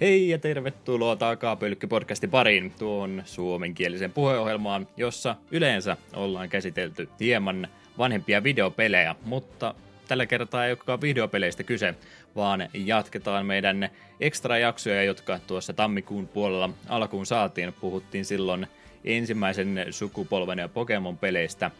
Hei ja tervetuloa Takapölkky-podcastin pariin tuon suomenkielisen puheohjelmaan, jossa yleensä ollaan käsitelty hieman vanhempia videopelejä, mutta tällä kertaa ei olekaan videopeleistä kyse, vaan jatketaan meidän ekstra-jaksoja, jotka tuossa tammikuun puolella alkuun saatiin. Puhuttiin silloin ensimmäisen sukupolven ja Pokemon-peleistä,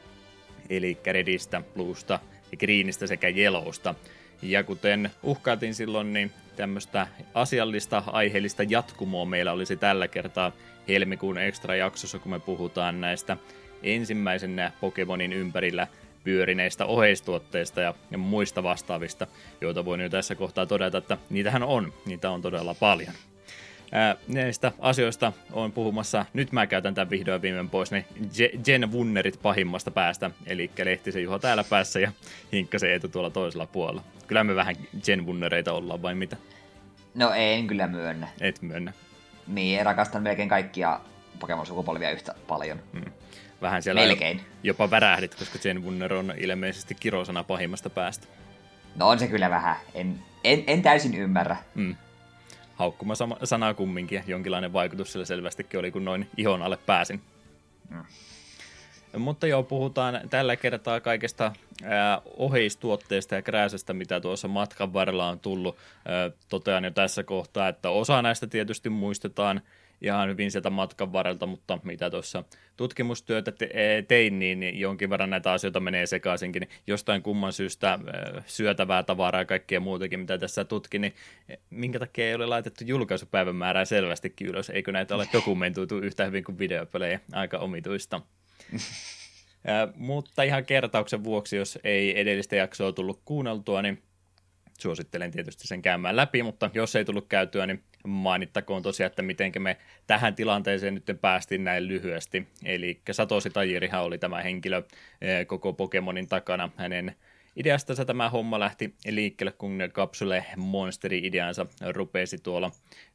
eli Redistä, Bluesta ja Greenistä sekä Yellowsta. Ja kuten uhkaatiin silloin, niin tämmöistä asiallista, aiheellista jatkumoa meillä olisi tällä kertaa helmikuun ekstra-jaksossa, kun me puhutaan näistä ensimmäisen Pokemonin ympärillä pyörineistä oheistuotteista ja, ja muista vastaavista, joita voin jo tässä kohtaa todeta, että niitähän on, niitä on todella paljon. Ää, näistä asioista on puhumassa, nyt mä käytän tämän vihdoin viimein pois, niin Jen Wunnerit pahimmasta päästä, eli Lehtisen Juho täällä päässä ja Hinkkasen Eetu tuolla toisella puolella. Kyllä me vähän Jen Wunnereita ollaan, vai mitä? No en kyllä myönnä. Et myönnä. Niin, rakastan melkein kaikkia Pokemon-sukupolvia yhtä paljon. Hmm. Vähän siellä Melkein. jopa värähdit, koska Jen Wunner on ilmeisesti kirosana pahimmasta päästä. No on se kyllä vähän. En, en, en täysin ymmärrä. Hmm haukkuma sanaa kumminkin. Jonkinlainen vaikutus sillä selvästikin oli, kun noin ihon alle pääsin. Mm. Mutta joo, puhutaan tällä kertaa kaikesta ää, oheistuotteista ja krääsästä, mitä tuossa matkan varrella on tullut. Ää, totean jo tässä kohtaa, että osa näistä tietysti muistetaan ihan hyvin sieltä matkan varrelta, mutta mitä tuossa tutkimustyötä te- e, tein, niin jonkin verran näitä asioita menee sekaisinkin. Jostain kumman syystä syötävää tavaraa ja kaikkea muutakin, mitä tässä tutkin, niin e, minkä takia ei ole laitettu julkaisupäivämäärää selvästikin ylös? Eikö näitä ole dokumentoitu yhtä hyvin kuin videopelejä? Aika omituista. Mutta ihan kertauksen vuoksi, jos ei edellistä jaksoa tullut kuunneltua, niin suosittelen tietysti sen käymään läpi, mutta jos ei tullut käytyä, niin mainittakoon tosiaan, että miten me tähän tilanteeseen nyt päästiin näin lyhyesti. Eli Satoshi Tajirihan oli tämä henkilö eh, koko Pokemonin takana. Hänen ideastansa tämä homma lähti liikkeelle, kun kapsule monsteri-ideansa rupesi tuolla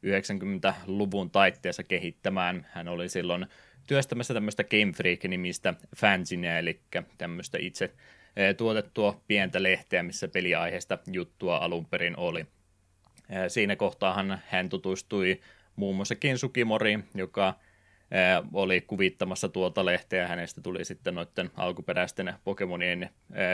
90-luvun taitteessa kehittämään. Hän oli silloin työstämässä tämmöistä Game Freak-nimistä fanzinea, eli tämmöistä itse tuotettua pientä lehteä, missä peliaiheesta juttua alun perin oli. Siinä kohtaahan hän tutustui muun muassa Kensukimoriin, joka oli kuvittamassa tuota lehteä. Hänestä tuli sitten noiden alkuperäisten Pokemonien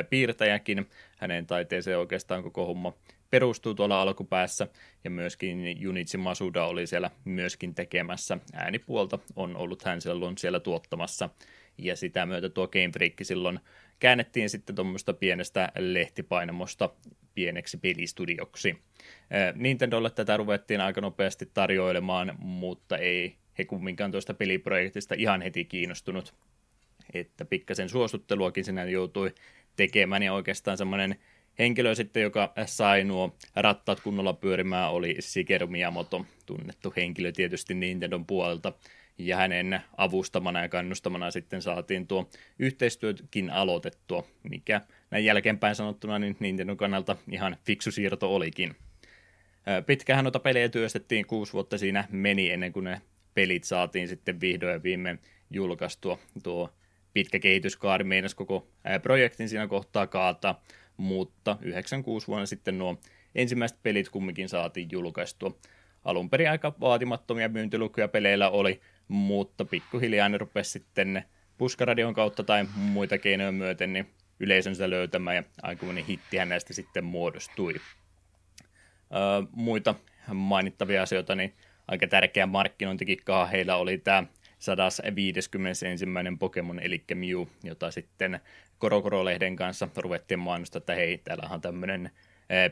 piirtäjäkin. Hänen taiteeseen oikeastaan koko homma perustuu tuolla alkupäässä, ja myöskin Junichi Masuda oli siellä myöskin tekemässä äänipuolta, on ollut hän silloin siellä tuottamassa, ja sitä myötä tuo Game Freak silloin käännettiin sitten tuommoista pienestä lehtipainamosta pieneksi pelistudioksi. Nintendolle tätä ruvettiin aika nopeasti tarjoilemaan, mutta ei he kumminkaan tuosta peliprojektista ihan heti kiinnostunut. Että pikkasen suostutteluakin sinä joutui tekemään ja oikeastaan semmoinen henkilö sitten, joka sai nuo rattaat kunnolla pyörimään, oli Shigeru Miyamoto, tunnettu henkilö tietysti Nintendon puolelta, ja hänen avustamana ja kannustamana sitten saatiin tuo yhteistyökin aloitettua, mikä näin jälkeenpäin sanottuna niin Nintendon kannalta ihan fiksu siirto olikin. Pitkähän noita pelejä työstettiin, kuusi vuotta siinä meni ennen kuin ne pelit saatiin sitten vihdoin ja viimein julkaistua. Tuo pitkä kehityskaari meinasi koko projektin siinä kohtaa kaata, mutta 96 vuonna sitten nuo ensimmäiset pelit kumminkin saatiin julkaistua. Alun perin aika vaatimattomia myyntilukuja peleillä oli, mutta pikkuhiljaa ne rupesi sitten puskaradion kautta tai muita keinoja myöten niin yleisönsä löytämään ja aikuinen hittihän näistä sitten muodostui. Öö, muita mainittavia asioita, niin aika tärkeä markkinointikikkaa heillä oli tämä 151. Pokemon, eli Mew, jota sitten Korokoro-lehden kanssa ruvettiin mainostaa, että hei, täällä on tämmöinen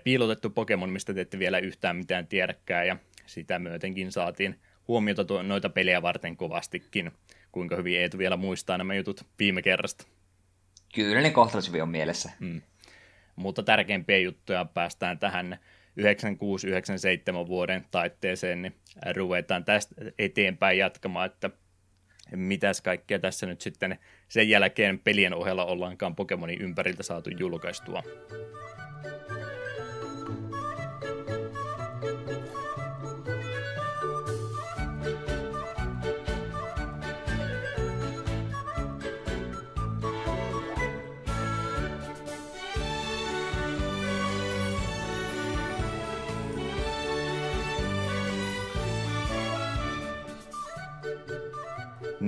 piilotettu Pokemon, mistä te ette vielä yhtään mitään tiedäkään, ja sitä myötenkin saatiin huomiota tuo, noita pelejä varten kovastikin. Kuinka hyvin Eetu vielä muistaa nämä jutut viime kerrasta? Kyllä ne kohtalaisen on mielessä. Mm. Mutta tärkeimpiä juttuja päästään tähän 96-97 vuoden taitteeseen, niin ruvetaan tästä eteenpäin jatkamaan, että mitäs kaikkea tässä nyt sitten sen jälkeen pelien ohella ollaankaan Pokemonin ympäriltä saatu julkaistua.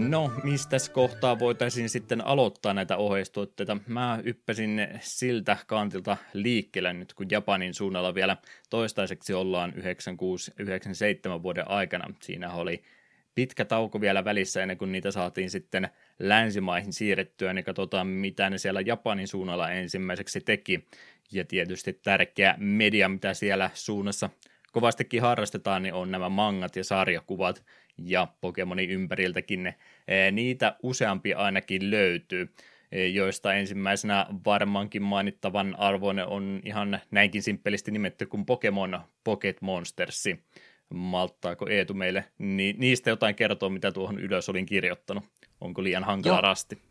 No, mistä kohtaa voitaisiin sitten aloittaa näitä oheistuotteita? Mä yppäsin siltä kantilta liikkeelle nyt, kun Japanin suunnalla vielä toistaiseksi ollaan 96-97 vuoden aikana. Siinä oli pitkä tauko vielä välissä ennen kuin niitä saatiin sitten länsimaihin siirrettyä, niin katsotaan mitä ne siellä Japanin suunnalla ensimmäiseksi teki. Ja tietysti tärkeä media, mitä siellä suunnassa kovastikin harrastetaan, niin on nämä mangat ja sarjakuvat, ja Pokemonin ympäriltäkin ne, niitä useampi ainakin löytyy, joista ensimmäisenä varmaankin mainittavan arvoinen on ihan näinkin simppelisti nimetty kuin Pokemon Pocket Monstersi. Malttaako Eetu meille ni- niistä jotain kertoa, mitä tuohon ylös olin kirjoittanut? Onko liian hankala Joo. rasti?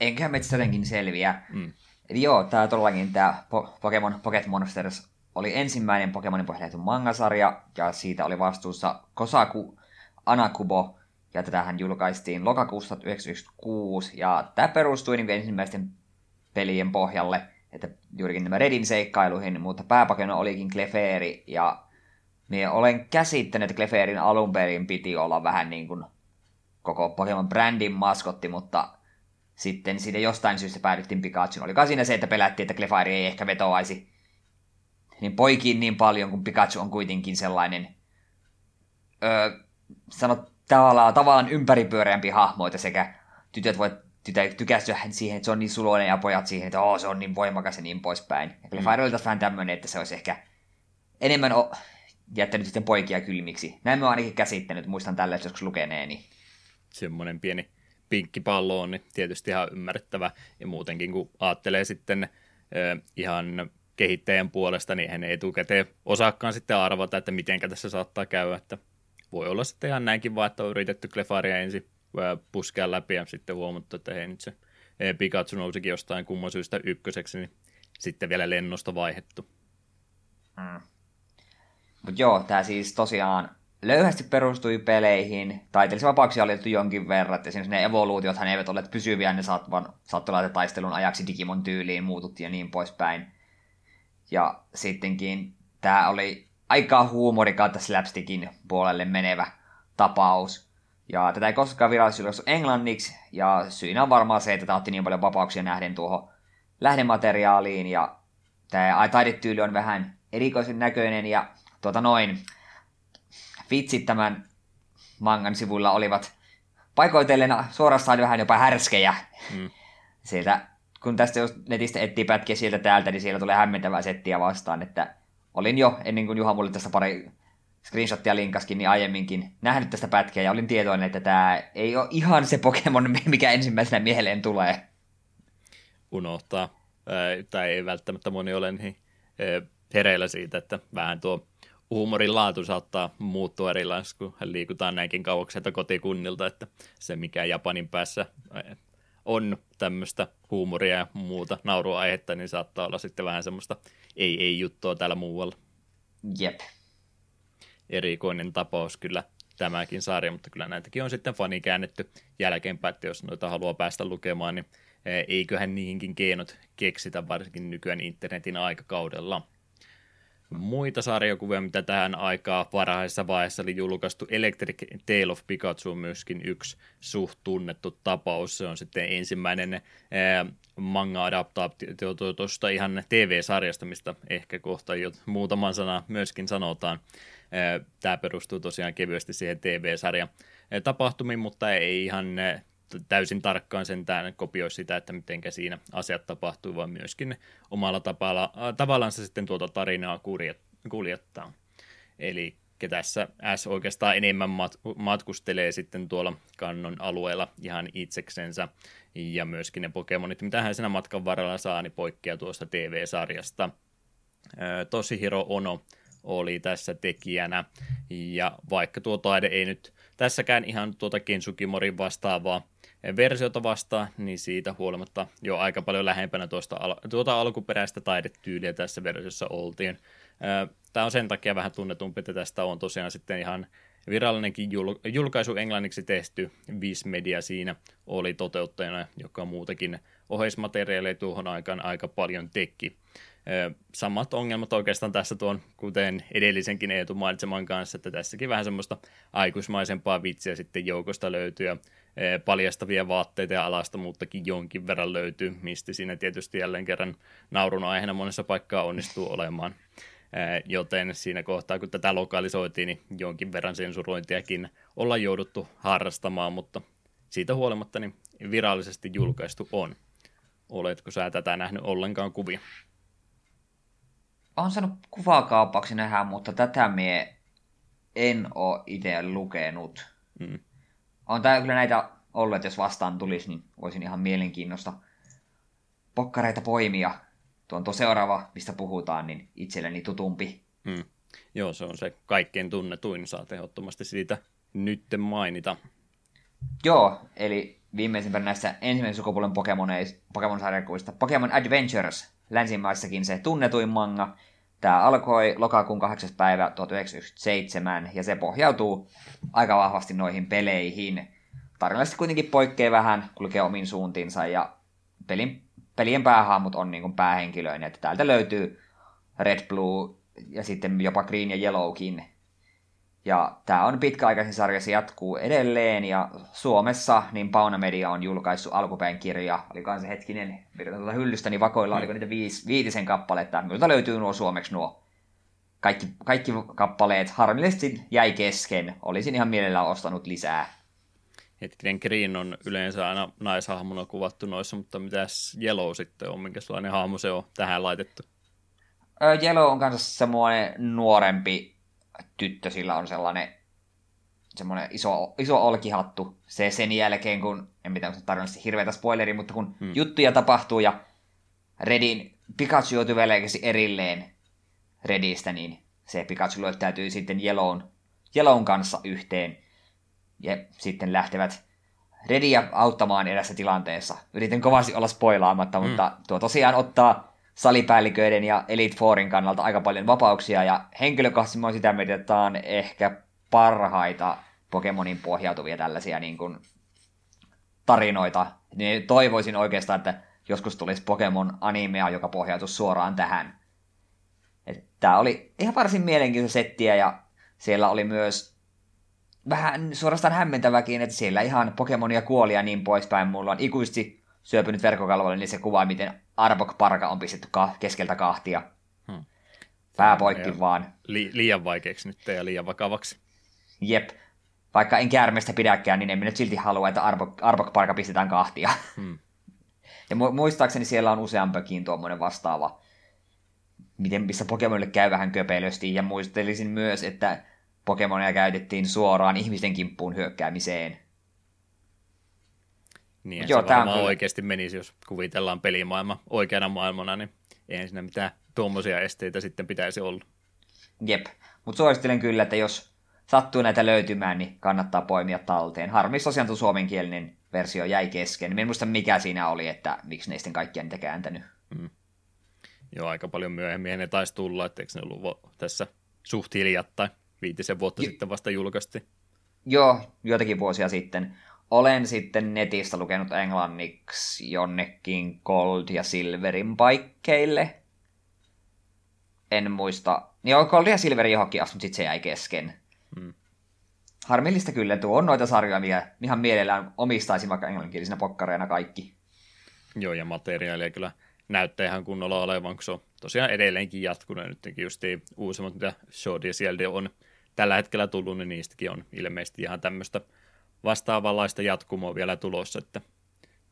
Enköhän me jotenkin selviä. Mm. Eli joo, tämä todellakin tämä po- Pokemon Pocket Monsters oli ensimmäinen Pokemonin pohjalta mangasarja, ja siitä oli vastuussa Kosaku Anakubo, ja tätähän julkaistiin lokakuussa 1996, ja tämä perustui niin ensimmäisten pelien pohjalle, että juurikin nämä Redin seikkailuihin, mutta pääpakeno olikin Clefairy, ja minä olen käsittänyt, että Clefairin alun perin piti olla vähän niin kuin koko Pokemon brändin maskotti, mutta sitten siitä jostain syystä päädyttiin Pikachu. Oli siinä se, että pelättiin, että Clefairy ei ehkä vetoaisi niin poikiin niin paljon, kun Pikachu on kuitenkin sellainen öö, sanot, tavallaan, tavallaan ympäripyöreämpi hahmo, että sekä tytöt voi tytä, tykästyä siihen, että se on niin suloinen ja pojat siihen, että oh, se on niin voimakas ja niin poispäin. Ja Clefairy oli vähän tämmöinen, että se olisi ehkä enemmän o- jättänyt sitten poikia kylmiksi. Näin mä oon ainakin käsittänyt, muistan tällä joskus lukeneeni. Semmoinen pieni pinkki pallo on niin tietysti ihan ymmärrettävä. Ja muutenkin, kun ajattelee sitten äh, ihan kehittäjän puolesta, niin hän ei etukäteen osaakaan sitten arvata, että miten tässä saattaa käydä. Että voi olla sitten ihan näinkin vaan, että on yritetty Clefaria ensin puskea läpi ja sitten huomattu, että hei nyt se Pikachu nousikin jostain kumman syystä ykköseksi, niin sitten vielä lennosta vaihettu. Mm. Mutta joo, tämä siis tosiaan löyhästi perustui peleihin. Taiteellisia vapauksia oli jonkin verran. Esimerkiksi ne evoluutiothan eivät olleet pysyviä, ne saattoi laittaa taistelun ajaksi Digimon tyyliin, muututtiin ja niin poispäin. Ja sittenkin tämä oli aika huumori kautta slapstickin puolelle menevä tapaus. Ja tätä ei koskaan virallisesti julkaistu englanniksi, ja syynä on varmaan se, että tämä otti niin paljon vapauksia nähden tuohon lähdemateriaaliin, ja tämä taidetyyli on vähän erikoisen näköinen, ja tuota noin, vitsit tämän mangan sivuilla olivat paikoitellen suorastaan vähän jopa härskejä. Mm. Sieltä, kun tästä jos netistä etsii pätkiä sieltä täältä, niin siellä tulee hämmentävää settiä vastaan, että olin jo ennen kuin Juha mulle tästä pari screenshottia linkaskin, niin aiemminkin nähnyt tästä pätkiä ja olin tietoinen, että tämä ei ole ihan se Pokemon, mikä ensimmäisenä mieleen tulee. Unohtaa. Tai ei välttämättä moni ole niin hereillä siitä, että vähän tuo huumorin laatu saattaa muuttua erilaisesti, kun liikutaan näinkin kauaksi kotikunnilta, että se mikä Japanin päässä on tämmöistä huumoria ja muuta nauruaihetta, niin saattaa olla sitten vähän semmoista ei-ei-juttua täällä muualla. Jep. Erikoinen tapaus kyllä tämäkin sarja, mutta kyllä näitäkin on sitten fani käännetty jälkeenpäin, että jos noita haluaa päästä lukemaan, niin eiköhän niihinkin keinot keksitä varsinkin nykyään internetin aikakaudella muita sarjakuvia, mitä tähän aikaan varhaisessa vaiheessa oli julkaistu. Electric Tale of Pikachu on myöskin yksi suht tunnettu tapaus. Se on sitten ensimmäinen ää, manga-adaptaatio tuosta ihan TV-sarjasta, mistä ehkä kohta jo muutaman sana myöskin sanotaan. Tämä perustuu tosiaan kevyesti siihen TV-sarjan tapahtumiin, mutta ei ihan täysin tarkkaan sentään kopioi sitä, että miten siinä asiat tapahtuu, vaan myöskin omalla tapalla, äh, tavallaan se sitten tuota tarinaa kuljettaa. Eli tässä S oikeastaan enemmän mat- matkustelee sitten tuolla kannon alueella ihan itseksensä, ja myöskin ne Pokemonit, mitä hän siinä matkan varrella saa, niin poikkeaa tuosta TV-sarjasta. Toshihiro Ono oli tässä tekijänä, ja vaikka tuo taide ei nyt tässäkään ihan tuota Kensukimorin vastaavaa versiota vastaan, niin siitä huolimatta jo aika paljon lähempänä tuosta, tuota alkuperäistä taidetyyliä tässä versiossa oltiin. Tämä on sen takia vähän tunnetumpi, että tästä on tosiaan sitten ihan virallinenkin julkaisu englanniksi tehty, Viz Media siinä oli toteuttajana, joka muutakin oheismateriaaleja tuohon aikaan aika paljon teki. Samat ongelmat oikeastaan tässä tuon, kuten edellisenkin Eetu mainitseman kanssa, että tässäkin vähän semmoista aikuismaisempaa vitsiä sitten joukosta löytyy ja paljastavia vaatteita ja alastomuuttakin jonkin verran löytyy, mistä siinä tietysti jälleen kerran naurun aiheena monessa paikkaa onnistuu olemaan. Joten siinä kohtaa, kun tätä lokalisoitiin, niin jonkin verran sensurointiakin ollaan jouduttu harrastamaan, mutta siitä huolimatta niin virallisesti julkaistu on. Oletko sä tätä nähnyt ollenkaan kuvia? on saanut kuvakaapaksi nähdä, mutta tätä mie en oo itse lukenut. Mm. On tää kyllä näitä ollut, että jos vastaan tulisi, niin voisin ihan mielenkiinnosta pokkareita poimia. Tuo on tuo seuraava, mistä puhutaan, niin itselleni tutumpi. Mm. Joo, se on se kaikkein tunnetuin, saa ehdottomasti siitä nytten mainita. Joo, eli viimeisimpänä näistä ensimmäisen sukupolven Pokemon-sarjakuista Pokemon Adventures länsimaissakin se tunnetuin manga. Tämä alkoi lokakuun 8. päivä 1997 ja se pohjautuu aika vahvasti noihin peleihin. Tarinallisesti kuitenkin poikkeaa vähän, kulkee omin suuntiinsa ja pelin, pelien päähahmot on niin päähenkilöinen. Että täältä löytyy Red, Blue ja sitten jopa Green ja Yellowkin ja tämä on pitkäaikaisin sarja, se jatkuu edelleen, ja Suomessa niin Pauna Media on julkaissut alkupäin kirja, oli se hetkinen, tuota hyllystä, niin vakoilla, mm. oliko niitä viis, viitisen kappaletta, miltä löytyy nuo suomeksi nuo kaikki, kaikki kappaleet, harmillisesti jäi kesken, olisin ihan mielellään ostanut lisää. Hetkinen, Green on yleensä aina naishahmona kuvattu noissa, mutta mitäs Yellow sitten on, minkälainen hahmo se on tähän laitettu? Yellow on kanssa semmoinen nuorempi tyttö, sillä on sellainen semmoinen iso, iso olkihattu. Se sen jälkeen, kun, en mitään tarinallisesti hirveätä spoileri, mutta kun hmm. juttuja tapahtuu ja Redin Pikachu joutuu väliaikaisesti erilleen Redistä, niin se Pikachu täytyy sitten Yellown, Yellown kanssa yhteen. Ja sitten lähtevät Redia auttamaan erässä tilanteessa. Yritän kovasti olla spoilaamatta, hmm. mutta tuo tosiaan ottaa salipäälliköiden ja Elite Fourin kannalta aika paljon vapauksia, ja henkilökohtaisesti mä sitä mieltä, että on ehkä parhaita Pokemonin pohjautuvia tällaisia niin kuin, tarinoita. Niin toivoisin oikeastaan, että joskus tulisi Pokemon animea, joka pohjautuisi suoraan tähän. Tämä oli ihan varsin mielenkiintoista settiä, ja siellä oli myös vähän suorastaan hämmentäväkin, että siellä ihan Pokemonia kuoli ja niin poispäin. Mulla on ikuisesti syöpynyt verkkokalvoille, niin se kuvaa, miten Arbok Parka on pistetty ka- keskeltä kahtia. Hmm. Pää poikki vaan. Li- liian vaikeaksi nyt ja liian vakavaksi. Jep. Vaikka en käärmeestä pidäkään, niin en minä silti halua, että Arbok, Arbok Parka pistetään kahtia. Hmm. Ja mu- muistaakseni siellä on useampikin tuommoinen vastaava, miten missä Pokemonille käy vähän köpelösti. Ja muistelisin myös, että Pokemonia käytettiin suoraan ihmisten kimppuun hyökkäämiseen. Niin, Joo, se varmaan kyllä... oikeasti menisi, jos kuvitellaan pelimaailma oikeana maailmana, niin ei siinä mitään tuommoisia esteitä sitten pitäisi olla. Jep, mutta suosittelen kyllä, että jos sattuu näitä löytymään, niin kannattaa poimia talteen. Harmis tosiaan tuo suomenkielinen versio jäi kesken. En muista mikä siinä oli, että miksi ne sitten kaikkia niitä kääntänyt. Mm. Joo, aika paljon myöhemmin ne taisi tulla, etteikö ne ollut tässä suht hiljattain, viitisen vuotta jo. sitten vasta julkaistiin. Joo, joitakin vuosia sitten olen sitten netistä lukenut englanniksi jonnekin Gold ja Silverin paikkeille. En muista. Joo, Gold ja Silver johonkin asti, mutta sitten se jäi kesken. Hmm. Harmillista kyllä, tuo on noita sarjoja, mikä ihan mielellään omistaisin vaikka englanninkielisinä pokkareina kaikki. Joo, ja materiaalia kyllä näyttää ihan kunnolla olevan, kun se on tosiaan edelleenkin jatkunut. Nytkin just uusimmat, mitä Shodi ja sieltä on tällä hetkellä tullut, niin niistäkin on ilmeisesti ihan tämmöistä vastaavanlaista jatkumoa vielä tulossa, että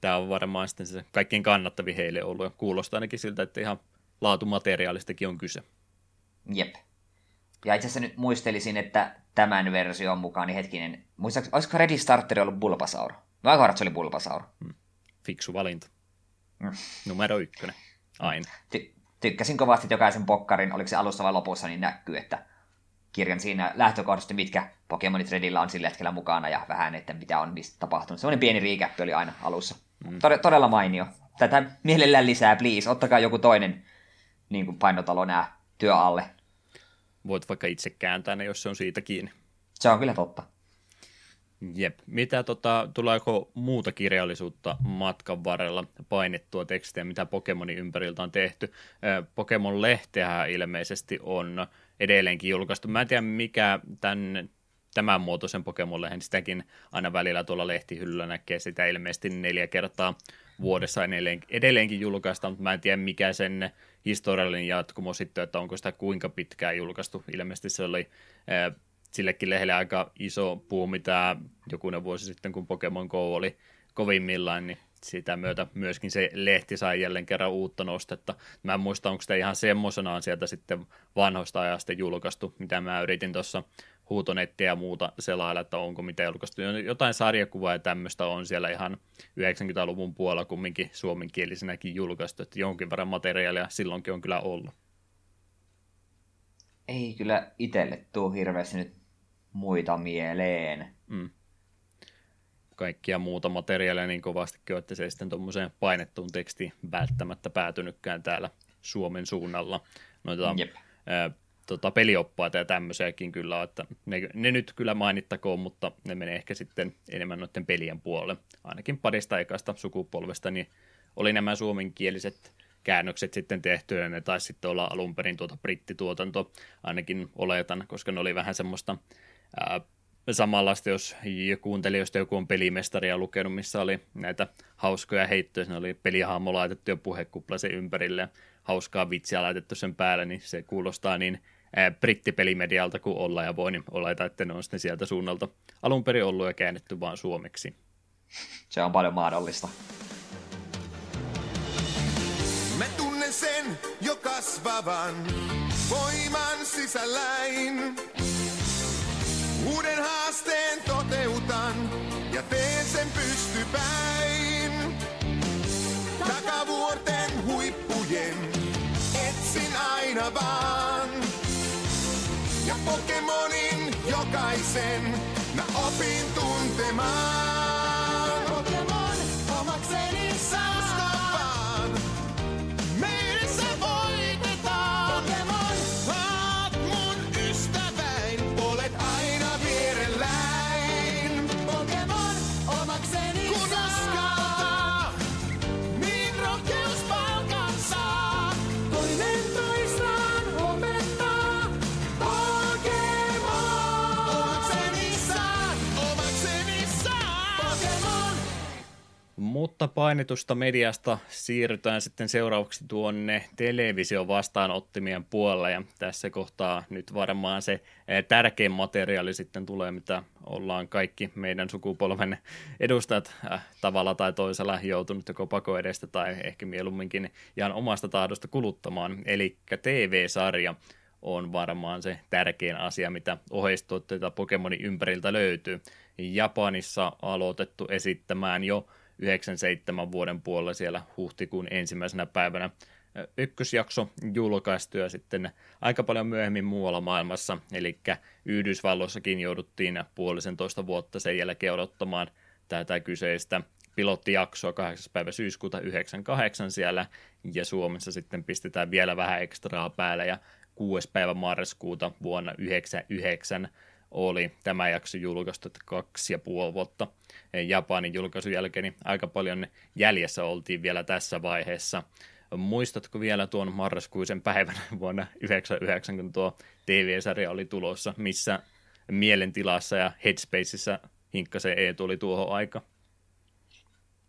tämä on varmaan sitten se kaikkein kannattavin heille ollut, ja kuulostaa ainakin siltä, että ihan laatumateriaalistakin on kyse. Jep. Ja itse asiassa nyt muistelisin, että tämän version mukaan, niin hetkinen, muistaakseni, olisiko Ready Starter ollut Bulbasaur? Vai aika se oli Bulbasaur? Hmm. Fiksu valinta. Mm. Numero ykkönen. Aina. Ty- tykkäsin kovasti, että jokaisen pokkarin, oliko se alussa vai lopussa, niin näkyy, että kirjan siinä lähtökohdasta, mitkä Pokemonit Redillä on sillä hetkellä mukana ja vähän, että mitä on mistä tapahtunut. Semmoinen pieni riikäppi oli aina alussa. Mm. Todella mainio. Tätä mielellään lisää, please. Ottakaa joku toinen niin kuin painotalo nämä työ alle. Voit vaikka itse kääntää ne, jos se on siitä kiinni. Se on kyllä totta. Jep. Mitä tota, tuleeko muuta kirjallisuutta matkan varrella painettua tekstiä, mitä Pokemonin ympäriltä on tehty? Pokemon-lehteä ilmeisesti on edelleenkin julkaistu. Mä en tiedä, mikä tämän, tämän muotoisen Pokemon-lehen, sitäkin aina välillä tuolla lehtihyllyllä näkee sitä ilmeisesti neljä kertaa vuodessa edelleen, edelleenkin julkaista, mutta mä en tiedä, mikä sen historiallinen jatkumo sitten, että onko sitä kuinka pitkään julkaistu. Ilmeisesti se oli sillekin lehdelle aika iso puu, mitä jokunen vuosi sitten, kun Pokemon Go oli kovimmillaan, niin sitä myötä myöskin se lehti sai jälleen kerran uutta nostetta. Mä en muista, onko sitä ihan semmoisenaan sieltä sitten vanhoista ajasta julkaistu, mitä mä yritin tuossa huutonettiä ja muuta selailla, että onko mitä julkaistu. Jotain sarjakuvaa ja tämmöistä on siellä ihan 90-luvun puolella kumminkin suomenkielisenäkin julkaistu, että jonkin verran materiaalia silloinkin on kyllä ollut. Ei kyllä itselle tuu hirveästi nyt muita mieleen. Mm. Kaikkia muuta materiaalia niin kovastikin, että se ei sitten tuommoiseen painettuun tekstiin välttämättä päätynytkään täällä Suomen suunnalla. Noita Jep. ää, tota, pelioppaita ja tämmöisiäkin kyllä, että ne, ne nyt kyllä mainittakoon, mutta ne menee ehkä sitten enemmän noiden pelien puolelle. Ainakin parista ekasta sukupolvesta, niin oli nämä suomenkieliset käännökset sitten tehty, ja ne taisi sitten olla alun perin tuota brittituotanto, ainakin oletan, koska ne oli vähän semmoista ää, samanlaista, jos kuuntelijoista joku on pelimestaria lukenut, missä oli näitä hauskoja heittoja, siinä oli pelihahmo laitettu ja puhekupla sen ympärille, hauskaa vitsiä laitettu sen päälle, niin se kuulostaa niin brittipelimedialta kuin olla ja voi, niin oleta, että ne on sitten sieltä suunnalta alun perin ollut ja käännetty vaan suomeksi. Se on paljon mahdollista. Mä tunnen sen jo kasvavan voiman sisälläin. Uuden haasteen toteutan ja teen sen pystypäin. Takavuorten huippujen etsin aina vaan. Ja Pokemonin jokaisen mä opin tuntemaan. Mutta painetusta mediasta siirrytään sitten seuraavaksi tuonne television vastaanottimien puolella ja tässä kohtaa nyt varmaan se eh, tärkein materiaali sitten tulee, mitä ollaan kaikki meidän sukupolven edustajat äh, tavalla tai toisella joutunut joko pako edestä tai ehkä mieluumminkin ihan omasta tahdosta kuluttamaan, eli TV-sarja on varmaan se tärkein asia, mitä oheistuotteita Pokemonin ympäriltä löytyy. Japanissa aloitettu esittämään jo 97 vuoden puolella siellä huhtikuun ensimmäisenä päivänä ykkösjakso julkaistu ja sitten aika paljon myöhemmin muualla maailmassa, eli Yhdysvalloissakin jouduttiin puolisentoista vuotta sen jälkeen odottamaan tätä kyseistä pilottijaksoa 8. päivä syyskuuta 98 siellä, ja Suomessa sitten pistetään vielä vähän ekstraa päälle, ja 6. päivä marraskuuta vuonna 99 oli tämä jakso julkaistu, että kaksi ja puoli vuotta Japanin julkaisun jälkeen, niin aika paljon jäljessä oltiin vielä tässä vaiheessa. Muistatko vielä tuon marraskuisen päivän vuonna 1999, kun tuo TV-sarja oli tulossa, missä mielentilassa ja headspaceissa Hinkkasen E tuli tuohon aika?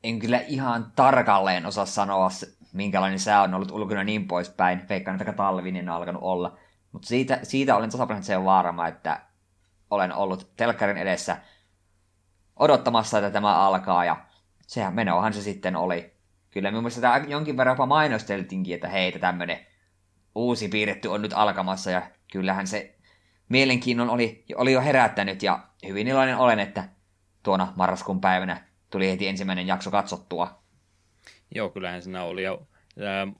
En kyllä ihan tarkalleen osaa sanoa, minkälainen sää on ollut ulkona niin poispäin. Veikkaan, että talvinen on alkanut olla. Mutta siitä, siitä olen tasaprosenttisen varma, että olen ollut telkkarin edessä odottamassa, että tämä alkaa, ja sehän menohan se sitten oli. Kyllä minun mielestä tämä jonkin verran jopa mainosteltiinkin, että hei, tämmöinen uusi piirretty on nyt alkamassa, ja kyllähän se mielenkiinnon oli, oli jo herättänyt, ja hyvin iloinen olen, että tuona marraskuun päivänä tuli heti ensimmäinen jakso katsottua. Joo, kyllähän siinä oli jo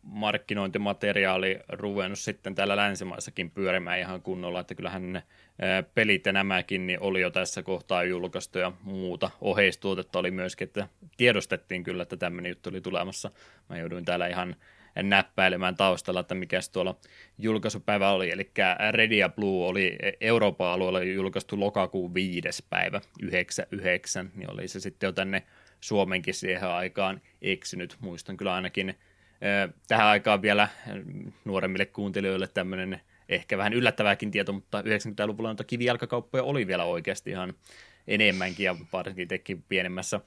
markkinointimateriaali ruvennut sitten täällä länsimaissakin pyörimään ihan kunnolla, että kyllähän ne pelit ja nämäkin niin oli jo tässä kohtaa julkaistu ja muuta oheistuotetta oli myöskin, että tiedostettiin kyllä, että tämmöinen juttu oli tulemassa. Mä jouduin täällä ihan näppäilemään taustalla, että mikä tuolla julkaisupäivä oli. Eli Red ja Blue oli Euroopan alueella julkaistu lokakuun viides päivä, 99, niin oli se sitten jo tänne Suomenkin siihen aikaan eksynyt. Muistan kyllä ainakin tähän aikaan vielä nuoremmille kuuntelijoille tämmöinen ehkä vähän yllättävääkin tieto, mutta 90-luvulla noita kivijalkakauppoja oli vielä oikeasti ihan enemmänkin ja varsinkin tekin pienemmässä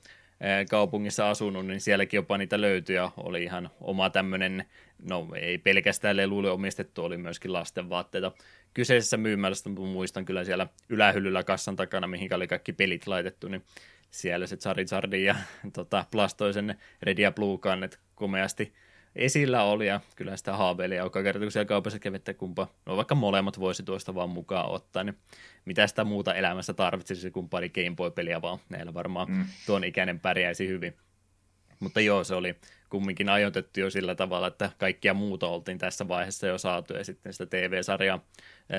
kaupungissa asunut, niin sielläkin jopa niitä löytyi ja oli ihan oma tämmöinen, no ei pelkästään leluille omistettu, oli myöskin lasten vaatteita kyseisessä myymälässä, muistan kyllä siellä ylähyllyllä kassan takana, mihin oli kaikki pelit laitettu, niin siellä se Charizardin ja tota, plastoisen Red ja Blue kannet komeasti esillä oli, ja kyllä sitä haaveili, joka kerta kun siellä kaupassa kävi, että kumpa, no vaikka molemmat voisi tuosta vaan mukaan ottaa, niin mitä sitä muuta elämässä tarvitsisi kuin pari Game Boy-peliä vaan, näillä varmaan mm. tuon ikäinen pärjäisi hyvin. Mutta joo, se oli kumminkin ajoitettu jo sillä tavalla, että kaikkia muuta oltiin tässä vaiheessa jo saatu, ja sitten sitä TV-sarjaa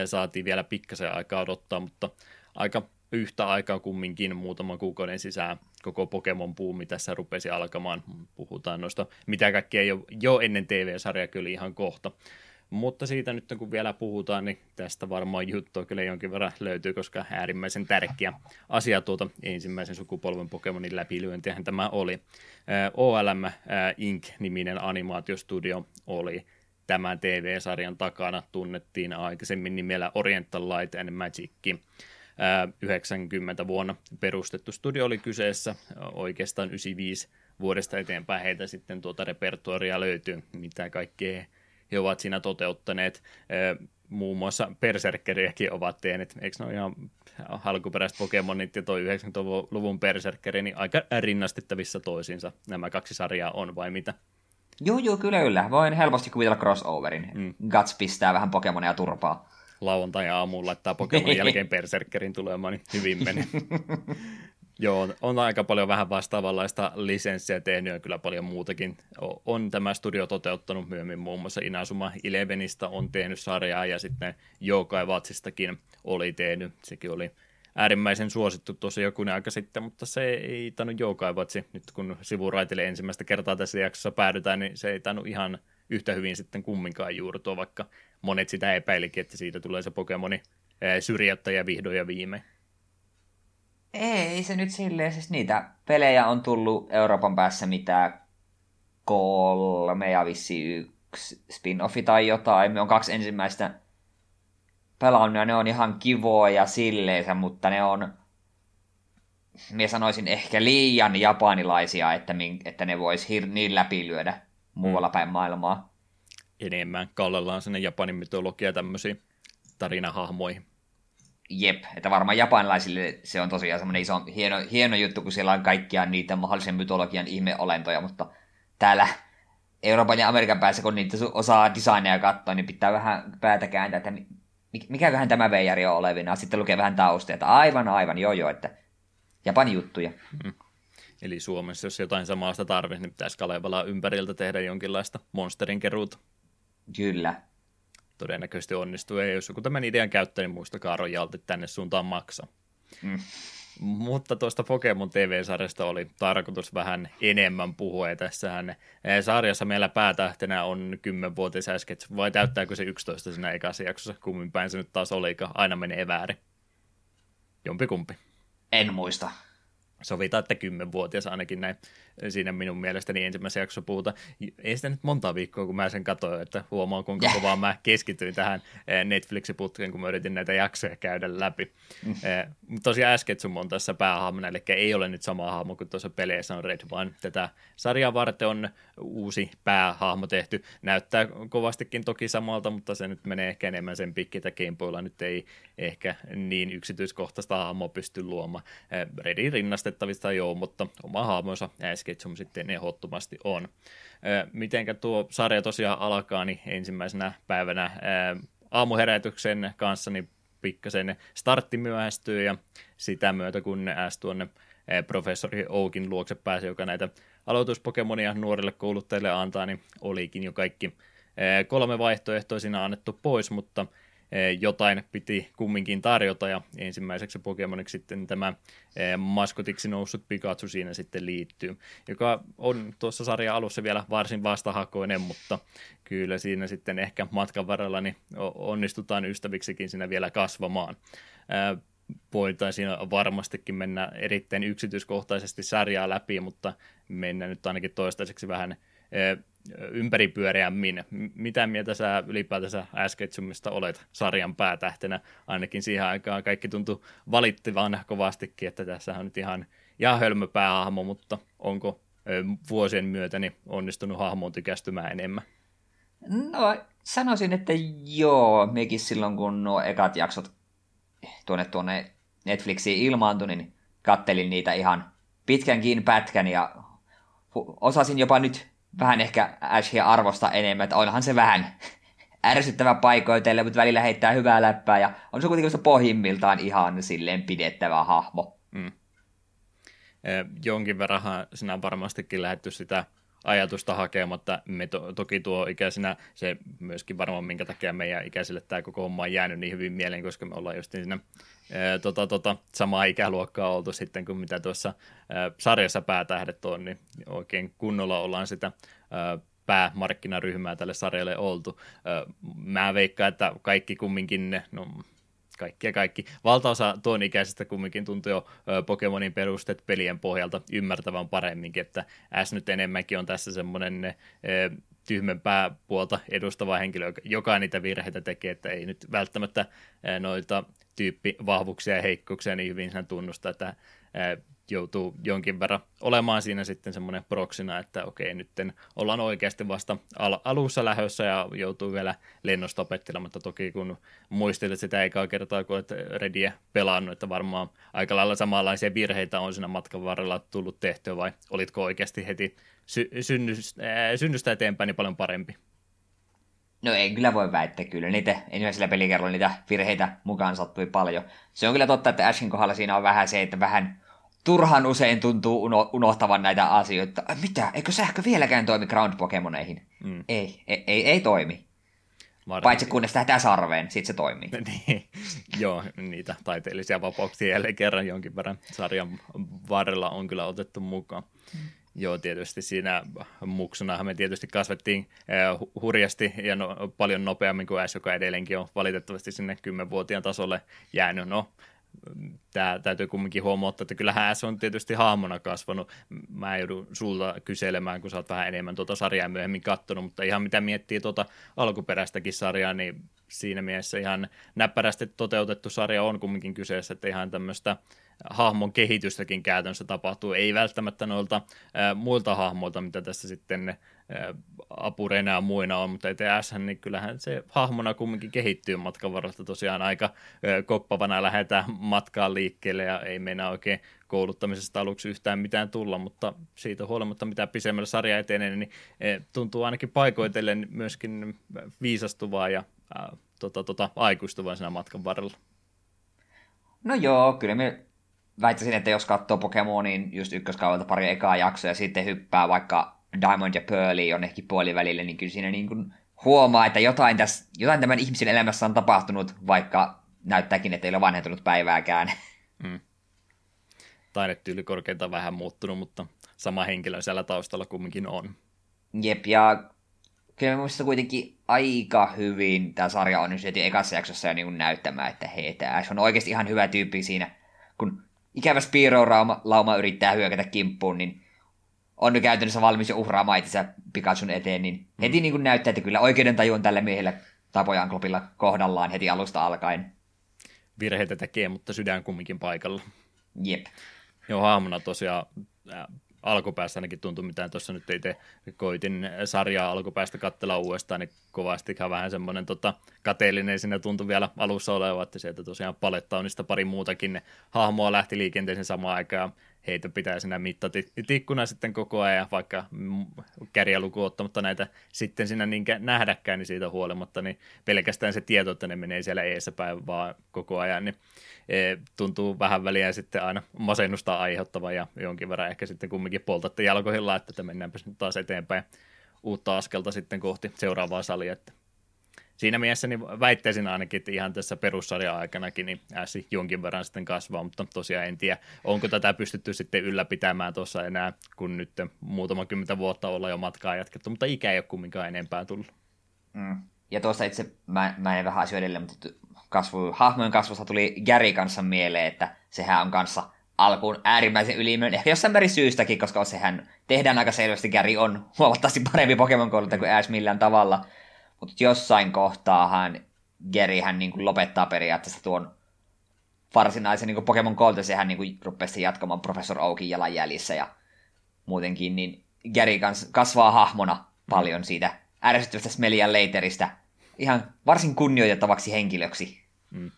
saatiin vielä pikkasen aikaa odottaa, mutta aika yhtä aikaa kumminkin muutaman kuukauden sisään koko Pokemon puumi tässä rupesi alkamaan. Puhutaan noista, mitä kaikkea jo, jo ennen TV-sarjaa kyllä ihan kohta. Mutta siitä nyt kun vielä puhutaan, niin tästä varmaan juttua kyllä jonkin verran löytyy, koska äärimmäisen tärkeä asia tuota ensimmäisen sukupolven Pokemonin läpilyöntihän tämä oli. OLM Inc. niminen animaatiostudio oli tämän TV-sarjan takana, tunnettiin aikaisemmin nimellä Oriental Light and Magic 90 vuonna perustettu studio oli kyseessä, oikeastaan 95 vuodesta eteenpäin heitä sitten tuota repertuaria löytyy, mitä kaikkea he ovat siinä toteuttaneet. Muun muassa Berserkeriäkin ovat tehneet, eikö ne ole ihan alkuperäiset Pokemonit ja toi 90-luvun Berserkeri, niin aika rinnastettavissa toisiinsa nämä kaksi sarjaa on, vai mitä? Joo, joo, kyllä, kyllä. Voin helposti kuvitella crossoverin. Mm. Guts pistää vähän Pokemonia turpaa lauantai-aamuun laittaa Pokemon jälkeen Berserkerin tulemaan, niin hyvin meni. Joo, on aika paljon vähän vastaavanlaista lisenssiä tehnyt ja kyllä paljon muutakin. On tämä studio toteuttanut myöhemmin muun muassa Inazuma Elevenistä on tehnyt sarjaa ja sitten Jokai Vatsistakin oli tehnyt. Sekin oli äärimmäisen suosittu tuossa joku aika sitten, mutta se ei tainnut Jokai Vatsi. Nyt kun sivuraitille ensimmäistä kertaa tässä jaksossa päädytään, niin se ei tainnut ihan yhtä hyvin sitten kumminkaan juurtua, vaikka monet sitä epäilikin, että siitä tulee se Pokemoni syrjäyttäjä vihdoin ja viime. Ei se nyt silleen, siis niitä pelejä on tullut Euroopan päässä mitä kolme ja vissi yksi spin-offi tai jotain. Me on kaksi ensimmäistä pelannut ja ne on ihan kivoja silleensä, mutta ne on, minä sanoisin ehkä liian japanilaisia, että, että ne vois hir- niin läpilyödä muualla mm. päin maailmaa enemmän kallellaan sinne Japanin mytologia tämmöisiin tarinahahmoihin. Jep, että varmaan japanilaisille se on tosiaan semmoinen iso, hieno, hieno juttu, kun siellä on kaikkia niitä mahdollisen mytologian ihmeolentoja, mutta täällä Euroopan ja Amerikan päässä, kun niitä osaa designeja katsoa, niin pitää vähän päätä kääntää, että mikäköhän tämä veijari on olevina. Sitten lukee vähän taustia, että aivan, aivan, joo joo, että Japanin juttuja. Mm. Eli Suomessa, jos jotain samasta tarvitsisi, niin pitäisi Kalevala ympäriltä tehdä jonkinlaista monsterin keruuta. Kyllä. Todennäköisesti onnistuu. Ja jos joku tämän idean käyttää, niin muistakaa rojalti tänne suuntaan maksaa. Mm. Mutta tuosta Pokemon TV-sarjasta oli tarkoitus vähän enemmän puhua, ja tässähän eh, sarjassa meillä päätähtenä on 10-vuotias äsken, vai täyttääkö se 11 siinä ekassa jaksossa, kummin päin se nyt taas oli, aina menee väärin. Jompikumpi. En muista sovitaan, että kymmenvuotias ainakin näin siinä minun mielestäni ensimmäisessä jaksossa puhuta. Ei sitä nyt monta viikkoa, kun mä sen katsoin, että huomaa kuinka kovaa mä keskityin tähän eh, Netflixin putkeen, kun mä yritin näitä jaksoja käydä läpi. Mm. Eh, tosiaan äsken sun on tässä päähahmona, eli ei ole nyt sama hahmo kuin tuossa peleissä on Red, vaan tätä sarjaa varten on uusi päähahmo tehty. Näyttää kovastikin toki samalta, mutta se nyt menee ehkä enemmän sen pikki, että Gameboylla nyt ei ehkä niin yksityiskohtaista hahmoa pysty luomaan. Eh, Redin rinnastettavista joo, mutta oma hahmonsa Sketchum sitten ehdottomasti on. Mitenkä tuo sarja tosiaan alkaa, niin ensimmäisenä päivänä aamuherätyksen kanssa niin pikkasen startti myöhästyy ja sitä myötä kun S tuonne professori Oukin luokse pääsee, joka näitä aloituspokemonia nuorille kouluttajille antaa, niin olikin jo kaikki kolme vaihtoehtoisina annettu pois, mutta jotain piti kumminkin tarjota, ja ensimmäiseksi Pokemoniksi sitten tämä maskotiksi noussut Pikachu siinä sitten liittyy, joka on tuossa sarjan alussa vielä varsin vastahakoinen, mutta kyllä siinä sitten ehkä matkan varrella niin onnistutaan ystäviksikin siinä vielä kasvamaan. Voitaisiin varmastikin mennä erittäin yksityiskohtaisesti sarjaa läpi, mutta mennään nyt ainakin toistaiseksi vähän ympäripyöreämmin. Mitä mieltä sä ylipäätänsä Asketsumista olet sarjan päätähtenä? Ainakin siihen aikaan kaikki tuntui valittivan kovastikin, että tässä on nyt ihan, ihan hölmö päähahmo, mutta onko vuosien myötä niin onnistunut hahmoon tykästymään enemmän? No sanoisin, että joo. Mekin silloin, kun nuo ekat jaksot tuonne, tuonne Netflixiin ilmaantui, niin kattelin niitä ihan pitkänkin pätkän ja osasin jopa nyt vähän ehkä Ashia arvosta enemmän, että onhan se vähän ärsyttävä paikoitelle, mutta välillä heittää hyvää läppää ja on se kuitenkin pohjimmiltaan ihan silleen pidettävä hahmo. Mm. jonkin verran sinä varmastikin lähetty sitä ajatusta hakemaan, me to, toki tuo ikäisenä se myöskin varmaan minkä takia meidän ikäisille tämä koko homma on jäänyt niin hyvin mieleen, koska me ollaan just siinä ää, tota, tota, samaa ikäluokkaa oltu sitten kuin mitä tuossa ää, sarjassa päätähdet on, niin oikein kunnolla ollaan sitä ää, päämarkkinaryhmää tälle sarjalle oltu. Mä veikkaan, että kaikki kumminkin, no kaikki ja kaikki. Valtaosa tuon ikäisestä kumminkin tuntuu jo Pokemonin perustet pelien pohjalta ymmärtävän paremminkin, että S nyt enemmänkin on tässä semmoinen tyhmempää puolta edustava henkilö, joka niitä virheitä tekee, että ei nyt välttämättä noita tyyppivahvuuksia ja heikkouksia niin hyvin sen tunnusta, että joutuu jonkin verran olemaan siinä sitten semmoinen proksina, että okei, nyt ollaan oikeasti vasta al- alussa lähössä ja joutuu vielä lennosta opettelemaan, mutta toki kun muistelet sitä eikä kertaa, kun olet Rediä pelannut, että varmaan aika lailla samanlaisia virheitä on siinä matkan varrella tullut tehtyä, vai olitko oikeasti heti sy- synnystä, äh, synnystä eteenpäin niin paljon parempi? No ei kyllä voi väittää kyllä. Niitä ensimmäisellä pelikerralla niitä virheitä mukaan sattui paljon. Se on kyllä totta, että Ashin kohdalla siinä on vähän se, että vähän turhan usein tuntuu uno, unohtavan näitä asioita. Mitä? Eikö sähkö vieläkään toimi Ground Pokemoneihin? Mm. Ei, ei, ei, ei toimi. Varmasti. Paitsi kunnes tähtää sarveen, sitten se toimii. niin, joo, niitä taiteellisia vapauksia jälleen kerran jonkin verran sarjan varrella on kyllä otettu mukaan. Mm. Joo, tietysti siinä muksunahan me tietysti kasvettiin äh, hurjasti ja no, paljon nopeammin kuin S, joka edelleenkin on valitettavasti sinne 10-vuotiaan tasolle jäänyt. No, tämä täytyy kumminkin huomata, että kyllähän S on tietysti hahmona kasvanut. Mä joudun sulta kyselemään, kun sä oot vähän enemmän tuota sarjaa myöhemmin kattonut, mutta ihan mitä miettii tuota alkuperäistäkin sarjaa, niin siinä mielessä ihan näppärästi toteutettu sarja on kumminkin kyseessä, että ihan tämmöistä hahmon kehitystäkin käytännössä tapahtuu, ei välttämättä noilta äh, muilta hahmoilta, mitä tässä sitten apureina ja muina on, mutta ETS, niin kyllähän se hahmona kumminkin kehittyy matkan varrella tosiaan aika koppavana lähdetään matkaan liikkeelle ja ei meinaa oikein kouluttamisesta aluksi yhtään mitään tulla, mutta siitä huolimatta mitä pisemmällä sarja etenee, niin tuntuu ainakin paikoitellen myöskin viisastuvaa ja äh, tota, tota, aikuistuvaa siinä matkan varrella. No joo, kyllä me väittäisin, että jos katsoo Pokemonin just ykköskaudelta pari ekaa jaksoa ja sitten hyppää vaikka Diamond ja Pearly jonnekin puolivälille, niin kyllä siinä niin kuin huomaa, että jotain, tässä, jotain tämän ihmisen elämässä on tapahtunut, vaikka näyttääkin, että ei ole vanhentunut päivääkään. Mm. Taidetyyli korkeinta vähän muuttunut, mutta sama henkilö siellä taustalla kumminkin on. Jep, ja kyllä minusta kuitenkin aika hyvin tämä sarja on nyt ekassa jaksossa jo niin näyttämään, että hei, tämä on oikeasti ihan hyvä tyyppi siinä, kun ikävä Spiro-lauma lauma yrittää hyökätä kimppuun, niin on käytännössä valmis jo uhraamaan itsensä Pikachun eteen, niin mm. heti niin kuin näyttää, että kyllä oikeudentaju on tällä miehellä tapojan klopilla kohdallaan heti alusta alkaen. Virheitä tekee, mutta sydän kumminkin paikalla. Jep. Joo, haamuna tosiaan alkupäässä ainakin tuntui, mitä tuossa nyt itse koitin sarjaa alkupäästä katsella uudestaan, niin kovasti vähän semmoinen tota, kateellinen siinä tuntui vielä alussa oleva, että sieltä tosiaan palettaunista pari muutakin ne hahmoa lähti liikenteeseen samaan aikaan, heitä pitää siinä mittatikkuna sitten koko ajan, vaikka kärjä luku ottamatta näitä sitten siinä niin nähdäkään, niin siitä huolimatta, niin pelkästään se tieto, että ne menee siellä eessä päin vaan koko ajan, niin e, tuntuu vähän väliä sitten aina masennusta aiheuttava ja jonkin verran ehkä sitten kumminkin poltatte jalkohilla, että mennäänpä taas eteenpäin uutta askelta sitten kohti seuraavaa salia, että siinä mielessä niin väittäisin ainakin, että ihan tässä perussarjan aikanakin niin ääsi jonkin verran sitten kasvaa, mutta tosiaan en tiedä, onko tätä pystytty sitten ylläpitämään tuossa enää, kun nyt muutama kymmentä vuotta olla jo matkaa jatkettu, mutta ikä ei ole kumminkaan enempää tullut. Mm. Ja tuossa itse, mä, mä en vähän asioidelle, mutta kasvu, hahmojen kasvusta tuli Gary kanssa mieleen, että sehän on kanssa alkuun äärimmäisen ylimyön, ehkä jossain määrin syystäkin, koska sehän tehdään aika selvästi, Gary on huomattavasti parempi Pokemon kouluttaja kuin Ash millään tavalla, mutta jossain kohtaahan Gary hän niin kuin lopettaa periaatteessa tuon varsinaisen niin Pokemon kouluttaja, sehän niin kuin rupesi jatkamaan Professor Oakin jalanjäljissä ja muutenkin, niin Gary kans kasvaa hahmona paljon siitä ärsyttävästä Smelian Leiteristä ihan varsin kunnioitettavaksi henkilöksi. Mm.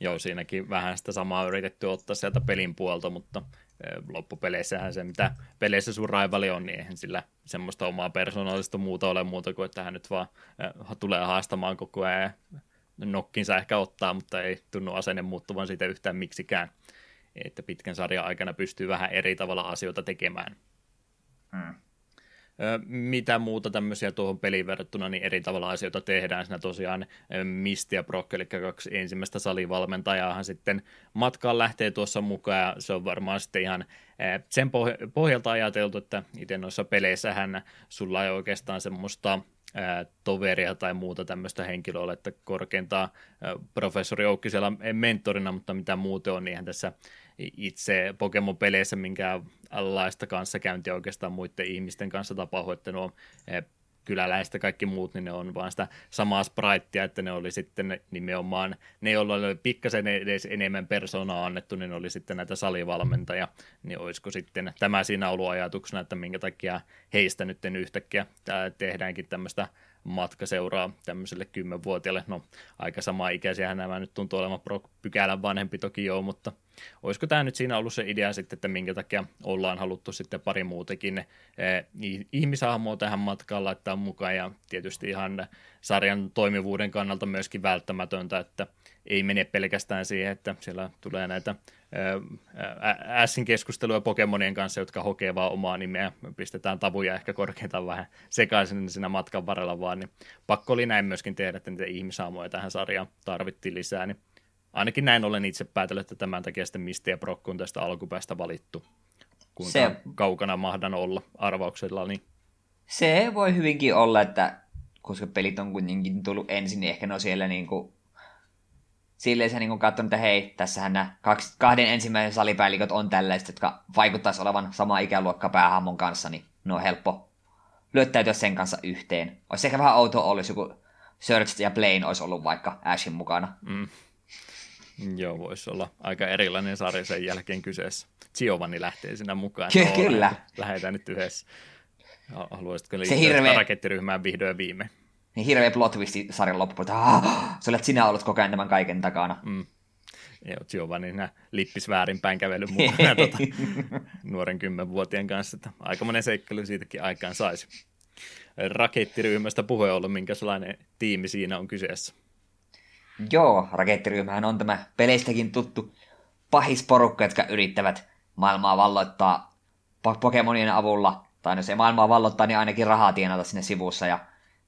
Joo, siinäkin vähän sitä samaa yritetty ottaa sieltä pelin puolta, mutta loppupeleissähän se, mitä peleissä sun raivali on, niin eihän sillä semmoista omaa persoonallista muuta ole muuta kuin, että hän nyt vaan tulee haastamaan koko ajan nokkinsa ehkä ottaa, mutta ei tunnu asenne muuttuvan siitä yhtään miksikään. Että pitkän sarjan aikana pystyy vähän eri tavalla asioita tekemään. Hmm mitä muuta tämmöisiä tuohon peliin verrattuna, niin eri tavalla asioita tehdään. Siinä tosiaan Misti ja Brock, eli kaksi ensimmäistä salivalmentajaahan sitten matkaan lähtee tuossa mukaan, ja se on varmaan sitten ihan sen pohjalta ajateltu, että itse noissa peleissähän sulla ei oikeastaan semmoista toveria tai muuta tämmöistä henkilöä, että korkeintaan professori Oukki siellä mentorina, mutta mitä muuten on, niin tässä itse Pokemon-peleissä minkäänlaista kanssakäyntiä oikeastaan muiden ihmisten kanssa tapahdu, että nuo eh, kyläläistä kaikki muut, niin ne on vaan sitä samaa spraittia, että ne oli sitten nimenomaan, ne joilla oli pikkasen edes enemmän persoonaa annettu, niin oli sitten näitä salivalmentajia, niin olisiko sitten tämä siinä ollut ajatuksena, että minkä takia heistä nyt yhtäkkiä tehdäänkin tämmöistä matkaseuraa tämmöiselle kymmenvuotiaalle. No, aika sama ikäisiä nämä nyt tuntuu olevan pykälän vanhempi toki joo, mutta olisiko tämä nyt siinä ollut se idea sitten, että minkä takia ollaan haluttu sitten pari muutakin eh, ihmishahmoa tähän matkaan laittaa mukaan ja tietysti ihan sarjan toimivuuden kannalta myöskin välttämätöntä, että ei mene pelkästään siihen, että siellä tulee näitä Ässin keskustelua Pokemonien kanssa, jotka hokee vaan omaa nimeä, pistetään tavuja ehkä korkeintaan vähän sekaisin siinä matkan varrella vaan, niin pakko oli näin myöskin tehdä, että niitä ihmisaamoja tähän sarjaan tarvittiin lisää, niin ainakin näin olen itse päätellyt, että tämän takia sitten Misti ja Brock on tästä alkupäästä valittu. Kuinka se, kaukana mahdan olla arvauksella, niin se voi hyvinkin olla, että koska pelit on kuitenkin tullut ensin, niin ehkä ne on siellä niin kuin silleen se niin katsonut, että hei, tässähän nämä kaksi, kahden ensimmäisen salipäällikot on tällaiset, jotka vaikuttaisi olevan sama ikäluokka päähahmon kanssa, niin ne on helppo lyöttäytyä sen kanssa yhteen. Olisi ehkä vähän outoa ollut, jos joku Search ja Plane olisi ollut vaikka Ashin mukana. Mm. Joo, voisi olla aika erilainen sarja sen jälkeen kyseessä. Giovanni lähtee sinä mukaan. Ky- kyllä. Lähdetään nyt yhdessä. Haluaisitko liittyä hirveä... rakettiryhmään vihdoin ja viimein? Niin hirveä plot twisti sarjan loppuun, että sä olet sinä ollut koko ajan tämän kaiken takana. Mm. Joo, Giovanni nää lippis väärinpäin kävelyn mukana tuota, nuoren kymmenvuotien kanssa, että aika monen seikkailu siitäkin aikaan saisi. Rakettiryhmästä puhe ollut, minkälainen tiimi siinä on kyseessä? Joo, rakettiryhmähän on tämä peleistäkin tuttu pahisporukka, jotka yrittävät maailmaa valloittaa Pokemonien avulla, tai jos ei maailmaa vallottaa, niin ainakin rahaa tienata sinne sivussa, ja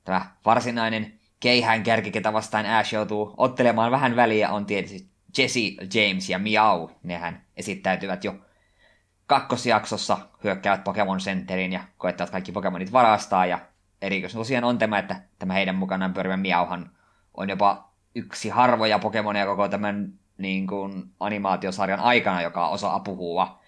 Tämä varsinainen keihään kärki, ketä vastaan Ash joutuu ottelemaan vähän väliä, on tietysti Jesse, James ja Miau. Nehän esittäytyvät jo kakkosjaksossa, hyökkäävät Pokemon Centerin ja koettavat kaikki Pokemonit varastaa. Ja erikoisen tosiaan on tämä, että tämä heidän mukanaan pyörivä Miauhan on jopa yksi harvoja Pokemonia koko tämän niin kuin, animaatiosarjan aikana, joka osaa puhua.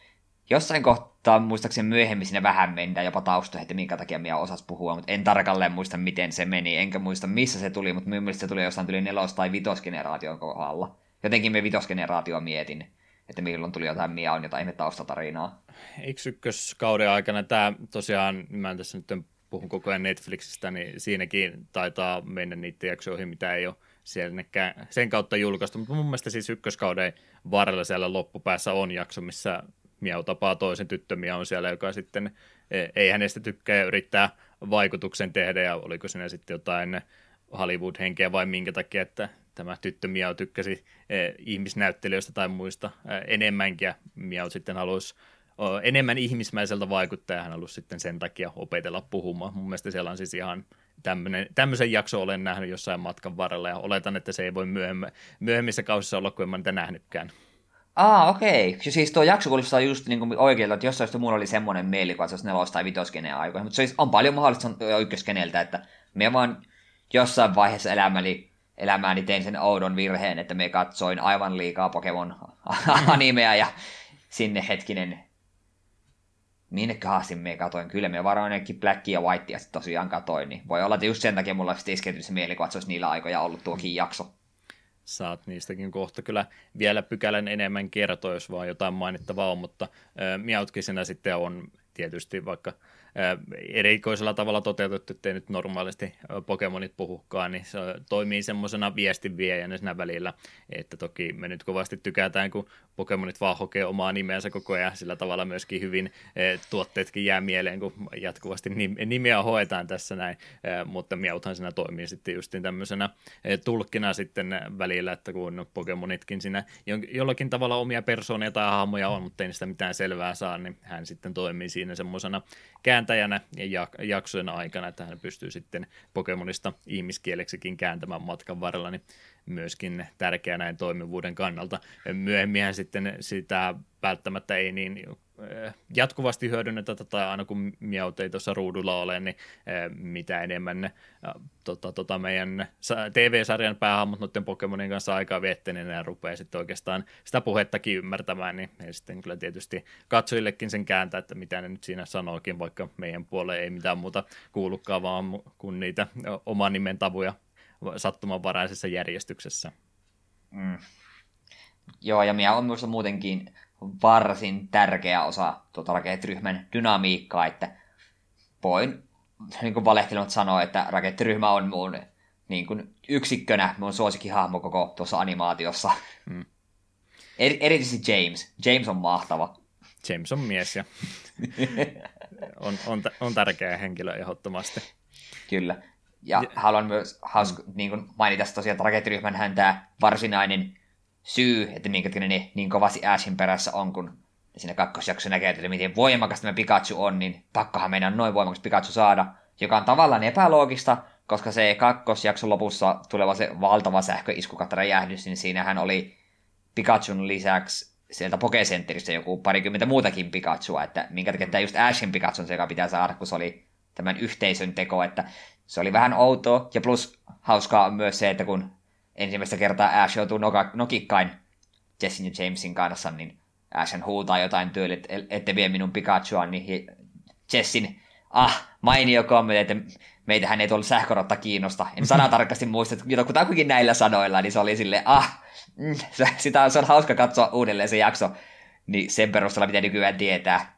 Jossain kohtaa Tämä muistaakseni myöhemmin sinne vähän mennään jopa taustoihin, että minkä takia minä osas puhua, mutta en tarkalleen muista, miten se meni, enkä muista, missä se tuli, mutta mielestä se tuli jossain tuli nelos- tai vitosgeneraation kohdalla. Jotenkin me vitosgeneraatio mietin, että milloin tuli jotain Miaun jotain ihme taustatarinaa. Eikö ykköskauden aikana tämä tosiaan, mä en tässä nyt puhun koko ajan Netflixistä, niin siinäkin taitaa mennä niitä jaksoihin, mitä ei ole sen kautta julkaistu, mutta mun mielestä siis ykköskauden varrella siellä loppupäässä on jakso, missä Miau tapaa toisen tyttömiä on siellä, joka sitten e, ei hänestä tykkää yrittää vaikutuksen tehdä, ja oliko siinä sitten jotain Hollywood-henkeä vai minkä takia, että tämä tyttö Miau tykkäsi e, ihmisnäyttelijöistä tai muista e, enemmänkin, ja Miau sitten halusi enemmän ihmismäiseltä vaikuttaa, ja hän halusi sitten sen takia opetella puhumaan. Mun mielestä siellä on siis ihan tämmönen, tämmöisen jakson olen nähnyt jossain matkan varrella ja oletan, että se ei voi myöhemmin, myöhemmissä kausissa olla, kun en mä niitä nähnytkään. Aa, okei. Okay. Siis tuo jakso kuulostaa just niin kuin oikealta, että jossain mulla oli semmoinen mieli, kun se nelos- tai vitoskeneen aikoina. Mutta se on paljon mahdollista ykköskeneltä, että me vaan jossain vaiheessa elämäni, elämääni tein sen oudon virheen, että me katsoin aivan liikaa Pokemon animea ja sinne hetkinen minneköhän me katoin. Kyllä me varmaan ainakin Black ja White ja tosiaan katoin. Niin voi olla, että just sen takia mulla olisi iskeytynyt se mieli, kun se olisi niillä aikoja ollut tuokin jakso. Saat niistäkin kohta kyllä vielä pykälän enemmän kertoa, jos vaan jotain mainittavaa on, mutta äh, Miautkisena sitten on tietysti vaikka erikoisella tavalla toteutettu, ettei nyt normaalisti Pokemonit puhukaan, niin se toimii semmoisena viestinviejänä siinä välillä, että toki me nyt kovasti tykätään, kun Pokemonit vaan hokee omaa nimeänsä koko ajan, sillä tavalla myöskin hyvin tuotteetkin jää mieleen, kun jatkuvasti nimeä hoetaan tässä näin, mutta Miauthan siinä toimii sitten justiin tämmöisenä tulkkina sitten välillä, että kun Pokemonitkin siinä jollakin tavalla omia persoonia tai hahmoja on, mutta ei niistä mitään selvää saa, niin hän sitten toimii siinä semmoisena kääntäjänä ja jaksojen aikana, että hän pystyy sitten Pokemonista ihmiskieleksikin kääntämään matkan varrella, niin myöskin tärkeä näin toimivuuden kannalta. Myöhemmin sitten sitä välttämättä ei niin jatkuvasti hyödynnetä tätä, aina kun miaut ei tuossa ruudulla ole, niin eh, mitä enemmän ne, tota, tota meidän TV-sarjan päähahmot noiden Pokemonin kanssa aikaa viettää, niin ne rupeaa sitten oikeastaan sitä puhettakin ymmärtämään, niin he sitten kyllä tietysti katsojillekin sen kääntää, että mitä ne nyt siinä sanookin, vaikka meidän puolelle ei mitään muuta kuulukaan, vaan kun niitä oman nimen tavuja sattumanvaraisessa järjestyksessä. Mm. Joo, ja minä on myös muutenkin varsin tärkeä osa tuota raketryhmän dynamiikkaa, että voin niin kuin valehtelematta sanoa, että raketryhmä on mun niin kuin yksikkönä mun suosikkihahmo koko tuossa animaatiossa. Mm. Er, erityisesti James. James on mahtava. James on mies ja on, on, on tärkeä henkilö ehdottomasti. Kyllä. Ja, ja haluan myös hauska, mm. niin kuin mainita tosiaan, että rakettiryhmän tämä varsinainen syy, että minkä takia ne niin kovasti Ashin perässä on, kun siinä kakkosjaksossa näkee, että miten voimakas tämä Pikachu on, niin pakkohan meidän noin voimakas Pikachu saada, joka on tavallaan epäloogista, koska se kakkosjakson lopussa tuleva se valtava sähköisku räjähdys, niin siinähän oli Pikachun lisäksi sieltä Pokecenteristä joku parikymmentä muutakin Pikachua, että minkä takia tämä just Ashin Pikachu on se, joka pitää saada, kun se oli tämän yhteisön teko, että se oli vähän outoa, ja plus hauskaa on myös se, että kun ensimmäistä kertaa Ash joutuu nokikkain Jessin ja Jamesin kanssa, niin Ashen huutaa jotain tyyliä, että ette vie minun Pikachua, niin Jessin, ah, mainio kommentti, että meitähän ei tuolla sähkörotta kiinnosta. En sanatarkasti muista, että kutakuinkin näillä sanoilla, niin se oli silleen, ah, mm, sitä se on hauska katsoa uudelleen se jakso, niin sen perusteella mitä nykyään tietää.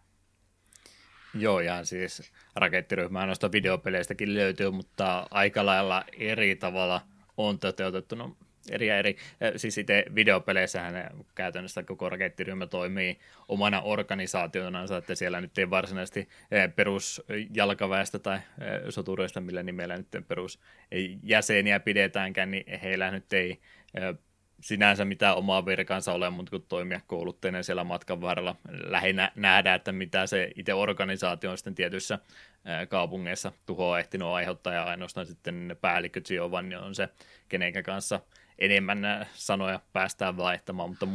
Joo, ja siis rakettiryhmää noista videopeleistäkin löytyy, mutta aika lailla eri tavalla on toteutettu. No, eri ja eri. Siis itse videopeleissähän käytännössä koko rakettiryhmä toimii omana organisaationaan, että siellä nyt ei varsinaisesti perusjalkaväestä tai sotureista, millä nimellä nyt perusjäseniä pidetäänkään, niin heillä nyt ei sinänsä mitään omaa virkansa ole, mutta kun toimia kouluttajana siellä matkan varrella, lähinnä nähdä, että mitä se itse organisaatio on sitten tietyissä kaupungeissa tuhoa ehtinyt aiheuttaa, ja ainoastaan sitten ne päälliköt Giovanni on se, kenenkä kanssa enemmän sanoja päästään vaihtamaan, mutta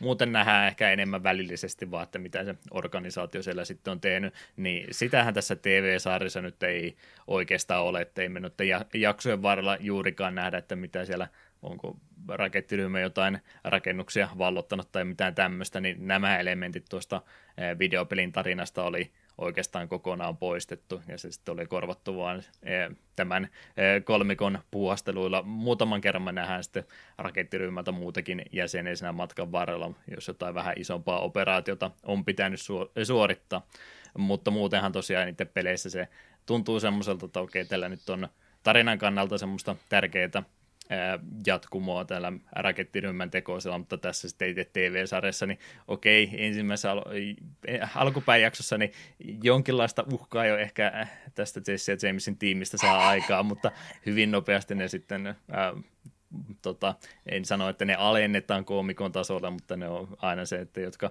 muuten nähdään ehkä enemmän välillisesti vaan, että mitä se organisaatio siellä sitten on tehnyt, niin sitähän tässä TV-sarjassa nyt ei oikeastaan ole, että ei me nyt jaksojen varrella juurikaan nähdä, että mitä siellä onko rakettiryhmä jotain rakennuksia vallottanut tai mitään tämmöistä, niin nämä elementit tuosta videopelin tarinasta oli oikeastaan kokonaan poistettu, ja se sitten oli korvattu vaan tämän kolmikon puuhasteluilla. Muutaman kerran me nähdään sitten rakettiryhmältä muutakin jäseniä matkan varrella, jos jotain vähän isompaa operaatiota on pitänyt suorittaa, mutta muutenhan tosiaan niiden peleissä se tuntuu semmoiselta, että okei, tällä nyt on tarinan kannalta semmoista tärkeää jatkumoa täällä rakettiryhmän tekoisella, mutta tässä sitten itse TV-sarjassa, niin okei, ensimmäisessä al- alkupäijaksossa niin jonkinlaista uhkaa jo ehkä tästä Jesse ja Jamesin tiimistä saa aikaa, mutta hyvin nopeasti ne sitten ää, tota, en sano, että ne alennetaan koomikon tasolla, mutta ne on aina se, että jotka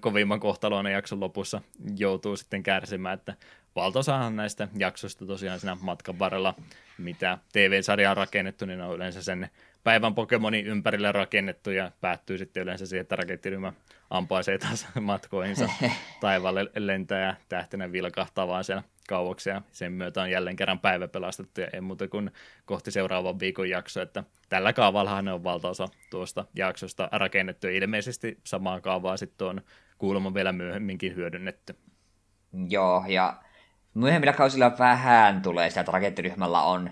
kovimman kohtaloon jakson lopussa joutuu sitten kärsimään, että valtaosahan näistä jaksoista tosiaan siinä matkan varrella, mitä TV-sarja on rakennettu, niin on yleensä sen päivän Pokemonin ympärille rakennettu ja päättyy sitten yleensä siihen, että rakettiryhmä ampaisee taas matkoihinsa taivaalle lentää ja tähtenä vilkahtaa vaan siellä kauaksi ja sen myötä on jälleen kerran päivä pelastettu ja ei muuta kuin kohti seuraavan viikon jakso, että tällä kaavallahan ne on valtaosa tuosta jaksosta rakennettu ja ilmeisesti samaa kaavaa sitten on kuulemma vielä myöhemminkin hyödynnetty. Joo, ja myöhemmillä kausilla vähän tulee sitä, että rakettiryhmällä on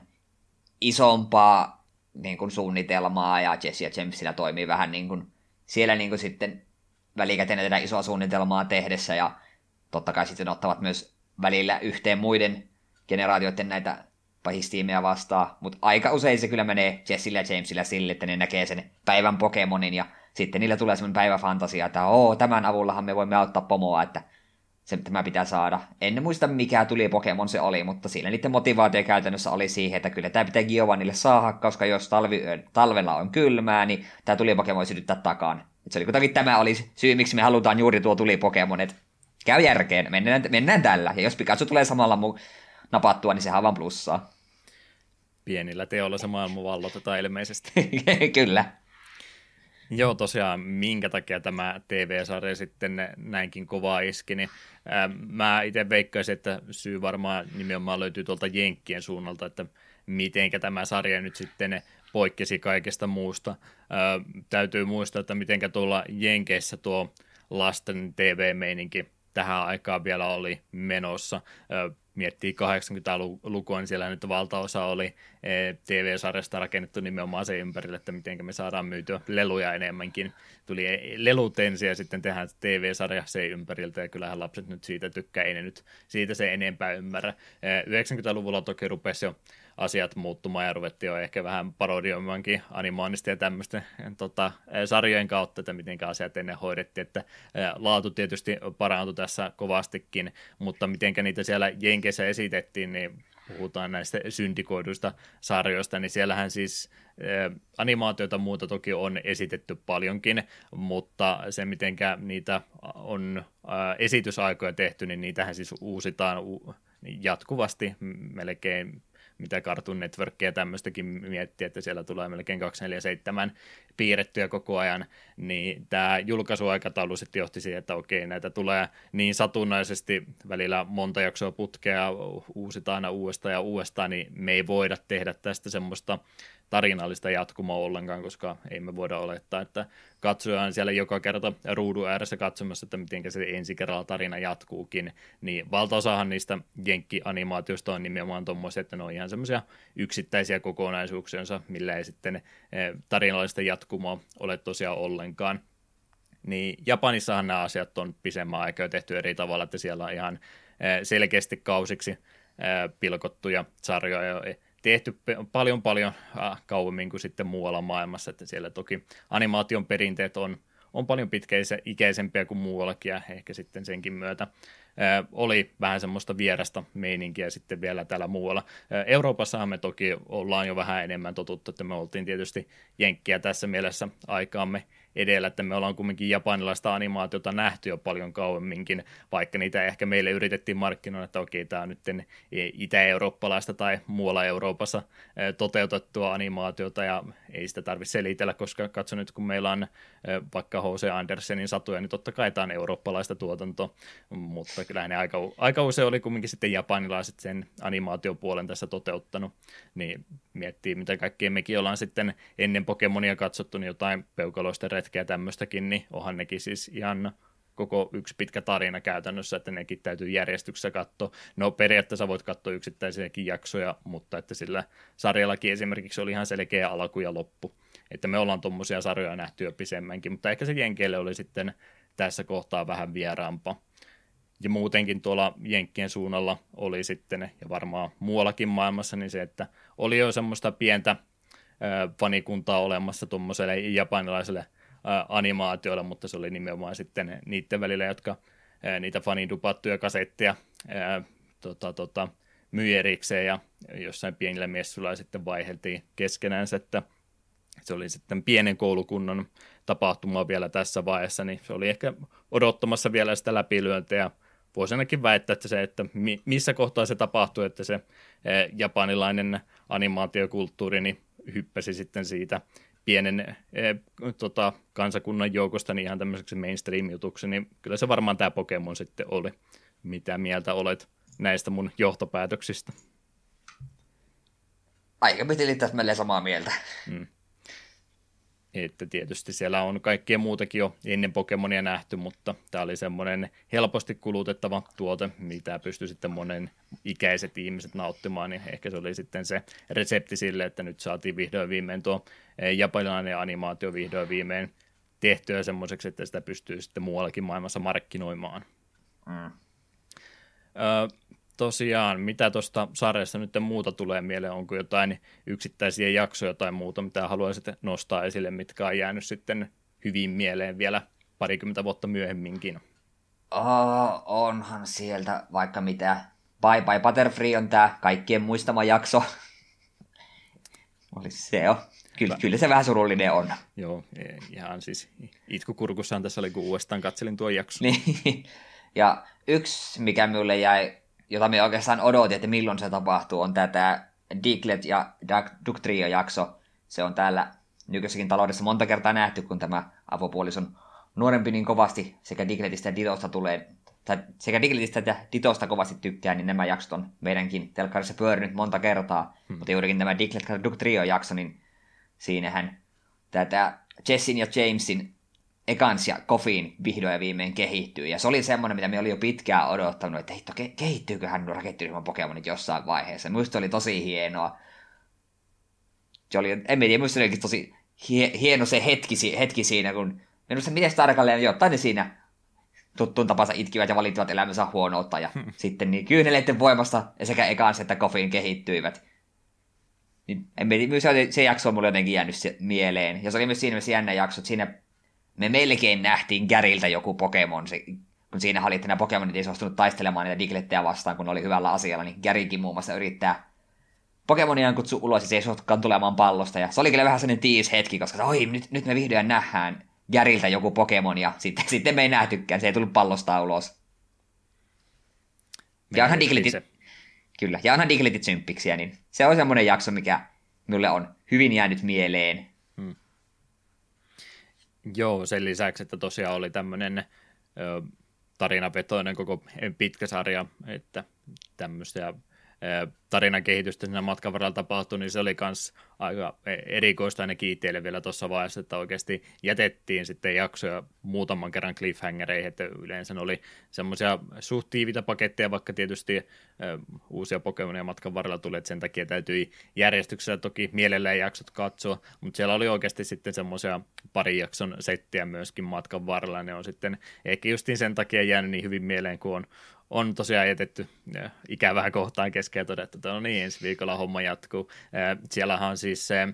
isompaa niin kuin suunnitelmaa ja Jesse ja Jamesillä toimii vähän niin kuin, siellä niin kuin sitten välikäteen tätä isoa suunnitelmaa tehdessä ja totta kai sitten ottavat myös välillä yhteen muiden generaatioiden näitä pahistiimejä vastaan, mutta aika usein se kyllä menee Jessillä ja Jamesillä sille, että ne näkee sen päivän Pokemonin ja sitten niillä tulee semmoinen päiväfantasia, että oo, tämän avullahan me voimme auttaa pomoa, että se tämä pitää saada. En muista mikä tuli Pokemon se oli, mutta siinä niiden motivaatio käytännössä oli siihen, että kyllä tämä pitää Giovannille saada, koska jos talvi, talvella on kylmää, niin tämä tuli Pokemon sytyttää takaan. Et se oli kuitenkin tämä oli syy, miksi me halutaan juuri tuo tuli Pokemon, että käy järkeen, mennään, mennään tällä. Ja jos Pikachu tulee samalla mu- napattua, niin sehän on vaan plussaa. Pienillä teolla se maailma vallotetaan ilmeisesti. Kyllä. Joo, tosiaan, minkä takia tämä TV-sarja sitten näinkin kovaa iski, niin ää, mä itse veikkaisin, että syy varmaan nimenomaan löytyy tuolta Jenkkien suunnalta, että mitenkä tämä sarja nyt sitten poikkesi kaikesta muusta. Ää, täytyy muistaa, että mitenkä tuolla Jenkeissä tuo lasten TV-meininki tähän aikaan vielä oli menossa. Miettii 80-lukua, niin siellä nyt valtaosa oli e, TV-sarjasta rakennettu nimenomaan se ympärille, että miten me saadaan myytyä leluja enemmänkin. Tuli lelut ensin ja sitten tehdään TV-sarja se ympäriltä ja kyllähän lapset nyt siitä tykkää, ei ne nyt siitä se enempää ymmärrä. 90-luvulla toki rupesi jo asiat muuttumaan ja ruvettiin jo ehkä vähän parodioimaankin animaanista ja tämmöisten tota, sarjojen kautta, että miten asiat ennen hoidettiin, että laatu tietysti parantui tässä kovastikin, mutta miten niitä siellä Jenkeissä esitettiin, niin puhutaan näistä syntikoiduista sarjoista, niin siellähän siis animaatioita muuta toki on esitetty paljonkin, mutta se miten niitä on esitysaikoja tehty, niin niitähän siis uusitaan jatkuvasti melkein mitä Cartoon Network ja tämmöistäkin miettii, että siellä tulee melkein 247 piirrettyä koko ajan, niin tämä julkaisuaikataulu sitten johti siihen, että okei, näitä tulee niin satunnaisesti välillä monta jaksoa putkea, uusitaan aina uudestaan ja uudestaan, niin me ei voida tehdä tästä semmoista tarinallista jatkumoa ollenkaan, koska ei me voida olettaa, että katsoja on siellä joka kerta ruudun ääressä katsomassa, että miten se ensi kerralla tarina jatkuukin, niin valtaosahan niistä jenkki-animaatioista on nimenomaan tuommoisia, että ne on ihan semmoisia yksittäisiä kokonaisuuksia, millä ei sitten eh, tarinallista jatkumoa ole tosiaan ollenkaan. Niin Japanissahan nämä asiat on pisemmän aikaa tehty eri tavalla, että siellä on ihan eh, selkeästi kausiksi eh, pilkottuja sarjoja, tehty paljon paljon äh, kauemmin kuin sitten muualla maailmassa, että siellä toki animaation perinteet on, on paljon pitkäisempiä kuin muuallakin ja ehkä sitten senkin myötä oli vähän semmoista vierasta meininkiä sitten vielä täällä muualla. Ää, Euroopassahan me toki ollaan jo vähän enemmän totuttu, että me oltiin tietysti jenkkiä tässä mielessä aikaamme edellä, että me ollaan kumminkin japanilaista animaatiota nähty jo paljon kauemminkin, vaikka niitä ehkä meille yritettiin markkinoida, että okei, tämä on nyt itä-eurooppalaista tai muualla Euroopassa toteutettua animaatiota, ja ei sitä tarvitse selitellä, koska katso nyt, kun meillä on vaikka H.C. Andersenin satuja, niin totta kai tämä on eurooppalaista tuotantoa, mutta kyllä ne aika, aika usein oli kumminkin sitten japanilaiset sen animaatiopuolen tässä toteuttanut, niin miettii, mitä kaikkea mekin ollaan sitten ennen Pokemonia katsottu, niin jotain peukaloista retkeä tämmöistäkin, niin onhan nekin siis ihan koko yksi pitkä tarina käytännössä, että nekin täytyy järjestyksessä katsoa. No periaatteessa voit katsoa yksittäisiäkin jaksoja, mutta että sillä sarjallakin esimerkiksi oli ihan selkeä alku ja loppu. Että me ollaan tuommoisia sarjoja nähty jo pisemmänkin, mutta ehkä se Jenkeille oli sitten tässä kohtaa vähän vieraampaa. Ja muutenkin tuolla Jenkkien suunnalla oli sitten, ja varmaan muuallakin maailmassa, niin se, että oli jo semmoista pientä fanikuntaa olemassa tuommoiselle japanilaiselle animaatioille, mutta se oli nimenomaan sitten niiden välillä, jotka niitä fanidupattuja kasetteja tota, tota, myi erikseen ja jossain pienillä messuilla sitten vaiheltiin keskenään, että se oli sitten pienen koulukunnan tapahtuma vielä tässä vaiheessa, niin se oli ehkä odottamassa vielä sitä läpilyöntiä voisi ainakin väittää, että se, että mi- missä kohtaa se tapahtui, että se japanilainen animaatiokulttuuri niin hyppäsi sitten siitä pienen eh, tota, kansakunnan joukosta niin ihan tämmöiseksi mainstream-jutuksi, niin kyllä se varmaan tämä Pokemon sitten oli. Mitä mieltä olet näistä mun johtopäätöksistä? Aika pitkälti täsmälleen samaa mieltä. Mm. Että tietysti siellä on kaikkea muutakin jo ennen Pokemonia nähty, mutta tämä oli semmoinen helposti kulutettava tuote, mitä pystyi sitten monen ikäiset ihmiset nauttimaan, niin ehkä se oli sitten se resepti sille, että nyt saatiin vihdoin viimein tuo eh, japanilainen animaatio vihdoin viimein tehtyä semmoiseksi, että sitä pystyy sitten muuallakin maailmassa markkinoimaan. Mm. Öö, tosiaan, mitä tuosta sarjasta nyt muuta tulee mieleen? Onko jotain yksittäisiä jaksoja tai muuta, mitä haluaisit nostaa esille, mitkä on jäänyt sitten hyvin mieleen vielä parikymmentä vuotta myöhemminkin? Oh, onhan sieltä vaikka mitä. Bye Bye Butterfree on tämä kaikkien muistama jakso. Oli se on. Kyllä, kyllä se vähän surullinen on. Joo, e, ihan siis itkukurkussaan tässä oli, kun uudestaan katselin tuon jakson. Niin. Ja yksi, mikä minulle jäi jota me oikeastaan odotin, että milloin se tapahtuu, on tätä Diglett ja Duck Trio-jakso. Se on täällä nykyisessäkin taloudessa monta kertaa nähty, kun tämä avopuolison nuorempi niin kovasti sekä Digletistä ja Ditosta tulee, tai sekä Digletistä ja Ditosta kovasti tykkää, niin nämä jaksot on meidänkin telkkarissa pyörinyt monta kertaa. Hmm. Mutta juurikin tämä Diglett ja Duck Trio-jakso, niin siinähän tätä Jessin ja Jamesin Ekans ja Kofiin vihdoin ja viimein kehittyy. Ja se oli semmoinen, mitä me oli jo pitkään odottanut, että hitto, ke- kehittyykö nuo rakettiryhmän Pokemonit jossain vaiheessa. Minusta oli tosi hienoa. Se oli, en tiedä, minusta oli tosi hie- hieno se hetki, hetki siinä, kun minusta miten tarkalleen jotain ne siinä tuttuun tapansa itkivät ja valittivat elämänsä huonoutta. Ja sitten niin kyyneleiden voimasta sekä Ekans että Kofiin kehittyivät. Niin, en tiedä, se, se jakso on mulle jotenkin jäänyt mieleen. Ja se oli myös siinä mielessä jännä jakso, että siinä me melkein nähtiin Gäriltä joku Pokemon, se, kun siinä oli, että nämä Pokemonit ei suostunut taistelemaan niitä Digletteja vastaan, kun oli hyvällä asialla, niin Gärikin muun muassa yrittää Pokemoniaan kutsu ulos ja se ei suostukaan tulemaan pallosta. Ja se oli kyllä vähän sellainen tiis hetki, koska oi, nyt, nyt me vihdoin nähdään Gäriltä joku Pokemon, ja sitten, sitten me ei nähtykään, se ei tullut pallosta ulos. ja onhan Digletit, kyllä, ja onhan Digletit symppiksiä, niin se on semmoinen jakso, mikä minulle on hyvin jäänyt mieleen. Joo, sen lisäksi, että tosiaan oli tämmöinen tarinapetoinen koko pitkä sarja, että tämmöistä tarinan kehitystä siinä matkan varrella tapahtui, niin se oli myös aika erikoista ainakin itselle vielä tuossa vaiheessa, että oikeasti jätettiin sitten jaksoja muutaman kerran cliffhangereihin, että yleensä ne oli semmoisia suht tiivitä paketteja, vaikka tietysti uusia Pokemonia matkan varrella tuli, että sen takia täytyi järjestyksellä toki mielellään jaksot katsoa, mutta siellä oli oikeasti sitten semmoisia pari jakson settiä myöskin matkan varrella, ne on sitten ehkä justiin sen takia jäänyt niin hyvin mieleen, kun on on tosiaan jätetty ikävää kohtaan kesken ja todettu, että no niin, ensi viikolla homma jatkuu. Siellähän on siis se,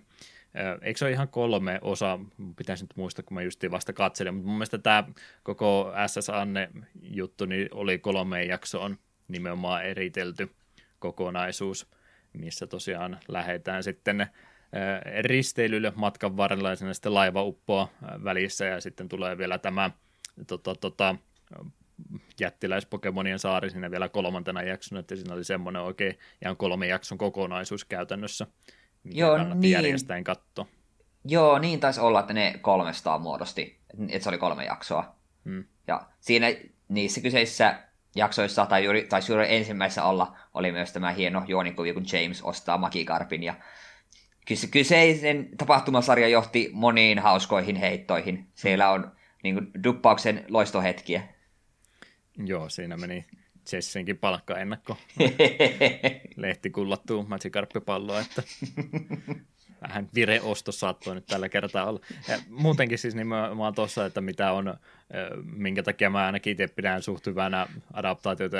eikö se ole ihan kolme osa, pitäisi nyt muistaa, kun mä just vasta katselin, mutta mun mielestä tämä koko SS Anne juttu niin oli kolme jaksoon nimenomaan eritelty kokonaisuus, missä tosiaan lähdetään sitten risteilylle matkan varrella ja sitten laiva uppoa välissä ja sitten tulee vielä tämä tota, tota, jättiläispokemonien saari siinä vielä kolmantena jaksona, että siinä oli semmoinen oikein ihan kolme jakson kokonaisuus käytännössä, mikä Joo, kannatti niin. järjestäen katsoa. Joo, niin taisi olla, että ne 300 muodosti, että se oli kolme jaksoa. Hmm. Ja siinä niissä kyseisissä jaksoissa, tai juuri, tai juuri ensimmäisessä olla, oli myös tämä hieno juonikuvi, kun James ostaa Magikarpin, ja kyseisen tapahtumasarja johti moniin hauskoihin heittoihin. Siellä on niin kuin, duppauksen loistohetkiä. Joo, siinä meni Jessinkin palkkaennakko. Lehti kullattuu Magikarppipalloa, että vähän vireosto saattoi nyt tällä kertaa olla. Ja muutenkin siis nimenomaan tuossa, että mitä on, minkä takia mä ainakin itse pidän suht hyvänä adaptaatiota,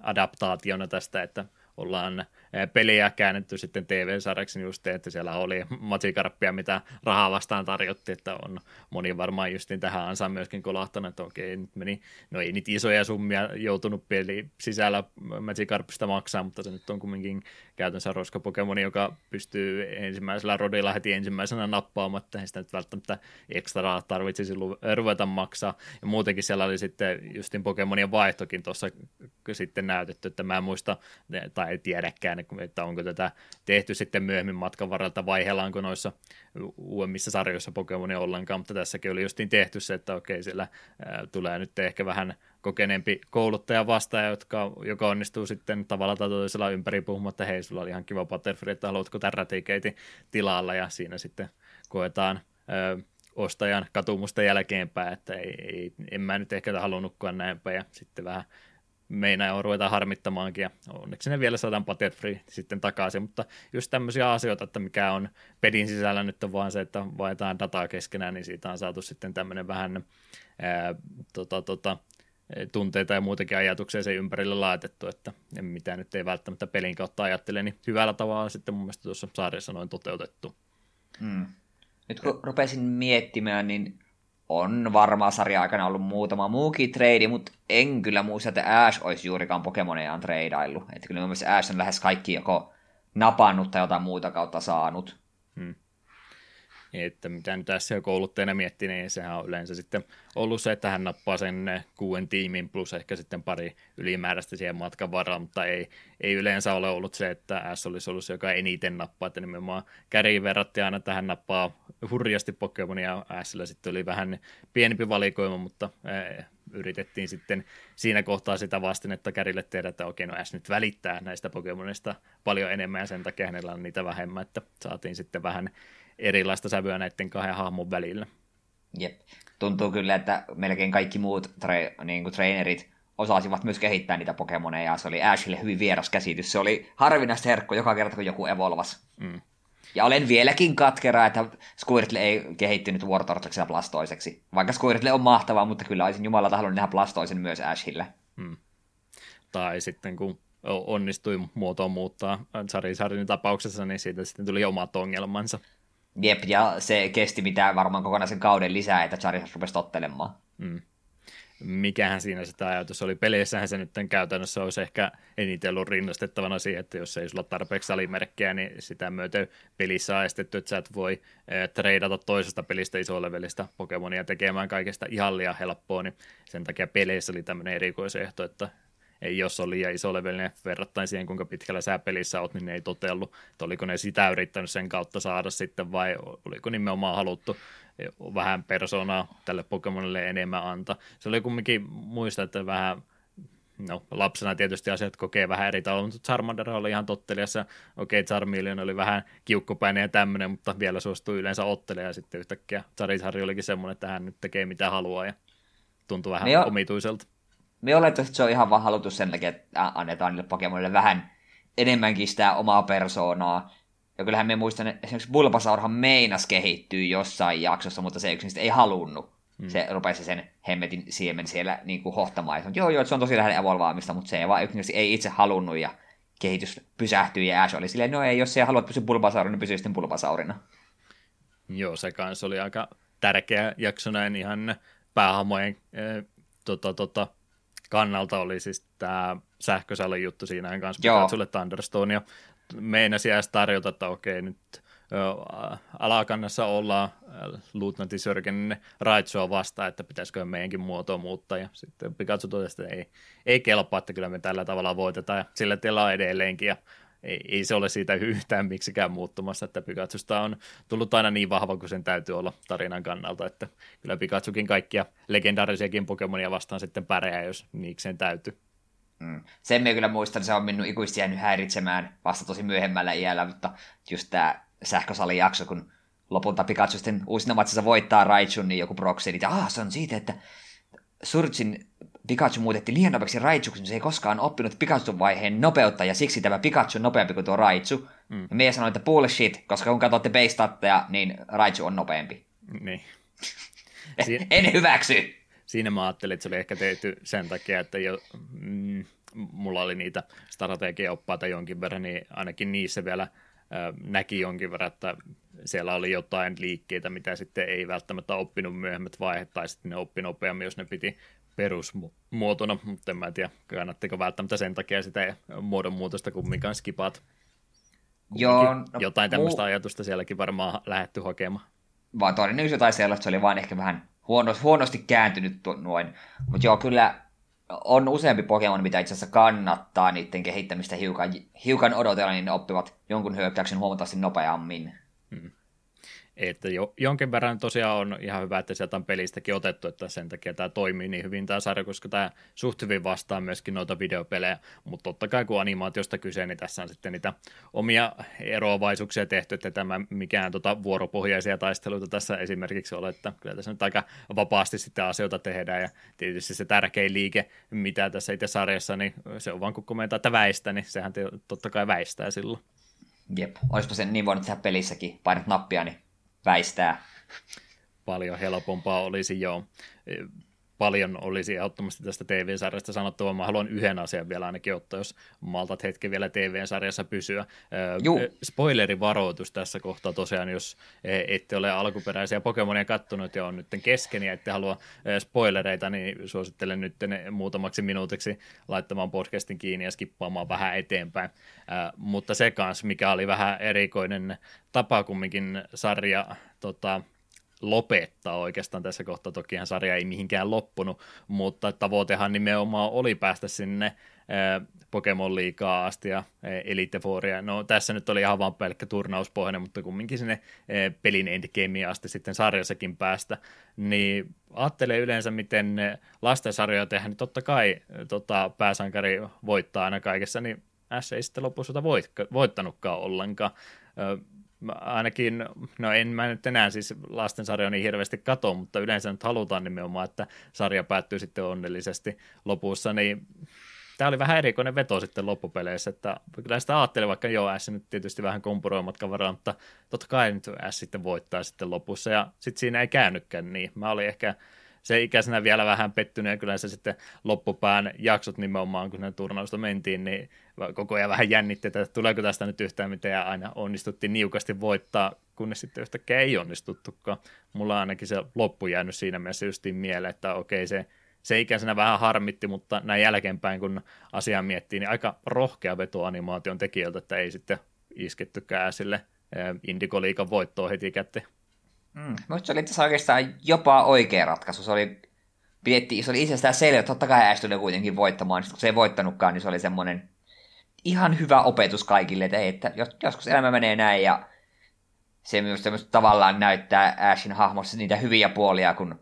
adaptaationa tästä, että ollaan peliä käännetty sitten TV-sarjaksi niin just, että siellä oli matsikarppia, mitä rahaa vastaan tarjottiin, että on moni varmaan justiin tähän ansaan myöskin kolahtanut, että okei, nyt meni, no ei niitä isoja summia joutunut peli sisällä matsikarppista maksaa, mutta se nyt on kumminkin käytännössä roska Pokemoni, joka pystyy ensimmäisellä rodilla heti ensimmäisenä nappaamaan, että ei sitä nyt välttämättä ekstraa tarvitsisi ruveta maksaa. Ja muutenkin siellä oli sitten justin Pokemonien vaihtokin tuossa sitten näytetty, että mä en muista, tai tiedäkään, että onko tätä tehty sitten myöhemmin matkan varrelta, vaihellaanko noissa uudemmissa sarjoissa Pokemonia ollenkaan, mutta tässäkin oli justiin tehty se, että okei, siellä tulee nyt ehkä vähän kokeneempi kouluttaja vastaaja, jotka, joka onnistuu sitten tavalla tai toisella ympäri puhumaan, että hei, sulla oli ihan kiva Butterfree, että haluatko tämän tilalla, ja siinä sitten koetaan ostajan katumusta jälkeenpäin, että ei, ei, en mä nyt ehkä halunnutkaan näinpä, ja sitten vähän meinaa ruveta harmittamaankin, ja onneksi ne vielä saadaan Butterfree sitten takaisin, mutta just tämmöisiä asioita, että mikä on pedin sisällä nyt on vaan se, että vaihdetaan dataa keskenään, niin siitä on saatu sitten tämmöinen vähän ää, tota, tota, tunteita ja muutenkin ajatuksia sen ympärille laitettu, että mitä nyt ei välttämättä pelin kautta ajattele, niin hyvällä tavalla sitten mun mielestä tuossa sarjassa noin toteutettu. Hmm. Nyt kun rupesin miettimään, niin on varmaan sarja aikana ollut muutama muukin trade, mutta en kyllä muista, että Ash olisi juurikaan Pokemonejaan treidaillut. Että kyllä mielestä Ash on lähes kaikki joko napannut tai jotain muuta kautta saanut. Että mitä nyt tässä kouluttajana miettii, niin sehän on yleensä sitten ollut se, että hän nappaa sen kuuden tiimin plus ehkä sitten pari ylimääräistä siihen matkan varrella, mutta ei, ei yleensä ole ollut se, että S olisi ollut se, joka eniten nappaa, että nimenomaan käriin verrattiin aina, että hän nappaa hurjasti Pokemonia, Sillä sitten oli vähän pienempi valikoima, mutta yritettiin sitten siinä kohtaa sitä vastin, että Kärille tehdä, että okei, no S nyt välittää näistä Pokemonista paljon enemmän ja sen takia hänellä on niitä vähemmän, että saatiin sitten vähän erilaista sävyä näiden kahden hahmon välillä. Jep. Tuntuu kyllä, että melkein kaikki muut tra- niin kuin trainerit osasivat myös kehittää niitä Pokemoneja. Se oli Ashille hyvin vieras käsitys. Se oli harvinaista herkko joka kerta, kun joku evolvas. Mm. Ja olen vieläkin katkera, että Squirtle ei kehittynyt Wartortleksi ja Blastoiseksi. Vaikka Squirtle on mahtava, mutta kyllä olisin jumalata halunnut nähdä Blastoisen myös Ashille. Mm. Tai sitten kun onnistui muotoon muuttaa Charizardin tapauksessa, niin siitä sitten tuli omat ongelmansa. Jep, ja se kesti mitä varmaan kokonaisen kauden lisää, että Charizard rupesi tottelemaan. Mm. Mikähän siinä sitä ajatus oli. Peleissähän se nyt käytännössä olisi ehkä eniten ollut rinnastettavana siihen, että jos ei sulla tarpeeksi alimerkkejä, niin sitä myöten pelissä on estetty, että sä et voi eh, treidata toisesta pelistä isolevelistä Pokemonia tekemään kaikesta ihan liian helppoa, niin sen takia peleissä oli tämmöinen erikoisehto, että jos on liian iso levelinen verrattain siihen, kuinka pitkällä sä pelissä oot, niin ne ei totellut. Että oliko ne sitä yrittänyt sen kautta saada sitten vai oliko nimenomaan haluttu vähän persoonaa tälle Pokemonille enemmän antaa. Se oli kumminkin muista, että vähän no, lapsena tietysti asiat kokee vähän eri tavalla, mutta Charmander oli ihan tottelijassa. Okei, okay, Charmeleon oli vähän kiukkupäinen ja tämmöinen, mutta vielä suostui yleensä ottelemaan ja sitten yhtäkkiä Charizard olikin semmoinen, että hän nyt tekee mitä haluaa ja tuntui vähän jo, omituiselta me olettaisiin, että se on ihan vaan haluttu sen takia, että annetaan niille Pokemonille vähän enemmänkin sitä omaa persoonaa. Ja kyllähän me muistan, että esimerkiksi Bulbasaurhan meinas kehittyy jossain jaksossa, mutta se yksin ei halunnut. Hmm. Se rupesi sen hemmetin siemen siellä niin kuin hohtamaan. Ja joo, joo, se on tosi lähellä evolvaamista, mutta se ei vaan yksinkertaisesti ei itse halunnut ja kehitys pysähtyi ja Ash oli silleen, no ei, jos sä haluat pysyä Bulbasaurina, niin pysyy sitten Bulbasaurina. Joo, se kanssa oli aika tärkeä jakso näin ihan päähamojen äh, tota, tota, kannalta oli siis tämä sähkösalin juttu siinä kanssa, pitää sulle Thunderstone ja meinasi edes tarjota, että okei nyt alakannassa ollaan Luutnantti Sörgenin Raitsoa vastaan, että pitäisikö meidänkin muotoa muuttaa, ja sitten Pikachu totesi, että ei, ei kelpaa, että kyllä me tällä tavalla voitetaan, ja sillä tiellä on edelleenkin, ja ei, ei se ole siitä yhtään miksikään muuttumassa, että Pikachusta on tullut aina niin vahva kuin sen täytyy olla tarinan kannalta, että kyllä Pikachukin kaikkia legendaarisiakin Pokemonia vastaan sitten pärjää, jos niikseen täytyy. Mm. Sen me kyllä muistan, se on minun ikuisesti jäänyt häiritsemään vasta tosi myöhemmällä iällä, mutta just tämä sähkösalin jakso, kun lopulta Pikachu sitten uusina matsissa voittaa Raichun, niin joku proksi, niin ah, se on siitä, että Surgin Pikachu muutettiin liian nopeaksi Raichuksi, niin se ei koskaan oppinut Pikachun vaiheen nopeutta, ja siksi tämä Pikachu on nopeampi kuin tuo Raichu. Mm. Ja me sanoin, että bullshit, koska kun katsotte base niin Raichu on nopeampi. Niin. Siin... en hyväksy. Siinä mä ajattelin, että se oli ehkä tehty sen takia, että jo, mm, mulla oli niitä strategiaoppaita jonkin verran, niin ainakin niissä vielä näki jonkin verran, että siellä oli jotain liikkeitä, mitä sitten ei välttämättä oppinut myöhemmät vaiheet, tai sitten ne oppi nopeammin, jos ne piti perusmuotona, mutta en mä tiedä, kannattiko välttämättä sen takia sitä muodonmuutosta kumminkaan skipaat. Joo, no, jotain tämmöistä muu... ajatusta sielläkin varmaan lähetty hakemaan. Vaan todennäköisesti jotain sellaista, se oli vain ehkä vähän huonosti, huonosti kääntynyt noin. Mutta joo, kyllä on useampi Pokemon, mitä itse asiassa kannattaa niiden kehittämistä hiukan, hiukan odotella, niin ne oppivat jonkun hyökkäyksen huomattavasti nopeammin. Että jo, jonkin verran tosiaan on ihan hyvä, että sieltä on pelistäkin otettu, että sen takia tämä toimii niin hyvin tämä sarja, koska tämä suht hyvin vastaa myöskin noita videopelejä, mutta totta kai kun animaatiosta kyse, niin tässä on sitten niitä omia eroavaisuuksia tehty, että tämä mikään tota vuoropohjaisia taisteluita tässä esimerkiksi ole, että kyllä tässä nyt aika vapaasti sitten asioita tehdään. Ja tietysti se tärkein liike, mitä tässä itse sarjassa, niin se on vaan kun komentaa, että väistä, niin sehän totta kai väistää silloin. Jep, olisipa se niin voinut tehdä pelissäkin, painat nappia, niin väistää. Paljon helpompaa olisi joo paljon olisi ehdottomasti tästä TV-sarjasta sanottavaa. Mä haluan yhden asian vielä ainakin ottaa, jos maltat hetki vielä TV-sarjassa pysyä. Juu. Spoilerivaroitus tässä kohtaa tosiaan, jos ette ole alkuperäisiä Pokemonia kattonut ja on nyt kesken ja ette halua spoilereita, niin suosittelen nyt muutamaksi minuutiksi laittamaan podcastin kiinni ja skippaamaan vähän eteenpäin. Mutta se kanssa, mikä oli vähän erikoinen tapa kumminkin sarja tota, lopettaa oikeastaan tässä kohtaa. Tokihan sarja ei mihinkään loppunut, mutta tavoitehan nimenomaan oli päästä sinne Pokemon liikaa asti ja Elite Fouria. No tässä nyt oli ihan vaan pelkkä turnauspohjainen, mutta kumminkin sinne pelin endgameen asti sitten sarjassakin päästä. Niin ajattelee yleensä, miten lastensarjoja tehdään, niin totta kai tota, pääsankari voittaa aina kaikessa, niin S ei sitten lopussa voittanutkaan ollenkaan ainakin, no en mä nyt enää siis lastensarjoja niin hirveästi kato, mutta yleensä nyt halutaan nimenomaan, että sarja päättyy sitten onnellisesti lopussa, niin tämä oli vähän erikoinen veto sitten loppupeleissä, että kyllä sitä ajattelin, vaikka joo, S nyt tietysti vähän kompuroimatkan varaan, mutta totta kai nyt S sitten voittaa sitten lopussa, ja sitten siinä ei käynytkään niin. Mä olin ehkä se ikäisenä vielä vähän pettynyt ja kyllä se sitten loppupään jaksot nimenomaan, kun ne turnausta mentiin, niin koko ajan vähän jännitti, että tuleeko tästä nyt yhtään mitään ja aina onnistuttiin niukasti voittaa, kunnes sitten yhtäkkiä ei onnistuttukaan. Mulla on ainakin se loppu jäänyt siinä mielessä justiin mieleen, että okei se se ikäisenä vähän harmitti, mutta näin jälkeenpäin, kun asiaa miettii, niin aika rohkea veto animaation tekijöiltä, että ei sitten iskettykään sille Indigo-liikan voittoa heti käteen. Mm. Minusta se oli tässä oikeastaan jopa oikea ratkaisu. Se oli, pidettiin, se oli itsestään selvä, että totta kai Ash tuli kuitenkin voittamaan. Sitten kun se ei voittanutkaan, niin se oli semmoinen ihan hyvä opetus kaikille, että, ei, että joskus elämä menee näin ja se myös tavallaan näyttää Ashin hahmossa niitä hyviä puolia, kun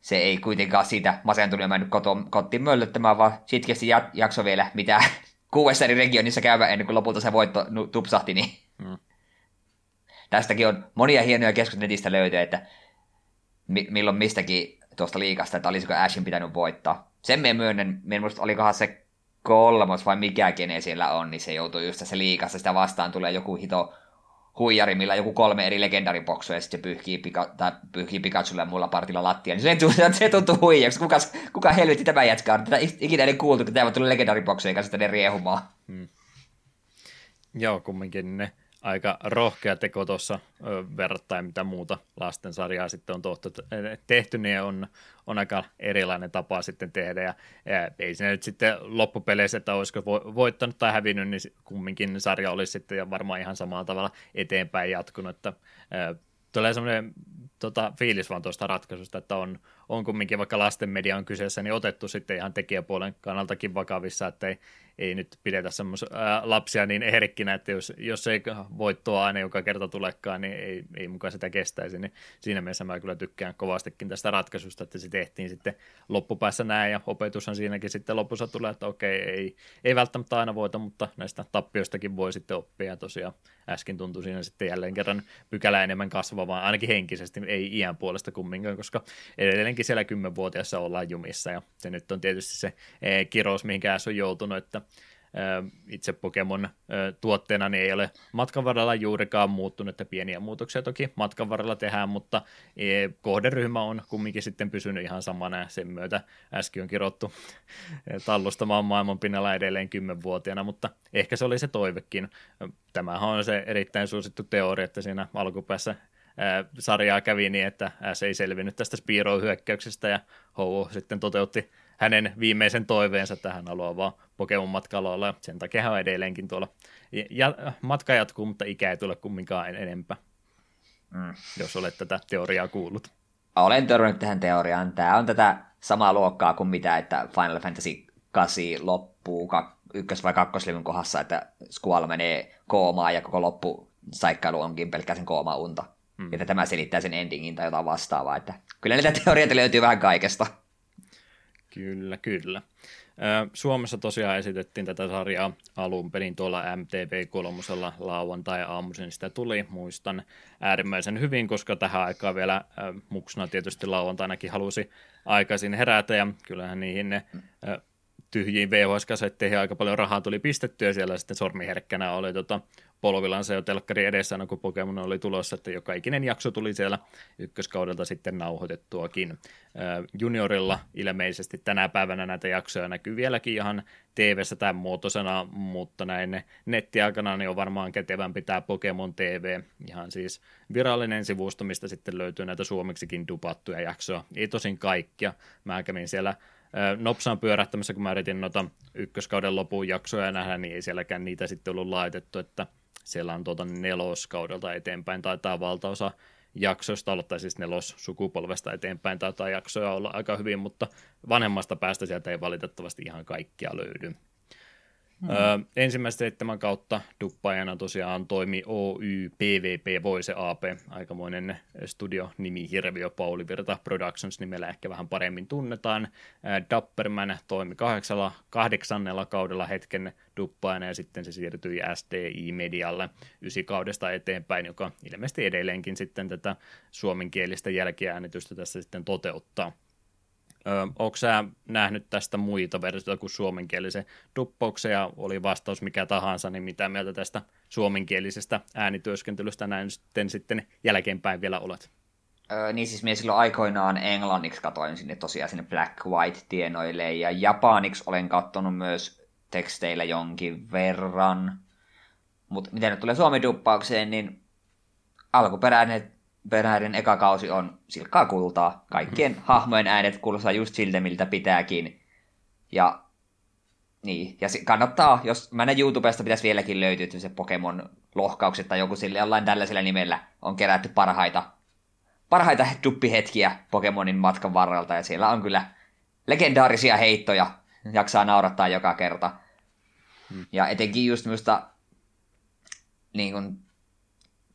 se ei kuitenkaan siitä masentunut ja mennyt kotiin möllöttämään, vaan sitkeästi jakso vielä, mitä kuudessa eri regionissa käyvä ennen kuin lopulta se voitto tupsahti, niin mm. Tästäkin on monia hienoja keskusteluja netistä löytyy, että mi- milloin mistäkin tuosta liikasta, että olisiko Ashin pitänyt voittaa. Sen me myönnän, minusta olikohan se kolmos vai mikä kene siellä on, niin se joutuu just tässä liikassa, sitä vastaan tulee joku hito huijari, millä joku kolme eri legendariboksua ja sitten se pyyhkii, pika, tai pyyhkii Pikachulle mulla partilla lattia, niin se tuntuu, se tuntuu huijaksi. Kuka, kuka helvetti tämä jätkä on? Tätä ikinä ei kuultu, kun tämä tuli legendariboksujen kanssa tänne riehumaan. Hmm. Joo, kumminkin ne aika rohkea teko tuossa verrattain mitä muuta lastensarjaa sitten on tohto, tehty, niin on, on aika erilainen tapa sitten tehdä, ja, ja ei se nyt sitten loppupeleissä, että olisiko voittanut tai hävinnyt, niin kumminkin sarja olisi sitten ja varmaan ihan samalla tavalla eteenpäin jatkunut, että ää, tulee semmoinen tota, fiilis vaan tuosta ratkaisusta, että on, on kumminkin vaikka lasten media on kyseessä, niin otettu sitten ihan tekijäpuolen kannaltakin vakavissa, että ei, ei nyt pidetä semmoisia lapsia niin herkkinä, että jos, jos ei voittoa aina joka kerta tulekaan, niin ei, ei mukaan sitä kestäisi, niin siinä mielessä mä kyllä tykkään kovastikin tästä ratkaisusta, että se tehtiin sitten loppupäässä näin, ja opetushan siinäkin sitten lopussa tulee, että okei, ei, ei välttämättä aina voita, mutta näistä tappioistakin voi sitten oppia, ja tosiaan äsken tuntui siinä sitten jälleen kerran pykälä enemmän kasvavaa, ainakin henkisesti, ei iän puolesta kumminkaan, koska edelleenkin siellä kymmenvuotiaassa ollaan jumissa, ja se nyt on tietysti se kirous, mihinkä on joutunut, että itse Pokemon tuotteena niin ei ole matkan varrella juurikaan muuttunut, että pieniä muutoksia toki matkan varrella tehdään, mutta e, kohderyhmä on kumminkin sitten pysynyt ihan samana ja sen myötä äsken on kirottu tallustamaan maailman pinnalla edelleen kymmenvuotiaana, mutta ehkä se oli se toivekin. Tämähän on se erittäin suosittu teoria, että siinä alkupäässä sarjaa kävi niin, että S ei selvinnyt tästä Spiro-hyökkäyksestä ja Ho sitten toteutti hänen viimeisen toiveensa tähän haluaa vaan Pokemon matkalla ja sen takia hän on edelleenkin tuolla. Ja, matka jatkuu, mutta ikä ei tule kumminkaan enempää, mm. jos olet tätä teoriaa kuullut. Olen törmännyt tähän teoriaan. Tämä on tätä samaa luokkaa kuin mitä, että Final Fantasy 8 loppuu ykkös- vai kakkoslivyn kohdassa, että Squall menee koomaan ja koko loppu saikkailu onkin pelkkää sen kooma-unta. Mm. Että tämä selittää sen endingin tai jotain vastaavaa. Että kyllä niitä teorioita löytyy vähän kaikesta. Kyllä, kyllä. Suomessa tosiaan esitettiin tätä sarjaa alun perin tuolla MTV3 lauantai-aamuisin sitä tuli, muistan äärimmäisen hyvin, koska tähän aikaan vielä muksuna tietysti lauantainakin halusi aikaisin herätä ja kyllähän niihin ne tyhjiin VHS-kasetteihin aika paljon rahaa tuli pistettyä siellä sitten sormiherkkänä oli tota, polvillansa jo telkkari edessä, kun Pokemon oli tulossa, että joka ikinen jakso tuli siellä ykköskaudelta sitten nauhoitettuakin. Juniorilla ilmeisesti tänä päivänä näitä jaksoja näkyy vieläkin ihan TV-ssä tämän muotoisena, mutta näin nettiaikana niin on varmaan kätevämpi tämä Pokemon TV, ihan siis virallinen sivusto, mistä sitten löytyy näitä suomeksikin dupattuja jaksoja. Ei tosin kaikkia. Mä kävin siellä nopsaan pyörähtämässä, kun mä yritin noita ykköskauden lopun jaksoja nähdä, niin ei sielläkään niitä sitten ollut laitettu, että siellä on tuota neloskaudelta eteenpäin, taitaa valtaosa jaksoista olla, tai siis nelos sukupolvesta eteenpäin taitaa jaksoja olla aika hyvin, mutta vanhemmasta päästä sieltä ei valitettavasti ihan kaikkia löydy. Hmm. Öö, ensimmäistä seitsemän kautta duppaajana tosiaan toimi Oy PVP Voice AP, aikamoinen studio-nimi Hirviö Pauli Virta Productions nimellä ehkä vähän paremmin tunnetaan. Dapperman toimi kahdeksalla, kahdeksannella kaudella hetken duppaajana ja sitten se siirtyi SDI Medialle kaudesta eteenpäin, joka ilmeisesti edelleenkin sitten tätä suomenkielistä jälkiäänitystä tässä sitten toteuttaa. Onko sä nähnyt tästä muita versioita kuin suomenkielisen duppauksen ja oli vastaus mikä tahansa, niin mitä mieltä tästä suomenkielisestä äänityöskentelystä näin sitten, sitten jälkeenpäin vielä olet? Öö, niin siis minä silloin aikoinaan englanniksi katoin sinne tosiaan sinne Black White tienoille ja japaniksi olen katsonut myös teksteillä jonkin verran. Mutta mitä nyt tulee suomi-duppaukseen, niin alkuperäinen peräiden eka kausi on silkkaa kultaa. Kaikkien mm-hmm. hahmojen äänet kuulostaa just siltä, miltä pitääkin. Ja niin, ja kannattaa, jos mä YouTubesta pitäisi vieläkin löytyä se Pokemon lohkaukset tai joku sille jollain tällaisella nimellä on kerätty parhaita, parhaita duppihetkiä Pokemonin matkan varrelta, ja siellä on kyllä legendaarisia heittoja, jaksaa naurattaa joka kerta. Hmm. Ja etenkin just minusta niin kuin,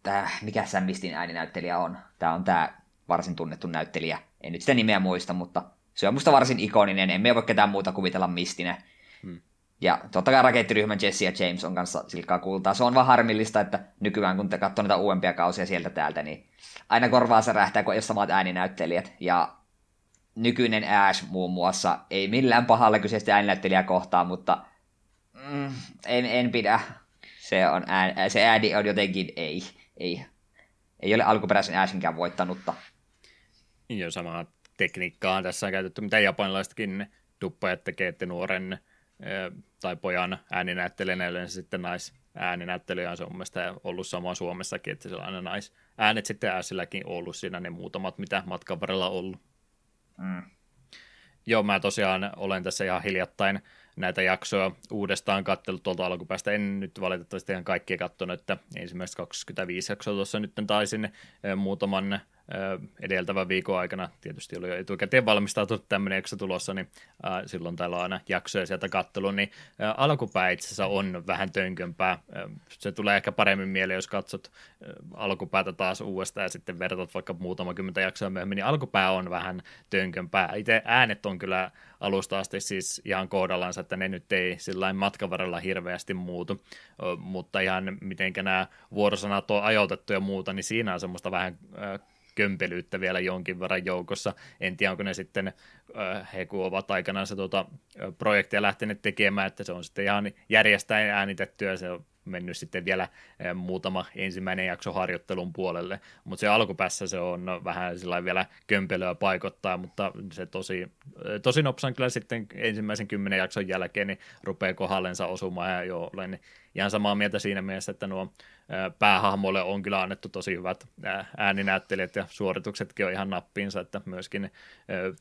tämä, mikä Sam Mistin ääninäyttelijä on. Tämä on tämä varsin tunnettu näyttelijä. En nyt sitä nimeä muista, mutta se on musta varsin ikoninen. Emme voi ketään muuta kuvitella Mistinä. Hmm. Ja totta kai rakettiryhmän Jesse ja James on kanssa silkkaa kultaa. Se on vaan harmillista, että nykyään kun te katsoo näitä uudempia kausia sieltä täältä, niin aina korvaa se rähtää, kun ei ole samat ääninäyttelijät. Ja nykyinen Ash muun muassa ei millään pahalla kyseistä ääninäyttelijää kohtaan, mutta mm, en, en pidä. Se, on ään, se ääni on jotenkin ei ei, ei ole alkuperäisen Ashinkään voittanutta. Joo, samaa tekniikkaa tässä on käytetty, mitä japanilaisetkin duppajat tekee, että nuoren tai pojan ääninäyttelijänä yleensä sitten nais ääninäyttelijä on se on mielestäni ollut sama Suomessakin, että sellainen nais äänet sitten ääsilläkin ollut siinä ne muutamat, mitä matkan varrella ollut. Mm. Joo, mä tosiaan olen tässä ihan hiljattain näitä jaksoja uudestaan katsellut tuolta alkupäästä. En nyt valitettavasti ihan kaikkia katsonut, että ensimmäistä 25 jaksoa tuossa nyt taisin eh, muutaman edeltävän viikon aikana tietysti oli jo etukäteen valmistautunut tämmöinen jakso tulossa, niin silloin täällä on aina jaksoja sieltä kattelu, niin alkupää itse asiassa on vähän tönkömpää. Se tulee ehkä paremmin mieleen, jos katsot alkupäätä taas uudestaan ja sitten vertat vaikka muutama kymmentä jaksoa myöhemmin, niin alkupää on vähän tönkömpää. Itse äänet on kyllä alusta asti siis ihan kohdallansa, että ne nyt ei sillä matkan varrella hirveästi muutu, mutta ihan mitenkä nämä vuorosanat on ajoitettu ja muuta, niin siinä on semmoista vähän äh, kömpelyyttä vielä jonkin verran joukossa. En tiedä, onko ne sitten, he kun ovat aikanaan se tuota, projektia lähteneet tekemään, että se on sitten ihan järjestäen äänitettyä, se on mennyt sitten vielä eh, muutama ensimmäinen jakso harjoittelun puolelle, mutta se alkupäässä se on vähän sillä vielä kömpelöä paikottaa, mutta se tosi, eh, tosi nopsan kyllä sitten ensimmäisen kymmenen jakson jälkeen niin rupeaa kohdallensa osumaan ja jo olen ihan samaa mieltä siinä mielessä, että nuo päähahmolle on kyllä annettu tosi hyvät ääninäyttelijät ja suorituksetkin on ihan nappiinsa, että myöskin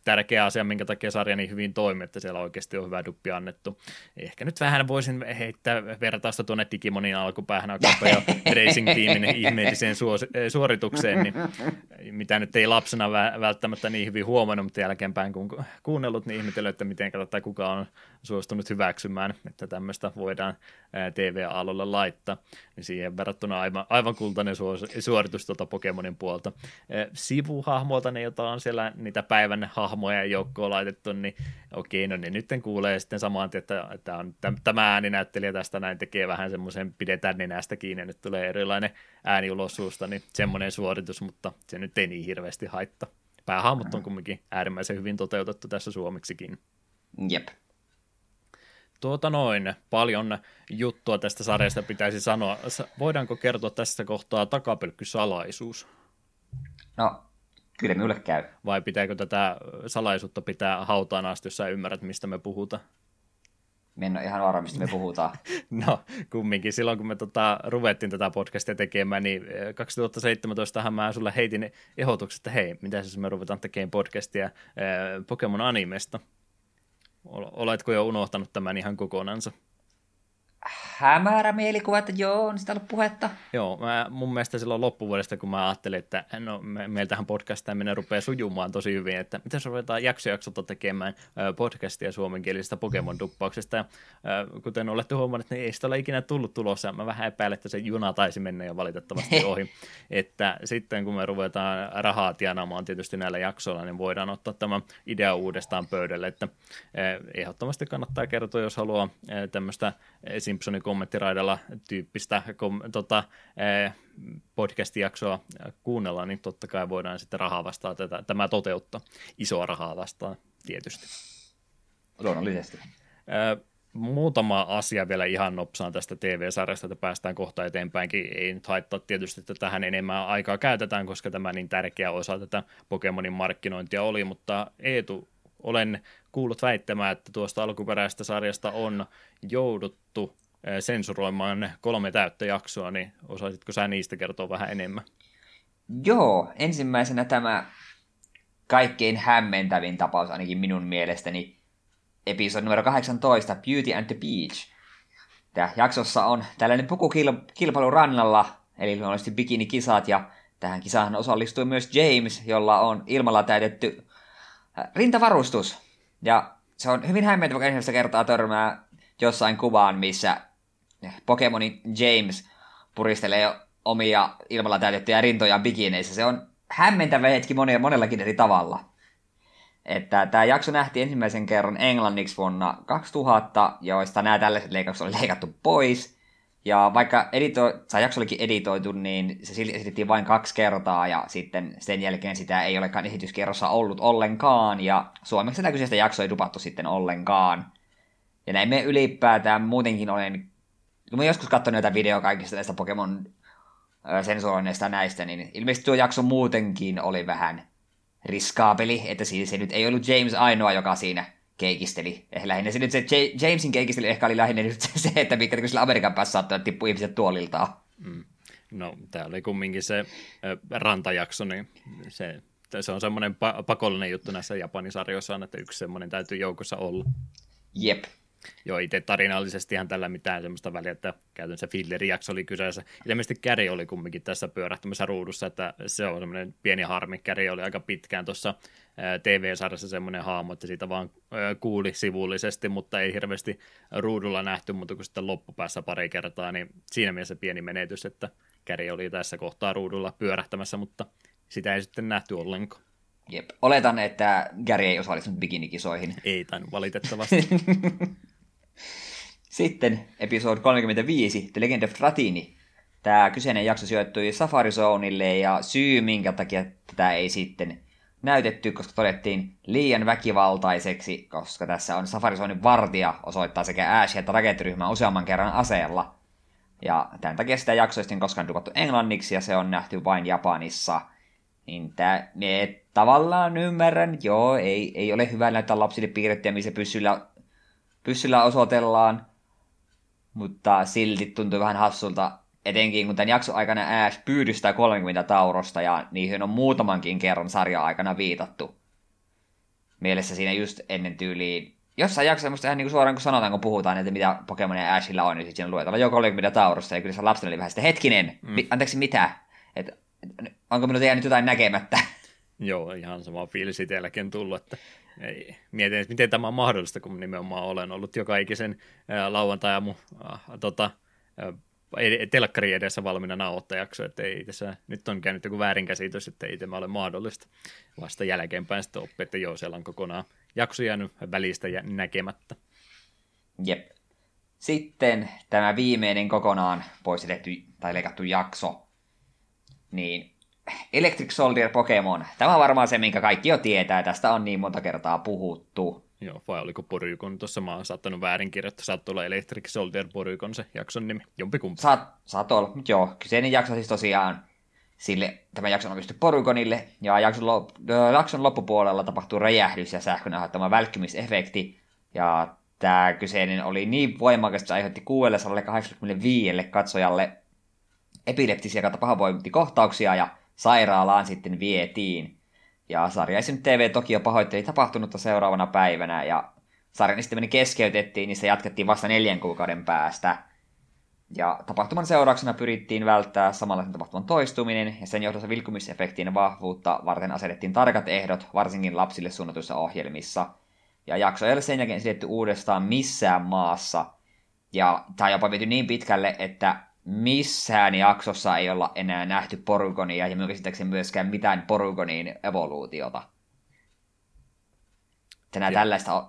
tärkeä asia, minkä takia sarja niin hyvin toimii, että siellä oikeasti on hyvä duppi annettu. Ehkä nyt vähän voisin heittää vertausta tuonne Digimonin alkupäähän jo Racing Teamin ihmeelliseen suoritukseen, niin mitä nyt ei lapsena välttämättä niin hyvin huomannut, mutta jälkeenpäin kun kuunnellut, niin ihmetellyt, että miten tai kuka on suostunut hyväksymään, että tämmöistä voidaan TV-alolle laittaa, niin siihen verrattuna aivan, aivan kultainen suoritus tuolta Pokemonin puolta. Sivuhahmoilta, ne, joita on siellä niitä päivän hahmoja joukkoon laitettu, niin okei, no niin nyt kuulee sitten samaan, että, että on, tämä ääninäyttelijä tästä näin tekee vähän semmoisen pidetään nenästä kiinni, nyt tulee erilainen ääni ulos suusta, niin semmoinen suoritus, mutta se nyt ei niin hirveästi haittaa. Päähahmot on kumminkin äärimmäisen hyvin toteutettu tässä suomeksikin. Jep. Tuota noin, paljon juttua tästä sarjasta pitäisi sanoa. Voidaanko kertoa tässä kohtaa takapelkkysalaisuus? No, kyllä minulle käy. Vai pitääkö tätä salaisuutta pitää hautaan asti, jos sä ymmärrät, mistä me puhutaan? Me en ole ihan varma, mistä me puhutaan. no, kumminkin. Silloin, kun me tota, ruvettiin tätä podcastia tekemään, niin 2017 eh, mä sulle heitin ehdotukset, että hei, mitä jos me ruvetaan tekemään podcastia äh, Pokemon Animesta. Oletko jo unohtanut tämän ihan kokonansa? Hämärä mielikuva, että joo, on sitä ollut puhetta. Joo, mä, mun mielestä silloin loppuvuodesta, kun mä ajattelin, että no, me, meiltähän podcastaminen rupeaa sujumaan tosi hyvin, että miten se ruvetaan jaksojaksolta tekemään podcastia suomenkielisestä Pokemon-duppauksesta. Ja, kuten olette huomanneet, niin ei sitä ole ikinä tullut tulossa. Mä vähän epäilen, että se juna taisi mennä jo valitettavasti ohi. että sitten kun me ruvetaan rahaa tienaamaan tietysti näillä jaksoilla, niin voidaan ottaa tämä idea uudestaan pöydälle, että ehdottomasti kannattaa kertoa, jos haluaa tämmöistä Simpsonin kommenttiraidalla tyyppistä kom, tota, eh, podcast-jaksoa kuunnella, niin totta kai voidaan sitten rahaa vastaan tätä, tämä toteuttaa. Isoa rahaa vastaan tietysti. Luonnollisesti. Eh, muutama asia vielä ihan nopsaan tästä TV-sarjasta, että päästään kohta eteenpäinkin. Ei nyt haittaa tietysti, että tähän enemmän aikaa käytetään, koska tämä niin tärkeä osa tätä Pokemonin markkinointia oli, mutta Eetu, olen kuullut väittämään, että tuosta alkuperäisestä sarjasta on jouduttu sensuroimaan kolme täyttä jaksoa, niin osaisitko sä niistä kertoa vähän enemmän? Joo, ensimmäisenä tämä kaikkein hämmentävin tapaus ainakin minun mielestäni, episodi numero 18, Beauty and the Beach. Tämä jaksossa on tällainen pukukilpailu rannalla, eli luonnollisesti bikinikisat, ja tähän kisahan osallistui myös James, jolla on ilmalla täytetty rintavarustus. Ja se on hyvin hämmentävä, kun ensimmäistä kertaa törmää jossain kuvaan, missä Pokemonin James puristelee omia ilmalla täytettyjä rintoja bikineissä. Se on hämmentävä hetki monella, monellakin eri tavalla. Että tämä jakso nähtiin ensimmäisen kerran englanniksi vuonna 2000, joista nämä tällaiset leikkaukset oli leikattu pois. Ja vaikka edito- tai jakso olikin editoitu, niin se esitettiin vain kaksi kertaa, ja sitten sen jälkeen sitä ei olekaan esityskierrossa ollut ollenkaan, ja suomeksi tätä kyseistä jaksoa ei dupattu sitten ollenkaan. Ja näin me ylipäätään muutenkin olen kun mä joskus katsoin näitä videoita kaikista näistä Pokemon sensuroinneista näistä, niin ilmeisesti tuo jakso muutenkin oli vähän riskaapeli, että siis se nyt ei ollut James ainoa, joka siinä keikisteli. Eh, lähinnä se nyt se J- Jamesin keikistely ehkä oli lähinnä nyt se, että mikä sillä Amerikan päässä saattaa tippua ihmiset tuoliltaan. Mm. No, tämä oli kumminkin se äh, rantajakso, niin se, se on semmoinen pa- pakollinen juttu näissä Japanisarjoissa, että yksi semmoinen täytyy joukossa olla. Jep. Joo, itse tarinallisesti ihan tällä mitään semmoista väliä, että käytännössä fillerijakso oli kyseessä. Ilmeisesti Käri oli kumminkin tässä pyörähtämässä ruudussa, että se on semmoinen pieni harmi. Käri oli aika pitkään tuossa TV-sarjassa semmoinen haamu, että siitä vaan kuuli sivullisesti, mutta ei hirveästi ruudulla nähty, mutta kun sitten loppupäässä pari kertaa, niin siinä mielessä pieni menetys, että Käri oli tässä kohtaa ruudulla pyörähtämässä, mutta sitä ei sitten nähty ollenkaan. Jep. Oletan, että Gary ei osallistunut bikinikisoihin. Ei tainnut valitettavasti. Sitten episode 35, The Legend of Dratini. tämä kyseinen jakso sijoittui Safari Zoneille ja syy minkä takia tätä ei sitten näytetty, koska todettiin liian väkivaltaiseksi, koska tässä on Safari Zonein vartija osoittaa sekä Ash että rakettiryhmän useamman kerran aseella. Ja tämän takia sitä jaksoa sitten koskaan dupattu englanniksi ja se on nähty vain Japanissa. Niin tää, me tavallaan ymmärrän, joo, ei, ei ole hyvä näyttää lapsille piirrettyä, missä pyssyllä, pyssyllä osoitellaan, mutta silti tuntuu vähän hassulta, etenkin kun tämän jakson aikana Ash pyydystää 30 taurosta ja niihin on muutamankin kerran sarja aikana viitattu. Mielessä siinä just ennen tyyliin jossain jaksossa musta ihan niin kuin suoraan kun sanotaan, kun puhutaan, että mitä Pokemonia Ashilla on, niin sitten siinä luetellaan jo 30 taurosta, ja kyllä se lapsena oli vähän sitten, hetkinen, mm. mi- anteeksi mitä? Et, onko minulta jäänyt jotain näkemättä? Joo, ihan sama fiilis itselläkin tullut, että mietin, että miten tämä on mahdollista, kun nimenomaan olen ollut joka ikisen lauantai äh, tota, telkkari edessä valmiina nauhoittajaksi, että ei tässä, nyt on käynyt joku väärinkäsitys, että ei tämä ole mahdollista. Vasta jälkeenpäin sitten oppi, että joo, siellä on kokonaan jakso jäänyt välistä ja näkemättä. Jep. Sitten tämä viimeinen kokonaan poistettu tai leikattu jakso, niin Electric Soldier Pokemon. Tämä on varmaan se, minkä kaikki jo tietää. Tästä on niin monta kertaa puhuttu. Joo, vai oliko Porykon? Tuossa mä oon saattanut väärin kirjoittaa. Saattoi olla Electric Soldier Porykon se jakson nimi. Jompikumpi. Saat, saat olla, joo. Kyseinen jakso siis tosiaan sille, tämä jakson on pysty Porygonille, ja jakson, lop, jakson loppupuolella tapahtuu räjähdys ja sähkön aiheuttama välkkymisefekti, ja tämä kyseinen oli niin voimakas, että se aiheutti 685 katsojalle epileptisiä kautta pahoinvointikohtauksia, ja sairaalaan sitten vietiin. Ja sarjaisen TV Tokio pahoitteli tapahtunutta seuraavana päivänä, ja sarjan meni keskeytettiin, niin se jatkettiin vasta neljän kuukauden päästä. Ja tapahtuman seurauksena pyrittiin välttää samalla tapahtuman toistuminen, ja sen johdossa vilkumisefektin vahvuutta varten asetettiin tarkat ehdot, varsinkin lapsille suunnatuissa ohjelmissa. Ja jakso ei ole sen jälkeen esitetty uudestaan missään maassa. Ja tämä on jopa viety niin pitkälle, että missään jaksossa ei olla enää nähty Porygonia, ja minun käsittääkseni myöskään mitään Porygonin evoluutiota. Tänään tällaista,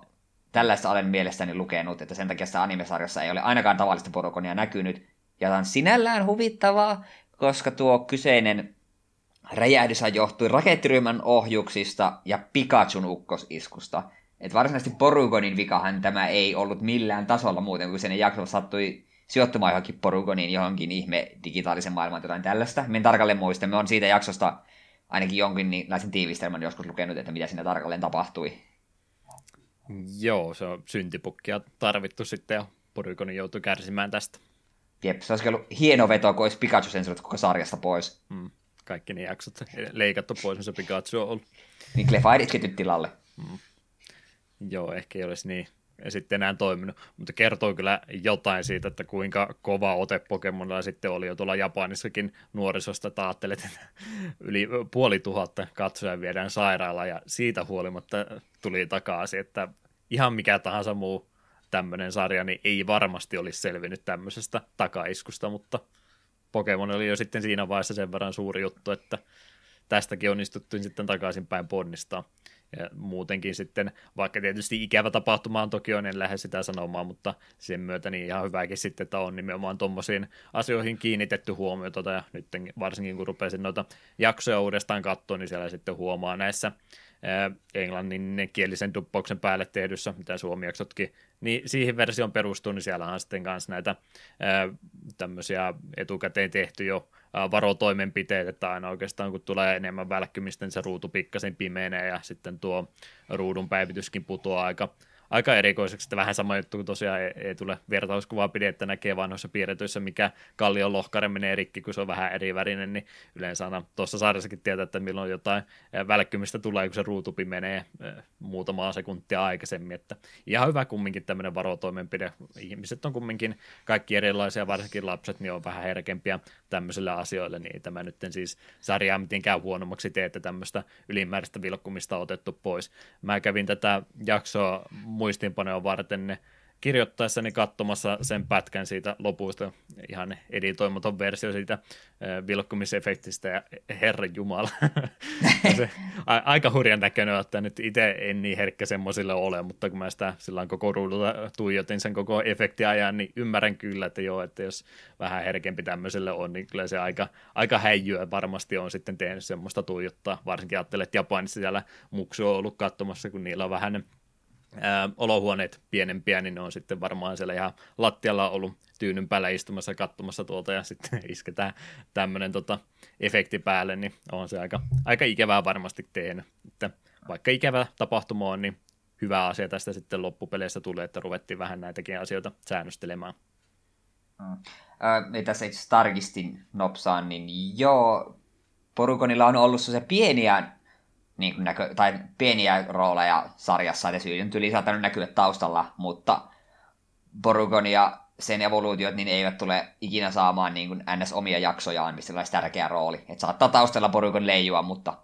tällaista olen mielestäni lukenut, että sen takia sitä animesarjassa ei ole ainakaan tavallista Porygonia näkynyt, ja on sinällään huvittavaa, koska tuo kyseinen räjähdys johtui rakettiryhmän ohjuksista ja Pikachun ukkosiskusta. Et varsinaisesti Porygonin vikahan tämä ei ollut millään tasolla muuten, kun sen jakso sattui sijoittumaan johonkin porukoniin, johonkin ihme digitaalisen maailman jotain tällaista. Me en tarkalleen muista, me on siitä jaksosta ainakin jonkinlaisen tiivistelmän joskus lukenut, että mitä siinä tarkalleen tapahtui. Joo, se on syntipukkia tarvittu sitten ja Porykoni joutui kärsimään tästä. Jep, se olisi ollut hieno veto, kun olisi Pikachu sensuroitu koko sarjasta pois. Mm, kaikki ne jaksot leikattu pois, se Pikachu on ollut. Niin Clefairit tilalle. Mm. Joo, ehkä ei olisi niin sitten enää toiminut, mutta kertoo kyllä jotain siitä, että kuinka kova ote Pokemonilla sitten oli jo tuolla Japanissakin nuorisosta, että ajattelet, että yli puoli tuhatta katsoja viedään sairaalaan ja siitä huolimatta tuli takaisin, että ihan mikä tahansa muu tämmöinen sarja, niin ei varmasti olisi selvinnyt tämmöisestä takaiskusta, mutta Pokemon oli jo sitten siinä vaiheessa sen verran suuri juttu, että tästäkin onnistuttiin sitten takaisinpäin ponnistaa. Ja muutenkin sitten, vaikka tietysti ikävä tapahtuma on toki on, en lähde sitä sanomaan, mutta sen myötä niin ihan hyväkin sitten, että on nimenomaan tuommoisiin asioihin kiinnitetty huomiota, ja nyt varsinkin kun rupesin noita jaksoja uudestaan katsoa, niin siellä sitten huomaa näissä englannin kielisen duppauksen päälle tehdyssä, mitä suomiaksotkin, niin siihen versioon perustuu, niin siellä on sitten kanssa näitä tämmöisiä etukäteen tehty jo varotoimenpiteet, että aina oikeastaan kun tulee enemmän välkkymistä, niin se ruutu pikkasen pimenee ja sitten tuo ruudun päivityskin putoaa aika aika erikoiseksi, että vähän sama juttu, kun tosiaan ei, ei tule vertauskuvaa pidettä, näkee vanhoissa piirretyissä, mikä kallion lohkare menee rikki, kun se on vähän eri värinen, niin yleensä aina tuossa sairassakin tietää, että milloin jotain välkkymistä tulee, kun se ruutupi menee muutamaa sekuntia aikaisemmin, että ihan hyvä kumminkin tämmöinen varotoimenpide. Ihmiset on kumminkin kaikki erilaisia, varsinkin lapset, niin on vähän herkempiä tämmöisille asioille, niin tämä nyt siis sarjaa mitenkään huonommaksi tee, että tämmöistä ylimääräistä vilkkumista otettu pois. Mä kävin tätä jaksoa muistiinpanoja varten ne kirjoittaessani katsomassa sen pätkän siitä lopusta, ihan editoimaton versio siitä vilkkumisefektistä ja herran jumala. se, a, aika hurjan näköinen, että nyt itse en niin herkkä semmoisille ole, mutta kun mä sitä silloin koko ruudulla tuijotin sen koko efektiajan, niin ymmärrän kyllä, että joo, että jos vähän herkempi tämmöiselle on, niin kyllä se aika, aika häijyä varmasti on sitten tehnyt semmoista tuijottaa, varsinkin ajattelen, että Japanissa siellä muksu on ollut katsomassa, kun niillä on vähän ää, olohuoneet pienempiä, niin ne on sitten varmaan siellä ihan lattialla ollut tyynyn päällä istumassa katsomassa tuolta ja sitten isketään tämmöinen tota, efekti päälle, niin on se aika, aika ikävää varmasti tehnyt. Että vaikka ikävä tapahtuma on, niin hyvä asia tästä sitten loppupeleissä tulee, että ruvettiin vähän näitäkin asioita säännöstelemään. Mm. Äh, tässä itse tarkistin nopsaan, niin joo, Porukonilla on ollut se pieniä niin kuin näkö, tai pieniä rooleja sarjassa, ja syy yli saattanut näkyä taustalla, mutta Borugon ja sen evoluutiot niin eivät tule ikinä saamaan niin kuin ns. omia jaksojaan, missä olisi tärkeä rooli. Et saattaa taustalla Borugon leijua, mutta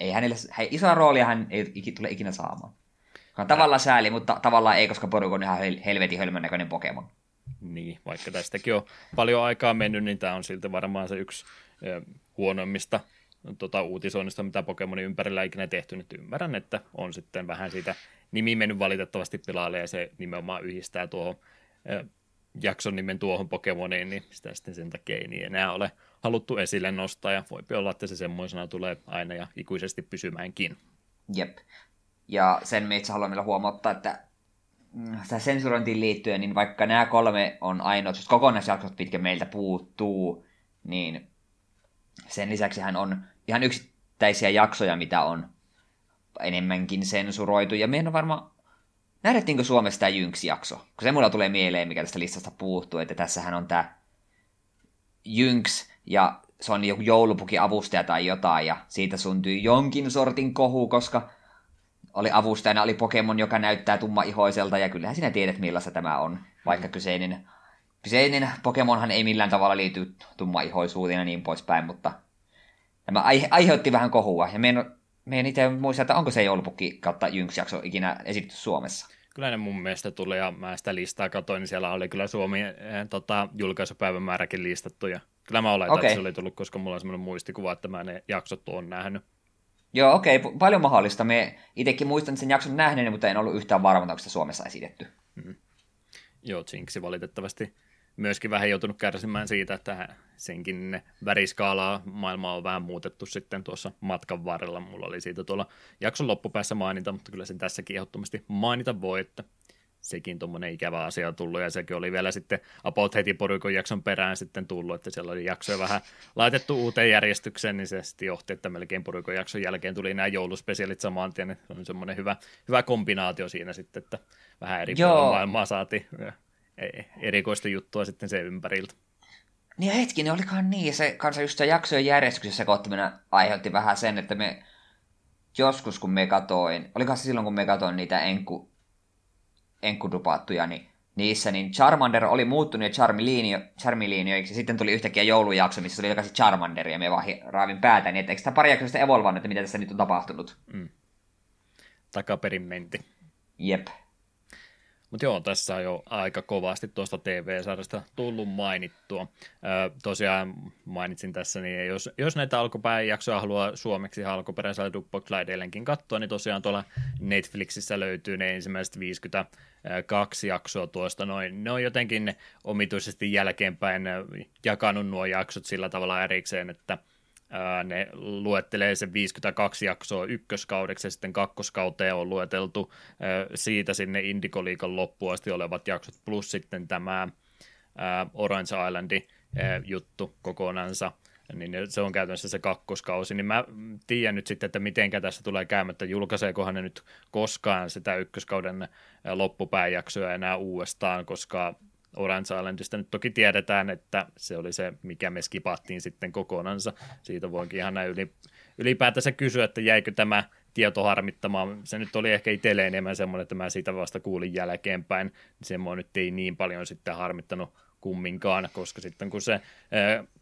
ei hänelle, he, isoa roolia hän ei tule ikinä saamaan. On tavallaan sääli, mutta tavallaan ei, koska Borugon on ihan helvetin hölmön näköinen Pokemon. Niin, vaikka tästäkin on paljon aikaa mennyt, niin tämä on silti varmaan se yksi huonoimmista tota, uutisoinnista, mitä Pokemonin ympärillä ikinä tehty, nyt ymmärrän, että on sitten vähän siitä nimi mennyt valitettavasti pilalle ja se nimenomaan yhdistää tuohon äh, jakson nimen tuohon Pokemoniin, niin sitä sitten sen takia ei niin enää ole haluttu esille nostaa ja voi olla, että se semmoisena tulee aina ja ikuisesti pysymäänkin. Jep. Ja sen me itse haluan vielä huomauttaa, että mm, sensurointiin liittyen, niin vaikka nämä kolme on ainoat, jos kokonaisjaksot pitkä meiltä puuttuu, niin sen lisäksi hän on ihan yksittäisiä jaksoja, mitä on enemmänkin sensuroitu. Ja meidän on varmaan, nähdettiinkö Suomessa tämä Jynx-jakso? Kun se mulla tulee mieleen, mikä tästä listasta puuttuu, että tässähän on tämä Jynx, ja se on joku joulupuki avustaja tai jotain, ja siitä syntyi jonkin sortin kohu, koska oli avustajana oli Pokemon, joka näyttää tumma-ihoiselta, ja kyllähän sinä tiedät, millaista tämä on, vaikka kyseinen, kyseinen Pokemonhan ei millään tavalla liity tumma-ihoisuuteen ja niin poispäin, mutta Tämä aihe, aiheutti vähän kohua, ja meidän, meidän itse muista, että onko se joulupukki kautta Jynx-jakso ikinä esitetty Suomessa. Kyllä ne mun mielestä tuli, ja mä sitä listaa katsoin, niin siellä oli kyllä Suomi eh, tota, julkaisupäivämääräkin listattu, ja kyllä mä oletan, okay. että se oli tullut, koska mulla on semmoinen muistikuva, että mä ne jaksot on nähnyt. Joo, okei, okay, paljon mahdollista. Me itsekin muistan sen jakson nähneen, mutta en ollut yhtään varma, onko sitä Suomessa esitetty. Mm. Joo, Jinxi valitettavasti myöskin vähän joutunut kärsimään siitä, että senkin väriskaalaa maailmaa on vähän muutettu sitten tuossa matkan varrella. Mulla oli siitä tuolla jakson loppupäässä mainita, mutta kyllä sen tässäkin ehdottomasti mainita voi, että sekin tuommoinen ikävä asia on tullut, ja sekin oli vielä sitten about heti porukon jakson perään sitten tullut, että siellä oli jaksoja vähän laitettu uuteen järjestykseen, niin se sitten johti, että melkein porukon jakson jälkeen tuli nämä jouluspesialit samaan tien, niin se on semmoinen hyvä, hyvä kombinaatio siinä sitten, että vähän eri maailmaa saatiin E- erikoista juttua sitten se ympäriltä. Niin ja hetkinen, olikohan niin, se kanssa just se jaksojen järjestyksessä kohtaminen aiheutti vähän sen, että me joskus kun me katoin, olikohan se silloin kun me katoin niitä enku, enkudupaattuja, niin niissä, niin Charmander oli muuttunut ja Charmilinio, Charmilinioiksi, ja sitten tuli yhtäkkiä joulujakso, missä oli takaisin Charmander, ja me vaan raavin päätä, niin että eikö sitä pari jaksosta evolvannut, että mitä tässä nyt on tapahtunut? Mm. Takaperin menti. Jep. Mutta joo, tässä on jo aika kovasti tuosta TV-sarjasta tullut mainittua. Ö, tosiaan mainitsin tässä, niin jos, jos näitä alkupäiväjaksoja haluaa suomeksi alkuperäisellä Dupbox edelleenkin katsoa, niin tosiaan tuolla Netflixissä löytyy ne ensimmäiset 52 jaksoa tuosta noin. Ne on jotenkin omituisesti jälkeenpäin jakanut nuo jaksot sillä tavalla erikseen, että – ne luettelee sen 52 jaksoa ykköskaudeksi ja sitten kakkoskauteen on lueteltu siitä sinne Indikoliikan loppuun asti olevat jaksot plus sitten tämä Orange Islandi juttu kokonansa niin se on käytännössä se kakkoskausi, niin mä tiedän nyt sitten, että mitenkä tässä tulee käymättä, julkaiseekohan ne nyt koskaan sitä ykköskauden loppupääjaksoa enää uudestaan, koska Orange Islandista nyt toki tiedetään, että se oli se, mikä me skipattiin sitten kokonansa. Siitä voinkin ihan näin yli, ylipäätänsä kysyä, että jäikö tämä tieto harmittamaan. Se nyt oli ehkä itselleen enemmän semmoinen, että mä siitä vasta kuulin jälkeenpäin. Semmoinen nyt ei niin paljon sitten harmittanut kumminkaan, koska sitten kun se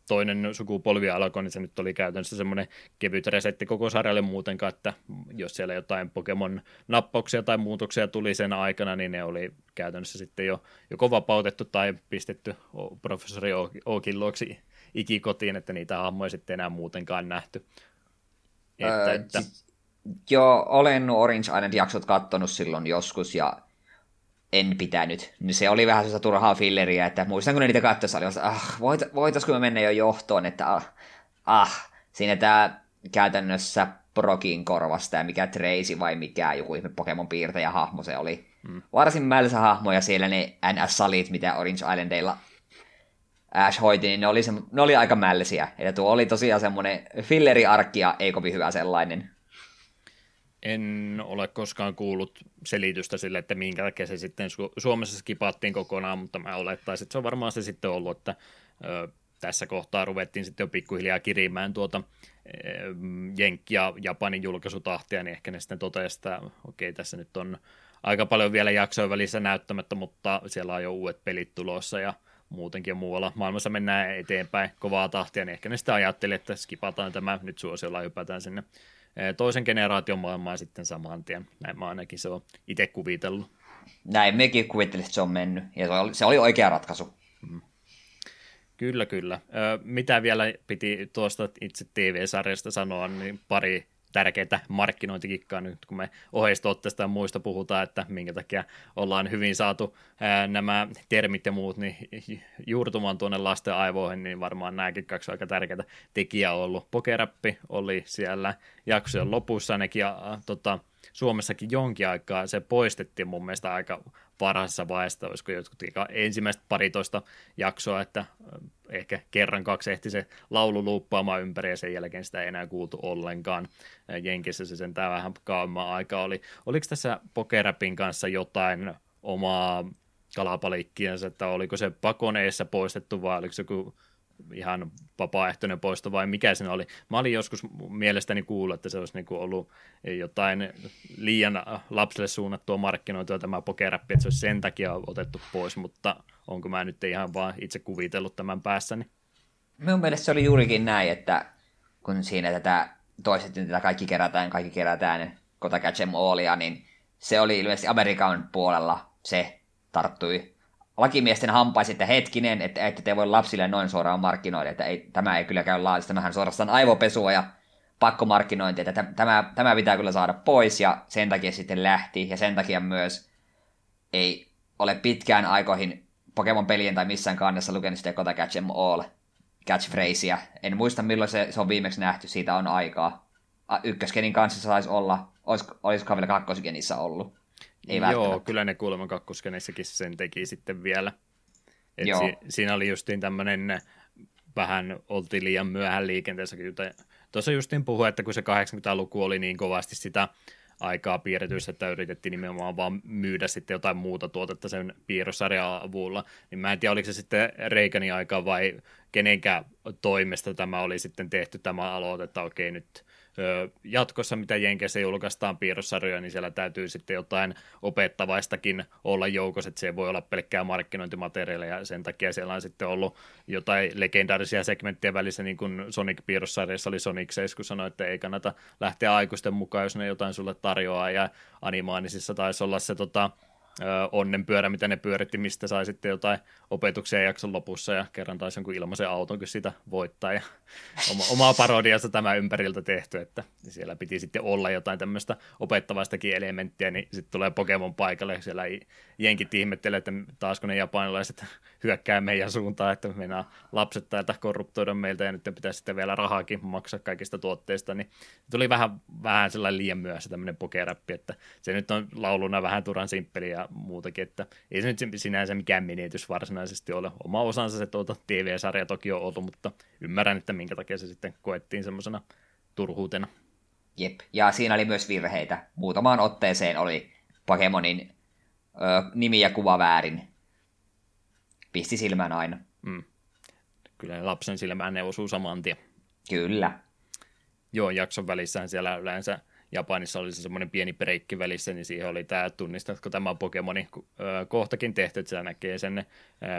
toinen sukupolvi alkoi, niin se nyt oli käytännössä semmoinen kevyt resetti koko sarjalle muutenkaan, että jos siellä jotain Pokemon-nappauksia tai muutoksia tuli sen aikana, niin ne oli käytännössä sitten jo joko vapautettu tai pistetty professori Ookin luoksi ikikotiin, että niitä hahmoja sitten enää muutenkaan nähty. Että, öö, että... Joo, olen Orange Island-jaksot kattonut silloin joskus, ja en pitänyt. Niin se oli vähän sellaista turhaa filleriä, että muistan kun ne niitä katsoessa oli, että ah, voit, voitaisiko me mennä jo johtoon, että ah, ah siinä tämä käytännössä Prokin korvasta ja mikä Tracy vai mikä joku ihme Pokemon piirtäjä hahmo se oli. Mm. Varsin mälsä hahmo ja siellä ne NS-salit, mitä Orange Islandeilla Ash hoiti, niin ne oli, se, ne oli aika mällisiä. Ja tuo oli tosiaan semmoinen filleriarkki ja ei kovin hyvä sellainen. En ole koskaan kuullut selitystä sille, että minkä takia se sitten Su- Suomessa skipattiin kokonaan, mutta mä olettaisin, että se on varmaan se sitten ollut, että ö, tässä kohtaa ruvettiin sitten jo pikkuhiljaa kirimään tuota ö, Jenkki- ja Japanin julkaisutahtia, niin ehkä ne sitten totesi, että okei, tässä nyt on aika paljon vielä jaksoja välissä näyttämättä, mutta siellä on jo uudet pelit tulossa ja muutenkin muualla maailmassa mennään eteenpäin kovaa tahtia, niin ehkä ne sitten ajatteli, että skipataan tämä nyt suosiolla hypätään sinne toisen generaation maailmaan sitten saman tien. Näin mä ainakin se on itse kuvitellut. Näin mekin kuvittelin, että se on mennyt, ja se oli, se oli oikea ratkaisu. Mm. Kyllä, kyllä. Mitä vielä piti tuosta itse TV-sarjasta sanoa, niin pari tärkeitä markkinointikikkaa nyt, kun me oheistuotteista ja muista puhutaan, että minkä takia ollaan hyvin saatu ää, nämä termit ja muut niin juurtumaan tuonne lasten aivoihin, niin varmaan nämäkin kaksi aika tärkeitä tekijää on ollut. Pokerappi oli siellä jaksojen lopussa ainakin, ja tota, Suomessakin jonkin aikaa se poistettiin mun mielestä aika varhaisessa vaiheessa, olisiko jotkut ensimmäistä paritoista jaksoa, että ehkä kerran kaksi ehti se laulu luuppaamaan ympäri ja sen jälkeen sitä ei enää kuultu ollenkaan. Jenkissä se sentään vähän kauemman aika oli. Oliko tässä Pokerapin kanssa jotain omaa kalapalikkiansa, että oliko se pakoneessa poistettu vai oliko se joku ihan vapaaehtoinen poisto vai mikä se oli. Mä olin joskus mielestäni kuullut, että se olisi niin ollut jotain liian lapselle suunnattua markkinoitua tämä pokerappi, että se olisi sen takia otettu pois, mutta onko mä nyt ihan vaan itse kuvitellut tämän päässäni? Minun mielestä se oli juurikin näin, että kun siinä tätä toistettiin tätä kaikki kerätään, kaikki kerätään, Kota Catch em niin se oli ilmeisesti Amerikan puolella se tarttui lakimiesten hampaisi, että hetkinen, että ette te voi lapsille noin suoraan markkinoida, että ei, tämä ei kyllä käy laajasti, tämähän suorastaan aivopesua ja pakkomarkkinointi, että tämä, tämä pitää kyllä saada pois ja sen takia sitten lähti ja sen takia myös ei ole pitkään aikoihin Pokemon-pelien tai missään kannessa lukenut sitä Kota Catch em All catchphrasea. En muista milloin se, se on viimeksi nähty, siitä on aikaa. Ykköskenin kanssa saisi olla, olis, olisiko vielä kakkosgenissä ollut. Ei Joo, kyllä ne kuulemma kakkoskeneissäkin sen teki sitten vielä. Et Joo. Si- siinä oli justiin tämmöinen, vähän oltiin liian myöhään liikenteessä. Tuossa justiin puhui, että kun se 80-luku oli niin kovasti sitä aikaa piirretyissä, että yritettiin nimenomaan vaan myydä sitten jotain muuta tuotetta sen piirrossarjan avulla, niin mä en tiedä, oliko se sitten Reikanin aika vai kenenkään toimesta tämä oli sitten tehty tämä aloite, että okei nyt jatkossa, mitä Jenkeissä julkaistaan piirrossarjoja, niin siellä täytyy sitten jotain opettavaistakin olla joukossa, että se ei voi olla pelkkää markkinointimateriaalia, ja sen takia siellä on sitten ollut jotain legendaarisia segmenttejä välissä, niin kuin Sonic-piirrossarjassa oli Sonic 7, kun sanoi, että ei kannata lähteä aikuisten mukaan, jos ne jotain sulle tarjoaa, ja animaanisissa taisi olla se tota, onnenpyörä, mitä ne pyöritti, mistä sai sitten jotain opetuksia jakson lopussa ja kerran taisi jonkun ilmaisen auton kun sitä voittaa. Ja oma, omaa parodiasta tämä ympäriltä tehty, että siellä piti sitten olla jotain tämmöistä opettavaistakin elementtiä, niin sitten tulee Pokemon paikalle, siellä jenkit ihmettelee, että taasko ne japanilaiset hyökkää meidän suuntaan, että mennään lapset täältä korruptoida meiltä ja nyt pitää sitten vielä rahaakin maksaa kaikista tuotteista, niin tuli vähän, vähän sellainen liian myöhässä tämmöinen pokeräppi, että se nyt on lauluna vähän turan simppeli ja muutakin, että ei se nyt sinänsä mikään menetys varsinaisesti ole. Oma osansa se tuota TV-sarja toki on ollut, mutta ymmärrän, että minkä takia se sitten koettiin semmoisena turhuutena. Jep, ja siinä oli myös virheitä. Muutamaan otteeseen oli Pokemonin ö, nimi ja kuva väärin. Pisti silmään aina. Mm. Kyllä lapsen silmään ne osuu saman tien. Kyllä. Joo, jakson välissähän siellä yleensä Japanissa oli se semmoinen pieni breikki välissä, niin siihen oli tämä, tunnistatko tämä Pokemoni kohtakin tehty, että se näkee sen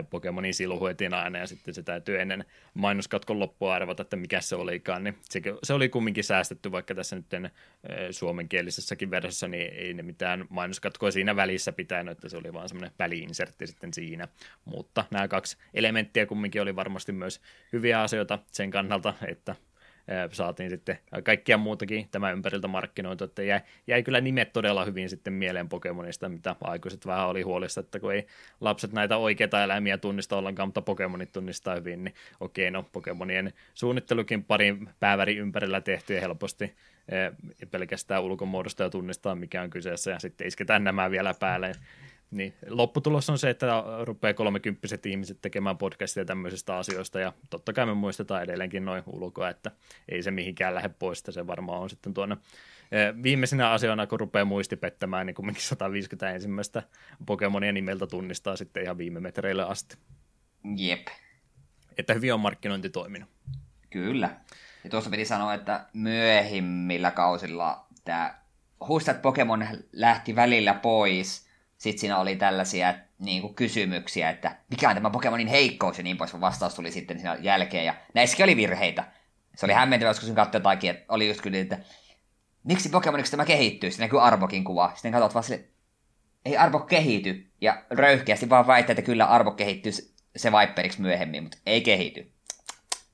Pokemonin siluhuetin aina ja sitten se täytyy ennen mainoskatkon loppua arvata, että mikä se olikaan, niin se, se oli kumminkin säästetty, vaikka tässä nyt suomenkielisessäkin versiossa, niin ei ne mitään mainoskatkoa siinä välissä pitänyt, että se oli vaan semmoinen väliinsertti sitten siinä, mutta nämä kaksi elementtiä kumminkin oli varmasti myös hyviä asioita sen kannalta, että saatiin sitten kaikkia muutakin tämä ympäriltä markkinoitu, että jäi, jäi kyllä nimet todella hyvin sitten mieleen Pokemonista, mitä aikuiset vähän oli huolissa, että kun ei lapset näitä oikeita eläimiä tunnista ollenkaan, mutta Pokemonit tunnistaa hyvin, niin okei, no Pokemonien suunnittelukin parin pääväri ympärillä tehty ja helposti pelkästään ulkomuodosta ja tunnistaa, mikä on kyseessä, ja sitten isketään nämä vielä päälle niin, lopputulos on se, että rupeaa kolmekymppiset ihmiset tekemään podcastia tämmöisistä asioista, ja totta kai me muistetaan edelleenkin noin ulkoa, että ei se mihinkään lähde pois, että se varmaan on sitten tuonne eh, viimeisenä asioina, kun rupeaa muisti pettämään, niin kumminkin 150 ensimmäistä Pokemonia nimeltä tunnistaa sitten ihan viime metreille asti. Jep. Että hyvin on markkinointi toiminut. Kyllä. Ja tuossa piti sanoa, että myöhemmillä kausilla tämä Huistat Pokemon lähti välillä pois, sitten siinä oli tällaisia niin kuin kysymyksiä, että mikä on tämä Pokemonin heikkous ja niin pois, vastaus tuli sitten siinä jälkeen. Ja näissäkin oli virheitä. Se oli hämmentävä, koska sen katsoi jotakin, että oli just kyllä, että miksi Pokemoniksi tämä kehittyy? Sitten näkyy Arbokin kuva. Sitten katsot vaan sille, ei Arbo kehity. Ja röyhkeästi vaan väittää, että kyllä Arbo kehittyy se Viperiksi myöhemmin, mutta ei kehity.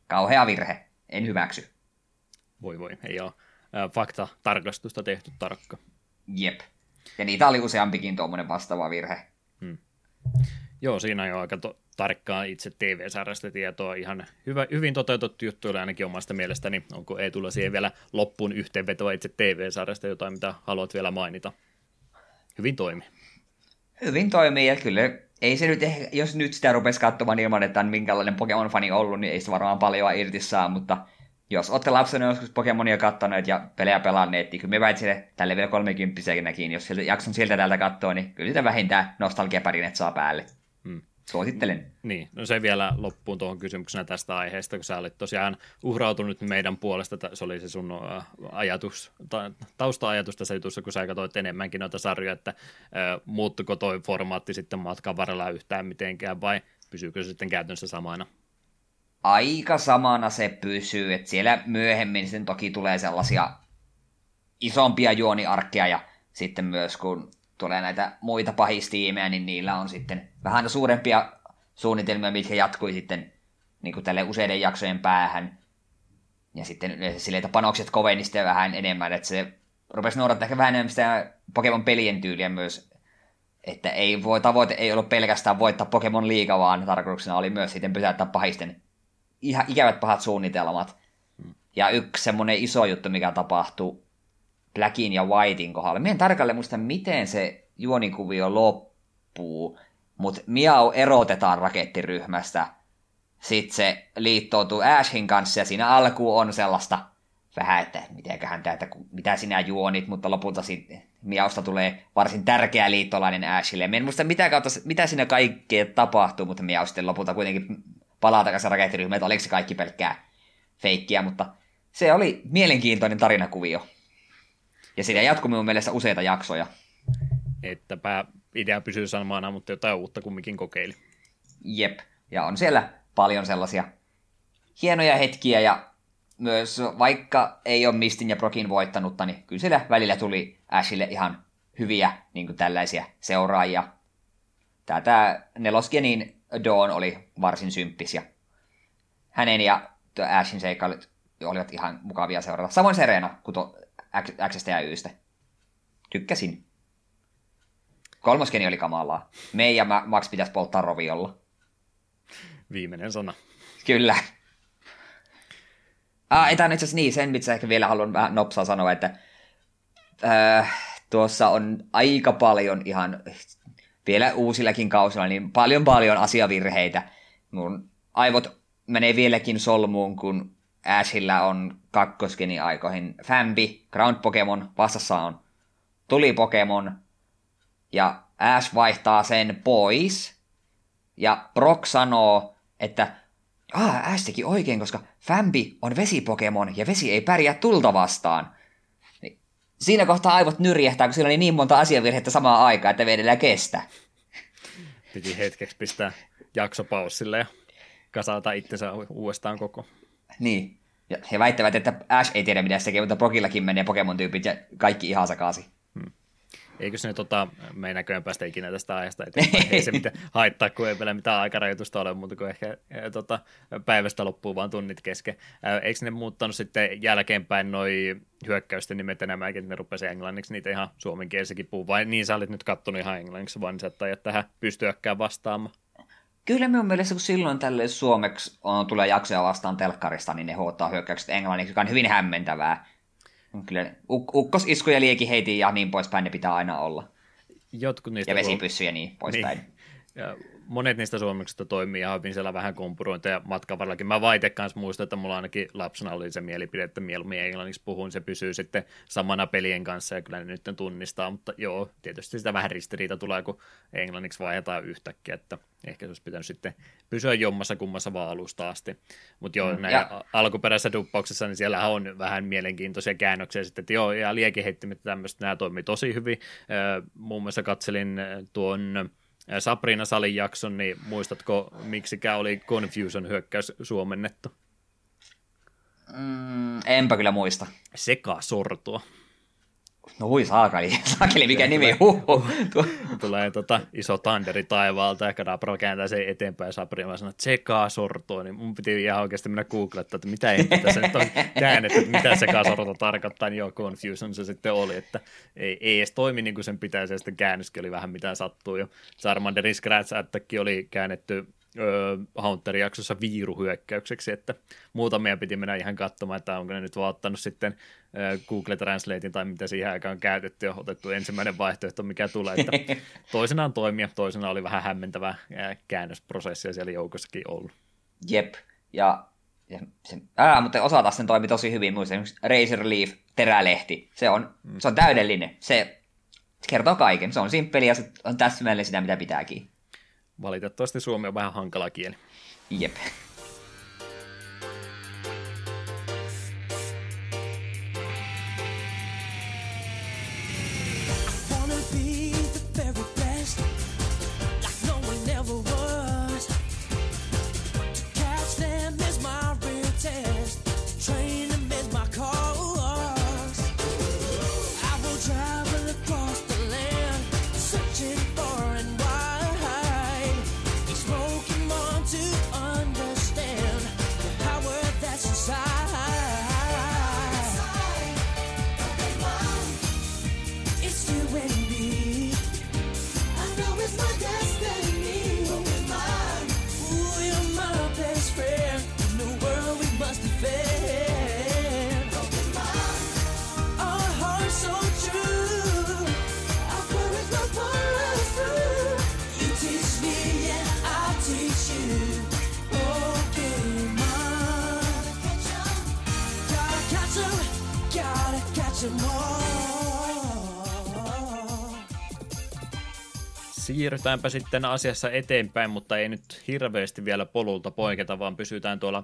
Kauhea virhe. En hyväksy. Voi voi, ei ole fakta-tarkastusta tehty tarkka. Jep. Ja niitä oli useampikin tuommoinen vastaava virhe. Hmm. Joo, siinä on jo aika to- tarkkaa itse TV-sarjasta tietoa. Ihan hyvä, hyvin toteutettu juttu oli ainakin omasta mielestäni. Onko ei tulla siihen vielä loppuun yhteenvetoa itse TV-sarjasta jotain, mitä haluat vielä mainita? Hyvin toimi. Hyvin toimii ja kyllä ei se nyt ehkä, jos nyt sitä rupesi katsomaan ilman, että on minkälainen Pokemon-fani ollut, niin ei se varmaan paljon irti saa, mutta jos olette lapsena joskus Pokemonia kattoneet ja pelejä pelanneet, niin kyllä me väitsin, tälle vielä 30 jos jakson sieltä täältä katsoa, niin kyllä sitä vähintään nostalgiaparinet saa päälle. Hmm. Suosittelen. Niin, no se vielä loppuun tuohon kysymyksenä tästä aiheesta, kun sä olit tosiaan uhrautunut meidän puolesta, se oli se sun ajatus, tausta-ajatus tässä jutussa, kun sä katsoit enemmänkin noita sarjoja, että muuttuko toi formaatti sitten matkan varrella yhtään mitenkään, vai pysyykö se sitten käytännössä samana? Aika samana se pysyy, että siellä myöhemmin sitten toki tulee sellaisia isompia juoniarkkeja ja sitten myös kun tulee näitä muita pahistiimejä, niin niillä on sitten vähän suurempia suunnitelmia, mitkä jatkui sitten niin kuin tälle useiden jaksojen päähän. Ja sitten silleen, että panokset koveni sitten vähän enemmän, että se rupesi noudattaa ehkä vähän enemmän sitä Pokemon pelien tyyliä myös, että ei voi, tavoite ei ollut pelkästään voittaa Pokemon liiga, vaan tarkoituksena oli myös sitten pysäyttää pahisten ihan ikävät pahat suunnitelmat. Ja yksi semmoinen iso juttu, mikä tapahtuu Blackin ja Whitein kohdalla. Mien tarkalleen muista, miten se juonikuvio loppuu, mutta Miau erotetaan rakettiryhmästä. Sitten se liittoutuu Ashin kanssa ja siinä alku on sellaista vähän, että mitenköhän täältä, mitä sinä juonit, mutta lopulta sitten Miausta tulee varsin tärkeä liittolainen Ashille. En muista mitä, kautta, mitä siinä kaikkea tapahtuu, mutta Miau sitten lopulta kuitenkin palaa takaisin rakettiryhmään, että oliko se kaikki pelkkää feikkiä, mutta se oli mielenkiintoinen tarinakuvio. Ja siitä jatkui minun mielestä useita jaksoja. Että idea pysyy samana, mutta jotain uutta kumminkin kokeili. Jep, ja on siellä paljon sellaisia hienoja hetkiä, ja myös vaikka ei ole Mistin ja Brokin voittanutta, niin kyllä siellä välillä tuli Ashille ihan hyviä niin kuin tällaisia seuraajia. Tätä nelosgenin Dawn oli varsin symppis ja hänen ja Ashin seikkailut olivat ihan mukavia seurata. Samoin Serena, kuin Xstä ja Ystä. Tykkäsin. Kolmoskeni oli kamalaa. Me ja Max pitäisi polttaa roviolla. Viimeinen sana. Kyllä. Ah, tämä on itse asiassa niin, sen mitä ehkä vielä haluan vähän nopsaa sanoa, että äh, tuossa on aika paljon ihan vielä uusillakin kausilla, niin paljon paljon asiavirheitä. Mun aivot menee vieläkin solmuun, kun Ashillä on kakkoskeni aikoihin Fambi, Ground Pokemon, vastassa on Tuli Pokemon, ja Ash vaihtaa sen pois, ja Brock sanoo, että ah, Ash teki oikein, koska Fambi on vesipokemon, ja vesi ei pärjää tulta vastaan. Siinä kohtaa aivot nyrjähtää, kun siinä oli niin monta asiavirhettä samaan aikaan, että vedellä kestä. Piti hetkeksi pistää jaksopaussille ja kasata itsensä uudestaan koko. Niin. Ja he väittävät, että Ash ei tiedä mitä se tekee, mutta Brokillakin menee Pokemon-tyypit ja kaikki ihan sekaisin. Eikö se nyt tota, me ei näköjään päästä ikinä tästä aiheesta eteenpäin. ei se mitään haittaa, kun ei vielä mitään aikarajoitusta ole, mutta kun ehkä e, tota, päivästä loppuu vaan tunnit kesken. Eikö ne muuttanut sitten jälkeenpäin noi hyökkäysten nimet enemmänkin, että ne rupesi englanniksi niitä ihan suomenkielissäkin puhuu, vai niin sä olit nyt kattonut ihan englanniksi, vaan sä et tähän pystyäkään vastaamaan? Kyllä minun mielestä, kun silloin tälle suomeksi on, tulee jaksoja vastaan telkkarista, niin ne huottaa hyökkäykset englanniksi, joka on hyvin hämmentävää. Kyllä uk- ukkosisku ja liekiheiti ja niin poispäin ne pitää aina olla. Jotkut niistä ja vesipyssy ja niin poispäin. Niin. Ja monet niistä suomeksista toimii ihan hyvin siellä vähän kompurointeja matkan varrellakin. Mä vaite kanssa muistan, että mulla ainakin lapsena oli se mielipide, että mieluummin englanniksi puhun, se pysyy sitten samana pelien kanssa ja kyllä ne nyt tunnistaa, mutta joo, tietysti sitä vähän ristiriita tulee, kun englanniksi vaihdetaan yhtäkkiä, että ehkä se olisi pitänyt sitten pysyä jommassa kummassa vaan alusta asti. Mutta joo, mm, näin ja... alkuperäisessä duppauksessa, niin siellä on vähän mielenkiintoisia käännöksiä sitten, että joo, ja liekiheittimet tämmöistä, nämä toimii tosi hyvin. muun muassa katselin tuon Sabrina Salin jakson, niin muistatko, miksikä oli Confusion hyökkäys suomennettu? Mm, enpä kyllä muista. Sekasortoa. No hui saakeli, saakeli mikä nimi, huhu. Tulee tota iso tanderi taivaalta ja Kadabra kääntää sen eteenpäin ja Sabrina sanoo, että sekaa sortoa, niin mun piti ihan oikeasti mennä googlettaa, että mitä ei tässä nyt on käännetty, että mitä sekaa sorto tarkoittaa, niin joo, Confusion se sitten oli, että ei, ei edes toimi niin kuin sen pitäisi, ja sitten käännöskin oli vähän mitä sattuu, ja Charmanderin Scratch Attack oli käännetty Haunterin jaksossa viiruhyökkäykseksi, että muutamia piti mennä ihan katsomaan, että onko ne nyt vaan ottanut sitten Google Translatein tai mitä siihen aikaan on käytetty ja otettu ensimmäinen vaihtoehto, mikä tulee, että toisenaan toimia, toisena oli vähän hämmentävä käännösprosessi siellä joukossakin ollut. Jep, ja, ja se, ää, mutta osa taas sen toimi tosi hyvin, muista Razor Leaf, terälehti, se on, mm. se on täydellinen, se kertoo kaiken, se on simppeli ja se on täsmälleen sitä, mitä pitääkin. Valitettavasti suomi on vähän hankala kieli. Jep. Siirrytäänpä sitten asiassa eteenpäin, mutta ei nyt hirveästi vielä polulta poiketa, vaan pysytään tuolla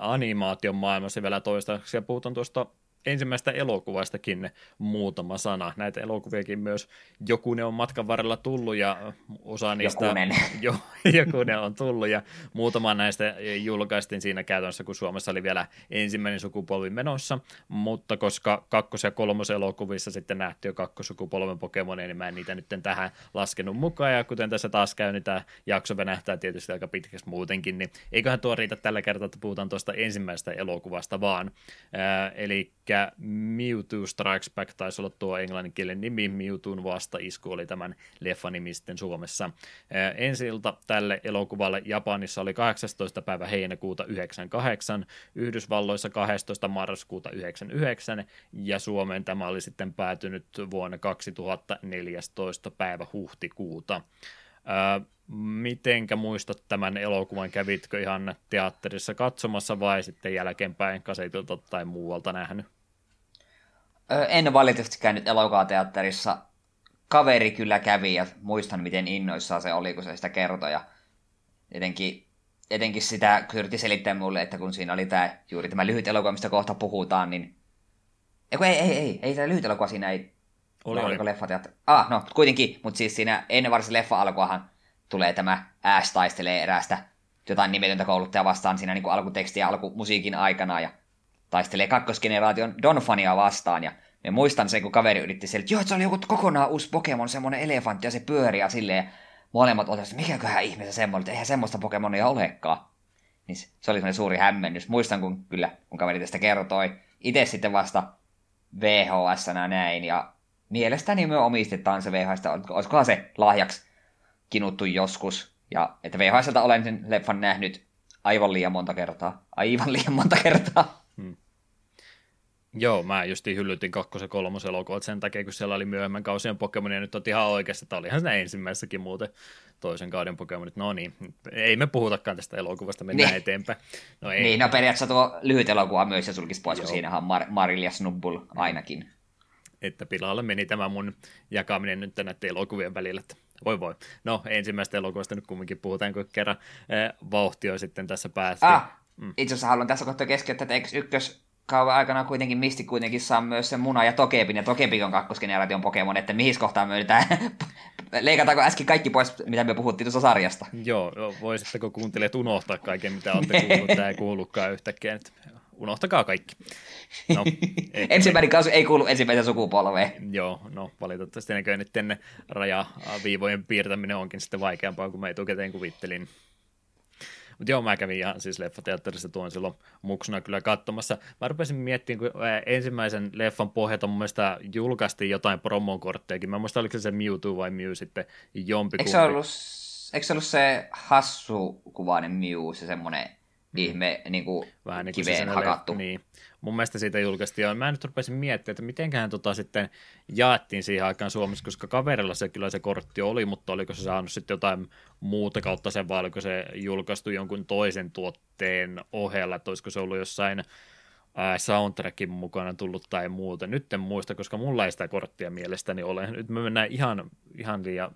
animaation maailmassa vielä toistaiseksi. Ja puhutaan tuosta ensimmäistä elokuvastakin muutama sana. Näitä elokuviakin myös jokunen on matkan varrella tullut ja osa niistä... Jokunen. Jo, jokunen on tullut ja muutama näistä julkaistiin siinä käytännössä, kun Suomessa oli vielä ensimmäinen sukupolvi menossa, mutta koska kakkos- ja kolmos elokuvissa sitten nähtiin jo kakkosukupolven Pokemonia, niin mä en niitä nyt tähän laskenut mukaan ja kuten tässä taas käy, niin tämä jakso venähtää tietysti aika pitkäksi muutenkin, niin eiköhän tuo riitä tällä kertaa, että puhutaan tuosta ensimmäisestä elokuvasta vaan. Äh, eli Mewtwo Strikes Back taisi olla tuo englanninkielen nimi, Mewtwoon vastaisku oli tämän leffan nimi sitten Suomessa. Ensi ilta tälle elokuvalle Japanissa oli 18. päivä heinäkuuta 98, Yhdysvalloissa 12. marraskuuta 99 ja Suomeen tämä oli sitten päätynyt vuonna 2014 päivä huhtikuuta. Mitenkä muistat tämän elokuvan? Kävitkö ihan teatterissa katsomassa vai sitten jälkeenpäin kasetilta tai muualta nähnyt? En valitettavasti käynyt elokuvateatterissa. Kaveri kyllä kävi ja muistan, miten innoissaan se oli, kun se sitä kertoi. Ja etenkin, etenkin sitä yriti selittää mulle, että kun siinä oli tämä, juuri tämä lyhyt elokuva, mistä kohta puhutaan, niin Eiku, ei, ei, ei, ei, se lyhyt elokuva siinä ei... Oli, oliko oli. leffateatteri? Ah, no kuitenkin, mutta siis siinä ennen varsinaisen leffa alkuahan tulee tämä Ash taistelee eräästä jotain nimetöntä kouluttajaa vastaan siinä niin kuin alkuteksti ja alkumusiikin aikana ja taistelee kakkosgeneraation Donfania vastaan ja me muistan sen, kun kaveri yritti sille, että joo, se oli joku kokonaan uusi Pokemon, semmoinen elefantti ja se pyörii ja silleen. Molemmat olivat, että mikäköhän ihmeessä semmoinen, että eihän semmoista Pokemonia olekaan. Niin se oli semmoinen suuri hämmennys. Muistan, kun kyllä, kun kaveri tästä kertoi. Itse sitten vasta vhs näin ja mielestäni me omistetaan se VHS, olisikohan se lahjaksi kinuttu joskus. Ja että VHSltä olen sen leffan nähnyt aivan liian monta kertaa. Aivan liian monta kertaa. Hmm. Joo, mä justiin hyllytin kakkos- ja kolmos elokuvat sen takia, kun siellä oli myöhemmän kausien Pokemonia, nyt on ihan oikeassa, että olihan siinä ensimmäisessäkin muuten toisen kauden Pokemonit. No niin, ei me puhutakaan tästä elokuvasta, mennään niin. eteenpäin. No, ei. Niin, no periaatteessa tuo lyhyt elokuva myös ja sulkisi pois, kun siinähän on Mar- Maril ja Snubbul ainakin. Että pilalle meni tämä mun jakaminen nyt näiden elokuvien välillä, että voi voi. No, ensimmäistä elokuvasta nyt kumminkin puhutaan, kun kerran äh, vauhti on sitten tässä päästy. Ah, mm. itse asiassa haluan tässä kohtaa keskeyttää, että eikö ykkös kauan aikana kuitenkin Misti kuitenkin saa myös sen Muna ja Tokepin, ja Tokepin on kakkosgeneraation Pokemon, että mihin kohtaan me yritetään, leikataanko äsken kaikki pois, mitä me puhuttiin tuossa sarjasta? Joo, voisitteko kuuntelijat unohtaa kaiken, mitä olette kuullut, tämä ei kuulukaan yhtäkkiä, että unohtakaa kaikki. No, Ensimmäinen kausi ei kuulu ensimmäisen sukupolveen. Joo, no valitettavasti näköjään nyt rajaviivojen piirtäminen onkin sitten vaikeampaa kuin mä etukäteen kuvittelin. Mutta joo, mä kävin ihan siis leffateatterissa tuon silloin muksuna kyllä katsomassa. Mä rupesin miettimään, kun ensimmäisen leffan pohjalta mun mielestä julkaistiin jotain promokorttejakin. Mä muistan, oliko se Mewtwo vai Mew sitten jompikumpi. Eikö se ollut, eikö se, ollut se hassukuvainen Mew, se semmoinen mm. ihme niin kuin Vähän niin kuin kiveen hakattu? Niin mun mielestä siitä julkaistiin, ja mä nyt rupesin miettimään, että mitenköhän tota sitten jaettiin siihen aikaan Suomessa, koska kaverilla se kyllä se kortti oli, mutta oliko se saanut sitten jotain muuta kautta sen, vai oliko se julkaistu jonkun toisen tuotteen ohella, että olisiko se ollut jossain soundtrackin mukana tullut tai muuta. Nyt en muista, koska mulla ei sitä korttia mielestäni ole. Nyt me mennään ihan, ihan liian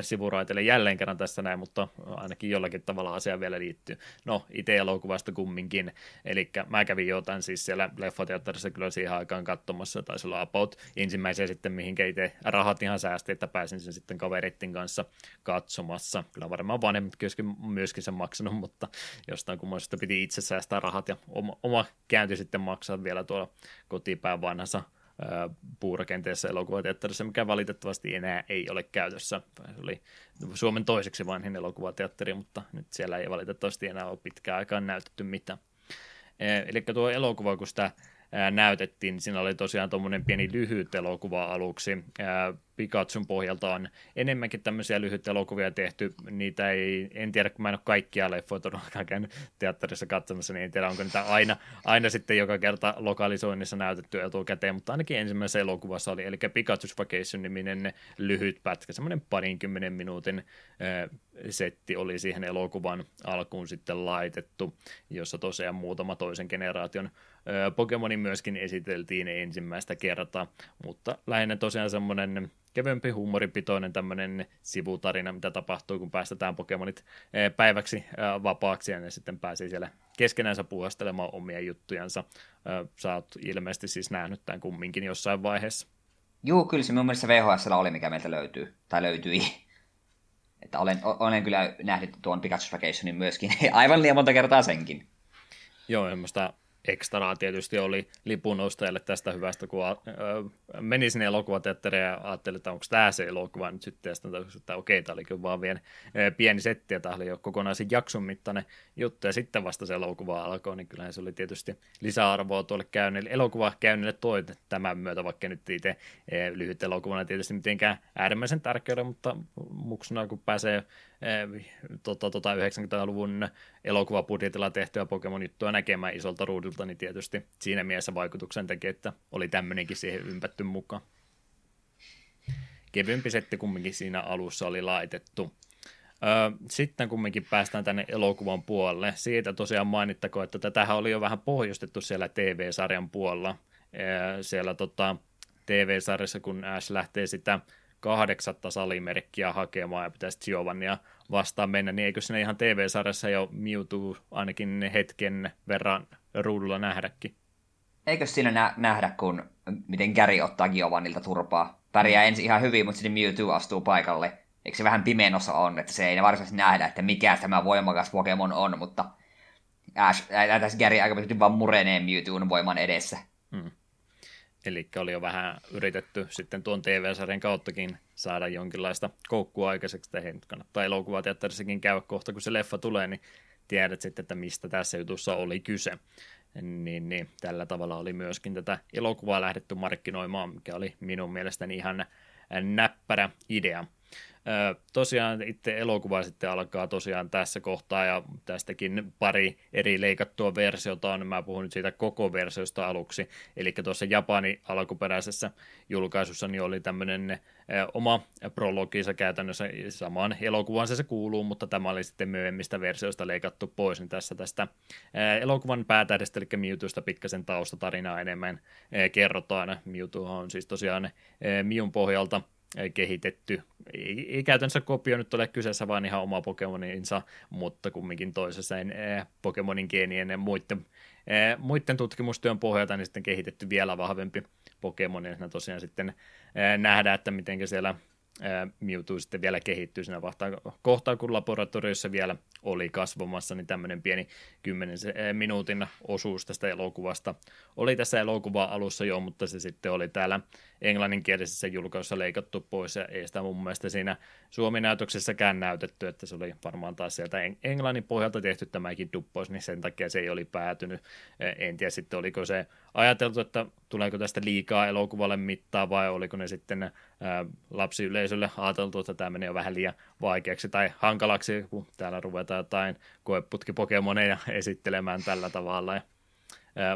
sivuraitelle jälleen kerran tässä näin, mutta ainakin jollakin tavalla asia vielä liittyy. No, itse elokuvasta kumminkin, eli mä kävin jotain siis siellä leffateatterissa kyllä siihen aikaan katsomassa, taisi olla about ensimmäisiä sitten, mihinkä itse rahat ihan säästi, että pääsin sen sitten kavereitten kanssa katsomassa. Kyllä varmaan vanhemmat myöskin, myöskin sen maksanut, mutta jostain kummoisesta piti itse säästää rahat ja oma, oma käynti sitten maksaa vielä tuolla kotipään vanhassa puurakenteessa elokuvateatterissa, mikä valitettavasti enää ei ole käytössä. Se oli Suomen toiseksi vanhin elokuvateatteri, mutta nyt siellä ei valitettavasti enää ole pitkään aikaan näytetty mitään. Eli tuo elokuva, kun sitä näytettiin, niin siinä oli tosiaan tuommoinen pieni lyhyt elokuva aluksi. Pikachun pohjalta on enemmänkin tämmöisiä lyhyitä elokuvia tehty. Niitä ei, en tiedä, kun mä en ole kaikkia leffoja todellakaan käynyt teatterissa katsomassa, niin en tiedä, onko niitä aina, aina sitten joka kerta lokalisoinnissa näytetty etukäteen, mutta ainakin ensimmäisessä elokuvassa oli, eli Pikachu's Vacation-niminen lyhyt pätkä, semmoinen parinkymmenen minuutin setti oli siihen elokuvan alkuun sitten laitettu, jossa tosiaan muutama toisen generaation Pokemonin myöskin esiteltiin ensimmäistä kertaa, mutta lähinnä tosiaan semmoinen kevyempi, huumoripitoinen tämmöinen sivutarina, mitä tapahtuu, kun päästetään Pokemonit päiväksi vapaaksi ja ne sitten pääsee siellä keskenänsä puhastelemaan omia juttujansa. Sä oot ilmeisesti siis nähnyt tämän kumminkin jossain vaiheessa. Joo, kyllä se mun mielestä VHS oli, mikä meiltä löytyy, tai löytyi. Että olen, olen kyllä nähnyt tuon Pikachu Vacationin myöskin, aivan liian monta kertaa senkin. Joo, semmoista ekstraa tietysti oli lipun ostajille tästä hyvästä, kun meni sinne elokuvateatteriin ja ajattelin, että onko tämä se elokuva nyt sitten, ja sitten että okei, tämä oli kyllä vaan vielä pieni setti, ja tämä oli jo kokonaisen jakson mittainen juttu, ja sitten vasta se elokuva alkoi, niin kyllähän se oli tietysti lisäarvoa tuolle käynnille, elokuva käynnille toi tämän myötä, vaikka nyt itse lyhyt elokuvana tietysti mitenkään äärimmäisen tärkeä, mutta muksuna kun pääsee tota, tota 90-luvun elokuvabudjetilla tehtyä Pokemon-juttua näkemään isolta ruudulta, niin tietysti siinä mielessä vaikutuksen teki, että oli tämmöinenkin siihen ympätty mukaan. Kevyempi setti kumminkin siinä alussa oli laitettu. Sitten kumminkin päästään tänne elokuvan puolelle. Siitä tosiaan mainittako, että tätähän oli jo vähän pohjustettu siellä TV-sarjan puolella. Siellä tota, TV-sarjassa, kun Ash lähtee sitä kahdeksatta salimerkkiä hakemaan ja pitäisi Giovannia vastaan mennä, niin eikö sinne ihan TV-sarjassa jo Mewtwo ainakin hetken verran ruudulla nähdäkin? eikö siinä nä- nähdä, kun miten Gary ottaa Giovannilta turpaa? Pärjää mm. ensin ihan hyvin, mutta sitten Mewtwo astuu paikalle. Eikö se vähän pimeenossa on, että se ei varsinaisesti nähdä, että mikä tämä voimakas Pokemon on, mutta Ash, ää, tässä Gary aika pitkälti vaan murenee Mewtwoon voiman edessä. Hmm. Eli oli jo vähän yritetty sitten tuon TV-sarjan kauttakin saada jonkinlaista koukkua aikaiseksi, että hei, kannattaa elokuvateatterissakin käydä kohta, kun se leffa tulee, niin tiedät sitten, että mistä tässä jutussa oli kyse. Niin, niin tällä tavalla oli myöskin tätä elokuvaa lähdetty markkinoimaan, mikä oli minun mielestäni ihan näppärä idea tosiaan itse elokuva sitten alkaa tosiaan tässä kohtaa ja tästäkin pari eri leikattua versiota on. Mä puhun nyt siitä koko versiosta aluksi. Eli tuossa Japani alkuperäisessä julkaisussa niin oli tämmöinen oma prologissa käytännössä samaan elokuvan se kuuluu, mutta tämä oli sitten myöhemmistä versioista leikattu pois, niin tässä tästä elokuvan päätähdestä, eli Mewtwosta pikkasen taustatarinaa enemmän kerrotaan. Mewtwo on siis tosiaan Miun pohjalta – kehitetty. Ei, ei käytännössä kopio nyt ole kyseessä, vaan ihan oma Pokemoninsa, mutta kumminkin toisessa Pokemonin geenien muiden, muiden tutkimustyön pohjalta niin sitten kehitetty vielä vahvempi Pokemon, ja tosiaan sitten nähdään, että miten siellä Mewtwo sitten vielä kehittyy siinä kohtaa, kun laboratoriossa vielä oli kasvamassa, niin tämmöinen pieni 10 minuutin osuus tästä elokuvasta oli tässä elokuva alussa jo, mutta se sitten oli täällä englanninkielisessä julkaisussa leikattu pois, ja ei sitä mun mielestä siinä Suomi-näytöksessäkään näytetty, että se oli varmaan taas sieltä englannin pohjalta tehty tämäkin duppois, niin sen takia se ei oli päätynyt. En tiedä sitten, oliko se ajateltu, että tuleeko tästä liikaa elokuvalle mittaa, vai oliko ne sitten ää, lapsiyleisölle ajateltu, että tämä menee jo vähän liian vaikeaksi tai hankalaksi, kun täällä ruvetaan jotain koeputkipokemoneja esittelemään tällä tavalla, ja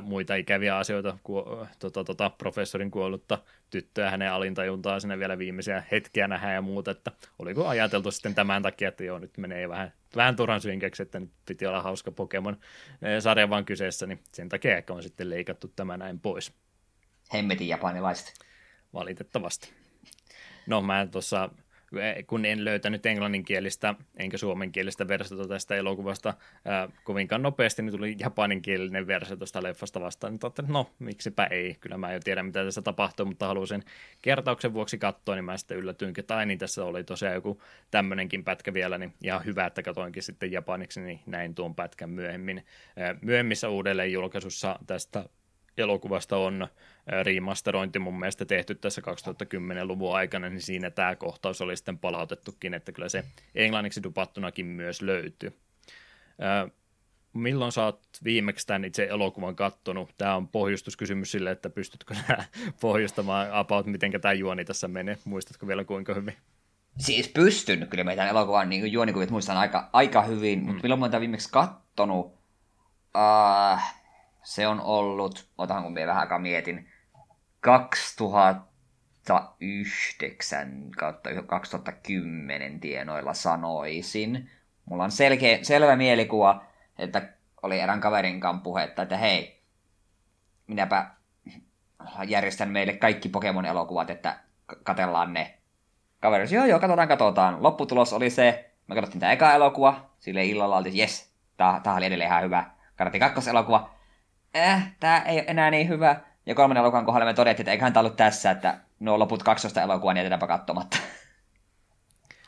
muita ikäviä asioita, ku, tota, tota, professorin kuollutta tyttöä, hänen alintajuntaa sinne vielä viimeisiä hetkiä nähdään ja muuta, että oliko ajateltu sitten tämän takia, että joo, nyt menee vähän, vähän turhan synkäksi, että nyt piti olla hauska Pokemon-sarja vaan kyseessä, niin sen takia ehkä on sitten leikattu tämä näin pois. Hemmetin japanilaiset. Valitettavasti. No mä tuossa kun en löytänyt englanninkielistä enkä suomenkielistä versiota tästä elokuvasta ää, kovinkaan nopeasti, niin tuli japaninkielinen versio tuosta leffasta vastaan, niin totta, no miksipä ei, kyllä mä jo tiedän mitä tässä tapahtuu, mutta halusin kertauksen vuoksi katsoa, niin mä sitten yllätyinkin, että niin tässä oli tosiaan joku tämmöinenkin pätkä vielä, niin ihan hyvä, että katoinkin sitten japaniksi, niin näin tuon pätkän myöhemmin. Ää, myöhemmissä uudelleen julkaisussa tästä elokuvasta on remasterointi mun mielestä tehty tässä 2010-luvun aikana, niin siinä tämä kohtaus oli sitten palautettukin, että kyllä se englanniksi dupattunakin myös löytyy. Milloin sä oot viimeksi tämän itse elokuvan kattonut? Tämä on pohjustuskysymys sille, että pystytkö sä pohjustamaan about, miten tämä juoni tässä menee. Muistatko vielä kuinka hyvin? Siis pystyn, kyllä meitä elokuvan niin juonikuvit muistan aika, aika hyvin, mutta mm. milloin mä oon viimeksi kattonut? Uh, se on ollut, otan kun vähän aikaa mietin, 2009 kautta 2010 tienoilla sanoisin. Mulla on selkeä, selvä mielikuva, että oli erään kaverin kanssa puhetta, että hei, minäpä järjestän meille kaikki Pokemon-elokuvat, että katellaan ne. Kaveri joo joo, katsotaan, katsotaan. Lopputulos oli se, me katsottiin tämä eka elokuva, sille illalla oltiin, jes, tämä oli edelleen ihan hyvä. Katsottiin kakkoselokuva, äh, tää ei ole enää niin hyvä. Ja kolmannen elokuvan kohdalla me todettiin, että eiköhän tämä ollut tässä, että nuo loput 12 elokuvaa niin jätetäänpä katsomatta.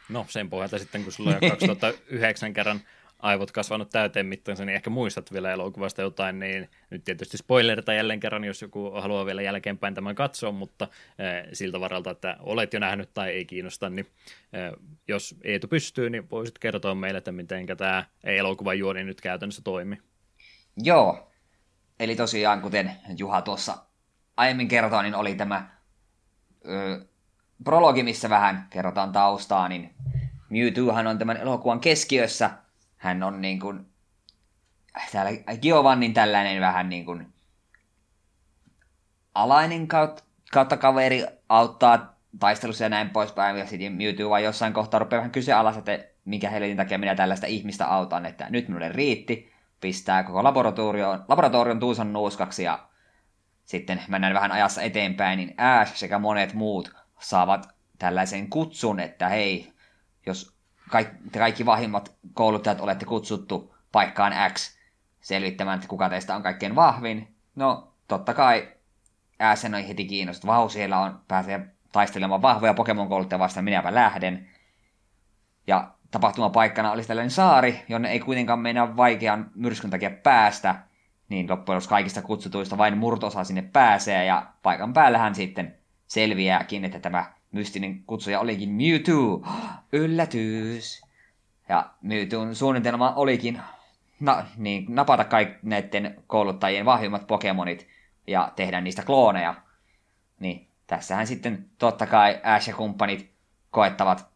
No sen pohjalta sitten, kun sulla on jo 2009 kerran aivot kasvanut täyteen mittaansa, niin ehkä muistat vielä elokuvasta jotain, niin nyt tietysti spoilerita jälleen kerran, jos joku haluaa vielä jälkeenpäin tämän katsoa, mutta äh, siltä varalta, että olet jo nähnyt tai ei kiinnosta, niin äh, jos Eetu pystyy, niin voisit kertoa meille, että miten tämä elokuvan juoni nyt käytännössä toimii. Joo, Eli tosiaan, kuten Juha tuossa aiemmin kertoi, niin oli tämä ö, prologi, missä vähän kerrotaan taustaa, niin Mewtwohan on tämän elokuvan keskiössä. Hän on niin kuin, täällä Giovannin tällainen vähän niin kuin alainen kautta, kautta kaveri auttaa taistelussa ja näin poispäin, ja sitten Mewtwo vaan jossain kohtaa rupeaa vähän kyse että mikä helvetin takia minä tällaista ihmistä autan, että nyt minulle riitti pistää koko laboratorion, laboratorion tuusan nuuskaksi ja sitten mennään vähän ajassa eteenpäin, niin Ash sekä monet muut saavat tällaisen kutsun, että hei, jos kaikki, kaikki vahimmat kouluttajat olette kutsuttu paikkaan X selvittämään, että kuka teistä on kaikkein vahvin. No, totta kai Ääsen oli heti kiinnostunut. Vau, siellä on, pääsee taistelemaan vahvoja pokemon kouluttajia vastaan, minäpä lähden. Ja tapahtumapaikkana olisi tällainen saari, jonne ei kuitenkaan mennä vaikean myrskyn takia päästä. Niin loppujen lopuksi kaikista kutsutuista vain murtosa sinne pääsee, ja paikan päällähän sitten selviääkin, että tämä mystinen kutsuja olikin Mewtwo. Yllätys! Ja Mewtwoon suunnitelma olikin na, niin, napata kaikki näiden kouluttajien vahvimmat Pokemonit ja tehdä niistä klooneja. Niin tässähän sitten totta kai Ash ja kumppanit koettavat,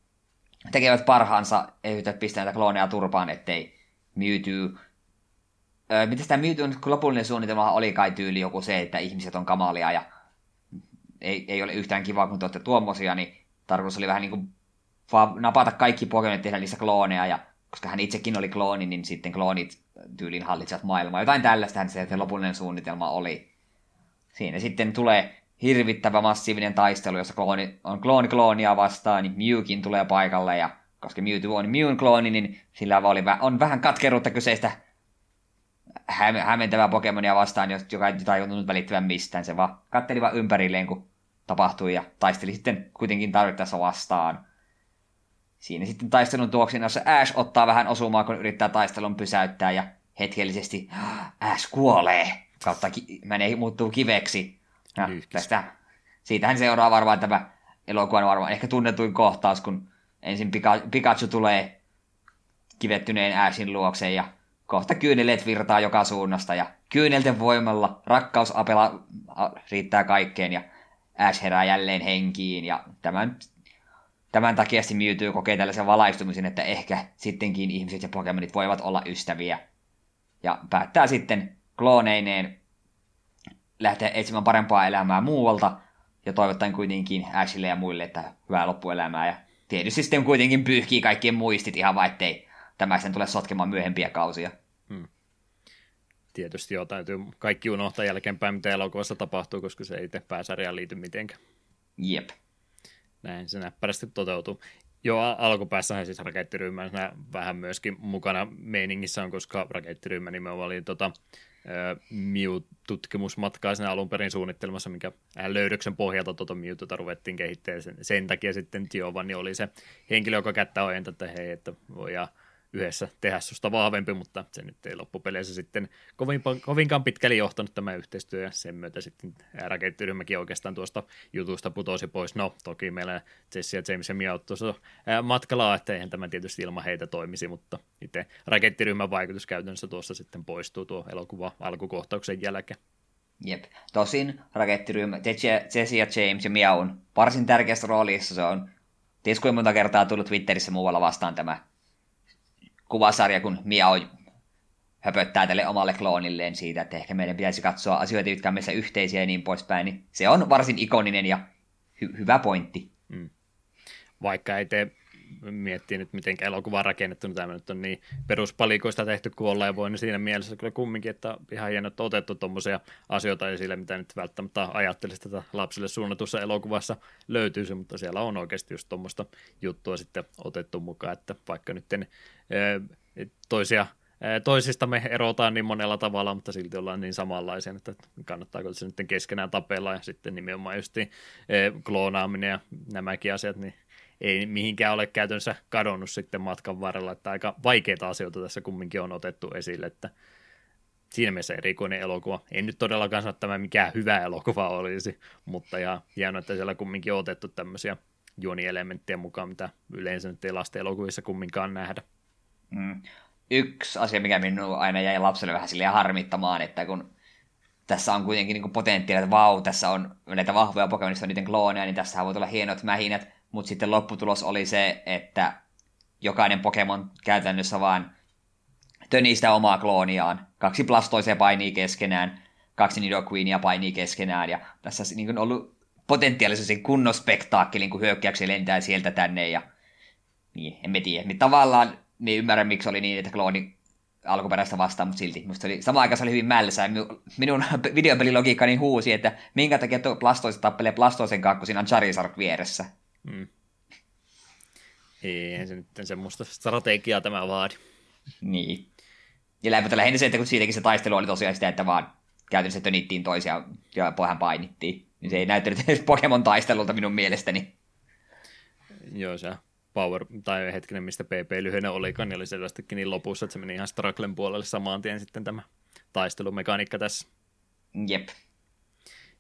tekevät parhaansa, ei pistää näitä klooneja turpaan, ettei Mewtwo Öö, miten tämä Mewtwo lopullinen suunnitelma oli kai tyyli joku se, että ihmiset on kamalia ja ei, ei ole yhtään kivaa, kun te olette tuommoisia, niin tarkoitus oli vähän niin kuin vaan napata kaikki Pokemonit tehdä niistä klooneja, ja koska hän itsekin oli klooni, niin sitten kloonit tyylin hallitsevat maailmaa. Jotain tällaista se, se lopullinen suunnitelma oli. Siinä sitten tulee hirvittävä massiivinen taistelu, jossa klooni, on klooni kloonia vastaan, niin Mewkin tulee paikalle, ja koska Mewtwo on Mewn klooni, niin sillä oli, on vähän katkeruutta kyseistä hämmentävää Pokemonia vastaan, joka ei tajunnut välittävän mistään. Se vaan katteli vaan ympärilleen, kun tapahtui ja taisteli sitten kuitenkin tarvittaessa vastaan. Siinä sitten taistelun tuoksinossa Ash ottaa vähän osumaa, kun yrittää taistelun pysäyttää ja hetkellisesti Ash kuolee. Kautta ki- menee, muuttuu kiveksi. Ja tästä, siitähän seuraa varmaan tämä elokuvan varmaan ehkä tunnetuin kohtaus, kun ensin Pika- Pikachu tulee kivettyneen Ashin luokseen ja kohta kyynelet virtaa joka suunnasta ja kyynelten voimalla rakkausapela riittää kaikkeen ja Ash herää jälleen henkiin ja tämän, tämän takia Mewtwo kokee tällaisen valaistumisen, että ehkä sittenkin ihmiset ja Pokemonit voivat olla ystäviä. Ja päättää sitten klooneineen lähteä etsimään parempaa elämää muualta ja toivottaen kuitenkin Ashille ja muille, että hyvää loppuelämää. Ja tietysti sitten kuitenkin pyyhkii kaikkien muistit ihan vaan, ettei tämä sen tule sotkemaan myöhempiä kausia. Hmm. Tietysti joo, täytyy kaikki unohtaa jälkeenpäin, mitä elokuvassa tapahtuu, koska se ei itse pääsarjaan liity mitenkään. Jep. Näin se näppärästi toteutuu. Joo, alkupäässähän siis rakettiryhmä vähän myöskin mukana meiningissä on, koska rakettiryhmä nimenomaan oli tota, Mew-tutkimusmatkaa siinä alun perin suunnittelmassa, mikä löydöksen pohjalta tuota Mewtota ruvettiin kehittämään. Sen, sen takia sitten Giovanni oli se henkilö, joka kättä ojenta, että hei, että voidaan yhdessä tehdä susta vahvempi, mutta se nyt ei loppupeleissä sitten kovin, kovinkaan pitkälle johtanut tämä yhteistyö ja sen myötä sitten rakettiryhmäkin oikeastaan tuosta jutusta putosi pois. No, toki meillä Jesse ja James ja Mia tuossa matkalla, että eihän tämä tietysti ilman heitä toimisi, mutta itse rakettiryhmän vaikutus käytännössä tuossa sitten poistuu tuo elokuva alkukohtauksen jälkeen. Jep. Tosin rakettiryhmä, Jesse ja James ja Mia on varsin tärkeässä roolissa. Se on ties kuinka monta kertaa tullut Twitterissä muualla vastaan tämä kuvasarja, kun on höpöttää tälle omalle kloonilleen siitä, että ehkä meidän pitäisi katsoa asioita, jotka on meissä yhteisiä ja niin poispäin, niin se on varsin ikoninen ja hy- hyvä pointti. Mm. Vaikka ei tee miettii nyt, miten elokuva on rakennettu, niin tämä nyt on niin peruspalikoista tehty kuin ollaan ja voi, niin siinä mielessä kyllä kumminkin, että ihan hieno, että otettu tuommoisia asioita esille, mitä nyt välttämättä ajattelisi tätä lapsille suunnatussa elokuvassa löytyisi, mutta siellä on oikeasti just tuommoista juttua sitten otettu mukaan, että vaikka nyt toisia toisistamme erotaan niin monella tavalla, mutta silti ollaan niin samanlaisia, että kannattaako se nyt keskenään tapella ja sitten nimenomaan just kloonaaminen ja nämäkin asiat, niin ei mihinkään ole käytännössä kadonnut sitten matkan varrella, että aika vaikeita asioita tässä kumminkin on otettu esille, että siinä mielessä erikoinen elokuva. Ei nyt todellakaan sano, että tämä mikään hyvä elokuva olisi, mutta ihan hienoa, että siellä kumminkin on otettu tämmöisiä juonielementtejä mukaan, mitä yleensä nyt ei lasten elokuvissa kumminkaan nähdä. Mm. Yksi asia, mikä minun aina jäi lapselle vähän silleen harmittamaan, että kun tässä on kuitenkin niin potentiaalia, että vau, tässä on näitä vahvoja Pokemonista, niiden klooneja, niin tässä voi tulla hienot mähinät, mutta sitten lopputulos oli se, että jokainen Pokemon käytännössä vaan tönii sitä omaa klooniaan. Kaksi plastoisia painii keskenään, kaksi Nidoqueenia painii keskenään, ja tässä on niin ollut potentiaalisesti kunnon spektaakkelin, kun hyökkäyksiä lentää sieltä tänne, ja niin, emme tiedä. Niin tavallaan me ymmärrän, miksi oli niin, että klooni alkuperäistä vastaan, mutta silti. Musta oli, sama aikaan se oli hyvin mälsä. Minun videopelilogiikkani huusi, että minkä takia tuo plastoiset tappelee plastoisen kakku, siinä on Charizard vieressä. Mm. Ei se nyt semmoista strategiaa tämä vaadi. Niin. Ja lämpötä lähinnä se, että kun siitäkin se taistelu oli tosiaan sitä, että vaan käytännössä tönittiin toisia ja pohjan painittiin. Niin se ei näyttänyt edes Pokemon-taistelulta minun mielestäni. Joo, se Power, tai hetkinen, mistä PP lyhyenä olikaan, niin oli selvästikin niin lopussa, että se meni ihan Straklen puolelle samaan tien sitten tämä taistelumekaniikka tässä. Jep.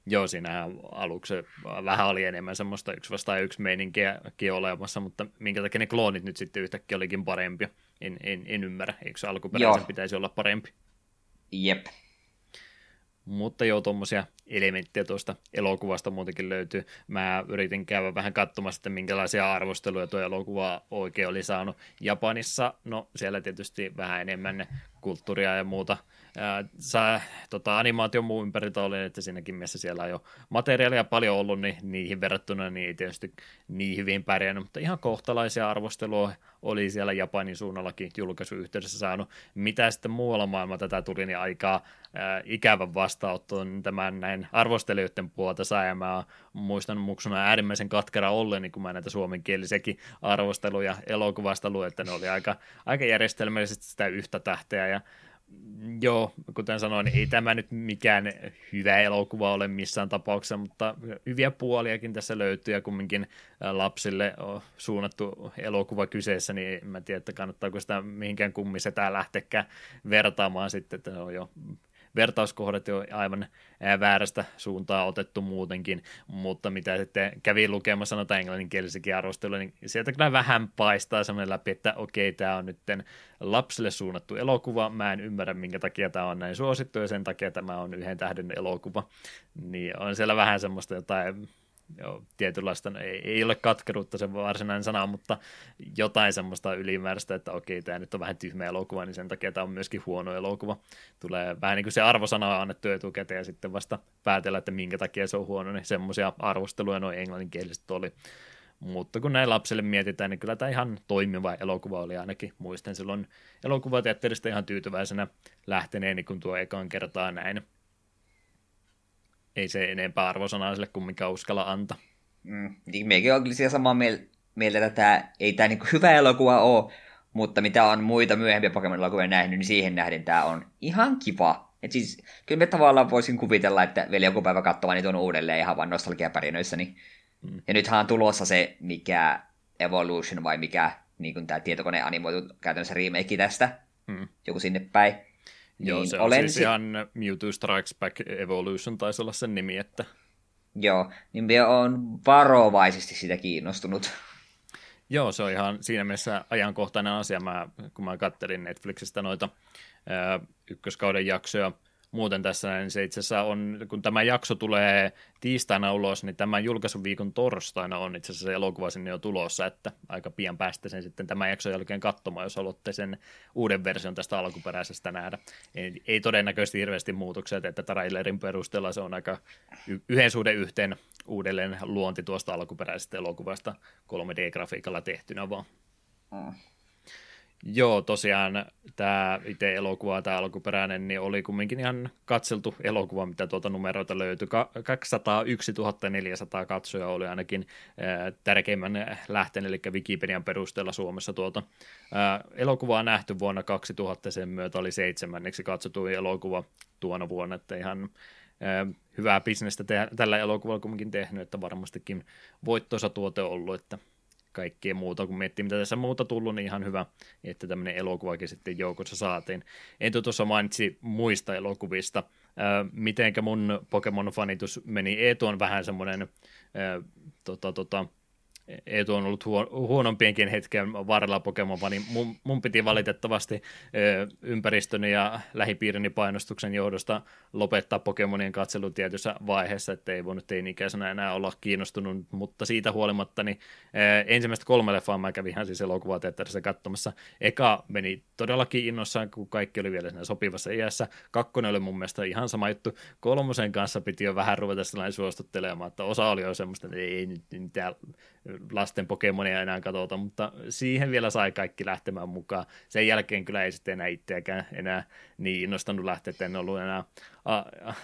Joo, siinä aluksi vähän oli enemmän semmoista yksi vastaan yksi meininkiä olemassa, mutta minkä takia ne kloonit nyt sitten yhtäkkiä olikin parempi. En, en, en ymmärrä, eikö se alkuperäisen Joo. pitäisi olla parempi. Jep. Mutta joo, tuommoisia elementtejä tuosta elokuvasta muutenkin löytyy. Mä yritin käydä vähän katsomassa, että minkälaisia arvosteluja tuo elokuva oikein oli saanut. Japanissa, no siellä tietysti vähän enemmän kulttuuria ja muuta saa tota, animaation muun ympäriltä oli, että siinäkin mielessä siellä on jo materiaalia paljon ollut, niin niihin verrattuna niin ei tietysti niin hyvin pärjännyt, mutta ihan kohtalaisia arvostelua oli siellä Japanin suunnallakin julkaisuyhteydessä saanut. Mitä sitten muualla maailma tätä tuli, niin aika ää, ikävän vastaanottoon tämän näin arvostelijoiden puolta sai, ja mä muistan muksuna äärimmäisen katkera ollen, niin kun mä näitä suomenkielisiäkin arvosteluja elokuvasta luin, että ne oli aika, aika järjestelmällisesti sitä yhtä tähteä, ja joo, kuten sanoin, ei tämä nyt mikään hyvä elokuva ole missään tapauksessa, mutta hyviä puoliakin tässä löytyy ja kumminkin lapsille suunnattu elokuva kyseessä, niin en mä tiedä, että kannattaako sitä mihinkään kummisetään lähtekään vertaamaan sitten, että se on jo vertauskohdat jo aivan väärästä suuntaa otettu muutenkin, mutta mitä sitten kävi lukemassa noita englanninkielisikin arvosteluja, niin sieltä kyllä vähän paistaa semmoinen läpi, että okei, tämä on nyt lapsille suunnattu elokuva, mä en ymmärrä, minkä takia tämä on näin suosittu, ja sen takia tämä on yhden tähden elokuva, niin on siellä vähän semmoista jotain joo, tietynlaista, no ei, ei ole katkeruutta se varsinainen sana, mutta jotain semmoista ylimääräistä, että okei, tämä nyt on vähän tyhmä elokuva, niin sen takia tämä on myöskin huono elokuva. Tulee vähän niin kuin se arvosana on annettu etukäteen ja sitten vasta päätellä, että minkä takia se on huono, niin semmoisia arvosteluja noin englanninkieliset oli. Mutta kun näin lapsille mietitään, niin kyllä tämä ihan toimiva elokuva oli ainakin. Muistan silloin elokuvateatterista ihan tyytyväisenä lähteneeni, kun tuo ekan kertaa näin ei se enempää arvosanaa sille kumminkaan uskalla antaa. Mm, niin mekin on kyllä samaa mieltä, että tämä, ei tämä niin hyvä elokuva ole, mutta mitä on muita myöhempiä Pokemon-elokuvia nähnyt, niin siihen nähden tämä on ihan kiva. Et siis, kyllä me tavallaan voisin kuvitella, että vielä joku päivä katsomaan niitä on uudelleen ihan vain nostalgiapärinöissä. Niin. Mm. Ja nythän on tulossa se, mikä Evolution vai mikä niin kuin tämä tietokone animoitu käytännössä remake tästä. Mm. Joku sinne päin. Joo, niin se on olen siis si- ihan Mewtwo Strikes Back Evolution taisi olla sen nimi, että... Joo, niin minä olen varovaisesti sitä kiinnostunut. Joo, se on ihan siinä mielessä ajankohtainen asia. Mä, kun mä kattelin Netflixistä noita ää, ykköskauden jaksoja, muuten tässä, niin se itse asiassa on, kun tämä jakso tulee tiistaina ulos, niin tämän julkaisuviikon torstaina on itse asiassa se elokuva sinne jo tulossa, että aika pian päästä sen sitten tämän jakson jälkeen katsomaan, jos haluatte sen uuden version tästä alkuperäisestä nähdä. Ei, ei todennäköisesti hirveästi muutoksia, että trailerin perusteella se on aika yhden suhde yhteen uudelleen luonti tuosta alkuperäisestä elokuvasta 3D-grafiikalla tehtynä vaan. Mm. Joo, tosiaan tämä itse elokuva, tämä alkuperäinen, niin oli kumminkin ihan katseltu elokuva, mitä tuolta numeroita löytyi. 201 400 katsoja oli ainakin tärkeimmän lähteen, eli Wikipedian perusteella Suomessa tuolta. elokuvaa nähty vuonna 2000, sen myötä oli seitsemänneksi katsotuin elokuva tuona vuonna, että ihan hyvää bisnestä te- tällä elokuvalla kumminkin tehnyt, että varmastikin voittoisa tuote ollut, että kaikkea muuta, kun miettii mitä tässä muuta tullut, niin ihan hyvä, että tämmöinen elokuvakin sitten joukossa saatiin. Entu tuossa mainitsi muista elokuvista, mitenkä mun Pokemon-fanitus meni. Eetu on vähän semmoinen tota, tota, Eetu on ollut huonompienkin hetken varrella Pokemon, niin mun, mun piti valitettavasti ympäristön ja lähipiirini painostuksen johdosta lopettaa Pokemonien katselu tietyssä vaiheessa, että ei voinut teini-ikäisenä enää olla kiinnostunut, mutta siitä huolimatta niin ensimmäistä kolme leffaa mä kävin ihan siis elokuvateatterissa katsomassa. Eka meni todellakin innossaan, kun kaikki oli vielä siinä sopivassa iässä. Kakkonen oli mun mielestä ihan sama juttu. Kolmosen kanssa piti jo vähän ruveta sellainen suostuttelemaan, että osa oli jo semmoista, että ei nyt mitään lasten Pokemonia enää katsota, mutta siihen vielä sai kaikki lähtemään mukaan. Sen jälkeen kyllä ei sitten enää itseäkään enää niin innostanut lähteä, että en ollut enää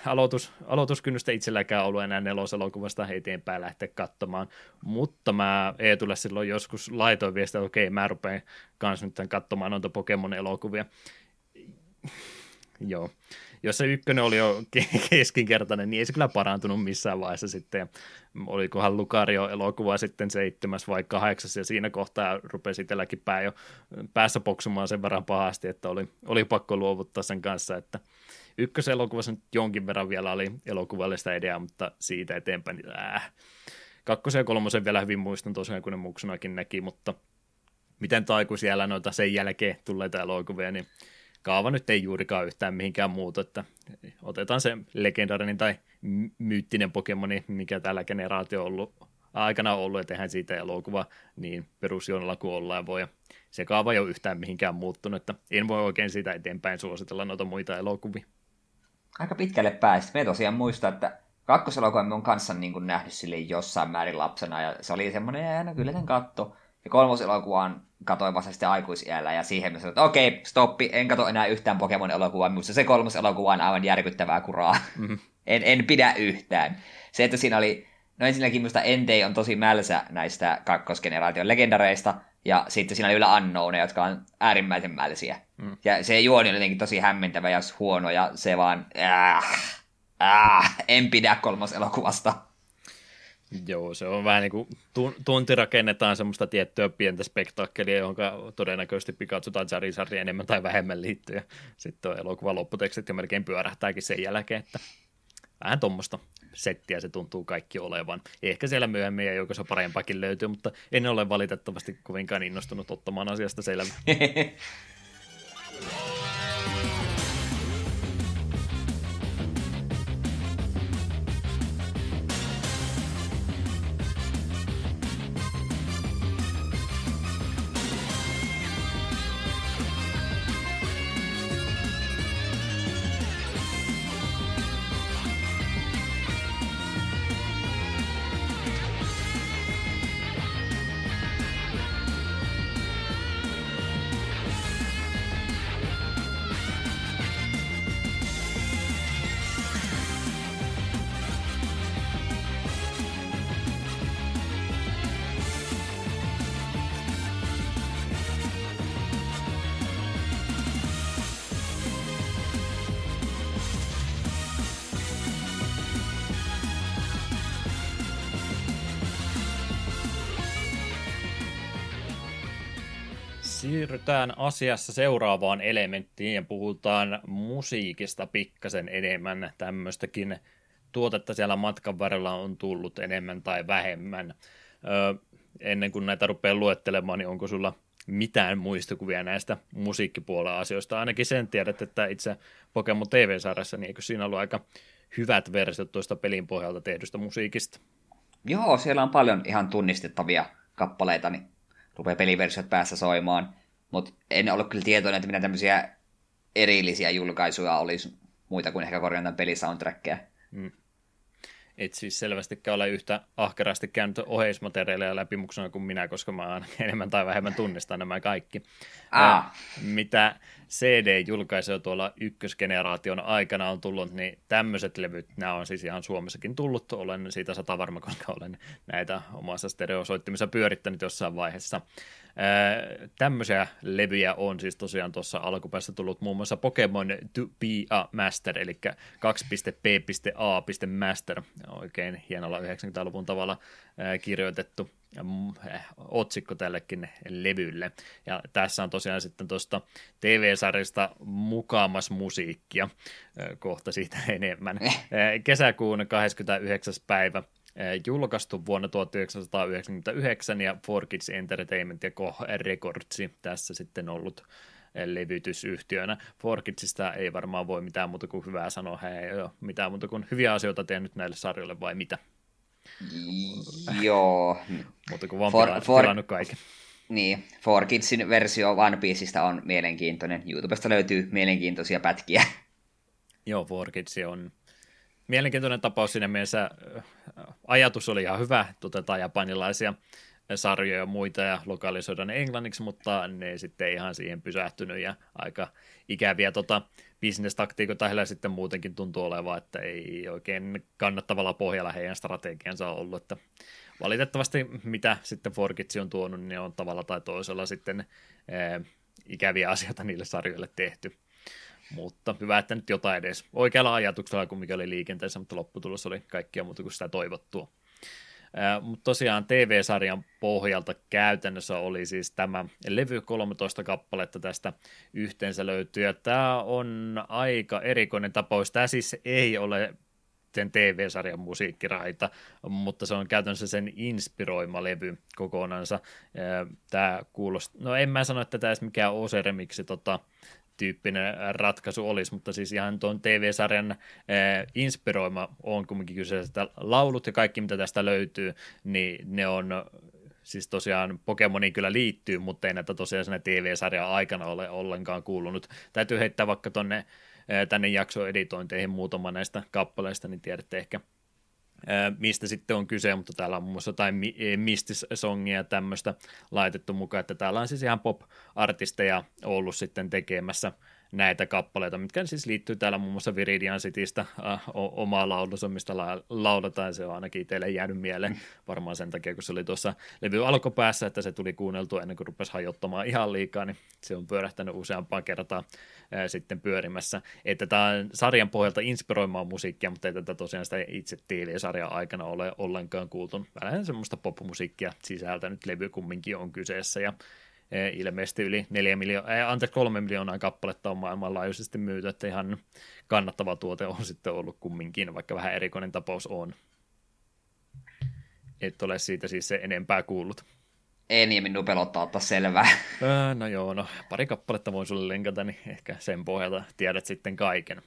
aloitus, aloituskynnystä itselläkään ollut enää neloselokuvasta eteenpäin lähteä katsomaan, mutta mä Eetulle silloin joskus laitoin viestiä, että okei, mä rupean kanssa nyt katsomaan noita Pokemon-elokuvia Joo. Jos se ykkönen oli jo keskinkertainen, niin ei se kyllä parantunut missään vaiheessa sitten. Olikohan Lucario-elokuva sitten seitsemäs vai kahdeksas, ja siinä kohtaa rupesi itselläkin pää jo päässä poksumaan sen verran pahasti, että oli, oli pakko luovuttaa sen kanssa, että ykköselokuvassa nyt jonkin verran vielä oli elokuvallista ideaa, mutta siitä eteenpäin, niin äh. Kakkosen ja kolmosen vielä hyvin muistan tosiaan, kun ne muksunakin näki, mutta miten taiku siellä noita sen jälkeen tulleita elokuvia, niin kaava nyt ei juurikaan yhtään mihinkään muuta, että otetaan se legendarinen tai myyttinen Pokemoni, mikä tällä generaatio on ollut aikana ollut, ja tehdään siitä elokuva niin perusjonolla kuin ollaan voi, se kaava ei ole yhtään mihinkään muuttunut, että en voi oikein siitä eteenpäin suositella noita muita elokuvia. Aika pitkälle päästä. Me tosiaan muistaa, että kakkoselokuva on kanssa niin kuin nähnyt sille jossain määrin lapsena, ja se oli semmoinen, no kyllä sen katto. Ja kolmoselokuvan katoin vasta sitten aikuisiällä ja siihen mä sanoin, että okei, stoppi, en kato enää yhtään Pokemon-elokuvaa, minusta se kolmas elokuva on aivan järkyttävää kuraa. Mm-hmm. en, en pidä yhtään. Se, että siinä oli, no ensinnäkin minusta Entei on tosi mälsä näistä kakkosgeneraation legendareista, ja sitten siinä oli vielä Unknown, jotka on äärimmäisen mälsiä. Mm. Ja se juoni oli jotenkin tosi hämmentävä ja huono, ja se vaan, äh, äh, en pidä kolmas elokuvasta. Joo, se on vähän niin kuin tunti rakennetaan semmoista tiettyä pientä spektaakkelia, johon todennäköisesti Pikachu tai Charizard enemmän tai vähemmän liittyy. Ja sitten on elokuvan lopputekstit ja melkein pyörähtääkin sen jälkeen, että vähän tuommoista settiä se tuntuu kaikki olevan. Ehkä siellä myöhemmin ja joukossa parempakin löytyy, mutta en ole valitettavasti kovinkaan innostunut ottamaan asiasta selvää. siirrytään asiassa seuraavaan elementtiin ja puhutaan musiikista pikkasen enemmän. Tämmöistäkin tuotetta siellä matkan varrella on tullut enemmän tai vähemmän. Öö, ennen kuin näitä rupeaa luettelemaan, niin onko sulla mitään muistikuvia näistä musiikkipuolen asioista? Ainakin sen tiedät, että itse Pokemon TV-sarjassa, niin eikö siinä ollut aika hyvät versiot tuosta pelin pohjalta tehdystä musiikista? Joo, siellä on paljon ihan tunnistettavia kappaleita, niin rupeaa peliversiot päässä soimaan. Mutta en ollut kyllä tietoinen, että mitä tämmöisiä erillisiä julkaisuja olisi muita kuin ehkä korjaan pelisoundtrackia. Mm. Et siis selvästikään ole yhtä ahkerasti käynyt oheismateriaaleja läpimuksena kuin minä, koska mä aina enemmän tai vähemmän tunnistan nämä kaikki. Ah. Mitä CD-julkaisuja tuolla ykkösgeneraation aikana on tullut, niin tämmöiset levyt, nämä on siis ihan Suomessakin tullut. Olen siitä sata varma, koska olen näitä omassa stereosoittimissa pyörittänyt jossain vaiheessa. Tämmöisiä levyjä on siis tosiaan tuossa alkupäässä tullut muun muassa Pokemon To Be a Master, eli 2.p.a.master, oikein hienolla 90-luvun tavalla kirjoitettu otsikko tällekin levylle. Ja tässä on tosiaan sitten tuosta TV-sarjasta mukaamas musiikkia, kohta siitä enemmän. Kesäkuun 29. päivä julkaistu vuonna 1999 ja For Kids Entertainment ja Koh Records tässä sitten ollut levytysyhtiönä. Forkidsista ei varmaan voi mitään muuta kuin hyvää sanoa. He ei ole mitään muuta kuin hyviä asioita tehnyt näille sarjoille vai mitä? Joo. Mutta kun vaan for, pilannut, for, pilannut kaiken. Niin, For Kidsin versio One Pieceista on mielenkiintoinen. YouTubesta löytyy mielenkiintoisia pätkiä. Joo, For Kids on mielenkiintoinen tapaus siinä mielessä. Ajatus oli ihan hyvä, otetaan japanilaisia sarjoja ja muita ja lokalisoidaan ne englanniksi, mutta ne sitten ihan siihen pysähtynyt ja aika ikäviä tota, bisnestaktiikoita heillä sitten muutenkin tuntuu olevan, että ei oikein kannattavalla pohjalla heidän strategiansa ollut, että valitettavasti mitä sitten Forkitsi on tuonut, niin on tavalla tai toisella sitten ää, ikäviä asioita niille sarjoille tehty. Mutta hyvä, että nyt jotain edes oikealla ajatuksella, kun mikä oli liikenteessä, mutta lopputulos oli kaikkia muuta kuin sitä toivottua. Mutta tosiaan TV-sarjan pohjalta käytännössä oli siis tämä levy 13 kappaletta tästä yhteensä löytyy. Ja tämä on aika erikoinen tapaus. Tämä siis ei ole sen TV-sarjan musiikkiraita, mutta se on käytännössä sen inspiroima levy kokonansa. Tämä kuulostaa, no en mä sano, että tämä edes mikään Oseremiksi tota, tyyppinen ratkaisu olisi, mutta siis ihan tuon TV-sarjan inspiroima on kumminkin kyseessä laulut ja kaikki, mitä tästä löytyy, niin ne on siis tosiaan Pokemoniin kyllä liittyy, mutta ei näitä tosiaan sinne TV-sarjan aikana ole ollenkaan kuulunut. Täytyy heittää vaikka tonne tänne jaksoeditointeihin muutama näistä kappaleista, niin tiedätte ehkä mistä sitten on kyse, mutta täällä on muun muassa jotain Mistis-songia ja tämmöistä laitettu mukaan, että täällä on siis ihan pop-artisteja ollut sitten tekemässä näitä kappaleita, mitkä siis liittyy täällä muun muassa Viridian Citystä. Äh, omaa laulussa, mistä la- lauletaan, se on ainakin teille jäänyt mieleen, varmaan sen takia, kun se oli tuossa levy alkupäässä, että se tuli kuunneltua ennen kuin rupesi hajottamaan ihan liikaa, niin se on pyörähtänyt useampaan kertaan äh, sitten pyörimässä, että tämä on sarjan pohjalta inspiroimaan musiikkia, mutta ei tätä tosiaan sitä itse TV-sarjan aikana ole ollenkaan kuultu, vähän semmoista popmusiikkia sisältänyt levy kumminkin on kyseessä, ja ilmeisesti yli 4 miljoonaa, eh, anteeksi 3 miljoonaa kappaletta on maailmanlaajuisesti myyty, että ihan kannattava tuote on sitten ollut kumminkin, vaikka vähän erikoinen tapaus on. Et ole siitä siis se enempää kuullut. Ei niin minun pelottaa ottaa selvää. Öö, no joo, no pari kappaletta voin sulle linkata, niin ehkä sen pohjalta tiedät sitten kaiken.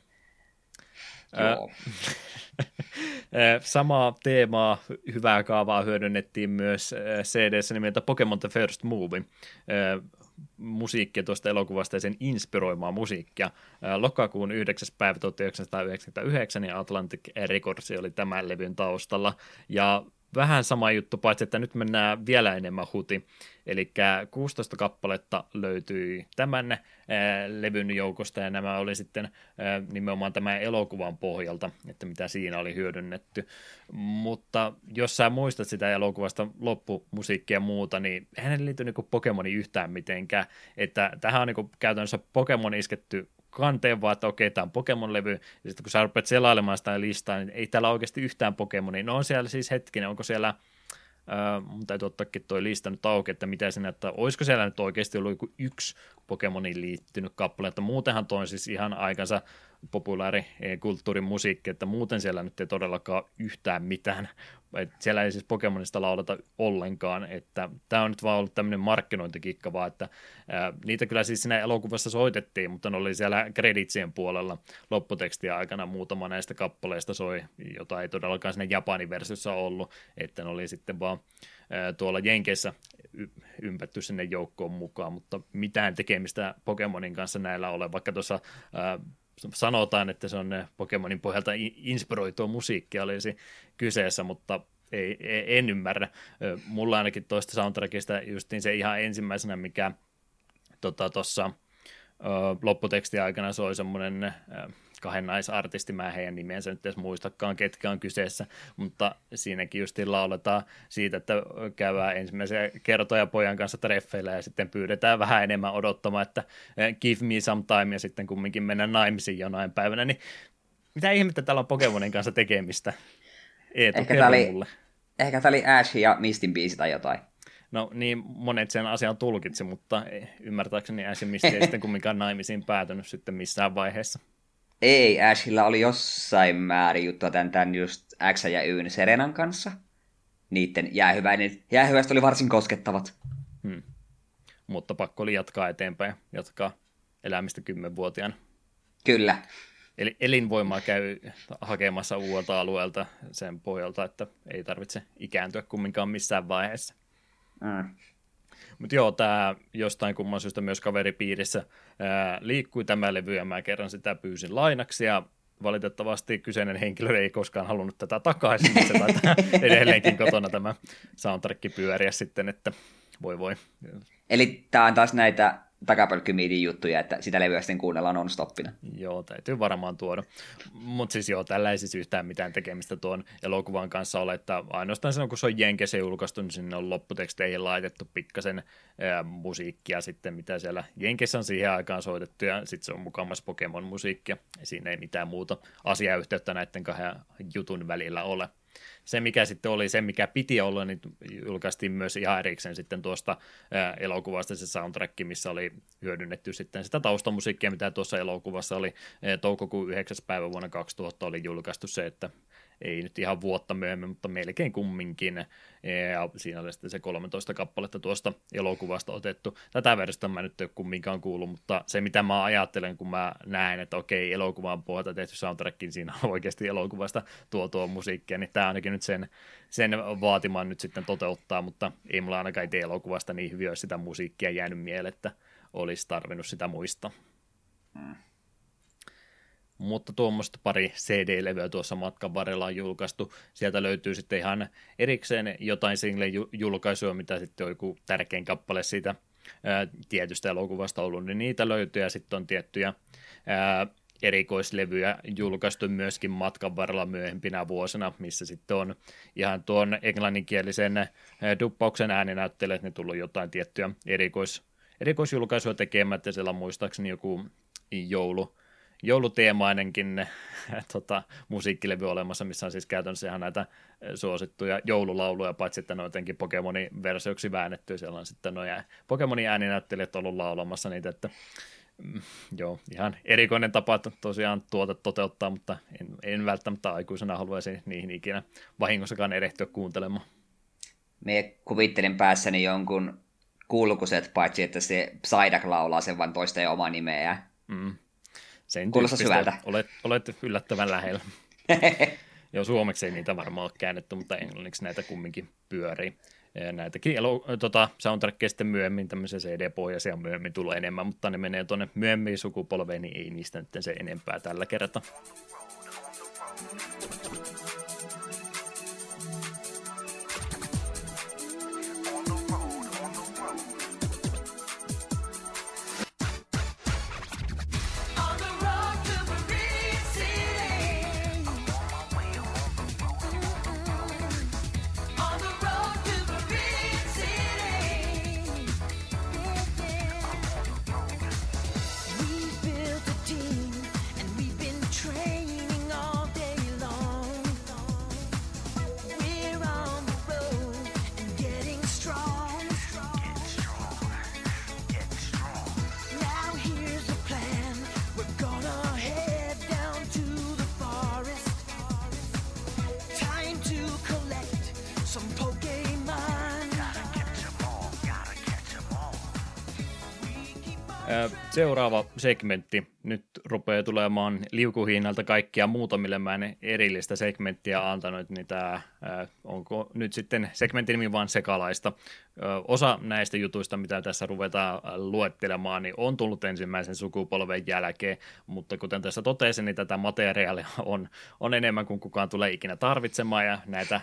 Samaa teemaa, hyvää kaavaa hyödynnettiin myös cd nimeltä Pokemon The First Movie musiikkia tuosta elokuvasta ja sen inspiroimaa musiikkia. Lokakuun 9. päivä 1999 niin Atlantic Records oli tämän levyn taustalla ja vähän sama juttu, paitsi että nyt mennään vielä enemmän huti. Eli 16 kappaletta löytyi tämän ää, levyn joukosta, ja nämä oli sitten ää, nimenomaan tämän elokuvan pohjalta, että mitä siinä oli hyödynnetty. Mutta jos sä muistat sitä elokuvasta loppumusiikkia ja muuta, niin eihän ne liity niin Pokemoni yhtään mitenkään. Että tähän on niin käytännössä Pokemon isketty kanteen vaan, että okei, tämä on Pokemon-levy, ja sitten kun sä rupeat selailemaan sitä listaa, niin ei täällä oikeasti yhtään Pokemonia. No on siellä siis hetkinen, onko siellä, äh, mun täytyy ottaakin toi lista nyt auki, että mitä sinne, että olisiko siellä nyt oikeasti ollut joku yksi Pokemoniin liittynyt kappale, että muutenhan toi on siis ihan aikansa populaari kulttuurin musiikki, että muuten siellä nyt ei todellakaan yhtään mitään. Et siellä ei siis Pokemonista laulata ollenkaan, että tämä on nyt vaan ollut tämmöinen markkinointikikka vaan, että ää, niitä kyllä siis siinä elokuvassa soitettiin, mutta ne oli siellä kreditsien puolella lopputekstiä aikana muutama näistä kappaleista soi, jota ei todellakaan siinä Japanin versiossa ollut, että ne oli sitten vaan ää, tuolla Jenkeissä ympätty sinne joukkoon mukaan, mutta mitään tekemistä Pokemonin kanssa näillä ole, vaikka tuossa sanotaan, että se on Pokemonin pohjalta inspiroitua musiikkia olisi kyseessä, mutta ei, ei, en ymmärrä. Mulla ainakin toista soundtrackista justiin se ihan ensimmäisenä, mikä tuossa tota, lopputeksti aikana soi semmoinen kahden naisartisti, mä heidän nimensä nyt edes muistakaan, ketkä on kyseessä, mutta siinäkin just lauletaan siitä, että käydään ensimmäisiä kertoja pojan kanssa treffeillä ja sitten pyydetään vähän enemmän odottamaan, että eh, give me some time ja sitten kumminkin mennään naimisiin jonain päivänä, niin mitä ihmettä täällä on Pokemonin kanssa tekemistä? Eetu, ehkä tämä oli, mulle. ehkä tämä oli Ash ja Mistin biisi tai jotain. No niin, monet sen asian tulkitsi, mutta ymmärtääkseni Ash ja ei sitten kumminkaan naimisiin päätynyt sitten missään vaiheessa. Ei, Ashilla oli jossain määrin juttua tämän, tämän just X ja Yn Serenan kanssa. Niiden jäähyväinen, jäähyväistä oli varsin koskettavat. Hmm. Mutta pakko oli jatkaa eteenpäin, jatkaa elämistä kymmenvuotiaana. Kyllä. Eli elinvoimaa käy hakemassa uudelta alueelta sen pohjalta, että ei tarvitse ikääntyä kumminkaan missään vaiheessa. Mm. Mutta joo, tämä jostain kumman syystä myös kaveripiirissä ää, liikkui tämä levy ja mä kerran sitä pyysin lainaksi ja valitettavasti kyseinen henkilö ei koskaan halunnut tätä takaisin, se taitaa edelleenkin kotona tämä soundtrack pyöriä sitten, että voi voi. Eli tämä on taas näitä takapölkkymiidin juttuja, että sitä levyä sitten kuunnellaan non-stoppina. Joo, täytyy varmaan tuoda. Mutta siis joo, tällä ei siis yhtään mitään tekemistä tuon elokuvan kanssa ole, että ainoastaan silloin kun se on Jenkessä julkaistu, niin sinne on lopputeksteihin laitettu pikkasen ää, musiikkia sitten, mitä siellä Jenkessä on siihen aikaan soitettu, ja sitten se on mukamassa Pokemon-musiikkia. Siinä ei mitään muuta asiayhteyttä näiden kahden jutun välillä ole se, mikä sitten oli se, mikä piti olla, niin julkaistiin myös ihan erikseen sitten tuosta elokuvasta se soundtrack, missä oli hyödynnetty sitten sitä taustamusiikkia, mitä tuossa elokuvassa oli toukokuun 9. päivä vuonna 2000 oli julkaistu se, että ei nyt ihan vuotta myöhemmin, mutta melkein kumminkin. Ja siinä oli sitten se 13 kappaletta tuosta elokuvasta otettu. Tätä versiota mä nyt ei ole kumminkaan kuullut, mutta se mitä mä ajattelen, kun mä näen, että okei, elokuvan pohjalta tehty soundtrack, niin siinä on oikeasti elokuvasta tuo tuo musiikkia, niin tämä ainakin nyt sen, sen vaatimaan nyt sitten toteuttaa, mutta ei mulla ainakaan itse elokuvasta niin hyvin sitä musiikkia jäänyt mieleen, että olisi tarvinnut sitä muistaa. Mm mutta tuommoista pari CD-levyä tuossa matkan varrella on julkaistu. Sieltä löytyy sitten ihan erikseen jotain single-julkaisuja, mitä sitten on joku tärkein kappale siitä ää, tietystä elokuvasta ollut, niin niitä löytyy ja sitten on tiettyjä ää, erikoislevyjä julkaistu myöskin matkan varrella myöhempinä vuosina, missä sitten on ihan tuon englanninkielisen duppauksen ääninäyttelijät, ne tullut jotain tiettyjä erikois, erikoisjulkaisuja tekemättä, siellä on muistaakseni joku joulu, jouluteemainenkin tota, musiikkilevy olemassa, missä on siis käytännössä ihan näitä eh, suosittuja joululauluja, paitsi että ne on jotenkin Pokemonin versioksi väännetty, siellä on sitten noin Pokemonin ääninäyttelijät ollut laulamassa niitä, että mm, joo, ihan erikoinen tapa tosiaan tuote toteuttaa, mutta en, en välttämättä aikuisena haluaisi niihin ikinä vahingossakaan erehtyä kuuntelemaan. Me kuvittelin päässäni jonkun kulkuset, paitsi että se Psyduck laulaa sen vain toista ja omaa nimeä. Mm. Sen Kuulostaa syvältä. Olet, olet yllättävän lähellä. Joo, suomeksi ei niitä varmaan ole käännetty, mutta englanniksi näitä kumminkin pyörii. Näitäkin elo, tota, soundtrackia sitten myöhemmin, tämmöisiä CD-pohjaisia myöhemmin tulee enemmän, mutta ne menee tuonne myöhemmin sukupolveen, niin ei niistä nyt se enempää tällä kertaa. Seuraava segmentti. Nyt rupeaa tulemaan liukuhinnalta kaikkia muutamille mä en erillistä segmenttiä antanut, niin tämä onko nyt sitten segmentin nimi vaan sekalaista. Osa näistä jutuista, mitä tässä ruvetaan luettelemaan, niin on tullut ensimmäisen sukupolven jälkeen, mutta kuten tässä totesin, niin tätä materiaalia on, on enemmän kuin kukaan tulee ikinä tarvitsemaan, ja näitä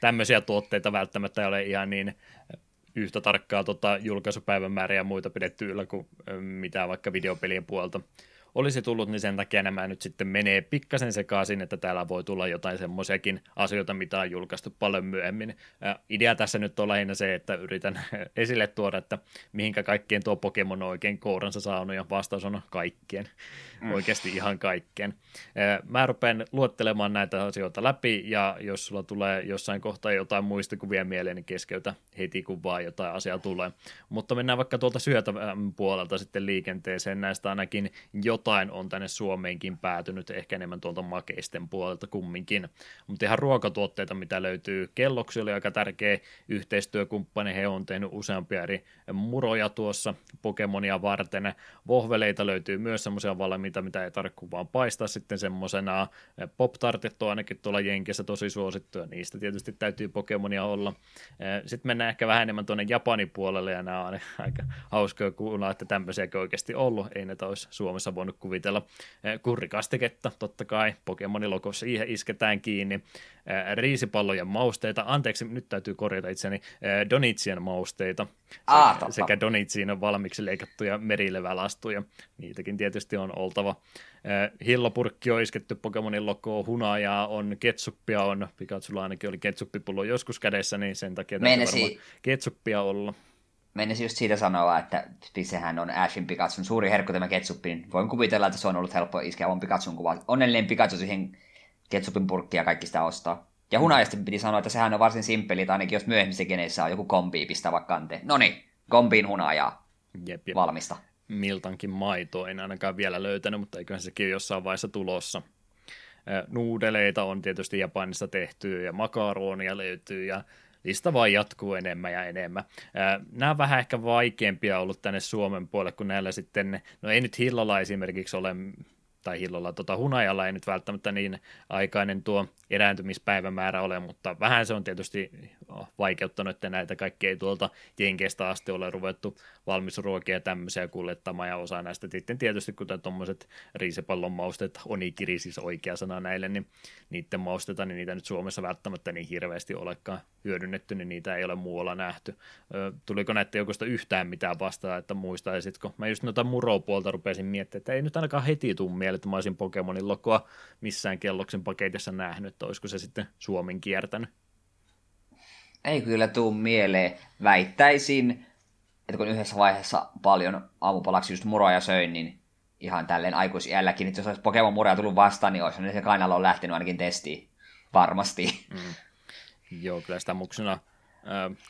tämmöisiä tuotteita välttämättä ei ole ihan niin yhtä tarkkaa tota, julkaisupäivämääriä ja muita pidetty yllä kuin mitä vaikka videopelien puolta olisi tullut, niin sen takia nämä nyt sitten menee pikkasen sekaisin, että täällä voi tulla jotain semmoisiakin asioita, mitä on julkaistu paljon myöhemmin. Ää, idea tässä nyt on lähinnä se, että yritän esille tuoda, että mihinkä kaikkien tuo Pokemon on oikein kouransa saanut, ja vastaus on kaikkien, mm. oikeasti ihan kaikkien. Ää, mä rupean luettelemaan näitä asioita läpi, ja jos sulla tulee jossain kohtaa jotain muistikuvia mieleen, niin keskeytä heti, kun vaan jotain asiaa tulee. Mutta mennään vaikka tuolta syötävän puolelta sitten liikenteeseen, näistä ainakin jotain jotain on tänne Suomeenkin päätynyt, ehkä enemmän tuolta makeisten puolelta kumminkin. Mutta ihan ruokatuotteita, mitä löytyy. Kelloksi oli aika tärkeä yhteistyökumppani, he on tehnyt useampia eri muroja tuossa Pokemonia varten. Vohveleita löytyy myös semmoisia valmiita, mitä ei tarvitse vaan paistaa sitten semmoisena. Pop-tartit on ainakin tuolla Jenkissä tosi suosittuja, niistä tietysti täytyy Pokemonia olla. Sitten mennään ehkä vähän enemmän tuonne Japanin puolelle, ja nämä on aika hauskoja kuulla, että tämmöisiäkin oikeasti ollut, ei näitä olisi Suomessa voinut kuvitella. Kurrikastiketta, totta kai, Pokemonin logossa siihen isketään kiinni. Riisipallojen mausteita, anteeksi, nyt täytyy korjata itseni, Donitsien mausteita, ah, sekä, sekä Donitsiin valmiiksi leikattuja merilevälastuja. Niitäkin tietysti on oltava. Hillopurkki on isketty Pokemonin logoon, hunajaa on, ketsuppia on, Pikachulla ainakin oli ketsuppipullo joskus kädessä, niin sen takia täytyy varmaan ketsuppia olla mennessä just siitä sanoa, että sehän on Ashin Pikachun suuri herkku tämä ketsuppi, niin voin kuvitella, että se on ollut helppo iskeä oman Pikachun kuva. Onnellinen Pikachu siihen ketsupin purkkia kaikki sitä ostaa. Ja hunajasti piti sanoa, että sehän on varsin simppeli, että ainakin jos myöhemmissä geneissä on joku kombi pistävä kante. No niin, kombiin hunajaa. Jep, jep. Valmista. Miltankin maito en ainakaan vielä löytänyt, mutta eiköhän sekin jossain vaiheessa tulossa. Nuudeleita on tietysti Japanissa tehty ja makaronia löytyy ja lista vaan jatkuu enemmän ja enemmän. Nämä on vähän ehkä vaikeampia ollut tänne Suomen puolelle, kun näillä sitten, no ei nyt Hillolla esimerkiksi ole tai hillolla tota hunajalla ei nyt välttämättä niin aikainen tuo erääntymispäivämäärä ole, mutta vähän se on tietysti vaikeuttanut, että näitä kaikkea ei tuolta Jenkeistä asti ole ruvettu valmisruokia ja tämmöisiä kuljettamaan, ja osa näistä sitten tietysti, kuten tuommoiset riisipallon mausteet, onikiri siis oikea sana näille, niin niiden mausteta, niin niitä nyt Suomessa välttämättä niin hirveästi olekaan hyödynnetty, niin niitä ei ole muualla nähty. Tuliko näette jokosta yhtään mitään vastaa, että muistaisitko? Mä just noita muropuolta rupesin miettimään, että ei nyt ainakaan heti mieleen, että mä olisin Pokemonin lokoa missään kelloksen paketissa nähnyt, että olisiko se sitten Suomen kiertänyt. Ei kyllä tuu mieleen. Väittäisin, että kun yhdessä vaiheessa paljon aamupalaksi just muroja söin, niin ihan tälleen aikuisiälläkin, että jos olisi Pokemon muroja tullut vastaan, niin olisi se kainalo on lähtenyt ainakin testiin. Varmasti. Mm. Joo, kyllä sitä muksuna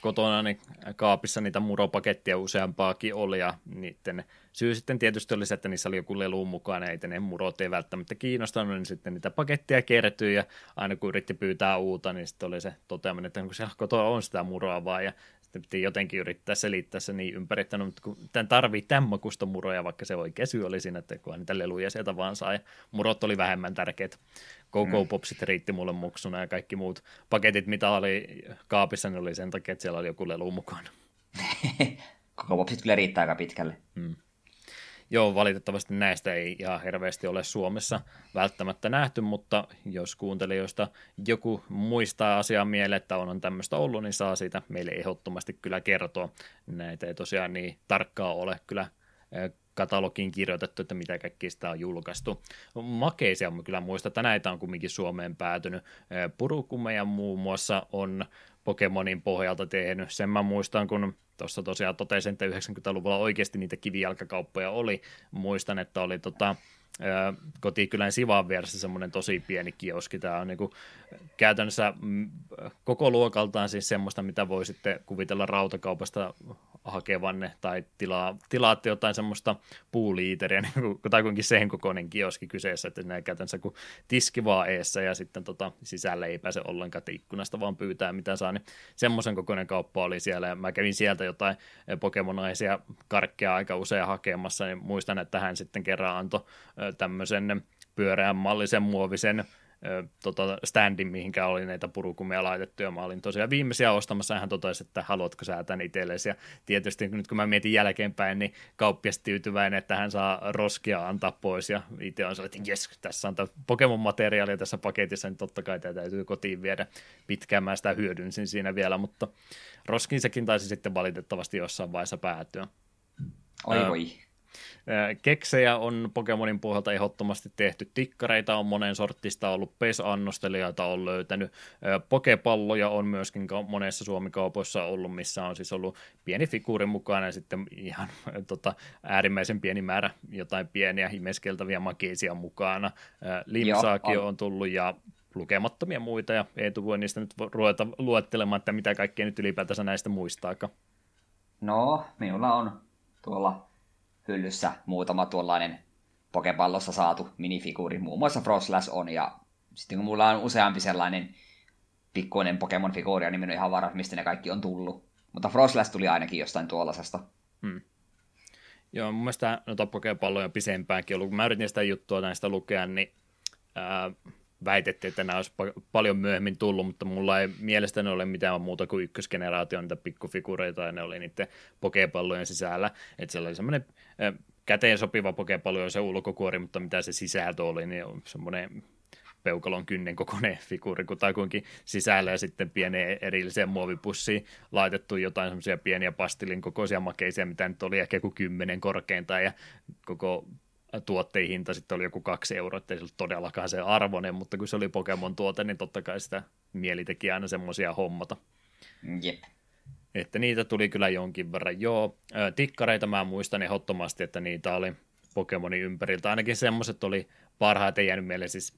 kotona niin kaapissa niitä muropakettia useampaakin oli ja niiden syy sitten tietysti oli se, että niissä oli joku lelu mukana, ei ne murot ei välttämättä kiinnostanut, niin sitten niitä pakettia kertyi ja aina kun yritti pyytää uutta, niin sitten oli se toteaminen, että kun siellä kotona on sitä muroa vaan. Ja sitten piti jotenkin yrittää selittää se niin ympäri, että no, kun tämän tarvii tämän makusta muroja, vaikka se oikea syy oli siinä, että kun niitä leluja sieltä vaan sai, murot oli vähemmän tärkeät. Coco mm. Popsit riitti mulle muksuna ja kaikki muut paketit, mitä oli kaapissa, niin oli sen takia, että siellä oli joku lelu mukana. Coco Popsit kyllä riittää aika pitkälle. Mm. Joo, valitettavasti näistä ei ihan hirveästi ole Suomessa välttämättä nähty, mutta jos kuuntelijoista joku muistaa asiaa mieleen, että on, on tämmöistä ollut, niin saa siitä meille ehdottomasti kyllä kertoa. Näitä ei tosiaan niin tarkkaa ole kyllä katalogiin kirjoitettu, että mitä kaikki sitä on julkaistu. Makeisia mä kyllä muistan, että näitä on kumminkin Suomeen päätynyt. Purukumeja muun muassa on Pokemonin pohjalta tehnyt. Sen mä muistan, kun tuossa tosiaan totesin, että 90-luvulla oikeasti niitä kivijalkakauppoja oli. Muistan, että oli tota, kotikylän Sivan vieressä semmoinen tosi pieni kioski. Tämä on niin kuin, käytännössä mm, koko luokaltaan siis semmoista, mitä voi sitten kuvitella rautakaupasta hakevanne tai tilaa, tilaatte jotain semmoista puuliiteriä, niin kuin, tai kuinkin sen kokoinen kioski kyseessä, että näin käytännössä kun tiski vaan eessä ja sitten tota, sisälle ei pääse ollenkaan ikkunasta, vaan pyytää mitä saa, niin semmoisen kokoinen kauppa oli siellä ja mä kävin sieltä jotain Pokemonaisia karkkeja aika usein hakemassa, niin muistan, että hän sitten kerran antoi tämmöisen pyöreän mallisen muovisen tota, standin, mihinkä oli näitä purukumia laitettu, ja mä olin tosiaan viimeisiä ostamassa, hän totesi, että haluatko sä tän itsellesi, ja tietysti nyt kun mä mietin jälkeenpäin, niin kauppias tyytyväinen, että hän saa roskia antaa pois, ja itse on sellainen, että jes, tässä on Pokemon-materiaalia tässä paketissa, niin totta kai tämä täytyy kotiin viedä pitkään, mä sitä hyödynsin siinä vielä, mutta roskiin sekin taisi sitten valitettavasti jossain vaiheessa päätyä. Oi voi. Keksejä on Pokemonin pohjalta ehdottomasti tehty, tikkareita on monen sortista ollut, PES-annostelijoita on löytänyt, pokepalloja on myöskin monessa Suomikaupoissa ollut, missä on siis ollut pieni figuuri mukana ja sitten ihan tota, äärimmäisen pieni määrä jotain pieniä imeskeltäviä makeisia mukana. Limsaakin on tullut ja lukemattomia muita, ja Eetu voi niistä nyt ruveta luettelemaan, että mitä kaikkea nyt ylipäätänsä näistä muistaakaan. No, minulla on tuolla hyllyssä muutama tuollainen pokepallossa saatu minifiguuri, muun muassa Frostlass on, ja sitten kun mulla on useampi sellainen pikkuinen Pokemon-figuuri, niin minun ihan varaa, mistä ne kaikki on tullut. Mutta Frostlass tuli ainakin jostain tuollaisesta. Hmm. Joo, mun mielestä noita pokepalloja pisempäänkin ollut. Kun mä yritin sitä juttua näistä lukea, niin ää, väitettiin, että nämä olisi paljon myöhemmin tullut, mutta mulla ei mielestäni ole mitään muuta kuin ykkösgeneraatio niitä pikkufigureita, ja ne oli niiden pokepallojen sisällä. Että siellä oli semmoinen käteen sopiva pokepallo on se ulkokuori, mutta mitä se sisältö oli, niin on semmoinen peukalon kynnen kokoinen figuuri kutakuinkin sisällä ja sitten pieneen erilliseen muovipussiin laitettu jotain semmoisia pieniä pastilin kokoisia makeisia, mitä nyt oli ehkä kuin kymmenen korkeintaan ja koko tuotteen hinta sitten oli joku kaksi euroa, ettei se ollut todellakaan se arvoinen, mutta kun se oli Pokemon tuote, niin totta kai sitä mieli teki aina semmoisia hommata. Jep. Että niitä tuli kyllä jonkin verran. Joo, tikkareita mä muistan ehdottomasti, että niitä oli Pokemonin ympäriltä. Ainakin semmoiset oli parhaiten jäänyt mieleen. Siis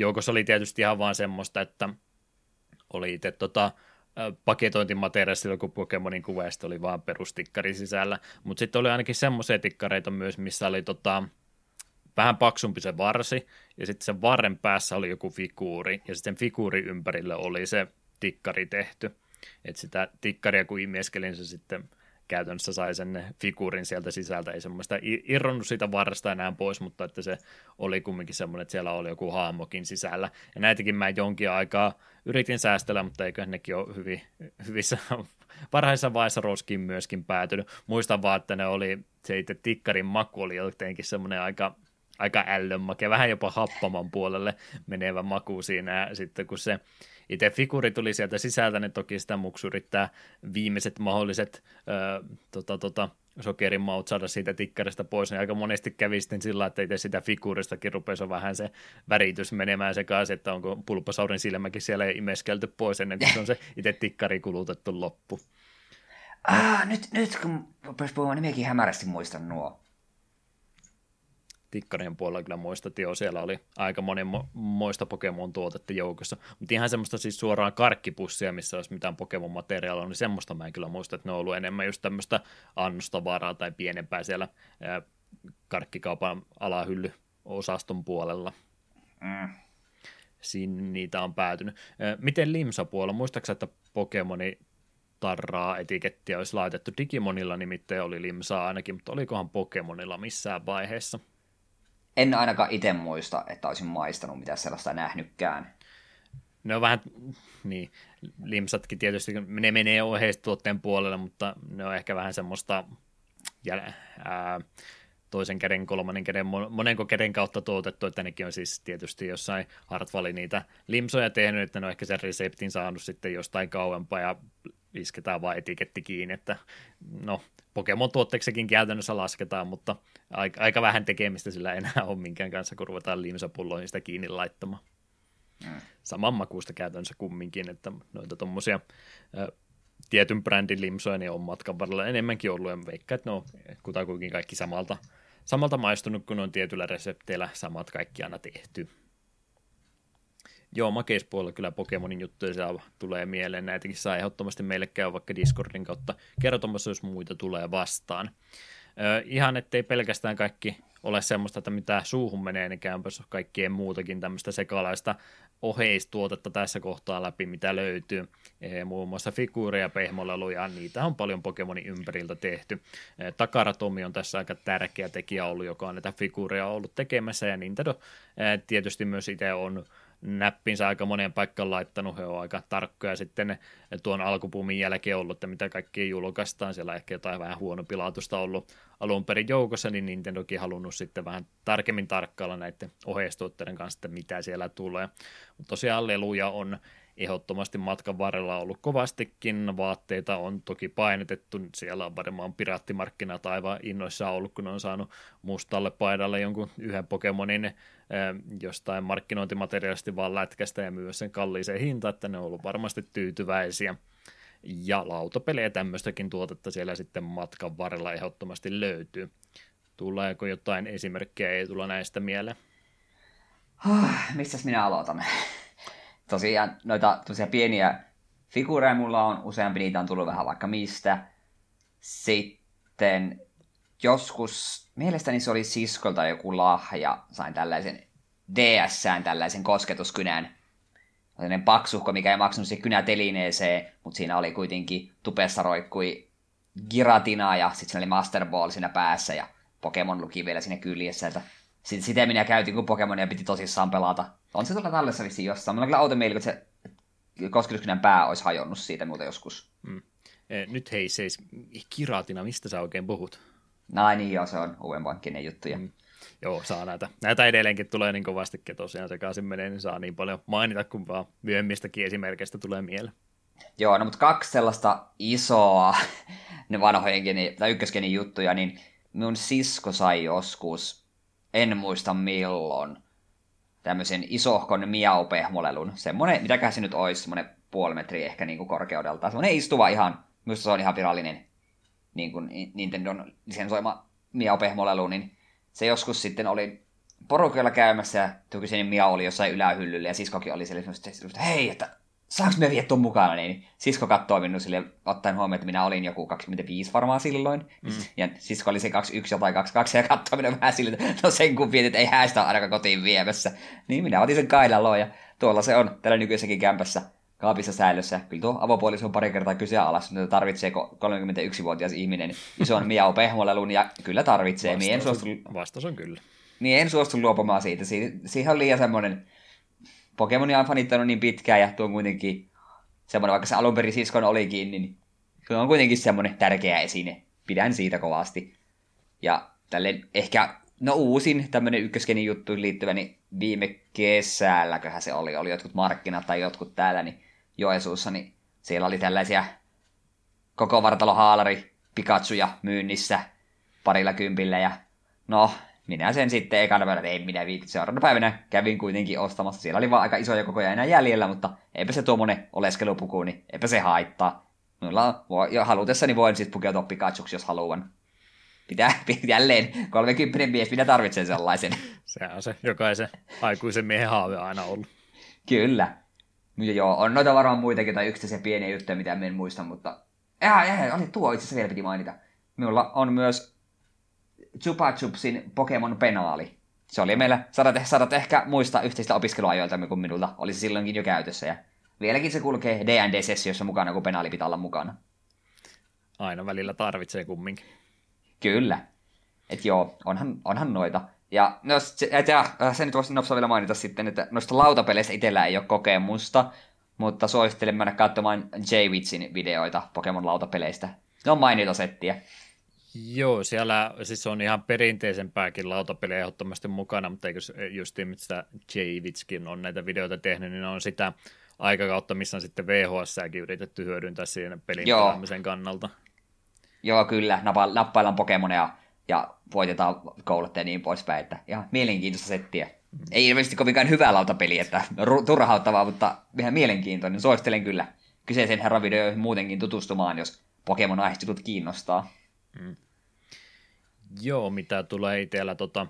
joukossa oli tietysti ihan vaan semmoista, että oli itse tota, paketointimateriaalissa joku Pokemonin kuva, oli vaan perustikkari sisällä. Mutta sitten oli ainakin semmoisia tikkareita myös, missä oli tota, vähän paksumpi se varsi, ja sitten sen varren päässä oli joku figuuri, ja sitten figuuri ympärille oli se tikkari tehty. Että sitä tikkaria kun imieskelin, se sitten käytännössä sai sen figuurin sieltä sisältä, ei semmoista irronnut siitä varresta enää pois, mutta että se oli kumminkin semmoinen, että siellä oli joku haamokin sisällä. Ja näitäkin mä jonkin aikaa yritin säästellä, mutta eikö nekin ole hyvin, hyvissä parhaissa vaiheissa roskiin myöskin päätynyt. Muistan vaan, että ne oli, se itse tikkarin maku oli jotenkin semmoinen aika aika ällönmake, vähän jopa happaman puolelle menevä maku siinä, ja sitten kun se itse figuri tuli sieltä sisältä, niin toki sitä muksu yrittää viimeiset mahdolliset ö, tota, tota, sokerin maut saada siitä tikkarista pois, niin aika monesti kävi sitten sillä, että itse sitä figuristakin rupesi vähän se väritys menemään sekaisin, että onko pulppasaurin silmäkin siellä imeskelty pois ennen kuin se on se itse tikkari kulutettu loppu. Ah, nyt, nyt kun puhumaan, niin minäkin hämärästi muistan nuo tikkarien puolella kyllä muistat jo, siellä oli aika monen moista Pokemon-tuotetta joukossa, mutta ihan semmoista siis suoraan karkkipussia, missä olisi mitään Pokemon-materiaalia, niin semmoista mä en kyllä muista, että ne on ollut enemmän just tämmöistä annostavaraa tai pienempää siellä ää, karkkikaupan alahylly osaston puolella. Mm. Siinä niitä on päätynyt. Miten Limsa-puolella, muistaaksä, että Pokemoni tarraa etikettiä olisi laitettu Digimonilla nimittäin oli Limsaa ainakin, mutta olikohan Pokemonilla missään vaiheessa? En ainakaan itse muista, että olisin maistanut mitä sellaista nähnytkään. On vähän, niin, limsatkin tietysti, ne menee oheistuotteen puolelle, mutta ne on ehkä vähän semmoista jäl, ää, toisen käden, kolmannen käden, monenko käden kautta tuotettu, että nekin on siis tietysti jossain Hartvali niitä limsoja tehnyt, että ne on ehkä sen reseptin saanut sitten jostain kauempaa ja isketään vain etiketti kiinni, että no Pokemon-tuotteeksikin käytännössä lasketaan, mutta aika, aika vähän tekemistä sillä enää on minkään kanssa, kun ruvetaan limsapulloihin sitä kiinni laittamaan. Mm. Saman makuusta käytännössä kumminkin, että noita tuommoisia tietyn brändin limsoja niin on matkan varrella enemmänkin ollut, ja veikkaan, että ne on kutakuinkin kaikki samalta, samalta maistunut, kun on tietyillä resepteillä samat kaikki aina tehty. Joo, makeispuolella kyllä Pokemonin juttuja siellä tulee mieleen. Näitäkin saa ehdottomasti meille käy vaikka Discordin kautta kertomassa, jos muita tulee vastaan. Ihan ettei pelkästään kaikki ole semmoista, että mitä suuhun menee, niin käypäs kaikkien muutakin tämmöistä sekalaista oheistuotetta tässä kohtaa läpi, mitä löytyy. E, muun muassa figuureja, pehmoleluja, niitä on paljon Pokemonin ympäriltä tehty. E, Takaratomi on tässä aika tärkeä tekijä ollut, joka on näitä figuureja ollut tekemässä, ja Nintendo e, tietysti myös itse on näppinsä aika moneen paikkaan laittanut, he on aika tarkkoja sitten tuon alkupuumin jälkeen ollut, että mitä kaikkia julkaistaan, siellä ehkä jotain vähän huonopilatusta ollut alun perin joukossa, niin Nintendokin halunnut sitten vähän tarkemmin tarkkailla näiden ohjeistuotteiden kanssa, että mitä siellä tulee. Mutta tosiaan leluja on ehdottomasti matkan varrella ollut kovastikin. Vaatteita on toki painotettu. Siellä on varmaan piraattimarkkinat aivan innoissaan ollut, kun on saanut mustalle paidalle jonkun yhden Pokemonin eh, jostain markkinointimateriaalisesti vaan lätkästä ja myös sen kalliiseen hintaan, että ne on ollut varmasti tyytyväisiä. Ja lautapelejä tämmöistäkin tuotetta siellä sitten matkan varrella ehdottomasti löytyy. Tuleeko jotain esimerkkejä, ei tulla näistä mieleen? Oh, missäs minä aloitan? Tosiaan noita tosiaan pieniä figuureja mulla on, useampi niitä on tullut vähän vaikka mistä. Sitten joskus, mielestäni se oli siskolta joku lahja, sain tällaisen DS-sään tällaisen kosketuskynän. Tällainen paksuhko, mikä ei maksanut se kynä telineeseen, mutta siinä oli kuitenkin tupessa roikkui Giratina ja sitten siinä oli Master Ball siinä päässä ja Pokemon luki vielä siinä kyljessä. Sitten sitä minä käytin, kun Pokemonia piti tosissaan pelata. On se tuolla tallessa vissiin jossain. Mulla on kyllä outo mieli, kun se kosketuskynän pää olisi hajonnut siitä muuta joskus. Mm. E, nyt hei seis, Kiratina, mistä sä oikein puhut? Näin niin joo, se on uudempankkinen juttuja. Mm. Joo, saa näitä. Näitä edelleenkin tulee niin kovasti, tosiaan sekaisin menee, niin saa niin paljon mainita, kun vaan myöhemmistäkin esimerkistä tulee mieleen. Joo, no mutta kaksi sellaista isoa ne vanhojenkin tai ykköskenin juttuja, niin mun sisko sai joskus, en muista milloin, tämmöisen isohkon miaupehmolelun. Semmoinen, mitäkään se nyt olisi, semmoinen puoli metriä ehkä niin kuin korkeudelta. Semmoinen istuva ihan, minusta se on ihan virallinen niin kuin Nintendon lisensoima miaupehmolelu, niin se joskus sitten oli porukalla käymässä ja Tukisen Mia oli jossain ylähyllyllä ja siskokin oli siellä että hei, että saanko me viedä tuon mukana? Niin sisko katsoi minun sille ottaen huomioon, että minä olin joku 25 varmaan silloin. Mm. Ja sisko oli se 21 tai 22 ja katsoi minua vähän sille, että no sen kun vietit, ei häistä ainakaan kotiin viemässä. Niin minä otin sen kailaloon ja tuolla se on tällä nykyisessäkin kämpässä kaapissa säilössä. Kyllä tuo avopuoliso on pari kertaa kyse alas, että tarvitsee 31-vuotias ihminen ison miau pehmolelun ja kyllä tarvitsee. Vastaus, niin en suostu... Vastaus on kyllä. Niin en suostu luopumaan siitä. siihen on liian semmoinen Pokemonia on fanittanut niin pitkään ja tuo on kuitenkin semmoinen, vaikka se alun perin siskon olikin, niin se on kuitenkin semmoinen tärkeä esine. Pidän siitä kovasti. Ja tälle ehkä, no uusin tämmöinen ykköskenin juttu liittyvä, niin viime kesälläköhän se oli, oli jotkut markkinat tai jotkut täällä, niin Joesuussa, niin siellä oli tällaisia koko vartalo haalari Pikachuja myynnissä parilla kympillä ja no, minä sen sitten ekana päivänä, ei minä viitit seuraavana päivänä kävin kuitenkin ostamassa. Siellä oli vaan aika isoja kokoja enää jäljellä, mutta eipä se tuommoinen oleskelupuku, niin eipä se haittaa. Minulla on, ja halutessani voin sitten pukeutua Pikachuksi, jos haluan. Pitää, jälleen 30 mies, minä tarvitsen sellaisen. Se on se jokaisen aikuisen miehen haave aina ollut. Kyllä. Ja joo, on noita varmaan muitakin tai yksittäisiä pieniä juttuja, mitä en muista, mutta... Ja, ja, oli tuo itse asiassa vielä piti mainita. Minulla on myös Chupa Chupsin Pokemon Penaali. Se oli meillä, sadat, sadat ehkä muista yhteistä opiskeluajoilta, kun minulta oli se silloinkin jo käytössä. Ja vieläkin se kulkee D&D-sessiossa mukana, kun penaali pitää olla mukana. Aina välillä tarvitsee kumminkin. Kyllä. Et joo, onhan, onhan noita. Ja no, se, et, ja, äh, se nyt voisi nopsa vielä mainita sitten, että noista lautapeleistä itsellä ei ole kokemusta, mutta suosittelen mennä katsomaan J-Witsin videoita Pokemon lautapeleistä. Ne on mainita settiä. Joo, siellä siis on ihan perinteisempääkin lautapeliä ehdottomasti mukana, mutta eikö just mistä Javitskin on näitä videoita tehnyt, niin on sitä aikakautta, missä on sitten vhs yritetty hyödyntää siinä pelin Joo. pelaamisen kannalta. Joo, kyllä. Nappaillaan Pokemoneja ja voitetaan koulut ja niin poispäin. Että ihan mielenkiintoista settiä. Mm. Ei ilmeisesti kovinkaan hyvää lautapeli, että turhauttavaa, mutta ihan mielenkiintoinen. Suosittelen kyllä kyseisen herran videoihin muutenkin tutustumaan, jos Pokemon aiheutut kiinnostaa. Mm. Joo, mitä tulee itsellä tota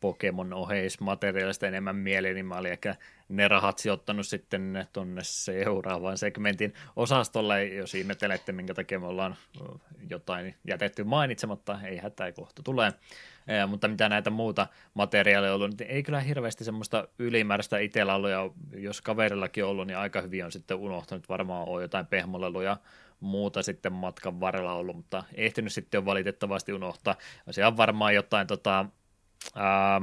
Pokemon oheismateriaalista enemmän mieleen, niin mä olin ehkä ne rahat sijoittanut sitten tuonne seuraavaan segmentin osastolle, jos ihmettelette, minkä takia me ollaan jotain jätetty mainitsematta, ei hätää kohta tulee. Ja, mutta mitä näitä muuta materiaaleja ollut, niin ei kyllä hirveästi semmoista ylimääräistä itsellä ollut, ja jos kaverillakin ollut, niin aika hyvin on sitten unohtanut, varmaan on jotain pehmoleluja muuta sitten matkan varrella ollut, mutta ehtinyt sitten jo valitettavasti unohtaa. Se on varmaan jotain tota, ää,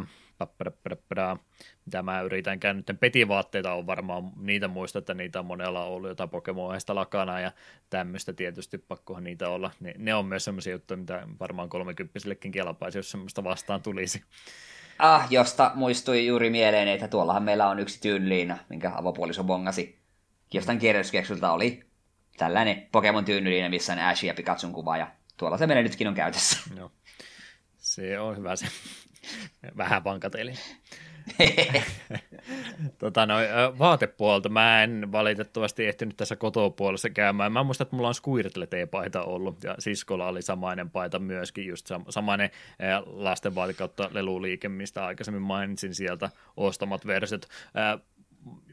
mitä mä yritän käännytten petivaatteita on varmaan, niitä muista, että niitä on monella ollut jotain pokemon lakana ja tämmöistä tietysti pakkohan niitä olla. Ne, ne on myös semmoisia juttuja, mitä varmaan kolmekymppisellekin kelpaisi, jos semmoista vastaan tulisi. Ah, josta muistui juuri mieleen, että tuollahan meillä on yksi tyyliina, minkä avopuoliso bongasi. Jostain kirjoituskeksulta oli tällainen Pokemon tyynyliinen, missä on Ash ja Pikachun kuva, ja tuolla se meillä nytkin on käytössä. Joo. Se on hyvä se. Vähän vankateli. tota, no, vaatepuolta mä en valitettavasti ehtinyt tässä kotopuolessa käymään. Mä muistan, että mulla on Squirtle-paita ollut ja siskolla oli samainen paita myöskin, just sam- samainen lasten vaate kautta leluliike, mistä aikaisemmin mainitsin sieltä ostamat versiot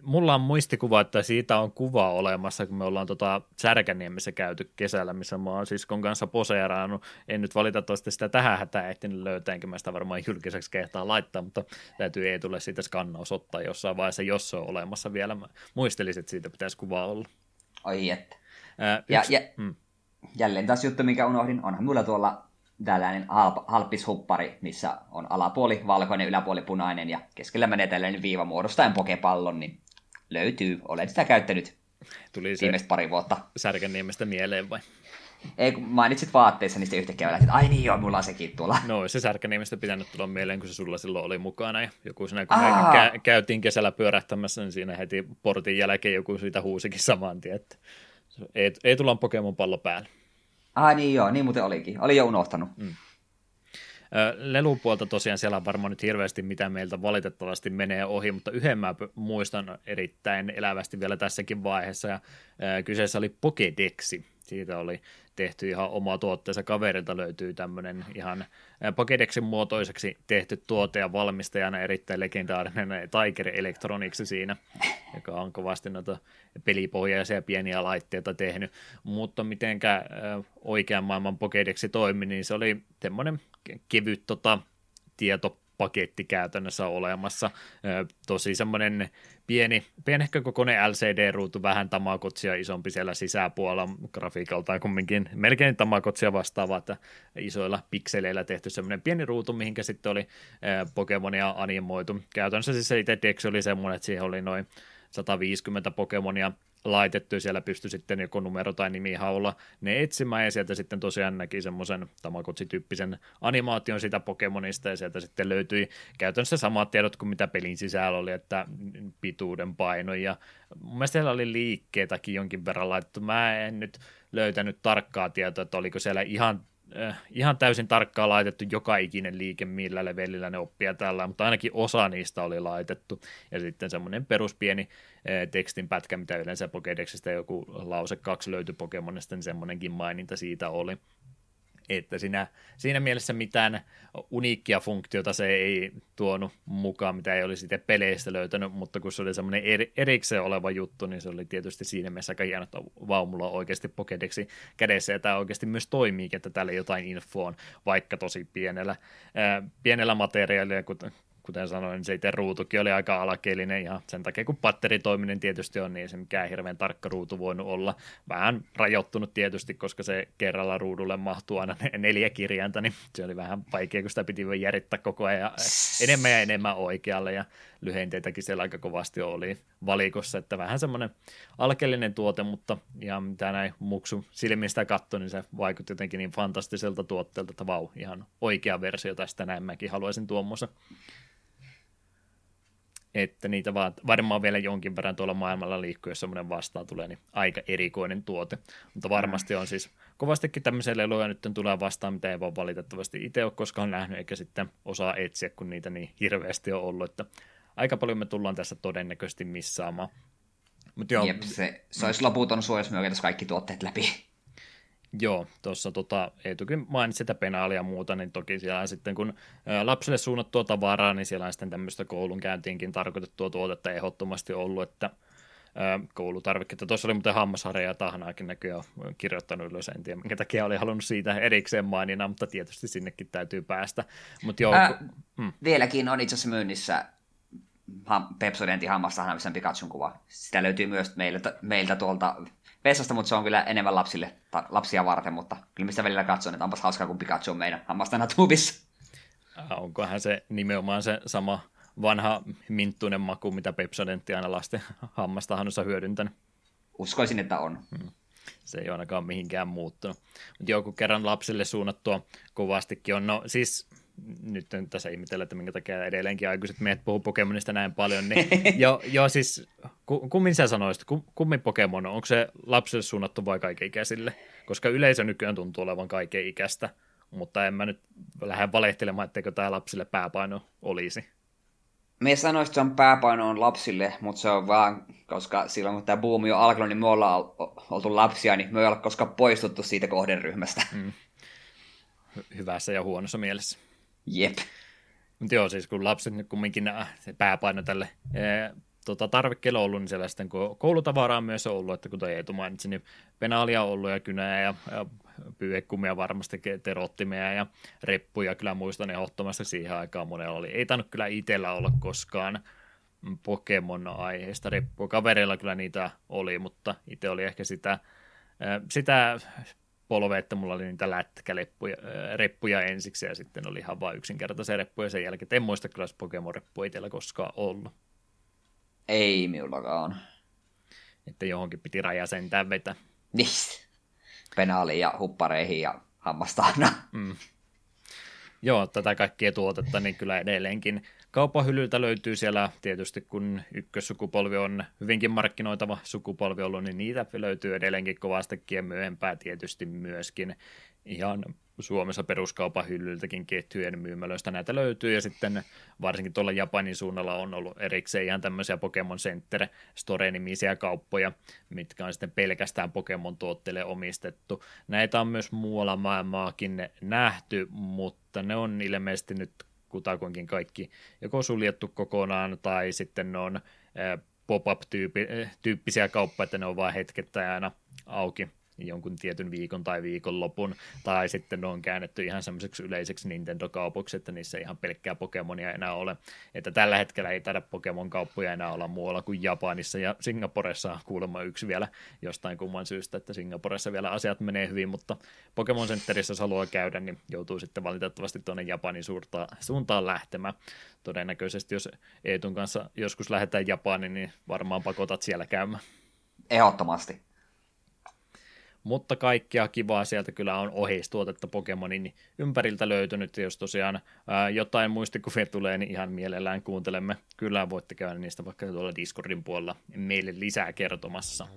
mulla on muistikuva, että siitä on kuva olemassa, kun me ollaan tota Särkäniemessä käyty kesällä, missä mä oon siskon kanssa poseeraannut. En nyt valitettavasti sitä tähän hätään ehtinyt löytää, enkä mä sitä varmaan julkiseksi kehtaa laittaa, mutta täytyy ei tule siitä skannaus ottaa jossain vaiheessa, jos se on olemassa vielä. Mä muistelisin, että siitä pitäisi kuva olla. Oi että. Ää, yksi, ja, ja, hmm. Jälleen taas juttu, mikä unohdin, onhan mulla tuolla tällainen halp, halppishuppari, missä on alapuoli valkoinen, yläpuoli punainen ja keskellä menee tällainen viiva muodostaen pokepallon, niin löytyy. Olen sitä käyttänyt Tuli viimeistä pari vuotta. Särkänniemestä mieleen vai? Ei, kun mainitsit vaatteissa, niin sitten yhtäkkiä että ai niin joo, mulla on sekin tuolla. No, se Särkäniemestä pitänyt tulla mieleen, kun se sulla silloin oli mukana. Ja joku siinä, kun me kä- käytiin kesällä pyörähtämässä, niin siinä heti portin jälkeen joku siitä huusikin saman tien, että ei, ei tulla Pokemon pallo päällä. Ah niin joo, niin muuten olikin. Oli jo unohtanut. Mm. Lelupuolta tosiaan siellä on varmaan nyt hirveästi mitä meiltä valitettavasti menee ohi, mutta yhden mä muistan erittäin elävästi vielä tässäkin vaiheessa, ja kyseessä oli Pokedexi. Siitä oli tehty ihan oma tuotteensa. Kaverilta löytyy tämmöinen ihan Pokedexin muotoiseksi tehty tuote ja valmistajana erittäin legendaarinen Tiger Electronics siinä, joka on kovasti noita pelipohjaisia pieniä laitteita tehnyt. Mutta mitenkä oikean maailman Pokedexi toimi, niin se oli semmoinen kevyt tota, tietopaketti käytännössä olemassa. Tosi semmoinen pieni, pienehkö kokoinen LCD-ruutu, vähän tamakotsia isompi siellä sisäpuolella grafiikaltaan kumminkin melkein tamakotsia vastaava, että isoilla pikseleillä tehty semmoinen pieni ruutu, mihinkä sitten oli Pokemonia animoitu. Käytännössä siis se itse oli semmoinen, että siihen oli noin 150 Pokemonia laitettu, ja siellä pystyi sitten joko numero tai nimihaulla ne etsimään, ja sieltä sitten tosiaan näki semmoisen Tamagotchi-tyyppisen animaation sitä Pokemonista, ja sieltä sitten löytyi käytännössä samat tiedot kuin mitä pelin sisällä oli, että pituuden paino, ja mun mielestä siellä oli liikkeetäkin jonkin verran laitettu, mä en nyt löytänyt tarkkaa tietoa, että oliko siellä ihan äh, ihan täysin tarkkaan laitettu joka ikinen liike, millä levelillä ne oppia tällä, mutta ainakin osa niistä oli laitettu. Ja sitten semmoinen peruspieni äh, tekstin pätkä, mitä yleensä Pokédexistä joku lause kaksi löytyi Pokemonista, niin semmoinenkin maininta siitä oli että siinä, siinä mielessä mitään uniikkia funktiota se ei tuonut mukaan, mitä ei olisi sitten peleistä löytänyt, mutta kun se oli semmoinen eri, erikseen oleva juttu, niin se oli tietysti siinä mielessä aika hieno, että vaumulla oikeasti Pokedeksi kädessä, ja tämä oikeasti myös toimii, että täällä jotain infoa on, vaikka tosi pienellä, ää, pienellä materiaalilla, kuten kuten sanoin, se itse ruutukin oli aika alakeilinen ja sen takia kun patteritoiminen tietysti on, niin se mikään hirveän tarkka ruutu voinut olla. Vähän rajoittunut tietysti, koska se kerralla ruudulle mahtuu aina neljä kirjainta, niin se oli vähän vaikea, kun sitä piti järjittää koko ajan enemmän ja enemmän oikealle ja lyhenteitäkin siellä aika kovasti oli valikossa, että vähän semmoinen alkeellinen tuote, mutta ihan mitä näin muksu silmistä katsoi, niin se vaikutti jotenkin niin fantastiselta tuotteelta, että vau, ihan oikea versio tästä näin mäkin haluaisin tuommoisen että niitä vaan, varmaan vielä jonkin verran tuolla maailmalla liikkuu, jos semmoinen vastaan tulee, niin aika erikoinen tuote. Mutta varmasti on siis kovastikin tämmöisiä leluja nyt tulee vastaan, mitä ei voi valitettavasti itse ole koskaan nähnyt, eikä sitten osaa etsiä, kun niitä niin hirveästi on ollut, että aika paljon me tullaan tässä todennäköisesti missaamaan. Mut joo, Jep, se, se olisi loputon suojelus, me kaikki tuotteet läpi. Joo, tuossa tota, Eetukin mainitsi sitä penaalia ja muuta, niin toki siellä sitten kun lapselle suunnattua tavaraa, niin siellä on sitten tämmöistä koulun käyntiinkin tarkoitettua tuotetta ehdottomasti ollut, että koulutarvikkeita. Tuossa oli muuten hammasharja ja tahnaakin näkyy kirjoittanut ylös, en tiedä minkä takia oli halunnut siitä erikseen mainina, mutta tietysti sinnekin täytyy päästä. Mut joo, Ää, hmm. Vieläkin on itse asiassa myynnissä Pepsodentin hammastahnaamisen Pikachun kuva. Sitä löytyy myös meiltä, meiltä tuolta vessasta, mutta se on kyllä enemmän lapsille, ta, lapsia varten, mutta kyllä mistä välillä katson, että onpas hauskaa, kun Pikachu on meidän hammastana tuubissa. Onkohan se nimenomaan se sama vanha minttuinen maku, mitä Pepsodentti aina lasten hammastahannussa hyödyntänyt? Uskoisin, että on. Hmm. Se ei ole ainakaan mihinkään muuttunut. Mutta joku kerran lapsille suunnattua kovastikin on. No siis nyt en tässä ihmetellä, että minkä takia edelleenkin aikuiset meidät puhuu Pokemonista näin paljon, niin jo, jo siis, kummin sä sanoisit, kummin Pokemon on, onko se lapsille suunnattu vai kaikenikäisille? Koska yleisö nykyään tuntuu olevan kaiken ikäistä, mutta en mä nyt lähde valehtelemaan, etteikö tämä lapsille pääpaino olisi. Me sanoisin, että se on pääpaino on lapsille, mutta se on vaan, koska silloin kun tämä buumi on alkanut, niin me ollaan oltu lapsia, niin me ei olla koskaan poistuttu siitä kohderyhmästä. Mm. Hyvässä ja huonossa mielessä. Jep. Mutta joo, siis kun lapset nyt kumminkin äh, se pääpaino tälle ee, tota, tarvikkeelle ollut, niin siellä sitten koulutavaraa on myös ollut, että kun Eetu mainitsi, niin penaalia on ollut ja kynää ja, ja pyyhekumia varmasti, terottimia ja reppuja, kyllä muistan ehdottomasti siihen aikaan monella oli. Ei tainnut kyllä itsellä olla koskaan Pokemon-aiheista reppua. Kavereilla kyllä niitä oli, mutta itse oli ehkä sitä, sitä polve, että mulla oli niitä lätkäleppuja, reppuja ensiksi ja sitten oli ihan vain yksinkertaisia reppuja sen jälkeen. En muista kyllä Pokemon-reppua itsellä koskaan ollut. Ei minullakaan. Että johonkin piti raja sentään vetä. Niin. penaaliin ja huppareihin ja hammastaana. Mm. Joo, tätä kaikkia tuotetta, niin kyllä edelleenkin kaupan hyllyltä löytyy siellä tietysti, kun ykkössukupolvi on hyvinkin markkinoitava sukupolvi ollut, niin niitä löytyy edelleenkin kovastikin ja myöhempää tietysti myöskin ihan Suomessa peruskaupan hyllyltäkin ketjujen myymälöistä näitä löytyy, ja sitten varsinkin tuolla Japanin suunnalla on ollut erikseen ihan tämmöisiä Pokemon Center Store-nimisiä kauppoja, mitkä on sitten pelkästään Pokemon-tuotteille omistettu. Näitä on myös muualla maailmaakin nähty, mutta ne on ilmeisesti nyt kutakuinkin kaikki joko suljettu kokonaan, tai sitten ne on pop-up-tyyppisiä kauppoja, että ne on vain hetkettäin aina auki jonkun tietyn viikon tai viikonlopun, tai sitten ne on käännetty ihan semmoiseksi yleiseksi Nintendo-kaupoksi, että niissä ei ihan pelkkää Pokemonia enää ole. Että tällä hetkellä ei taida Pokemon-kauppoja enää olla muualla kuin Japanissa, ja Singaporessa on kuulemma yksi vielä jostain kumman syystä, että Singaporessa vielä asiat menee hyvin, mutta Pokemon Centerissä jos haluaa käydä, niin joutuu sitten valitettavasti tuonne Japanin suurta, suuntaan lähtemään. Todennäköisesti jos Eetun kanssa joskus lähdetään Japaniin, niin varmaan pakotat siellä käymään. Ehdottomasti mutta kaikkea kivaa sieltä kyllä on oheistuotetta Pokemonin ympäriltä löytynyt, jos tosiaan ää, jotain muistikuvia tulee, niin ihan mielellään kuuntelemme. Kyllä voitte käydä niistä vaikka tuolla Discordin puolella meille lisää kertomassa.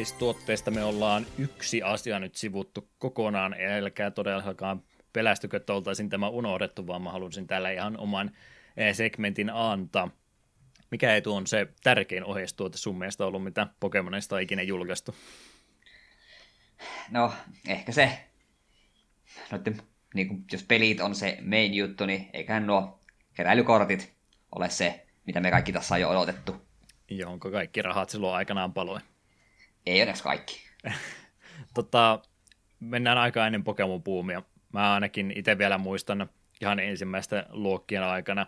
Oheistuotteista me ollaan yksi asia nyt sivuttu kokonaan, älkää todellakaan pelästykö, että oltaisiin tämä unohdettu, vaan mä halusin täällä ihan oman eh, segmentin antaa. Mikä ei on se tärkein oheistuote sun mielestä ollut, mitä Pokemonista on ikinä julkaistu? No, ehkä se, noiden, niin kuin, jos pelit on se main juttu, niin eiköhän nuo keräilykortit ole se, mitä me kaikki tässä on jo odotettu. Jonka kaikki rahat silloin aikanaan paloi. Ei onneksi kaikki. tota, mennään aika ennen Pokemon-puumia. Mä ainakin itse vielä muistan ihan ensimmäistä luokkien aikana.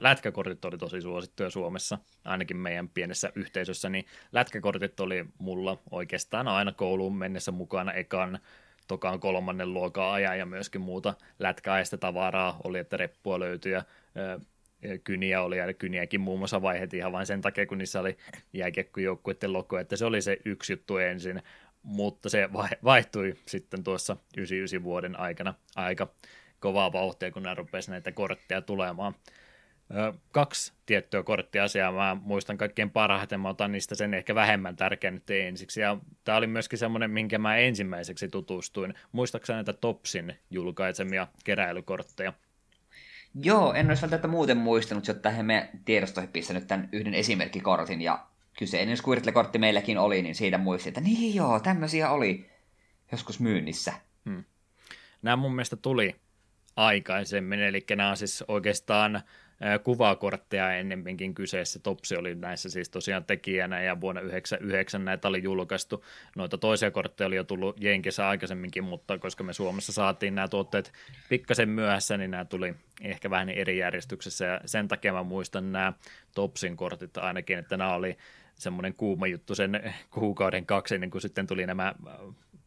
Lätkäkortit oli tosi suosittuja Suomessa, ainakin meidän pienessä yhteisössä, niin lätkäkortit oli mulla oikeastaan aina kouluun mennessä mukana ekan, tokaan kolmannen luokan ajan ja myöskin muuta lätkäaista tavaraa oli, että reppua löytyi ja kyniä oli, ja kyniäkin muun muassa vaihdettiin ihan vain sen takia, kun niissä oli jääkiekkojoukkuiden logo, että se oli se yksi juttu ensin, mutta se vaihtui sitten tuossa 99 vuoden aikana aika kovaa vauhtia, kun nämä rupesi näitä kortteja tulemaan. Kaksi tiettyä korttiasiaa mä muistan kaikkein parhaiten, mä otan niistä sen ehkä vähemmän tärkeän nyt ensiksi, ja tämä oli myöskin semmoinen, minkä mä ensimmäiseksi tutustuin. Muistaakseni näitä Topsin julkaisemia keräilykortteja? Joo, en olisi välttämättä muuten muistanut, että he me tiedostoihin pistänyt tämän yhden esimerkkikortin, ja kyseinen Squirtle-kortti meilläkin oli, niin siitä muistin, että niin joo, tämmöisiä oli joskus myynnissä. Hmm. Nämä mun mielestä tuli aikaisemmin, eli nämä on siis oikeastaan kuvakortteja ennemminkin kyseessä. Topsi oli näissä siis tosiaan tekijänä ja vuonna 1999 näitä oli julkaistu. Noita toisia kortteja oli jo tullut Jenkessä aikaisemminkin, mutta koska me Suomessa saatiin nämä tuotteet pikkasen myöhässä, niin nämä tuli ehkä vähän eri järjestyksessä ja sen takia mä muistan nämä Topsin kortit ainakin, että nämä oli semmoinen kuuma juttu sen kuukauden kaksi, niin kun sitten tuli nämä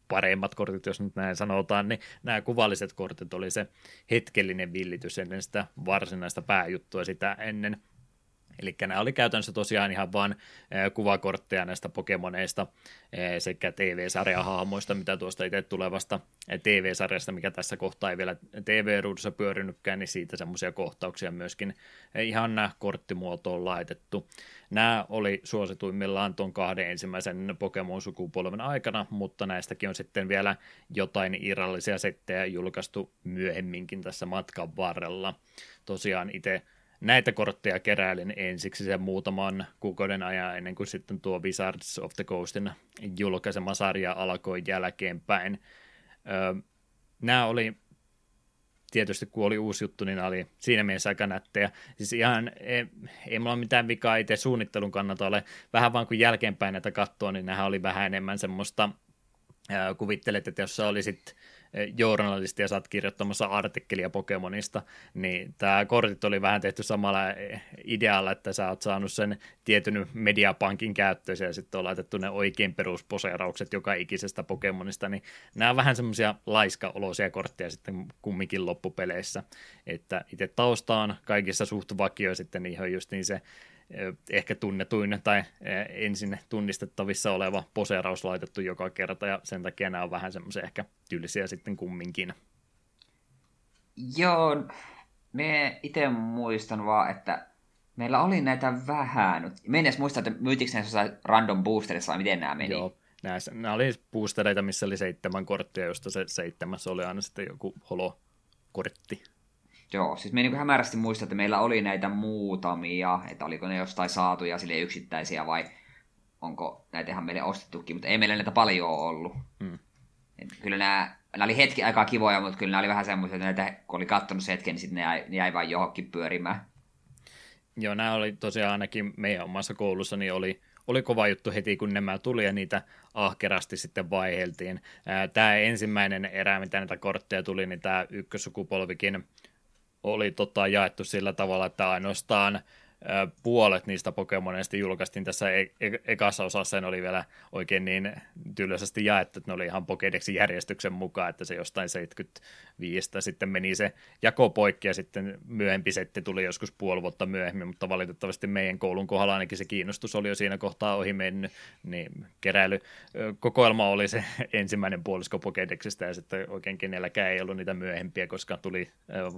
paremmat kortit, jos nyt näin sanotaan, niin nämä kuvalliset kortit oli se hetkellinen villitys ennen sitä varsinaista pääjuttua sitä ennen. Eli nämä oli käytännössä tosiaan ihan vain kuvakortteja näistä Pokemoneista sekä TV-sarjahahmoista, mitä tuosta itse tulevasta TV-sarjasta, mikä tässä kohtaa ei vielä TV-ruudussa pyörinytkään, niin siitä semmoisia kohtauksia myöskin ihan korttimuotoon laitettu. Nämä oli suosituimmillaan tuon kahden ensimmäisen Pokemon-sukupolven aikana, mutta näistäkin on sitten vielä jotain irrallisia settejä julkaistu myöhemminkin tässä matkan varrella. Tosiaan itse näitä kortteja keräilin ensiksi sen muutaman kuukauden ajan ennen kuin sitten tuo Wizards of the Coastin julkaisema sarja alkoi jälkeenpäin. Öö, nämä oli tietysti kun oli uusi juttu, niin oli siinä mielessä aika nättejä. Siis ihan, ei, ei mulla mitään vikaa itse suunnittelun kannalta ole. Vähän vaan kun jälkeenpäin näitä katsoa, niin nämä oli vähän enemmän semmoista, ää, kuvittelet, että jos sä olisit journalisti ja sä oot kirjoittamassa artikkelia Pokemonista, niin tämä kortit oli vähän tehty samalla idealla, että sä oot saanut sen tietyn mediapankin käyttöön ja sitten on laitettu ne oikein perusposeeraukset joka ikisestä Pokemonista, niin nämä on vähän semmoisia laiskaoloisia kortteja sitten kumminkin loppupeleissä, että itse tausta on kaikissa suht vakio sitten ihan just niin se ehkä tunnetuin tai ensin tunnistettavissa oleva poseeraus laitettu joka kerta, ja sen takia nämä on vähän semmoisia ehkä tylsiä sitten kumminkin. Joo, me itse muistan vaan, että meillä oli näitä vähän. Me en edes muista, että myytikö ne random boosterissa vai miten nämä meni. Joo, näissä, nämä oli boostereita, missä oli seitsemän korttia, josta se seitsemäs oli aina sitten joku holo-kortti. Joo, siis me niin hämärästi muista, että meillä oli näitä muutamia, että oliko ne jostain saatuja sille yksittäisiä vai onko näitä ihan meille ostettukin, mutta ei meillä näitä paljon ollut. Hmm. kyllä nämä, nämä, oli hetki aikaa kivoja, mutta kyllä nämä oli vähän semmoisia, että näitä, kun oli katsonut se hetken, niin sitten ne jäi, ne jäi vain johonkin pyörimään. Joo, nämä oli tosiaan ainakin meidän omassa koulussa, niin oli, oli kova juttu heti, kun nämä tuli ja niitä ahkerasti sitten vaiheltiin. Tämä ensimmäinen erä, mitä näitä kortteja tuli, niin tämä ykkössukupolvikin oli tota, jaettu sillä tavalla, että ainoastaan puolet niistä Pokemoneista julkaistiin tässä e- e- ekassa osassa, ne oli vielä oikein niin tylsästi jaettu, että ne oli ihan Pokedexin järjestyksen mukaan, että se jostain 75 sitten meni se jako poikki ja sitten myöhempi setti tuli joskus puoli vuotta myöhemmin, mutta valitettavasti meidän koulun kohdalla ainakin se kiinnostus oli jo siinä kohtaa ohi mennyt, niin keräily kokoelma oli se ensimmäinen puolisko Pokedexista ja sitten oikein kenelläkään ei ollut niitä myöhempiä, koska tuli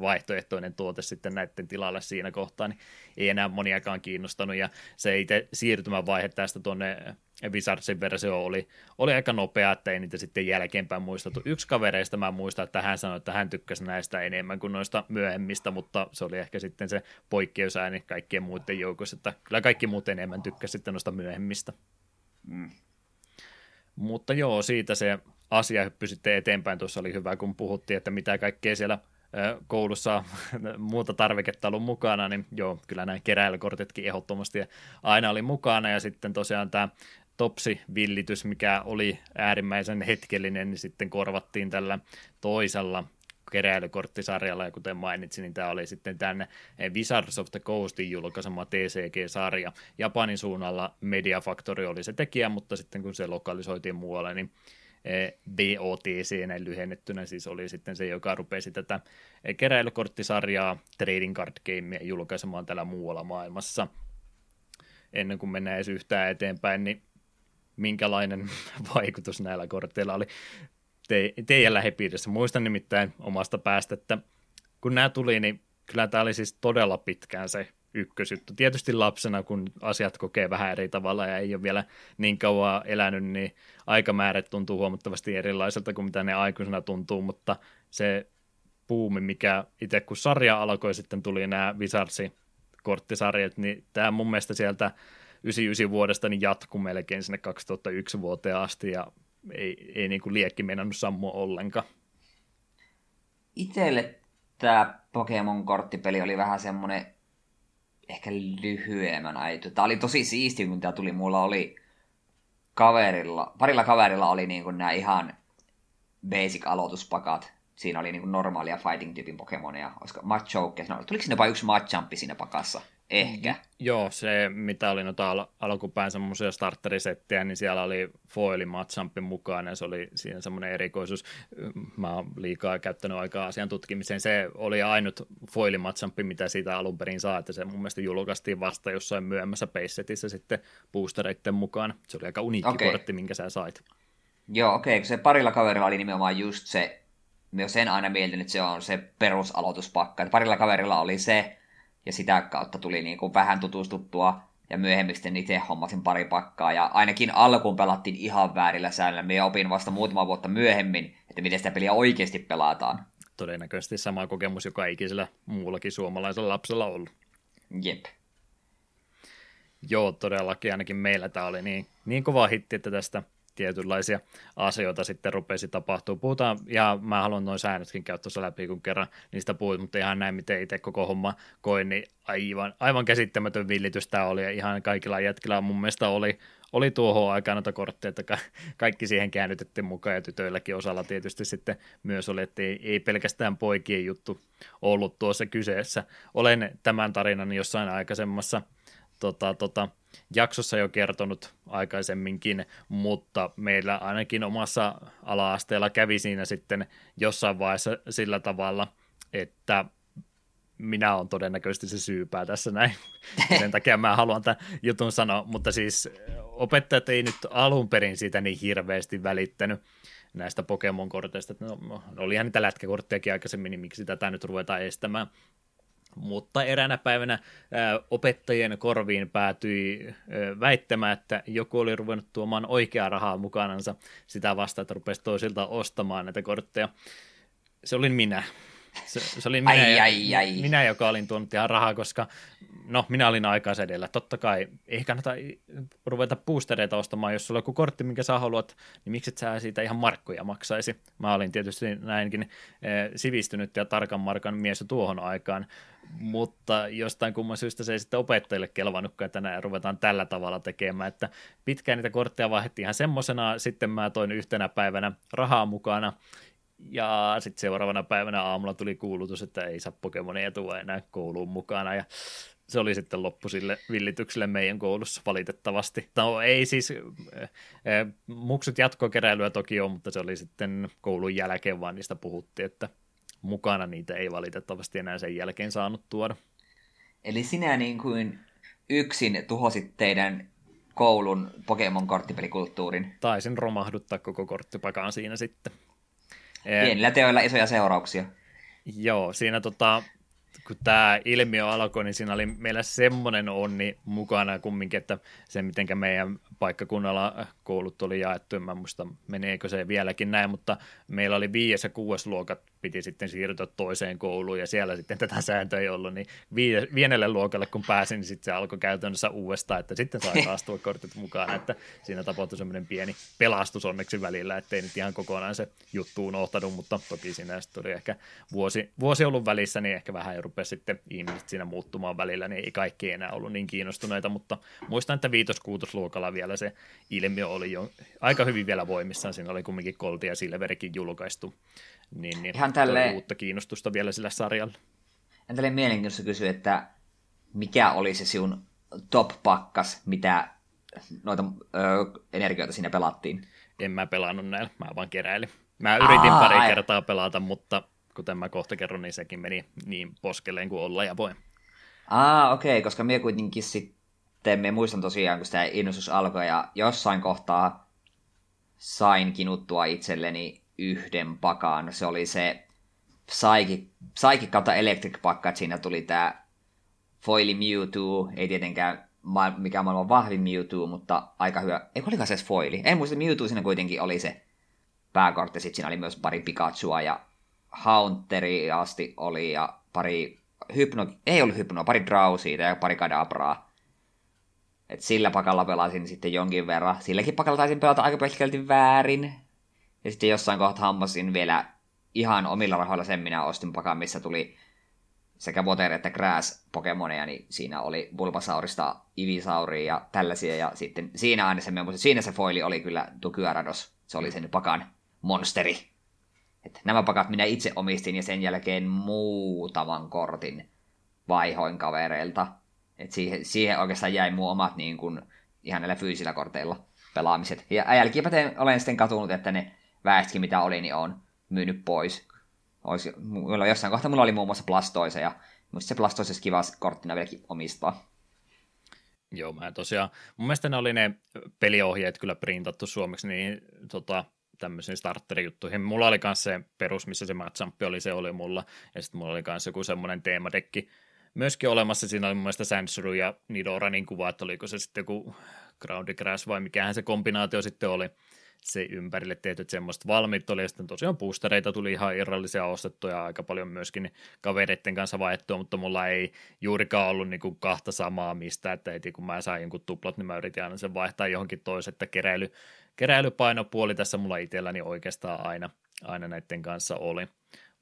vaihtoehtoinen tuote sitten näiden tilalle siinä kohtaa, niin ei enää moniakaan kiinnostanut, ja se itse siirtymävaihe tästä tuonne Wizardsin versio oli, oli aika nopea, että ei niitä sitten jälkeenpäin muistettu. Yksi kavereista mä muistan, että hän sanoi, että hän tykkäsi näistä enemmän kuin noista myöhemmistä, mutta se oli ehkä sitten se poikkeusääni kaikkien muiden joukossa, että kyllä kaikki muut enemmän tykkäsi sitten noista myöhemmistä. Mm. Mutta joo, siitä se asia hyppy sitten eteenpäin. Tuossa oli hyvä, kun puhuttiin, että mitä kaikkea siellä – koulussa muuta tarviketta ollut mukana, niin joo, kyllä nämä keräilykortitkin ehdottomasti aina oli mukana, ja sitten tosiaan tämä Topsi-villitys, mikä oli äärimmäisen hetkellinen, niin sitten korvattiin tällä toisella keräilykorttisarjalla, ja kuten mainitsin, niin tämä oli sitten tänne Wizards of the Coastin julkaisema TCG-sarja. Japanin suunnalla Media Factory oli se tekijä, mutta sitten kun se lokalisoitiin muualle, niin Näin lyhennettynä siis oli sitten se, joka rupesi tätä keräilykorttisarjaa Trading Card Gamea julkaisemaan täällä muualla maailmassa. Ennen kuin mennään edes yhtään eteenpäin, niin minkälainen vaikutus näillä korteilla oli te- teidän lähipiirissä. Muistan nimittäin omasta päästä, että kun nämä tuli, niin kyllä tämä oli siis todella pitkään se ykkösjuttu. Tietysti lapsena, kun asiat kokee vähän eri tavalla ja ei ole vielä niin kauan elänyt, niin aikamäärät tuntuu huomattavasti erilaiselta kuin mitä ne aikuisena tuntuu, mutta se puumi, mikä itse kun sarja alkoi, sitten tuli nämä Wizardsin korttisarjat, niin tämä mun mielestä sieltä 99 vuodesta niin jatkuu melkein sinne 2001 vuoteen asti ja ei, ei niin kuin liekki meinannut sammua ollenkaan. Itelle tämä Pokemon-korttipeli oli vähän semmoinen ehkä lyhyemmän ajan. Tämä oli tosi siisti, kun tämä tuli. Mulla oli kaverilla, parilla kaverilla oli niin kuin nämä ihan basic aloituspakat. Siinä oli niin kuin normaalia fighting-tyypin Pokemonia. Olisiko Machoke? No, tuliko sinne vain yksi Machampi siinä pakassa? Ehkä. Joo, se mitä oli noita al- alkupään semmoisia starterisettejä, niin siellä oli foili matchampin mukaan ja se oli siinä semmoinen erikoisuus. Mä oon liikaa käyttänyt aikaa asian tutkimiseen. Se oli ainut foili matchampi, mitä siitä alun perin saa, että se mun mielestä julkaistiin vasta jossain myöhemmässä peissetissä sitten boostereiden mukaan. Se oli aika uniikki okay. kortti, minkä sä sait. Joo, okei, okay, se parilla kaverilla oli nimenomaan just se, myös sen aina mieltänyt, että se on se perusaloituspakka. Parilla kaverilla oli se, ja sitä kautta tuli niin kuin vähän tutustuttua, ja myöhemmin sitten itse hommasin pari pakkaa, ja ainakin alkuun pelattiin ihan väärillä säännöillä. Me opin vasta muutama vuotta myöhemmin, että miten sitä peliä oikeasti pelataan. Todennäköisesti sama kokemus joka ikisellä muullakin suomalaisella lapsella ollut. Jep. Joo, todellakin ainakin meillä tämä oli niin, niin kova hitti, että tästä tietynlaisia asioita sitten rupesi tapahtuu. Puhutaan, ja mä haluan noin säännötkin käydä tuossa läpi, kun kerran niistä puhuit, mutta ihan näin, miten itse koko homma koin, niin aivan, aivan käsittämätön villitys tämä oli, ja ihan kaikilla jätkillä mun mielestä oli, oli tuohon aikaan noita kortteja, että kaikki siihen käännytettiin mukaan, ja tytöilläkin osalla tietysti sitten myös oli, että ei, ei pelkästään poikien juttu ollut tuossa kyseessä. Olen tämän tarinan jossain aikaisemmassa tota, tota, jaksossa jo kertonut aikaisemminkin, mutta meillä ainakin omassa ala-asteella kävi siinä sitten jossain vaiheessa sillä tavalla, että minä olen todennäköisesti se syypää tässä näin. Sen takia mä haluan tämän jutun sanoa, mutta siis opettajat ei nyt alun perin siitä niin hirveästi välittänyt näistä Pokemon-korteista. No, no, olihan niitä lätkäkorttejakin aikaisemmin, niin miksi tätä nyt ruvetaan estämään mutta eräänä päivänä opettajien korviin päätyi ää, väittämään, että joku oli ruvennut tuomaan oikeaa rahaa mukanansa sitä vasta, että rupesi toisilta ostamaan näitä kortteja. Se olin minä. Se, se oli minä, ai, ai, ai. minä, joka olin tuonut ihan rahaa, koska no, minä olin edellä. Totta kai ei kannata ruveta boostereita ostamaan, jos sulla on joku kortti, minkä sä haluat, niin miksi et sä siitä ihan markkoja maksaisi? Mä olin tietysti näinkin eh, sivistynyt ja tarkan markan mies tuohon aikaan, mutta jostain kumman syystä se ei sitten opettajille kelvannutkaan, että näin ruvetaan tällä tavalla tekemään, että pitkään niitä kortteja vaihdettiin ihan semmosena, sitten mä toin yhtenä päivänä rahaa mukana, ja sitten seuraavana päivänä aamulla tuli kuulutus, että ei saa Pokemonia tuoda enää kouluun mukana, ja se oli sitten loppu sille villitykselle meidän koulussa valitettavasti. No ei siis, äh, muksut jatkokeräilyä toki on, mutta se oli sitten koulun jälkeen vaan niistä puhuttiin, että mukana niitä ei valitettavasti enää sen jälkeen saanut tuoda. Eli sinä niin kuin yksin tuhosit teidän koulun Pokemon-korttipelikulttuurin. Taisin romahduttaa koko korttipakaan siinä sitten. Pienillä teoilla isoja seurauksia. Joo, siinä tota, kun tämä ilmiö alkoi, niin siinä oli meillä semmoinen onni mukana kumminkin, että se miten meidän paikkakunnalla koulut oli jaettu, en mä muista meneekö se vieläkin näin, mutta meillä oli viides ja kuudes luokat piti sitten siirtyä toiseen kouluun ja siellä sitten tätä sääntöä ei ollut, niin vienelle luokalle kun pääsin, niin sitten se alkoi käytännössä uudestaan, että sitten sai taas tuo kortit mukaan, että siinä tapahtui semmoinen pieni pelastus onneksi välillä, ettei nyt ihan kokonaan se juttu unohtanut, mutta toki siinä sitten oli ehkä vuosi, vuosi ollut välissä, niin ehkä vähän rupesi sitten ihmiset siinä muuttumaan välillä, niin ei kaikki enää ollut niin kiinnostuneita, mutta muistan, että viitos-kuutosluokalla vielä se ilmiö oli jo aika hyvin vielä voimissaan, siinä oli kumminkin Kolti ja Silverikin julkaistu, niin, niin Ihan tälle... uutta kiinnostusta vielä sillä sarjalla. En tälle mielenkiintoista kysyä, että mikä oli se sinun top-pakkas, mitä noita ö, energioita siinä pelattiin? En mä pelannut näillä, mä vaan keräilin. Mä yritin Aa, pari ai... kertaa pelata, mutta kuten mä kohta kerron, niin sekin meni niin poskelleen kuin olla ja voi. Aa, okei, okay, koska me kuitenkin sitten, me muistan tosiaan, kun sitä innostus alkoi, ja jossain kohtaa sain kinuttua itselleni yhden pakan. Se oli se Psychic, Psychic kautta Electric pakka, että siinä tuli tämä Foili Mewtwo, ei tietenkään mikä maailman vahvin Mewtwo, mutta aika hyvä. Ei oliko se foili? En muista, Mewtwo siinä kuitenkin oli se pääkortti, sitten siinä oli myös pari Pikachua ja Haunteri asti oli ja pari Hypno, ei ollut Hypnoa, pari Drowsia ja pari Kadabraa. Et sillä pakalla pelasin sitten jonkin verran. Silläkin pakalla taisin pelata aika pitkälti väärin. Ja sitten jossain kohtaa hammasin vielä ihan omilla rahoilla sen minä ostin pakan, missä tuli sekä Water että Grass Pokemoneja, niin siinä oli Bulbasaurista Ivisauria ja tällaisia, ja sitten siinä aina se, siinä se foili oli kyllä Tukyarados, se oli sen pakan monsteri. Et nämä pakat minä itse omistin ja sen jälkeen muutaman kortin vaihoin kavereilta. Et siihen, siihen oikeastaan jäi mun omat niin kun, ihan näillä fyysillä korteilla pelaamiset. Ja jälkikäteen olen sitten katunut, että ne väestkin mitä oli, niin on myynyt pois. Olisi, mulla jossain kohtaa mulla oli muun muassa Blastoise, ja se Blastoise olisi kiva korttina vieläkin omistaa. Joo, mä tosiaan, mun mielestä ne oli ne peliohjeet kyllä printattu suomeksi, niin tota, tämmöisiin starterijuttuihin. Mulla oli myös se perus, missä se matchampi oli, se oli mulla, ja sitten mulla oli myös joku semmoinen teemadekki myöskin olemassa, siinä oli mun mielestä Sansuru ja Nidoranin kuva, että oliko se sitten joku Groundy Crash vai mikähän se kombinaatio sitten oli, se ympärille tehty, semmoista valmiit oli, ja sitten tosiaan boostereita tuli ihan irrallisia ostettuja, aika paljon myöskin kavereiden kanssa vaihtoa, mutta mulla ei juurikaan ollut kuin kahta samaa mistä, että heti kun mä sain jonkun tuplat, niin mä yritin aina sen vaihtaa johonkin toiseen, että keräily, keräilypainopuoli tässä mulla itselläni oikeastaan aina, aina näiden kanssa oli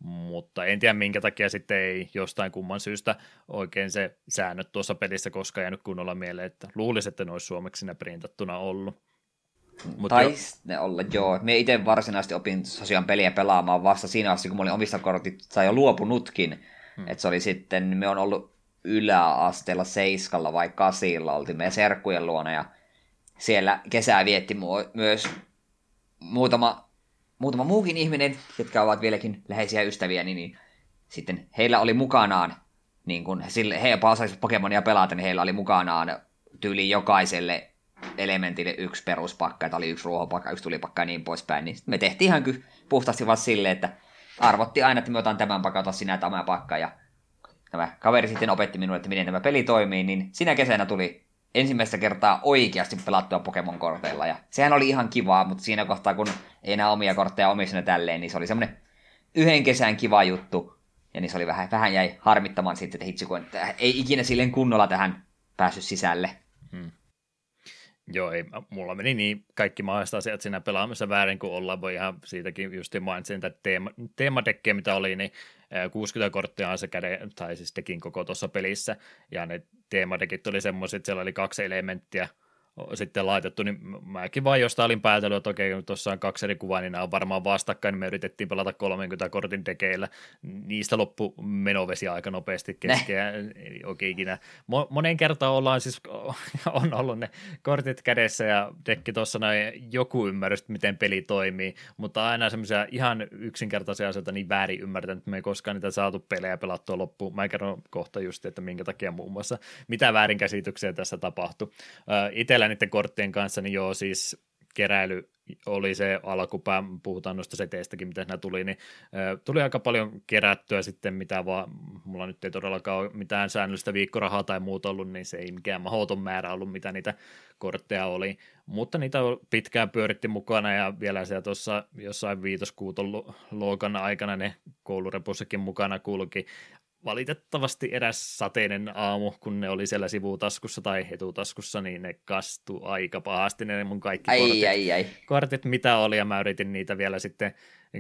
mutta en tiedä minkä takia sitten ei jostain kumman syystä oikein se säännöt tuossa pelissä koskaan jäänyt kunnolla mieleen, että luulisin, että ne olisi suomeksi printattuna ollut. Mut Taisi ne olla, joo. Me itse varsinaisesti opin tosiaan peliä pelaamaan vasta siinä vaiheessa, kun mä olin omista kortit tai jo luopunutkin. Hmm. Että se oli sitten, me on ollut yläasteella seiskalla vai kasilla, oltiin meidän serkkujen luona ja siellä kesää vietti myös muutama muutama muukin ihminen, jotka ovat vieläkin läheisiä ystäviä, niin, niin sitten heillä oli mukanaan, niin kun he, he jopa osaisivat Pokemonia pelata, niin heillä oli mukanaan tyyli jokaiselle elementille yksi peruspakka, että oli yksi ruohopakka, yksi tulipakka ja niin poispäin. Niin me tehtiin ihan kyllä puhtaasti vaan silleen, että arvotti aina, että me otan tämän pakan, ota sinä tämä pakka. Ja tämä kaveri sitten opetti minulle, että miten tämä peli toimii, niin sinä kesänä tuli ensimmäistä kertaa oikeasti pelattua Pokemon-korteilla. Ja sehän oli ihan kivaa, mutta siinä kohtaa, kun ei enää omia kortteja omisena tälleen, niin se oli semmoinen yhden kesän kiva juttu. Ja niin se oli vähän, vähän jäi harmittamaan sitten, että hitsi, kun ei ikinä silleen kunnolla tähän päässyt sisälle. Hmm. Joo, ei, mulla meni niin kaikki mahdolliset asiat siinä pelaamassa väärin kuin ollaan. Voi ihan siitäkin just mainitsin, että teema, teemadekkiä, mitä oli, niin 60 korttia on se käde, tai siis dekin koko tuossa pelissä, ja ne teemadekit oli semmoiset, siellä oli kaksi elementtiä, sitten laitettu, niin mäkin vaan jostain olin päätellyt, että okei, tuossa on kaksi eri kuvaa, niin nämä on varmaan vastakkain, niin me yritettiin pelata 30 kortin tekeillä. Niistä loppu menovesi aika nopeasti kesken, ei oikein ikinä. Monen kertaan ollaan siis, on ollut ne kortit kädessä ja dekki tuossa näin joku ymmärrys, miten peli toimii, mutta aina semmoisia ihan yksinkertaisia asioita niin väärin ymmärtänyt, että me ei koskaan niitä saatu pelejä pelattua loppuun. Mä kerron kohta just, että minkä takia muun muassa, mitä väärinkäsityksiä tässä tapahtui. Itellä kyllä niiden korttien kanssa, niin joo, siis keräily oli se alkupää, puhutaan noista seteistäkin, mitä siinä tuli, niin tuli aika paljon kerättyä sitten, mitä vaan, mulla nyt ei todellakaan ole mitään säännöllistä viikkorahaa tai muuta ollut, niin se ei mikään mahdoton määrä ollut, mitä niitä kortteja oli, mutta niitä pitkään pyöritti mukana ja vielä siellä tuossa jossain viitoskuuton luokan aikana ne koulurepussakin mukana kulki valitettavasti eräs sateinen aamu, kun ne oli siellä sivutaskussa tai etutaskussa, niin ne kastu aika pahasti ne mun kaikki ai, kortit, ai, ai. kortit, mitä oli, ja mä yritin niitä vielä sitten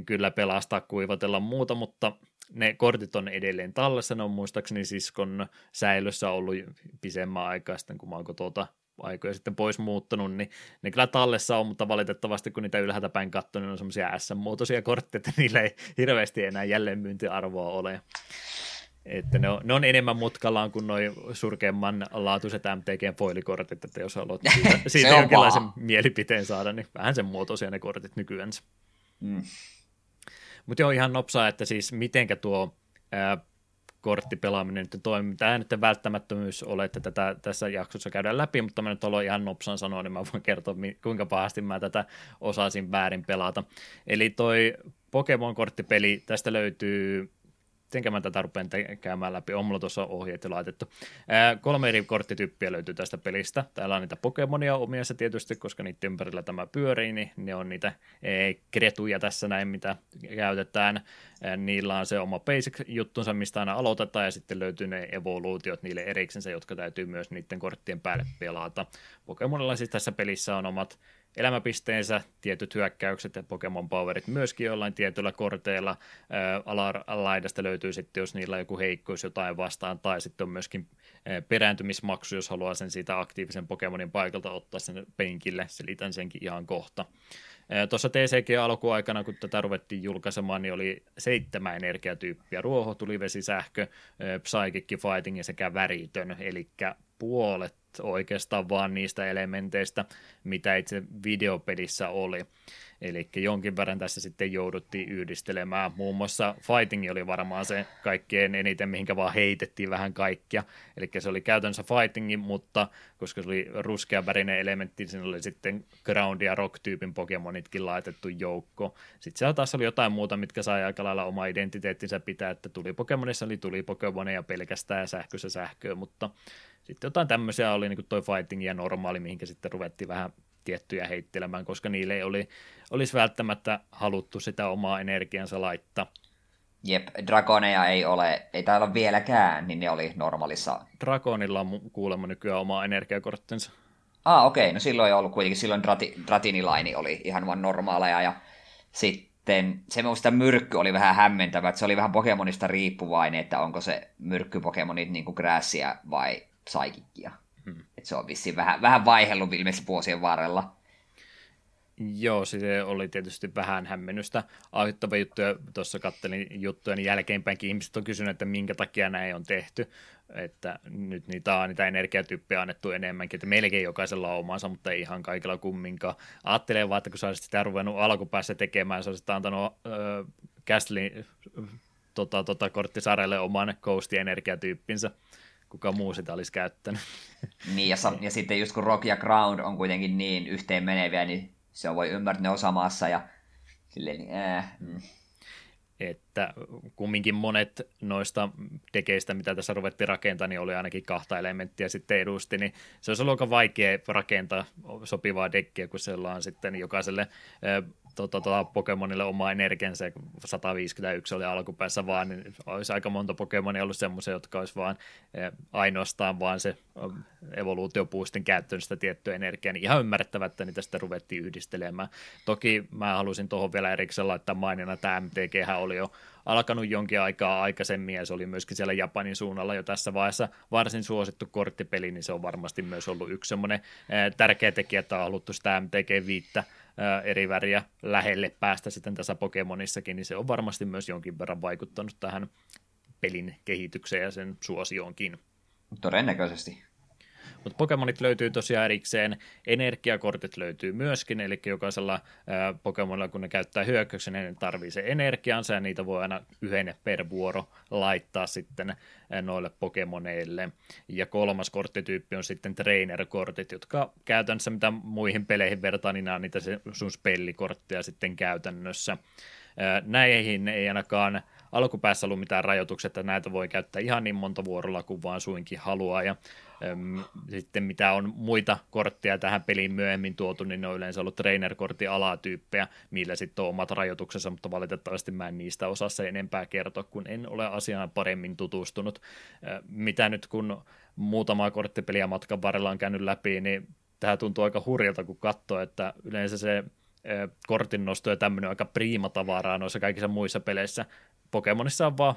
kyllä pelastaa, kuivatella muuta, mutta ne kortit on edelleen tallessa, ne on muistaakseni siskon säilössä ollut pisemmän aikaa sitten, kun mä oon tuota aikoja sitten pois muuttanut, niin ne kyllä tallessa on, mutta valitettavasti kun niitä ylhäältä päin katsoo, niin on semmoisia S-muotoisia kortteja, että niillä ei hirveästi enää jälleenmyyntiarvoa ole. Että ne on, ne on enemmän mutkallaan kuin noin surkeamman laatuiset MTG-foilikortit, että jos haluat siitä, siitä jonkinlaisen paha. mielipiteen saada, niin vähän sen muotoisia ne kortit nykyään. Mm. Mutta joo, ihan nopsaa, että siis mitenkä tuo ää, korttipelaaminen nyt toimii. Tämä nyt välttämättömyys ole, että tätä tässä jaksossa käydään läpi, mutta mä nyt aloin ihan nopsan sanoa, niin mä voin kertoa, kuinka pahasti mä tätä osasin väärin pelata. Eli toi Pokemon-korttipeli, tästä löytyy mitenkä mä tätä rupean te- käymään läpi, on mulla tuossa ohjeet jo laitettu. Ää, kolme eri korttityyppiä löytyy tästä pelistä. Täällä on niitä Pokemonia omiassa tietysti, koska niiden ympärillä tämä pyörii, niin ne on niitä kretuja tässä näin, mitä käytetään. Ää, niillä on se oma basic-juttunsa, mistä aina aloitetaan, ja sitten löytyy ne evoluutiot niille eriksensä, jotka täytyy myös niiden korttien päälle pelata. Pokemonilla siis tässä pelissä on omat elämäpisteensä, tietyt hyökkäykset ja Pokemon Powerit myöskin jollain tietyillä korteilla. Alalaidasta löytyy sitten, jos niillä on joku heikkous jotain vastaan, tai sitten on myöskin perääntymismaksu, jos haluaa sen siitä aktiivisen Pokemonin paikalta ottaa sen penkille. Selitän senkin ihan kohta. Tuossa TCG-alkuaikana, kun tätä ruvettiin julkaisemaan, niin oli seitsemän energiatyyppiä. Ruoho, tuli vesi, sähkö, psychic, fighting ja sekä väritön, eli puolet oikeastaan vaan niistä elementeistä, mitä itse videopelissä oli. Eli jonkin verran tässä sitten jouduttiin yhdistelemään. Muun muassa Fighting oli varmaan se kaikkein eniten, mihinkä vaan heitettiin vähän kaikkia. Eli se oli käytännössä Fighting, mutta koska se oli ruskeavärinen elementti, siinä oli sitten Ground- ja Rock-tyypin Pokemonitkin laitettu joukko. Sitten siellä taas oli jotain muuta, mitkä sai aika lailla oma identiteettinsä pitää, että tuli Pokemonissa oli tuli Pokemoneja pelkästään ja sähkössä sähköä, mutta sitten jotain tämmöisiä oli niin kuin toi Fighting ja normaali, mihinkä sitten ruvettiin vähän tiettyjä heittelemään, koska niille ei oli, olisi välttämättä haluttu sitä omaa energiansa laittaa. Jep, dragoneja ei ole, ei täällä ole vieläkään, niin ne oli normaalissa. Dragonilla on kuulemma nykyään oma energiakorttinsa. Ah, okei, okay. no silloin ei ollut kuitenkin, silloin Drati, Dratinilaini oli ihan vain normaaleja, ja sitten se minusta myrkky oli vähän hämmentävä, että se oli vähän Pokemonista riippuvainen, että onko se myrkky Pokemonit niin kuin Grassia vai Psychickia. Että se on vissiin vähän, vähän vaihellut ilmeisesti vuosien varrella. Joo, se oli tietysti vähän hämmennystä aiheuttava juttu, ja tuossa kattelin juttuja, niin jälkeenpäinkin ihmiset on kysynyt, että minkä takia näin on tehty, että nyt niitä on niitä energiatyyppejä annettu enemmänkin, että melkein jokaisella on omansa, mutta ei ihan kaikilla kumminkaan. Ajattelen vaan, että kun sä olisit sitä ruvennut alkupäässä tekemään, sä olisit antanut äh, Castlin tota, tota, korttisarjalle oman Ghost-energiatyyppinsä, kuka muu sitä olisi käyttänyt. Niin, ja, ja sitten just kun Rock ja Ground on kuitenkin niin yhteen meneviä, niin se voi ymmärtää ne osamaassa ja silleen, niin, äh, mm. Että kumminkin monet noista dekeistä, mitä tässä ruvettiin rakentamaan, niin oli ainakin kahta elementtiä sitten edusti, niin se olisi ollut aika vaikea rakentaa sopivaa dekkiä, kun siellä on sitten jokaiselle tota, tota, Pokemonille oma energiansa, 151 oli alkupäässä vaan, niin olisi aika monta Pokemonia ollut semmoisia, jotka olisi vaan eh, ainoastaan vaan se evoluutiopuustin käyttöön sitä tiettyä energiaa, niin ihan ymmärrettävä, että niitä sitten ruvettiin yhdistelemään. Toki mä halusin tuohon vielä erikseen laittaa mainina, että MTG oli jo alkanut jonkin aikaa aikaisemmin, ja se oli myöskin siellä Japanin suunnalla jo tässä vaiheessa varsin suosittu korttipeli, niin se on varmasti myös ollut yksi semmoinen tärkeä tekijä, että on haluttu sitä MTG-viittä eri väriä lähelle päästä sitten tässä Pokemonissakin, niin se on varmasti myös jonkin verran vaikuttanut tähän pelin kehitykseen ja sen suosioonkin. Todennäköisesti. Mutta Pokemonit löytyy tosiaan erikseen, energiakortit löytyy myöskin, eli jokaisella Pokemonilla, kun ne käyttää hyökkäyksen, niin ne tarvii se energiansa, ja niitä voi aina yhden per vuoro laittaa sitten noille Pokemoneille. Ja kolmas korttityyppi on sitten trainer-kortit, jotka käytännössä mitä muihin peleihin vertaan, niin nämä on niitä sun spellikortteja sitten käytännössä. Näihin ei ainakaan alkupäässä ollut mitään rajoituksia, että näitä voi käyttää ihan niin monta vuorolla kuin vaan suinkin haluaa, ja sitten mitä on muita kortteja tähän peliin myöhemmin tuotu, niin ne on yleensä ollut trainer-kortin alatyyppejä, millä sitten on omat rajoituksensa, mutta valitettavasti mä en niistä osaa se enempää kertoa, kun en ole asiaan paremmin tutustunut. Mitä nyt kun muutama korttipeliä matkan varrella on käynyt läpi, niin tämä tuntuu aika hurjalta, kun katsoo, että yleensä se kortin nosto ja tämmöinen aika priimatavaraa noissa kaikissa muissa peleissä. Pokemonissa on vaan,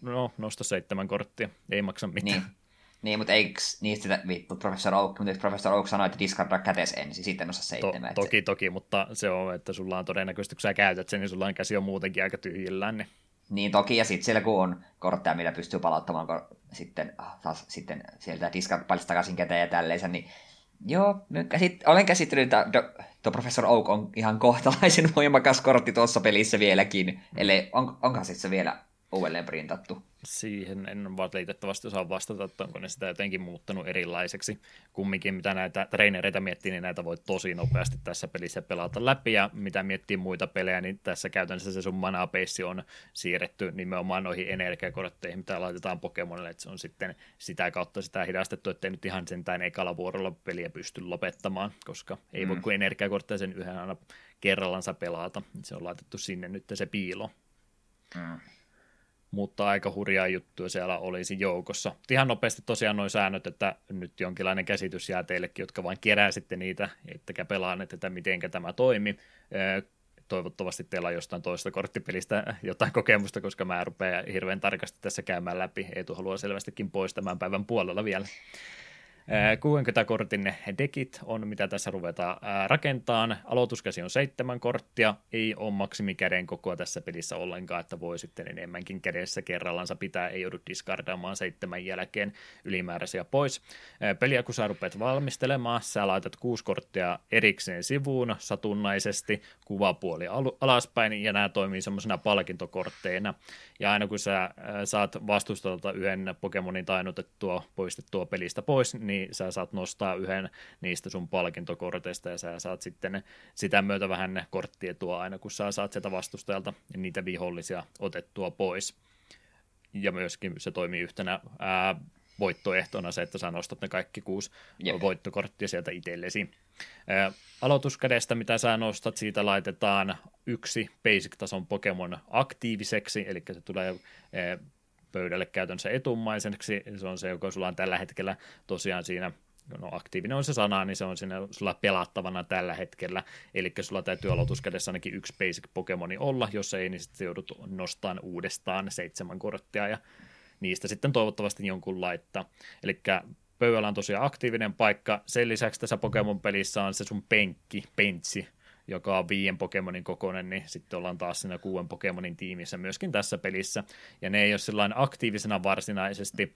no, nosta seitsemän korttia, ei maksa mitään. Niin. Niin, mutta eikö niistä sitä vittu Professor Oak, mutta Professor Oak sanoi, että discardaa kätes ensin, sitten osa seitsemän. To, toki, se... toki, mutta se on, että sulla on todennäköisesti, kun sä käytät sen, niin sulla on käsi on muutenkin aika tyhjillään. Niin, niin toki, ja sitten siellä kun on kortteja, millä pystyy palauttamaan kun sitten, ah, taas sitten sieltä discard takaisin käteen ja tälleen, niin Joo, käsit- olen käsittänyt, että tuo Professor Oak on ihan kohtalaisen voimakas kortti tuossa pelissä vieläkin. Eli on, onko se vielä uudelleen printattu? Siihen en valitettavasti osaa vastata, että onko ne sitä jotenkin muuttanut erilaiseksi. Kumminkin mitä näitä trainereita miettii, niin näitä voi tosi nopeasti tässä pelissä pelata läpi, ja mitä miettii muita pelejä, niin tässä käytännössä se sun mana on siirretty nimenomaan noihin energiakortteihin, mitä laitetaan Pokemonille, että se on sitten sitä kautta sitä hidastettu, ettei nyt ihan sentään ekalla vuorolla peliä pysty lopettamaan, koska ei mm. voi kuin energiakortteja sen yhden aina kerrallansa pelata. Se on laitettu sinne nyt se piilo. Mm mutta aika hurjaa juttuja siellä olisi joukossa. Ihan nopeasti tosiaan noin säännöt, että nyt jonkinlainen käsitys jää teillekin, jotka vain kerää sitten niitä, ettekä pelaa, että miten tämä toimi. Toivottavasti teillä on jostain toista korttipelistä jotain kokemusta, koska mä rupean hirveän tarkasti tässä käymään läpi. Eetu haluaa selvästikin pois tämän päivän puolella vielä. 60 kortin dekit on, mitä tässä ruvetaan rakentamaan. Aloituskäsi on seitsemän korttia, ei ole maksimikäden kokoa tässä pelissä ollenkaan, että voi sitten enemmänkin kädessä kerrallansa pitää, ei joudu diskardaamaan seitsemän jälkeen ylimääräisiä pois. Peliä kun sä rupeat valmistelemaan, sä laitat kuusi korttia erikseen sivuun satunnaisesti, kuvapuoli alaspäin, ja nämä toimii semmoisena palkintokortteina. Ja aina kun sä saat vastustajalta yhden Pokemonin tainnutettua, poistettua pelistä pois, niin niin sä saat nostaa yhden niistä sun palkintokorteista ja sä saat sitten sitä myötä vähän korttietua aina, kun sä saat sieltä vastustajalta niitä vihollisia otettua pois. Ja myöskin se toimii yhtenä ää, voittoehtona se, että sä nostat ne kaikki kuusi Jep. voittokorttia sieltä itsellesi. Ää, aloituskädestä, mitä sä nostat, siitä laitetaan yksi basic-tason Pokemon aktiiviseksi, eli se tulee ää, pöydälle käytännössä etumaiseksi. Se on se, joka sulla on tällä hetkellä tosiaan siinä no aktiivinen on se sana, niin se on siinä sulla pelattavana tällä hetkellä, eli sulla täytyy aloituskädessä ainakin yksi basic Pokemoni olla, jos ei, niin sitten joudut nostamaan uudestaan seitsemän korttia, ja niistä sitten toivottavasti jonkun laittaa. Eli pöydällä on tosiaan aktiivinen paikka, sen lisäksi tässä Pokemon-pelissä on se sun penkki, pentsi, joka on viien Pokemonin kokoinen, niin sitten ollaan taas siinä kuuden Pokemonin tiimissä myöskin tässä pelissä. Ja ne ei ole sellainen aktiivisena varsinaisesti,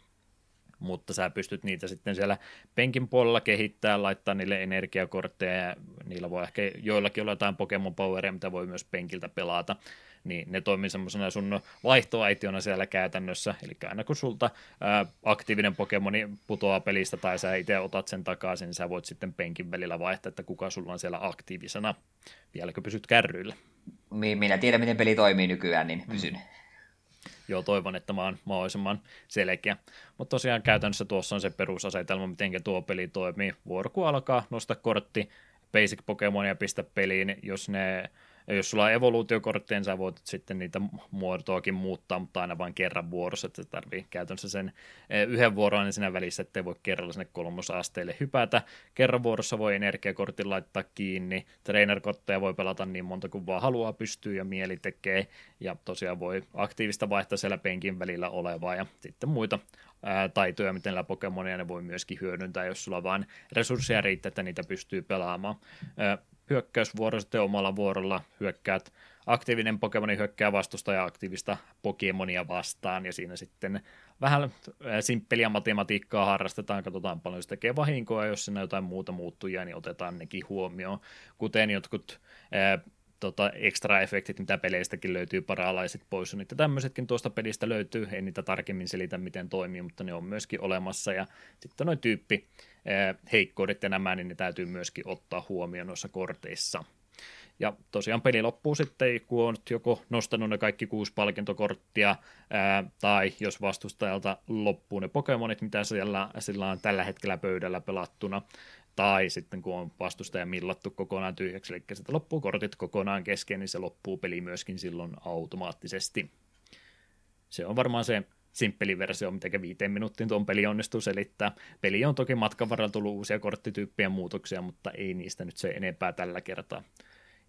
mutta sä pystyt niitä sitten siellä penkin puolella kehittämään, laittaa niille energiakortteja ja niillä voi ehkä joillakin olla jotain Pokemon Poweria, mitä voi myös penkiltä pelata niin ne toimii semmoisena sun vaihtoaitiona siellä käytännössä, eli aina kun sulta ää, aktiivinen Pokemoni putoaa pelistä tai sä itse otat sen takaisin, niin sä voit sitten penkin välillä vaihtaa, että kuka sulla on siellä aktiivisena, vieläkö pysyt kärryillä. Minä tiedän, miten peli toimii nykyään, niin pysyn. Mm. Joo, toivon, että mä oon mahdollisimman selkeä. Mutta tosiaan käytännössä tuossa on se perusasetelma, miten tuo peli toimii. Vuoro kun alkaa, nosta kortti, basic Pokemonia pistä peliin, jos ne ja jos sulla on evoluutiokortteja, niin sä voit sitten niitä muotoakin muuttaa, mutta aina vain kerran vuorossa, että tarvii käytännössä sen eh, yhden vuoron niin siinä välissä, ettei voi kerralla sinne kolmosasteelle hypätä. Kerran vuorossa voi energiakortin laittaa kiinni, trainerkortteja voi pelata niin monta kuin vaan haluaa, pystyy ja mieli tekee, ja tosiaan voi aktiivista vaihtaa siellä penkin välillä olevaa, ja sitten muita taitoja, miten näillä Pokemonia ne voi myöskin hyödyntää, jos sulla vaan resursseja riittää, että niitä pystyy pelaamaan. Hyökkäysvuoro sitten omalla vuorolla hyökkäät aktiivinen Pokemoni hyökkää vastustaja aktiivista Pokemonia vastaan, ja siinä sitten vähän simppeliä matematiikkaa harrastetaan, katsotaan paljon se tekee vahinkoa, jos siinä jotain muuta muuttujia, niin otetaan nekin huomioon, kuten jotkut ää, tota, extra-efektit, mitä peleistäkin löytyy, paraalaiset pois, niin tämmöisetkin tuosta pelistä löytyy, en niitä tarkemmin selitä, miten toimii, mutta ne on myöskin olemassa, ja sitten noin tyyppi heikkoudet ja nämä, niin ne täytyy myöskin ottaa huomioon noissa korteissa. Ja tosiaan peli loppuu sitten, kun on joko nostanut ne kaikki kuusi palkintokorttia, ää, tai jos vastustajalta loppuu ne Pokemonit, mitä siellä, sillä on tällä hetkellä pöydällä pelattuna, tai sitten kun on vastustaja millattu kokonaan tyhjäksi, eli sitten loppuu kortit kokonaan kesken, niin se loppuu peli myöskin silloin automaattisesti. Se on varmaan se simppeli versio, miten viiteen minuuttiin tuon peli onnistuu selittää. Peli on toki matkan varrella tullut uusia korttityyppien muutoksia, mutta ei niistä nyt se enempää tällä kertaa.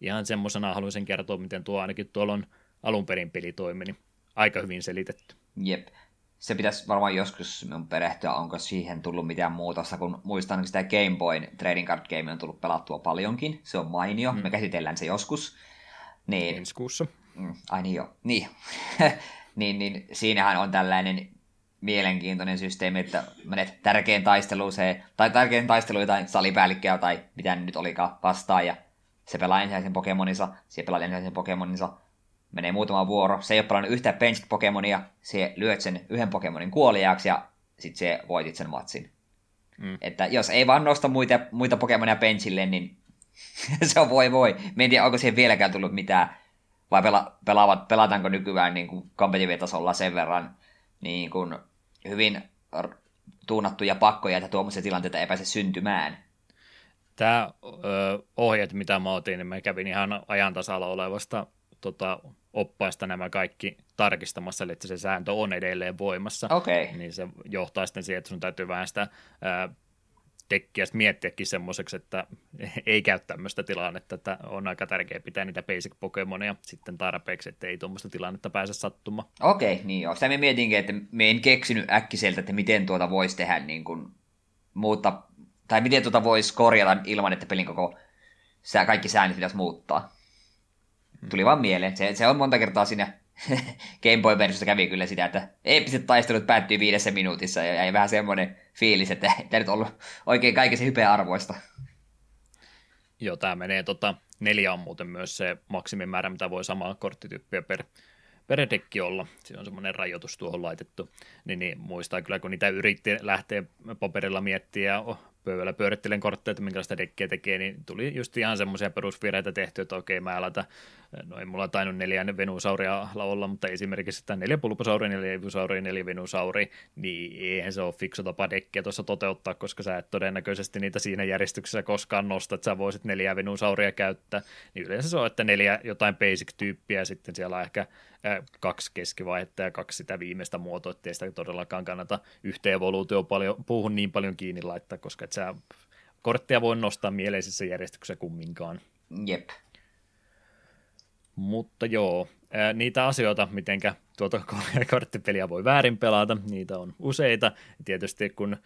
Ihan semmoisena haluaisin kertoa, miten tuo ainakin tuolla on alun perin peli toimi, niin aika hyvin selitetty. Jep. Se pitäisi varmaan joskus minun perehtyä, onko siihen tullut mitään muutosta, kun muistan, että sitä Game Boyn Trading Card Game on tullut pelattua paljonkin. Se on mainio, mm. me käsitellään se joskus. Niin, Ensi kuussa. Mm, ai niin joo, niin. niin, niin siinähän on tällainen mielenkiintoinen systeemi, että menet tärkein taisteluun se, tai tärkein taistelu jotain salipäällikköä tai mitä nyt olikaan vastaan, ja se pelaa ensimmäisen Pokemoninsa, se pelaa ensimmäisen Pokemoninsa, menee muutama vuoro, se ei ole pelannut yhtään Benched Pokemonia, se lyöt sen yhden Pokemonin kuoliaaksi ja sitten se voitit sen matsin. Mm. Että jos ei vaan nosta muita, muita Pokemonia benchille, niin se on voi voi. Mä en tiedä, onko siihen vieläkään tullut mitään vai pela, pelaavat, pelataanko nykyään niin kuin tasolla sen verran niin kuin hyvin tuunattuja pakkoja, että tuommoisia tilanteita ei pääse syntymään. Tämä ö, ohjeet, mitä mä otin, niin mä kävin ihan ajan tasalla olevasta tota, oppaista nämä kaikki tarkistamassa, eli että se sääntö on edelleen voimassa. Okay. Niin se johtaa sitten siihen, että sun täytyy vähän sitä ää, dekkiä miettiäkin semmoiseksi, että ei käy tämmöistä tilannetta, että on aika tärkeää pitää niitä basic Pokemonia sitten tarpeeksi, että ei tuommoista tilannetta pääse sattumaan. Okei, okay, niin joo. Sitä me mietinkin, että me en keksinyt äkkiseltä, että miten tuota voisi tehdä niin kuin muutta, tai miten tuota voisi korjata ilman, että pelin koko kaikki säännöt pitäisi muuttaa. Tuli vaan mieleen. Se, se on monta kertaa siinä Game Boy-versiossa kävi kyllä sitä, että eeppiset taistelut päättyi viidessä minuutissa ja jäi vähän semmoinen fiilis, että ei nyt ollut oikein kaiken se hypeä arvoista. Joo, tämä menee tota, neljä on muuten myös se maksimimäärä, mitä voi samaa korttityyppiä per, per dekki olla. Se on semmoinen rajoitus tuohon laitettu. Niin, niin muistaa kyllä, kun niitä yritti lähteä paperilla miettiä ja pöydällä pyörittelen kortteja, että minkälaista dekkiä tekee, niin tuli just ihan semmoisia perusvireitä tehty, että okei, mä aloitan, no ei mulla tainnut neljä venusauria olla, mutta esimerkiksi että neljä pulposauria, neljä evusauria, neljä venusauria, niin eihän se ole fiksu tapa dekkiä tuossa toteuttaa, koska sä et todennäköisesti niitä siinä järjestyksessä koskaan nosta, että sä voisit neljä venusauria käyttää, niin yleensä se on, että neljä jotain basic-tyyppiä, sitten siellä on ehkä kaksi keskivaihetta ja kaksi sitä viimeistä muotoa, ettei sitä todellakaan kannata yhteen evoluutio paljon, puuhun niin paljon kiinni laittaa, koska et sä korttia voi nostaa mieleisessä järjestyksessä kumminkaan. Jep. Mutta joo, niitä asioita, mitenkä tuota korttipeliä voi väärin pelata, niitä on useita. Tietysti kun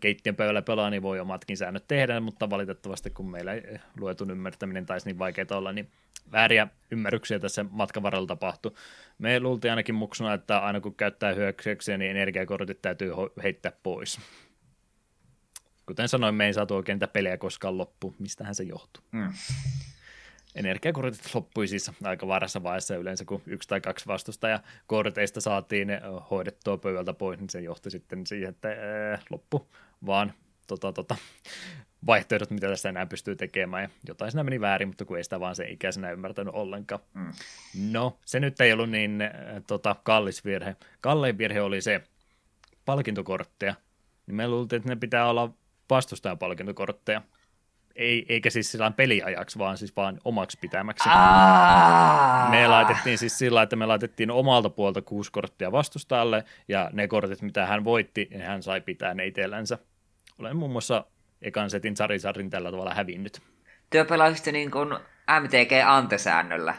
keittiön pöydällä pelaa, niin voi omatkin säännöt tehdä, mutta valitettavasti kun meillä luetun ymmärtäminen taisi niin vaikeaa olla, niin vääriä ymmärryksiä tässä matkan varrella tapahtui. Me luultiin ainakin muksuna, että aina kun käyttää hyökkäyksiä, niin energiakortit täytyy heittää pois. Kuten sanoin, me ei saatu oikein tätä peliä koskaan loppu. Mistähän se johtuu? Mm. Energiakortit loppui siis aika varassa vaiheessa yleensä, kun yksi tai kaksi vastustaja korteista saatiin hoidettua pöydältä pois, niin se johti sitten siihen, että ää, loppu vaan tota, tota, vaihtoehdot, mitä tässä enää pystyy tekemään, ja jotain siinä meni väärin, mutta kun ei sitä vaan se ikäisenä ymmärtänyt ollenkaan. Mm. No, se nyt ei ollut niin äh, tota, kallis virhe. Kallein virhe oli se palkintokortteja, niin me luultiin, että ne pitää olla vastustajan palkintokortteja. Ei, eikä siis sillä peliajaksi, vaan siis vaan omaksi pitämäksi. Me laitettiin siis sillä, että me laitettiin omalta puolta kuusi korttia vastustajalle, ja ne kortit, mitä hän voitti, niin hän sai pitää ne itsellänsä. Olen muun muassa ekan setin Sarisarin tällä tavalla hävinnyt. Työ pelasitte niin kuin MTG-antesäännöllä.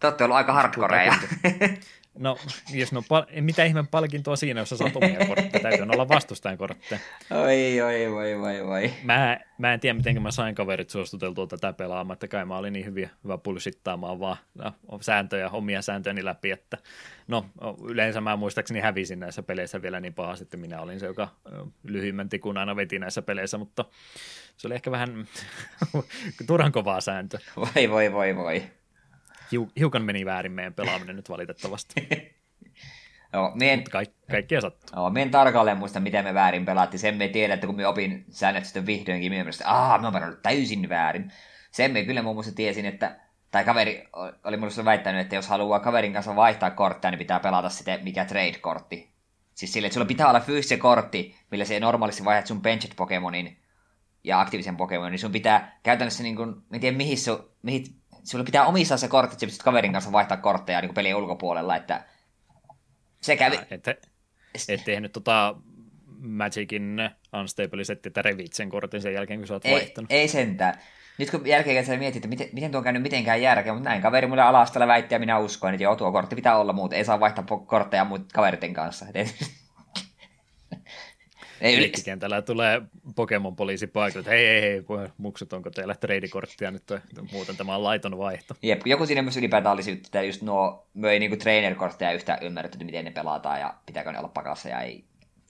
Te olette ollut aika hardcoreja. No, jos no, pal- mitä ihmeen palkintoa siinä, jos sä saat omia kortteja? Täytyy olla vastustajan kortteja. Oi, oi, oi, oi, oi. Mä, mä en tiedä, miten mä sain kaverit suostuteltua tätä pelaamaan, että kai mä olin niin hyviä, hyvä pulsittaamaan vaan no, sääntöjä, omia sääntöjäni läpi, että no yleensä mä muistaakseni hävisin näissä peleissä vielä niin pahasti, että minä olin se, joka lyhyimmän tikun aina veti näissä peleissä, mutta se oli ehkä vähän turhan kovaa sääntö. Voi, voi, voi, voi hiukan meni väärin meidän pelaaminen nyt valitettavasti. Joo, mien, kaik, kaikkea sattuu. Joo, mien tarkalleen muista, miten me väärin pelattiin. Sen me tiedän, että kun me opin säännöt sitten vihdoinkin, minä mielestä, aah, me on täysin väärin. Sen me kyllä muun muassa tiesin, että tai kaveri oli minulle väittänyt, että jos haluaa kaverin kanssa vaihtaa korttia, niin pitää pelata sitten mikä trade-kortti. Siis sille, että sulla pitää olla fyysinen kortti, millä se normaalisti vaihdat sun benched Pokemonin ja aktiivisen Pokemonin, niin sun pitää käytännössä niin kuin, en tiedä mihin, su, mihin sulla pitää omistaa se kortti, että pystyt kaverin kanssa vaihtaa kortteja niin pelin ulkopuolella, että se kävi... Et, et tehnyt tota Magicin Unstable-setti, että revit sen kortin sen jälkeen, kun sä oot ei, vaihtanut. Ei sentään. Nyt kun jälkeen sä mietit, että miten, miten tuo on käynyt mitenkään järkeä, mutta näin kaveri mulle alastalla väitti ja minä uskoin, että joo, tuo kortti pitää olla muuta. Ei saa vaihtaa kortteja muut kaveriten kanssa. Ei kentällä tulee Pokemon poliisi paikalle, että hei, hei, hei, muksut, onko teillä treidikorttia nyt, muuten tämä on laiton vaihto. Jep, joku siinä myös ylipäätään olisi, että just nuo möi niinku trainer-kortteja yhtä ymmärretty, miten ne pelataan ja pitääkö ne olla pakassa ja ei.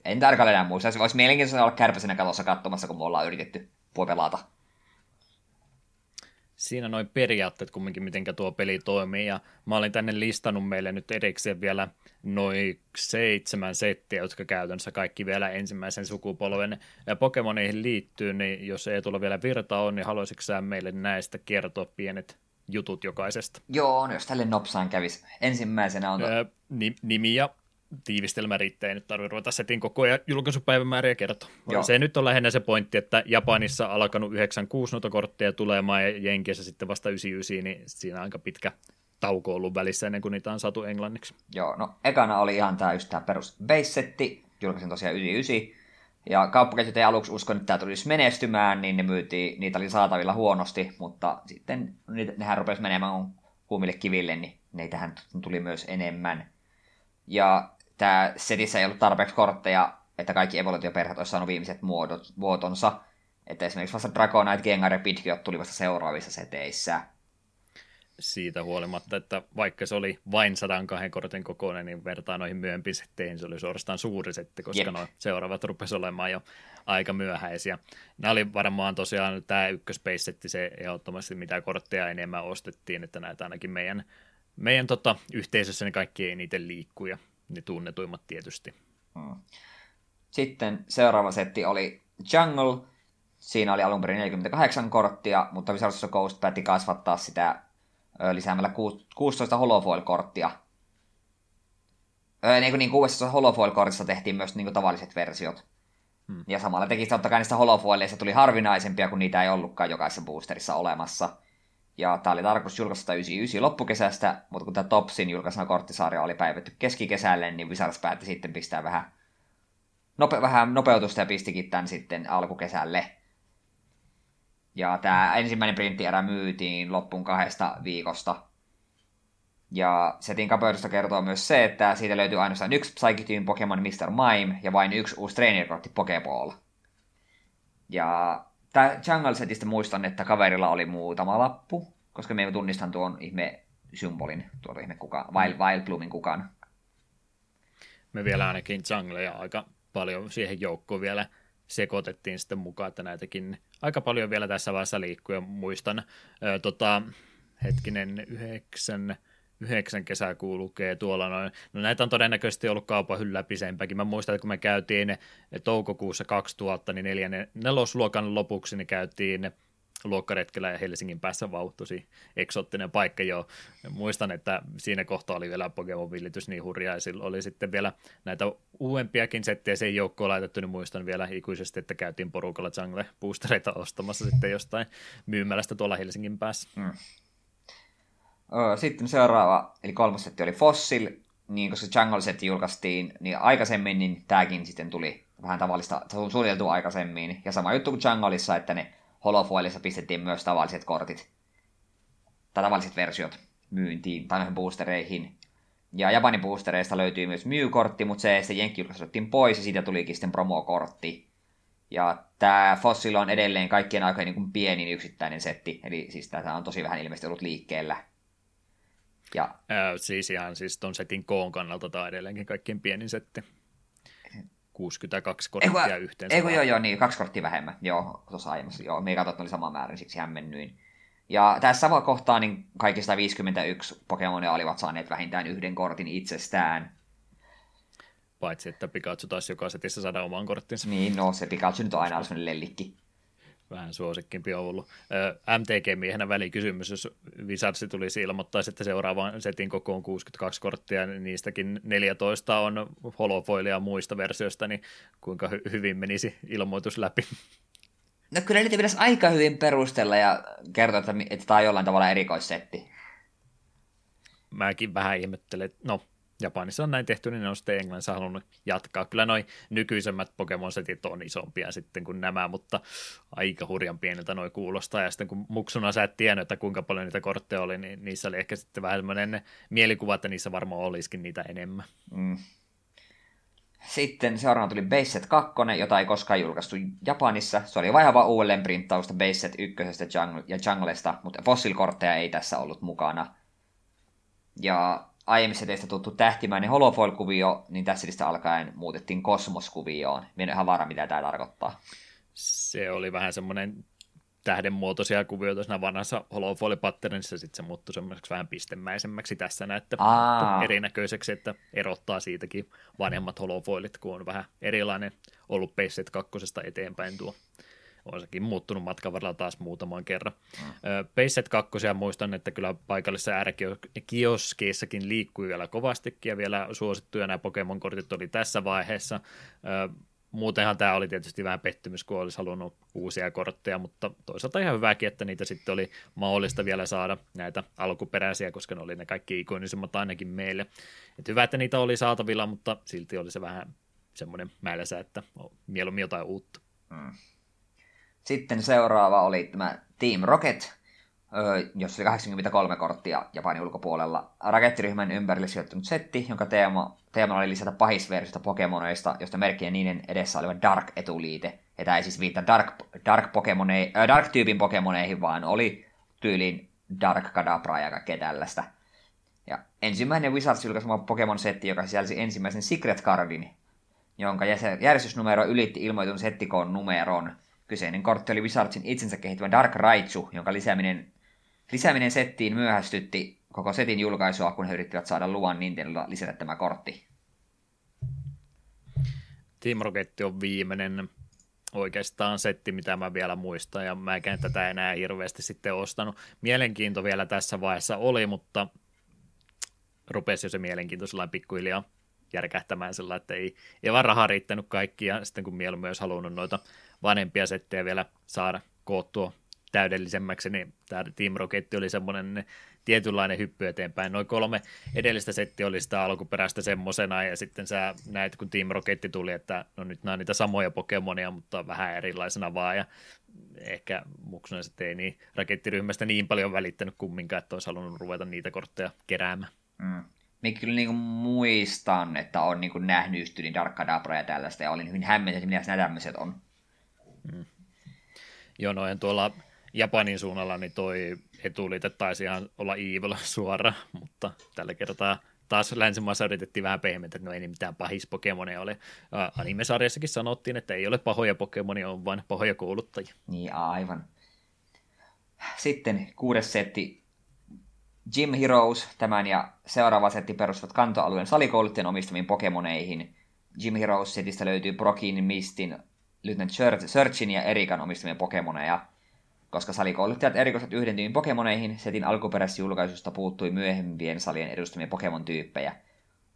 En tarkalleen enää muista. Olisi mielenkiintoista olla kärpäsenä katossa katsomassa, kun me ollaan yritetty pelata siinä noin periaatteet kumminkin, miten tuo peli toimii, ja mä olin tänne listannut meille nyt erikseen vielä noin seitsemän settiä, jotka käytännössä kaikki vielä ensimmäisen sukupolven ja Pokemoneihin liittyy, niin jos ei tule vielä virta on, niin haluaisitko sä meille näistä kertoa pienet jutut jokaisesta? Joo, no jos tälle nopsaan kävisi. Ensimmäisenä on... Öö, nimi ja tiivistelmä riittää, ei nyt tarvitse ruveta setin koko ajan julkaisupäivämääriä kertoa. Joo. Se nyt on lähinnä se pointti, että Japanissa alkanut 96 notokortteja tulemaan ja Jenkeissä sitten vasta 99, niin siinä on aika pitkä tauko ollut välissä ennen kuin niitä on saatu englanniksi. Joo, no ekana oli ihan tämä just tämä perus base-setti, julkaisin tosiaan 99, ja kauppaketjut ei aluksi uskon, että tämä tulisi menestymään, niin ne myytiin, niitä oli saatavilla huonosti, mutta sitten nehän rupesi menemään huumille kiville, niin neitähän tuli myös enemmän. Ja tämä setissä ei ollut tarpeeksi kortteja, että kaikki evoluutioperheet olisi saanut viimeiset muodot, muotonsa. Että esimerkiksi vasta Dragonite, Gengar ja Pidgeot tuli vasta seuraavissa seteissä. Siitä huolimatta, että vaikka se oli vain 102 kortin kokoinen, niin vertaan noihin myöhempiin setteihin se oli suorastaan suuri setti, koska Jep. nuo seuraavat rupesivat olemaan jo aika myöhäisiä. Nämä oli varmaan tosiaan tämä ykköspace-setti se ehdottomasti mitä kortteja enemmän ostettiin, että näitä ainakin meidän, meidän tota, yhteisössä ne kaikki ei niitä liikkuja ne tunnetuimmat tietysti. Hmm. Sitten seuraava setti oli Jungle, Siinä oli alun perin 48 korttia, mutta Wizards of Coast päätti kasvattaa sitä lisäämällä 16 holofoil-korttia. niin kuin, niin uudessa holofoil-kortissa tehtiin myös niin kuin tavalliset versiot. Hmm. Ja samalla teki totta kai niistä holofoileista tuli harvinaisempia, kun niitä ei ollutkaan jokaisessa boosterissa olemassa. Ja tämä oli tarkoitus julkaista 99 loppukesästä, mutta kun tämä Topsin julkaisena korttisarja oli päivetty keskikesälle, niin Wizards päätti sitten pistää vähän, nope, vähän nopeutusta ja pistikin tämän sitten alkukesälle. Ja tämä ensimmäinen printtierä myytiin loppuun kahdesta viikosta. Ja setin kapeudusta kertoo myös se, että siitä löytyy ainoastaan yksi Psychic Pokemon Mr. Mime ja vain yksi uusi trainer-kortti Pokeball. Ja Tää Jungle Setistä muistan, että kaverilla oli muutama lappu, koska me tunnistan tuon ihme symbolin, tuon ihme kuka, Wild, Wild Bloomin kukan. Me vielä ainakin Jungleja aika paljon siihen joukkoon vielä sekoitettiin sitten mukaan, että näitäkin aika paljon vielä tässä vaiheessa liikkuu ja muistan, ää, tota, hetkinen, yhdeksän, 9 kesäkuu lukee tuolla noin. No näitä on todennäköisesti ollut kaupan hyllä pisempäkin. Mä muistan, että kun me käytiin toukokuussa 2000, niin neljännen, nelosluokan lopuksi niin käytiin luokkaretkellä ja Helsingin päässä vauhtosi eksoottinen paikka jo. Muistan, että siinä kohtaa oli vielä Pokemon-villitys niin hurjaa, ja silloin oli sitten vielä näitä uudempiakin settejä sen joukkoon laitettu, niin muistan vielä ikuisesti, että käytiin porukalla Jungle boostereita ostamassa sitten jostain myymälästä tuolla Helsingin päässä. Mm. Sitten seuraava, eli kolmas setti oli Fossil, niin koska Jungle setti julkaistiin niin aikaisemmin, niin tämäkin sitten tuli vähän tavallista, suunniteltu aikaisemmin. Ja sama juttu kuin Jungleissa, että ne Holofoilissa pistettiin myös tavalliset kortit, tai tavalliset versiot myyntiin, tai noihin boostereihin. Ja Japanin boostereista löytyy myös Mew-kortti, mutta se sitten Jenkki pois, ja siitä tulikin sitten promo-kortti. Ja tämä Fossil on edelleen kaikkien aikojen niin pienin yksittäinen setti, eli siis tämä on tosi vähän ilmeisesti ollut liikkeellä. Ja, Ää, siis ihan siis ton setin koon kannalta tämä edelleenkin kaikkien pienin setti. 62 korttia eiku, yhteensä. Eiku, joo, joo, niin, kaksi korttia vähemmän. Joo, tuossa aiemmassa. Joo, me katsoin, että oli sama määrä, siksi hämmennyin. Ja tässä sama kohtaa niin kaikista 51 Pokemonia olivat saaneet vähintään yhden kortin itsestään. Paitsi, että Pikachu taisi joka setissä saada oman korttinsa. Niin, no se Pikachu nyt on aina sellainen lellikki vähän suosikkimpi on ollut. MTG-miehenä välikysymys, jos Wizardsi tulisi ilmoittaa, että seuraavan setin koko on 62 korttia, niin niistäkin 14 on holofoilia muista versioista, niin kuinka hy- hyvin menisi ilmoitus läpi? No kyllä niitä pitäisi aika hyvin perustella ja kertoa, että, että tämä on jollain tavalla erikoissetti. Mäkin vähän ihmettelen, no Japanissa on näin tehty, niin ne on sitten Englannissa halunnut jatkaa. Kyllä noin nykyisemmät Pokemon-setit on isompia sitten kuin nämä, mutta aika hurjan pieneltä noin kuulostaa. Ja sitten kun muksuna sä et tiennyt, että kuinka paljon niitä kortteja oli, niin niissä oli ehkä sitten vähän semmoinen mielikuva, että niissä varmaan olisikin niitä enemmän. Mm. Sitten seuraavana tuli Baseset 2, jota ei koskaan julkaistu Japanissa. Se oli vaihava uudelleen printtausta Baseset 1 ja Junglesta, mutta fossilkortteja ei tässä ollut mukana. Ja aiemmissa teistä tuttu tähtimäinen holofoil-kuvio, niin tässä lista alkaen muutettiin kosmoskuvioon. Minä en ihan varma, mitä tämä tarkoittaa. Se oli vähän semmoinen tähdenmuotoisia kuvioita siinä vanhassa holofoil-patternissa, sitten se muuttui semmoiseksi vähän pistemäisemmäksi tässä näette erinäköiseksi, että erottaa siitäkin vanhemmat holofoilit, kun on vähän erilainen ollut Pacet kakkosesta eteenpäin tuo on sekin muuttunut matkan varrella taas muutaman kerran. Mm. Pacet 2 muistan, että kyllä paikallisissa äärekioskeissakin liikkui vielä kovastikin ja vielä suosittuja nämä Pokemon-kortit oli tässä vaiheessa. Muutenhan tämä oli tietysti vähän pettymys, kun olisi halunnut uusia kortteja, mutta toisaalta ihan hyväkin, että niitä sitten oli mahdollista vielä saada näitä alkuperäisiä, koska ne oli ne kaikki ikonisimmat ainakin meille. Et hyvä, että niitä oli saatavilla, mutta silti oli se vähän semmoinen määlläsä, että mieluummin jotain uutta. Mm. Sitten seuraava oli tämä Team Rocket, jossa oli 83 korttia Japanin ulkopuolella. Rakettiryhmän ympärille sijoittunut setti, jonka teema, teema oli lisätä pahisversiota Pokemoneista, josta merkkien niiden edessä oliva Dark-etuliite. Ja tämä ei siis viittaa Dark, Dark, äh, Dark-tyypin Pokemoneihin, vaan oli tyylin Dark Kadabra ja kaikkea tällaista. Ja ensimmäinen Wizards julkaisema Pokemon-setti, joka sisälsi ensimmäisen Secret Cardin, jonka järjestysnumero ylitti ilmoitun settikoon numeron – Kyseinen kortti oli Wizardsin itsensä kehittämä Dark Raichu, jonka lisääminen, lisääminen settiin myöhästytti koko setin julkaisua, kun he yrittivät saada luvan Nintendolla lisätä tämä kortti. Team Rocket on viimeinen oikeastaan setti, mitä mä vielä muistan, ja mä en tätä enää hirveästi sitten ostanut. Mielenkiinto vielä tässä vaiheessa oli, mutta rupesi jo se mielenkiinto sellainen pikkuhiljaa järkähtämään sillä, että ei, ei vaan rahaa riittänyt kaikki, ja sitten kun mieluummin olisi halunnut noita vanhempia settejä vielä saada koottua täydellisemmäksi, niin tämä Team Rocket oli semmoinen tietynlainen hyppy eteenpäin. Noin kolme edellistä settiä oli sitä alkuperäistä semmosena, ja sitten sä näet, kun Team Rocket tuli, että no nyt nämä on niitä samoja Pokemonia, mutta vähän erilaisena vaan, ja ehkä muksuna sitten ei niin rakettiryhmästä niin paljon välittänyt kumminkaan, että olisi halunnut ruveta niitä kortteja keräämään. Mm. Minä kyllä niin muistan, että on niin nähnyt just Dark Kadabra ja tällaista, ja olin hyvin hämmentynyt, että mitä nämä tämmöiset on. Mm. Joo, noin tuolla Japanin suunnalla niin toi etuliite taisi ihan olla Evil suora, mutta tällä kertaa taas länsimaassa yritettiin vähän pehmeitä, että no ei niin mitään pahis Pokemonia ole. Anime-sarjassakin sanottiin, että ei ole pahoja Pokemonia, on vain pahoja kouluttajia. Niin, aivan. Sitten kuudes setti, Gym Heroes, tämän ja seuraava setti perustuvat kantoalueen salikouluttajan omistamiin Pokemoneihin. Gym Heroes-setistä löytyy Brokin, Mistin, Lieutenant Searchin ja Erikan omistamia Pokemoneja. Koska salikouluttajat erikoiset yhdentyihin Pokemoneihin, setin alkuperäisessä julkaisusta puuttui myöhempien salien edustamia Pokemon-tyyppejä.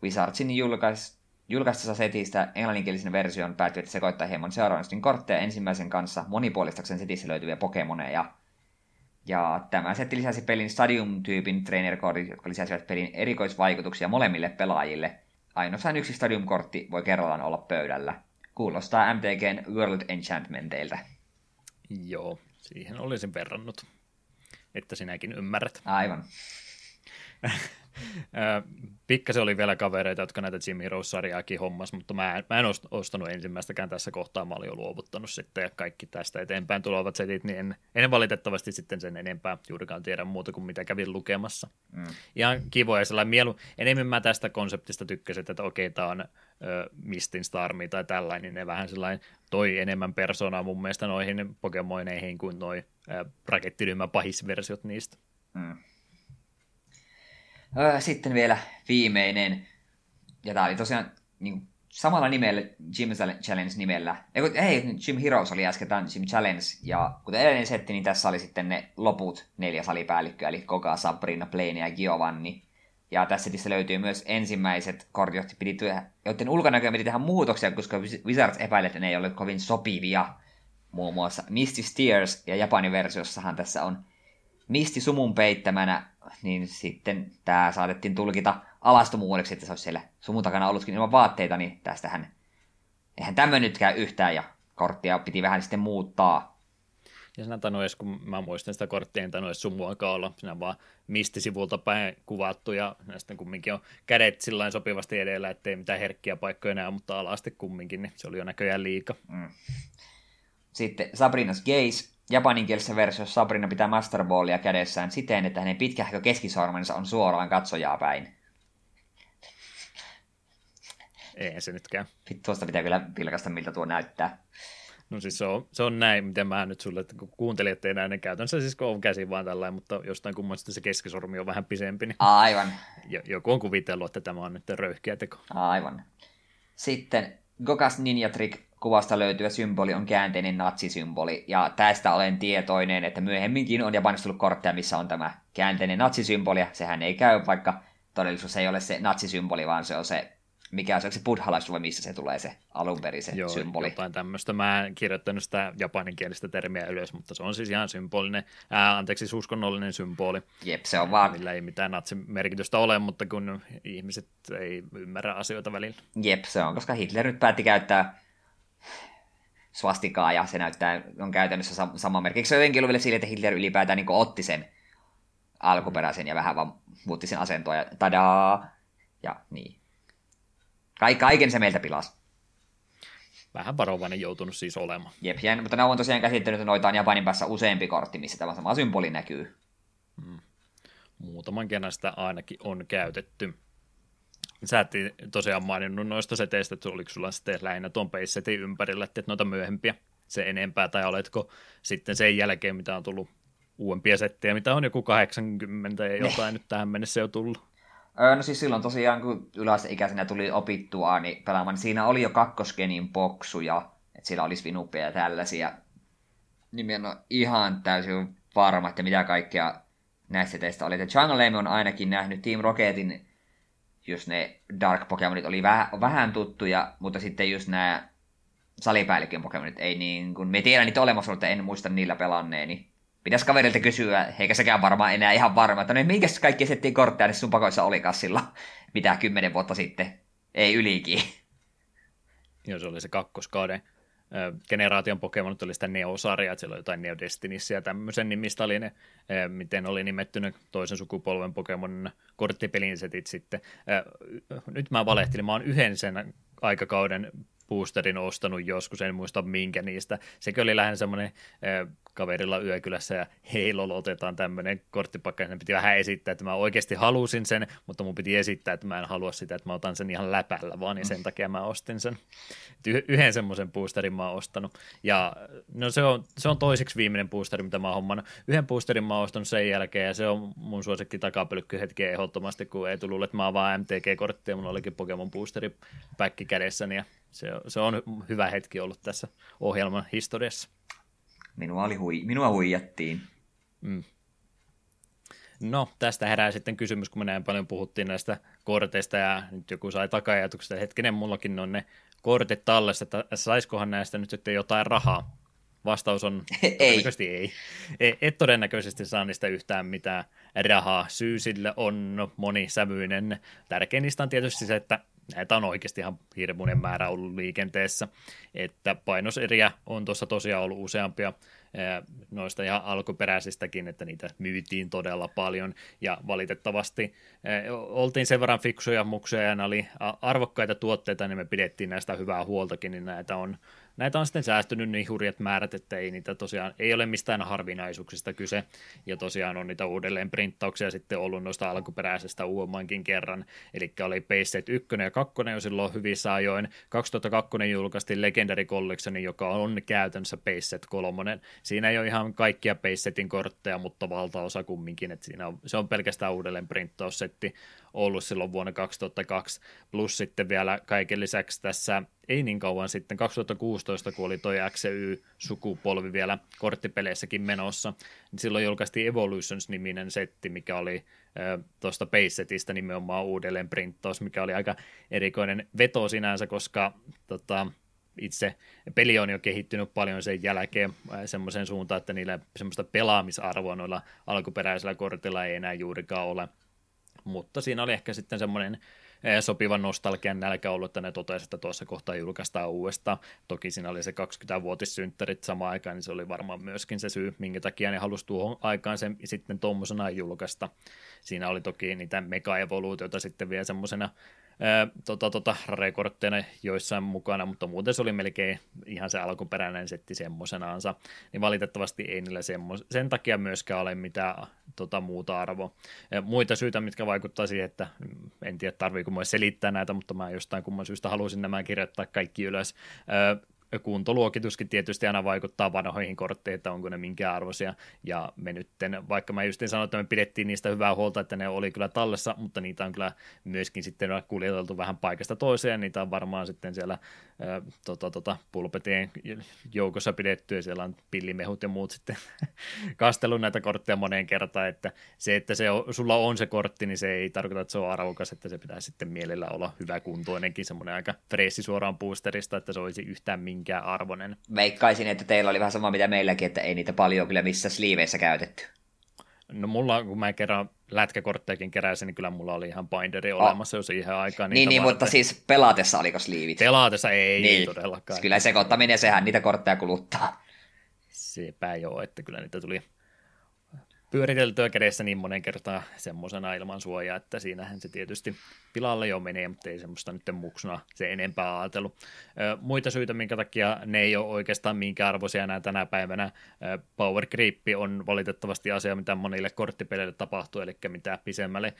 Wizardsin julkais, julkaistessa setistä englanninkielisen version päättivät sekoittaa hieman seuraavan kortteja ensimmäisen kanssa monipuolistakseen setissä löytyviä Pokemoneja. Ja tämä setti lisäsi pelin Stadium-tyypin trainer jotka lisäsivät pelin erikoisvaikutuksia molemmille pelaajille. Ainoastaan yksi Stadium-kortti voi kerrallaan olla pöydällä. Kuulostaa MTGn World Enchantmenteiltä. Joo, siihen olisin verrannut, että sinäkin ymmärrät. Aivan. Pikkasen oli vielä kavereita, jotka näitä Jim Heroes-sarjaakin hommas, mutta mä en, mä en ostanut ensimmäistäkään tässä kohtaa, mä olin jo luovuttanut sitten ja kaikki tästä eteenpäin tulevat setit, niin en, en valitettavasti sitten sen enempää juurikaan tiedä muuta kuin mitä kävin lukemassa. Mm. Ihan kivoja, sellainen mielu, enemmän mä tästä konseptista tykkäsin, että okei, tämä on Mistin Starmi tai tällainen, niin ne vähän sellainen toi enemmän persoonaa mun mielestä noihin Pokemoneihin kuin noi rakettiryhmän pahisversiot niistä. Mm. Sitten vielä viimeinen, ja tämä oli tosiaan niin samalla nimellä, Jim Challenge-nimellä. Ei, Jim Heroes oli äsken, tämä Jim Challenge, ja kuten edellinen setti, niin tässä oli sitten ne loput neljä salipäällikköä, eli Koga, Sabrina, Plane ja Giovanni. Ja tässä setissä löytyy myös ensimmäiset kortit, joiden ulkonäköä piti tehdä muutoksia, koska Wizards epäilet, että ne ei ole kovin sopivia. Muun muassa Misty Steers ja Japanin versiossahan tässä on Misti sumun peittämänä, niin sitten tämä saatettiin tulkita alastomuudeksi, että se olisi siellä sumun takana ollutkin ilman vaatteita, niin tästähän eihän tämmöinen nytkään yhtään, ja korttia piti vähän sitten muuttaa. Ja sinä tainnut edes, kun mä muistan sitä korttia, en tainnut edes sumuakaan olla, sinä vaan misti sivulta päin kuvattu, ja sitten kumminkin on kädet sillä sopivasti edellä, ettei mitään herkkiä paikkoja enää, mutta alasti kumminkin, niin se oli jo näköjään liika. Mm. Sitten Sabrinas Gaze, Japaninkielisessä versiossa Sabrina pitää Master Ballia kädessään siten, että hänen pitkähkö keskisormensa on suoraan katsojaa päin. Ei se nytkään. Tuosta pitää kyllä pilkasta, miltä tuo näyttää. No siis se on, se on näin, miten mä nyt sulle, että kun kuuntelijat ei näe, niin käytännössä siis on käsi vaan tällainen, mutta jostain kummasta se keskisormi on vähän pisempi. Niin Aivan. Joku on kuvitellut, että tämä on nyt röyhkeä teko. Aivan. Sitten Gokas Ninja Trick kuvasta löytyvä symboli on käänteinen natsisymboli, ja tästä olen tietoinen, että myöhemminkin on Japanissa tullut kortteja, missä on tämä käänteinen natsisymboli, ja sehän ei käy, vaikka todellisuus ei ole se natsisymboli, vaan se on se, mikä se on se buddhalaisuus, missä se tulee se alun perin se Joo, symboli. jotain tämmöistä. Mä en kirjoittanut sitä japaninkielistä termiä ylös, mutta se on siis ihan symbolinen, ää, anteeksi, siis uskonnollinen symboli. Jep, se on vaan. Millä ei mitään natsimerkitystä ole, mutta kun ihmiset ei ymmärrä asioita välillä. Jep, se on, koska Hitler nyt päätti käyttää swastikaa ja se näyttää, on käytännössä sama merkki. Se on jotenkin ollut vielä sille, että Hitler ylipäätään niin otti sen alkuperäisen ja vähän vaan muutti sen asentoa ja tadaa! Ja niin. Ka- kaiken se meiltä pilas. Vähän varovainen joutunut siis olemaan. Jep, ja, mutta ne on tosiaan käsittänyt, että noita on Japanin päässä useampi kortti, missä tämä sama symboli näkyy. Hmm. Muutaman kerran sitä ainakin on käytetty. Sä et tosiaan maininnut noista seteistä, että oliko sulla sitten lähinnä tuon peissetin ympärillä, että noita myöhempiä se enempää, tai oletko sitten sen jälkeen, mitä on tullut uudempia settejä, mitä on joku 80 ja jotain nyt tähän mennessä jo tullut? Öö, no siis silloin tosiaan, kun yläasteikäisenä tuli opittua niin pelaamaan, niin siinä oli jo kakkosgenin boksuja. että siellä olisi vinuppeja ja tällaisia. Niin en ole ihan täysin varma, että mitä kaikkea näistä teistä oli. Että Jungle on ainakin nähnyt Team Rocketin, just ne Dark Pokemonit oli vähän, vähän tuttuja, mutta sitten just nämä salipäällikön Pokemonit ei niin kuin, me tiedän niitä olemassaoloa, en muista niillä pelanneeni. Pitäisi kaverilta kysyä, eikä sekään varmaan enää ihan varma, että no minkä kaikki settiin kortteja sun pakoissa oli kassilla, mitä kymmenen vuotta sitten, ei ylikin. Joo, se oli se kakkoskauden generaation Pokemon oli sitä Neo-sarjaa, että siellä oli jotain Neo Destinissä ja tämmöisen nimistä oli ne, miten oli nimetty ne toisen sukupolven Pokemon korttipelin setit sitten. Nyt mä valehtelin, mä oon yhden sen aikakauden boosterin ostanut joskus, en muista minkä niistä. Sekin oli lähinnä semmoinen kaverilla yökylässä ja hei lolo, otetaan tämmöinen korttipakka, ja piti vähän esittää, että mä oikeasti halusin sen, mutta mun piti esittää, että mä en halua sitä, että mä otan sen ihan läpällä vaan, niin sen takia mä ostin sen. yhden semmoisen boosterin mä oon ostanut, ja no se on, se on toiseksi viimeinen boosteri, mitä mä oon hommannut. Yhden boosterin mä oon ostanut sen jälkeen, ja se on mun suosikki takapölkky hetken ehdottomasti, kun ei tullut, että mä oon vaan MTG-kortti, ja mulla olikin Pokemon boosteri päkki kädessäni, ja se, se on hyvä hetki ollut tässä ohjelman historiassa. Minua, oli hui, minua huijattiin. Mm. No, tästä herää sitten kysymys, kun me näin paljon puhuttiin näistä korteista ja nyt joku sai takajatuksesta, hetkinen, mullakin on ne kortit tallessa, että saiskohan näistä nyt sitten jotain rahaa? Vastaus on ei. todennäköisesti ei. E, et todennäköisesti saa niistä yhtään mitään rahaa. Syy sille on monisävyinen. Tärkein niistä on tietysti se, että näitä on oikeasti ihan hirmuinen määrä ollut liikenteessä, että painoseriä on tuossa tosiaan ollut useampia noista ihan alkuperäisistäkin, että niitä myytiin todella paljon. Ja valitettavasti oltiin sen verran fiksuja muksuja ja oli arvokkaita tuotteita, niin me pidettiin näistä hyvää huoltakin, niin näitä on näitä on sitten säästynyt niin hurjat määrät, että ei niitä tosiaan, ei ole mistään harvinaisuuksista kyse, ja tosiaan on niitä uudelleen printtauksia sitten ollut noista alkuperäisestä uudemmankin kerran, eli oli Payset 1 ja 2 jo silloin hyvissä ajoin, 2002 julkaistiin Legendary Collection, joka on käytännössä Payset 3, siinä ei ole ihan kaikkia Paysetin kortteja, mutta valtaosa kumminkin, että siinä on, se on pelkästään uudelleen printtaussetti ollut silloin vuonna 2002, plus sitten vielä kaiken lisäksi tässä ei niin kauan sitten, 2016, kun oli toi XY-sukupolvi vielä korttipeleissäkin menossa, niin silloin julkaistiin Evolutions-niminen setti, mikä oli tuosta Pace-setistä nimenomaan uudelleen printtaus, mikä oli aika erikoinen veto sinänsä, koska tota, itse peli on jo kehittynyt paljon sen jälkeen semmoisen suuntaan, että niillä semmoista pelaamisarvoa noilla alkuperäisillä kortilla ei enää juurikaan ole. Mutta siinä oli ehkä sitten semmoinen sopivan nostalgian nälkä ollut, että ne totesi, että tuossa kohtaa julkaistaan uudestaan. Toki siinä oli se 20-vuotissynttärit samaan aikaan, niin se oli varmaan myöskin se syy, minkä takia ne halusi tuohon aikaan sen sitten tuommoisena julkaista. Siinä oli toki niitä mega-evoluutioita sitten vielä semmoisena tota, tota, rekortteina joissain mukana, mutta muuten se oli melkein ihan se alkuperäinen setti semmoisenaansa, niin valitettavasti ei niillä semmos, sen takia myöskään ole mitään tota, muuta arvoa. Muita syitä, mitkä vaikuttaa siihen, että mm, en tiedä tarviiko mua selittää näitä, mutta mä jostain kumman syystä halusin nämä kirjoittaa kaikki ylös kuntoluokituskin tietysti aina vaikuttaa vanhoihin kortteihin, että onko ne minkä arvoisia, ja me nytten, vaikka mä just sanoin, että me pidettiin niistä hyvää huolta, että ne oli kyllä tallessa, mutta niitä on kyllä myöskin sitten kuljeteltu vähän paikasta toiseen, niitä on varmaan sitten siellä ä, tota, tota, pulpetien joukossa pidetty, ja siellä on pillimehut ja muut sitten kastellut näitä kortteja moneen kertaan, että se, että se on, sulla on se kortti, niin se ei tarkoita, että se on arvokas, että se pitää sitten mielellä olla hyvä kuntoinenkin, semmoinen aika freessi suoraan boosterista, että se olisi yhtään minkään arvoinen. Veikkaisin, että teillä oli vähän sama mitä meilläkin, että ei niitä paljon kyllä missä sliiveissä käytetty. No mulla, kun mä kerran lätkäkorttejakin keräsin, niin kyllä mulla oli ihan binderi oh. olemassa jo siihen aikaan. Niin, niin mutta siis pelaatessa oliko sliivit? Pelaatessa ei, niin. ei todellakaan. Kyllä sekoittaminen, sehän niitä kortteja kuluttaa. Sepä joo, että kyllä niitä tuli pyöriteltyä kädessä niin monen kertaa semmoisena ilman suojaa, että siinähän se tietysti pilalle jo menee, mutta ei semmoista nyt muksuna se enempää ajatellut. Muita syitä, minkä takia ne ei ole oikeastaan minkä arvoisia enää tänä päivänä. Power Creep on valitettavasti asia, mitä monille korttipeleille tapahtuu, eli mitä pisemmälle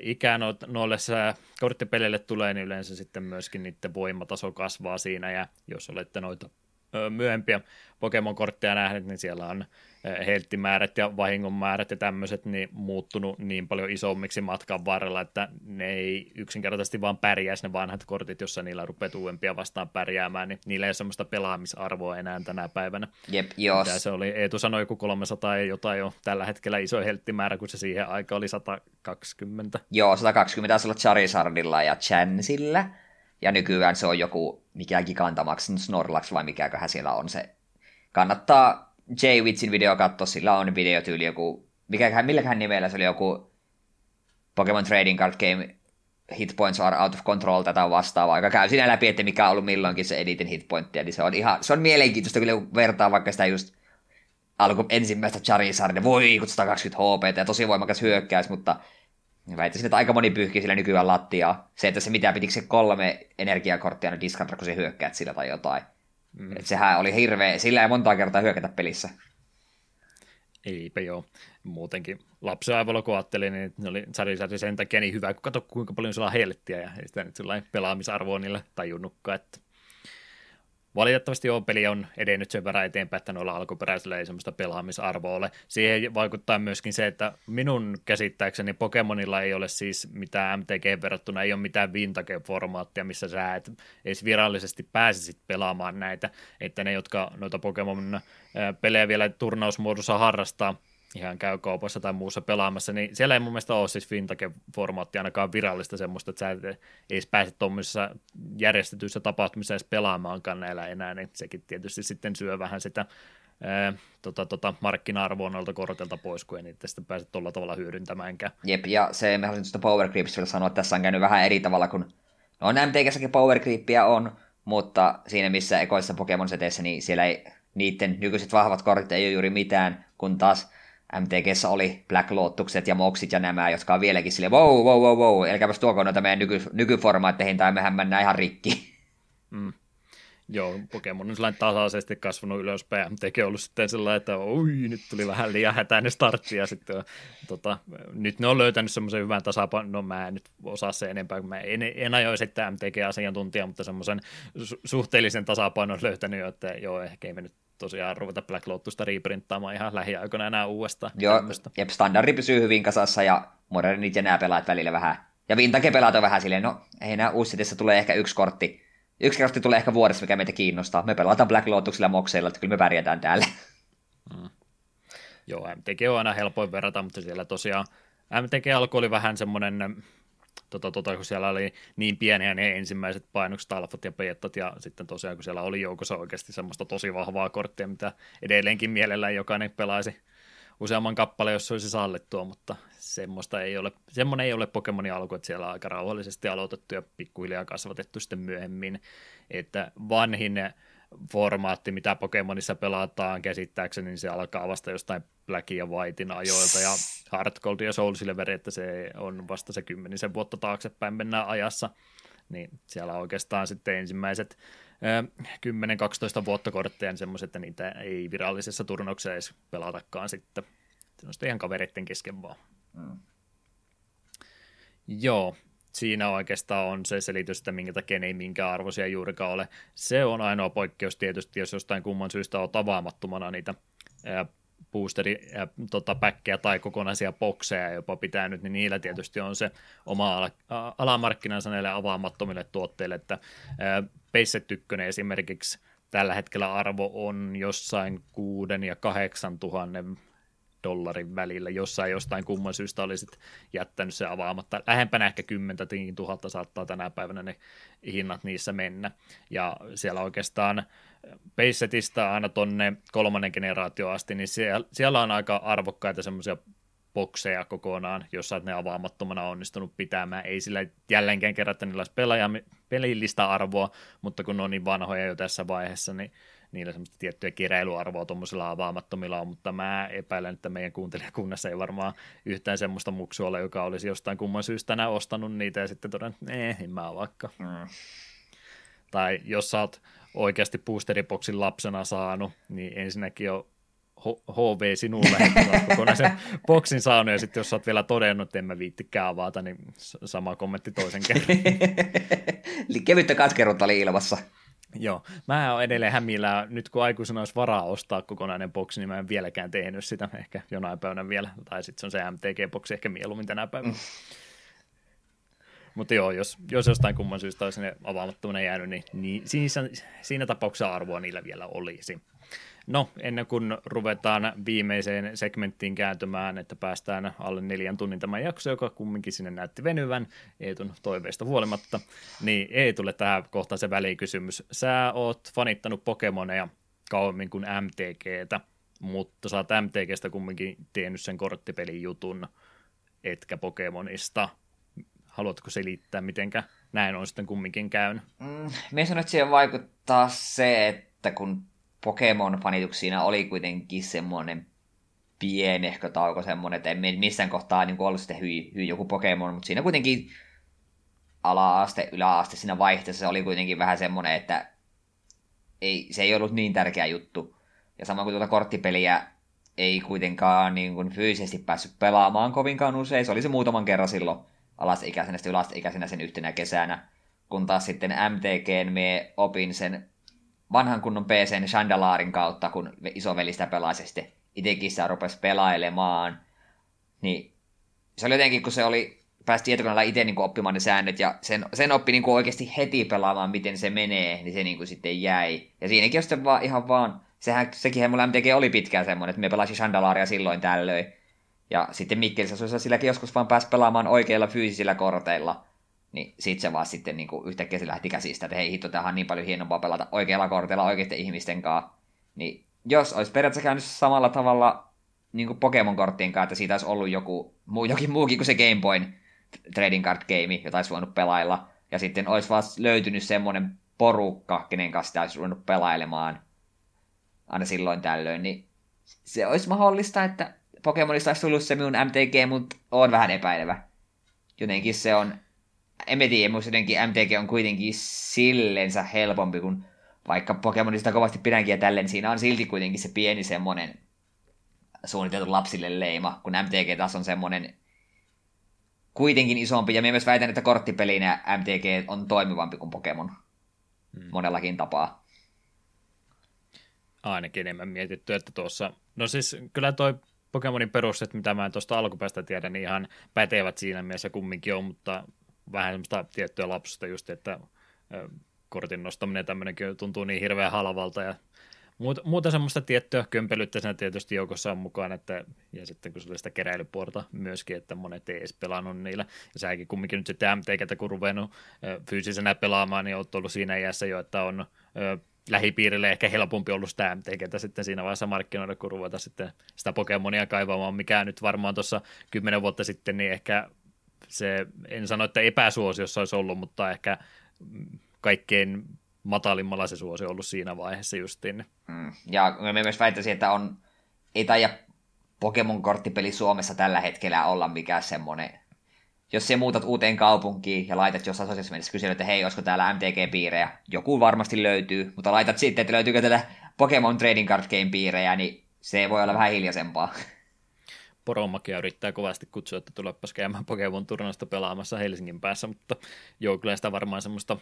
ikään noille korttipeleille tulee, niin yleensä sitten myöskin niiden voimataso kasvaa siinä, ja jos olette noita myöhempiä Pokemon-kortteja nähnyt, niin siellä on helttimäärät ja vahingonmäärät ja tämmöiset niin muuttunut niin paljon isommiksi matkan varrella, että ne ei yksinkertaisesti vaan pärjäisi ne vanhat kortit, jossa niillä rupeaa uudempia vastaan pärjäämään, niin niillä ei ole semmoista pelaamisarvoa enää tänä päivänä. Jep, jos. Mitä se oli, Eetu sanoi joku 300 ja jotain jo tällä hetkellä iso helttimäärä, kun se siihen aika oli 120. Joo, 120 taisi olla Charizardilla ja Chansilla, ja nykyään se on joku, mikä Gigantamax, Snorlax vai mikäköhän siellä on se. Kannattaa Jay Witsin video katsoa, sillä on videotyyli joku, mikäköhän, milläköhän nimellä se oli joku Pokemon Trading Card Game hit points are out of control tätä vastaavaa, joka käy siinä läpi, että mikä on ollut milloinkin se editin hitpointtia, niin se on ihan, se on mielenkiintoista kyllä vertaa vaikka sitä just alku ensimmäistä Charizardia, voi kun 120 HP ja tosi voimakas hyökkäys, mutta väittäisin, että aika moni pyyhkii sillä nykyään lattiaa. Se, että se mitä pitikö se kolme energiakorttia ne diskanta, kun se hyökkäät sillä tai jotain. Mm. Et sehän oli hirveä, sillä ei montaa kertaa hyökätä pelissä. Eipä joo. Muutenkin lapsen aivoilla kun ajattelin, niin ne oli Charizard sen takia niin hyvä, kun katso kuinka paljon sillä on helttiä ja ei sitä nyt pelaamisarvoa niillä tajunnutkaan, että Valitettavasti joo, peli on edennyt sen verran eteenpäin, että noilla alkuperäisillä ei semmoista pelaamisarvoa ole. Siihen vaikuttaa myöskin se, että minun käsittääkseni Pokemonilla ei ole siis mitään MTG verrattuna, ei ole mitään vintage-formaattia, missä sä et edes virallisesti pääsisit pelaamaan näitä, että ne, jotka noita Pokemon-pelejä vielä turnausmuodossa harrastaa, ihan käy kaupassa tai muussa pelaamassa, niin siellä ei mun mielestä ole siis Vintage-formaatti ainakaan virallista semmoista, että sä et edes pääse tuommoisissa järjestetyissä tapahtumissa edes pelaamaankaan näillä enää, niin sekin tietysti sitten syö vähän sitä ää, tota, tota, markkina-arvoa noilta kortilta pois, kun ei niitä sitten pääse tuolla tavalla hyödyntämäänkään. Jep, ja se, me haluaisin tuosta Power Creepistä vielä sanoa, että tässä on käynyt vähän eri tavalla, kun no MTGssäkin Power Creepia on, mutta siinä missä ekoissa Pokemon seteissä, niin siellä ei niiden nykyiset vahvat kortit ei ole juuri mitään, kun taas MTGssä oli Black Lotukset ja Moxit ja nämä, jotka on vieläkin sille wow, wow, wow, wow, elkäpäs tuoko noita meidän nyky, nykyformaatteihin tai mehän mennään ihan rikki. Mm. Joo, Pokemon on sellainen tasaisesti kasvanut ylöspäin. MTG on ollut sitten sellainen, että oi, nyt tuli vähän liian hätäinen startti ja sitten tota, nyt ne on löytänyt semmoisen hyvän tasapainon, no mä en nyt osaa se enempää, kun mä en, en aio esittää MTG-asiantuntija, mutta semmoisen su- suhteellisen tasapainon löytänyt jo, että joo, ehkä ei me nyt tosiaan ruveta Black Lotusta reprinttaamaan ihan lähiaikoina enää uudestaan. Joo, tämmöstä. jep, standardi pysyy hyvin kasassa ja modernit ja nämä pelaat välillä vähän. Ja vintage pelaat on vähän silleen, no ei nämä uusitissa tulee ehkä yksi kortti. Yksi kortti tulee ehkä vuodessa, mikä meitä kiinnostaa. Me pelataan Black Lotusilla mokseilla, että kyllä me pärjätään täällä. Mm. Joo, MTG on aina helpoin verrata, mutta siellä tosiaan MTG alkoi oli vähän semmoinen tota, tota, kun siellä oli niin pieniä ne ensimmäiset painokset, alfat ja beetat, ja sitten tosiaan kun siellä oli joukossa oikeasti semmoista tosi vahvaa korttia, mitä edelleenkin mielellään jokainen pelaisi useamman kappaleen, jos se olisi sallittua, mutta semmoista ei ole, semmoinen ei ole Pokemonin alku, että siellä on aika rauhallisesti aloitettu ja pikkuhiljaa kasvatettu sitten myöhemmin, että vanhin formaatti, mitä Pokemonissa pelataan käsittääkseni, niin se alkaa vasta jostain Black ja Whitein ajoilta ja Heart Gold ja Soul Silver, että se on vasta se kymmenisen vuotta taaksepäin mennään ajassa, niin siellä oikeastaan sitten ensimmäiset 10-12 vuotta kortteja, niin semmoiset, että niitä ei virallisessa turnauksessa edes pelatakaan sitten. Se on sitten ihan kavereiden kesken vaan. Mm. Joo, siinä oikeastaan on se selitys, että minkä takia ne ei minkään arvoisia juurikaan ole. Se on ainoa poikkeus tietysti, jos jostain kumman syystä on avaamattomana niitä boosteri tota, päkkejä tai kokonaisia bokseja jopa pitänyt, niin niillä tietysti on se oma ala, alamarkkinansa näille avaamattomille tuotteille, että Pace 1 esimerkiksi tällä hetkellä arvo on jossain 6 ja 8 tuhannen dollarin välillä, jossain jostain kumman syystä olisit jättänyt se avaamatta. Lähempänä ehkä 10 tuhatta saattaa tänä päivänä ne hinnat niissä mennä. Ja siellä oikeastaan Pacesetista aina tonne kolmannen generaatio asti, niin siellä, siellä on aika arvokkaita semmoisia bokseja kokonaan, jos sä ne avaamattomana onnistunut pitämään. Ei sillä jälleenkään kerran, niillä pelillistä arvoa, mutta kun ne on niin vanhoja jo tässä vaiheessa, niin niillä semmoista tiettyä keräilyarvoa tuommoisilla avaamattomilla on, mutta mä epäilen, että meidän kuuntelijakunnassa ei varmaan yhtään semmoista muksua ole, joka olisi jostain kumman syystä tänään ostanut niitä ja sitten todennut, että eh, en mä vaikka. Mm. Tai jos sä oot oikeasti boosteriboxin lapsena saanut, niin ensinnäkin on HV sinulle, kokonaisen boksin saanut, ja sitten jos sä oot vielä todennut, että en mä viittikään avata, niin sama kommentti toisen kerran. Eli kevyttä katkeruutta oli ilmassa. Joo, mä oon edelleen hämillä. Nyt kun aikuisena olisi varaa ostaa kokonainen boksi, niin mä en vieläkään tehnyt sitä. Ehkä jonain päivänä vielä. Tai sitten se on se MTG-boksi ehkä mieluummin tänä päivänä. Mm. Mutta joo, jos, jos jostain kumman syystä olisi ne avaamattomana jäänyt, niin, niin siinä, siinä tapauksessa arvoa niillä vielä olisi. No, ennen kuin ruvetaan viimeiseen segmenttiin kääntymään, että päästään alle neljän tunnin tämän jakso, joka kumminkin sinne näytti venyvän Eetun toiveista huolimatta, niin ei tule tähän kohtaan se välikysymys. Sä oot fanittanut Pokemoneja kauemmin kuin MTGtä, mutta sä oot MTGstä kumminkin tiennyt sen korttipelin jutun, etkä Pokemonista. Haluatko selittää, mitenkä näin on sitten kumminkin käynyt? Mm, sanon, että siihen vaikuttaa se, että kun Pokemon-fanituksina oli kuitenkin semmoinen pienehkö tauko semmoinen, että en missään kohtaa niin ollut sitten hyi, hyi joku Pokemon, mutta siinä kuitenkin ala-aste, yläaste siinä vaihteessa se oli kuitenkin vähän semmoinen, että ei, se ei ollut niin tärkeä juttu. Ja sama kuin tuota korttipeliä ei kuitenkaan niin kuin fyysisesti päässyt pelaamaan kovinkaan usein. Se oli se muutaman kerran silloin alasteikäisenä, sitten yläasteikäisenä sen yhtenä kesänä. Kun taas sitten MTGn me opin sen vanhan kunnon PCn Chandalarin kautta, kun isoveli sitä pelasi sitten itsekin sitä rupesi pelailemaan. Niin se oli jotenkin, kun se oli, pääsi tietokoneella itse niin oppimaan ne säännöt, ja sen, sen oppi niin kuin oikeasti heti pelaamaan, miten se menee, niin se niin kuin sitten jäi. Ja siinäkin on sitten vaan, ihan vaan, sehän, sekin mulla MTG oli pitkään semmoinen, että me pelasin Chandalaria silloin tällöin. Ja sitten Mikkelissä silläkin joskus vaan pääsi pelaamaan oikeilla fyysisillä korteilla. Niin sit se vaan sitten niin yhtäkkiä se lähti käsistä, että hei hitto, tämähän on niin paljon hienompaa pelata oikealla kortilla oikeiden ihmisten kanssa. Niin jos olisi periaatteessa käynyt samalla tavalla niin Pokemon-korttien kanssa, että siitä olisi ollut joku, muu, jokin muukin kuin se Game Boyn trading card game, jota olisi voinut pelailla. Ja sitten olisi vaan löytynyt semmoinen porukka, kenen kanssa sitä olisi voinut pelailemaan aina silloin tällöin, niin se olisi mahdollista, että Pokemonista olisi tullut se minun MTG, mutta on vähän epäilevä. Jotenkin se on en mä tiedä, musta jotenkin MTG on kuitenkin sillensä helpompi, kun vaikka Pokemonista kovasti pidänkin ja tälleen, siinä on silti kuitenkin se pieni semmonen suunniteltu lapsille leima, kun MTG taas on semmonen kuitenkin isompi, ja mä myös väitän, että korttipelinä MTG on toimivampi kuin Pokemon hmm. monellakin tapaa. Ainakin enemmän mietitty, että tuossa, no siis kyllä toi Pokemonin perusteet, mitä mä tuosta alkupäästä tiedän, niin ihan pätevät siinä mielessä kumminkin on, mutta vähän semmoista tiettyä lapsusta just, että kortin nostaminen tämmöinenkin tuntuu niin hirveän halvalta ja muuta, muuta semmoista tiettyä kömpelyttä siinä tietysti joukossa on mukaan, että, ja sitten kun se oli sitä keräilypuolta myöskin, että monet ei edes pelannut niillä, ja säkin kumminkin nyt sitten MTGtä kun ruvennut fyysisenä pelaamaan, niin olet ollut siinä iässä jo, että on lähipiirille ehkä helpompi ollut sitä MTGtä sitten siinä vaiheessa markkinoida, kun ruveta sitten sitä Pokemonia kaivamaan, mikä nyt varmaan tuossa kymmenen vuotta sitten, niin ehkä se, en sano, että epäsuosiossa olisi ollut, mutta ehkä kaikkein matalimmalla se suosio ollut siinä vaiheessa justiin. Mm. Ja mä myös väittäisin, että on, ei taida Pokemon-korttipeli Suomessa tällä hetkellä olla mikään semmoinen, jos sä muutat uuteen kaupunkiin ja laitat jossain sosiaalisessa mielessä kyselyä, että hei, olisiko täällä MTG-piirejä, joku varmasti löytyy, mutta laitat sitten, että löytyykö tätä Pokemon Trading Card Game-piirejä, niin se voi olla vähän hiljaisempaa. Poromakia yrittää kovasti kutsua, että tulepas käymään Pokemon turnausta pelaamassa Helsingin päässä, mutta joo, kyllä sitä varmaan semmoista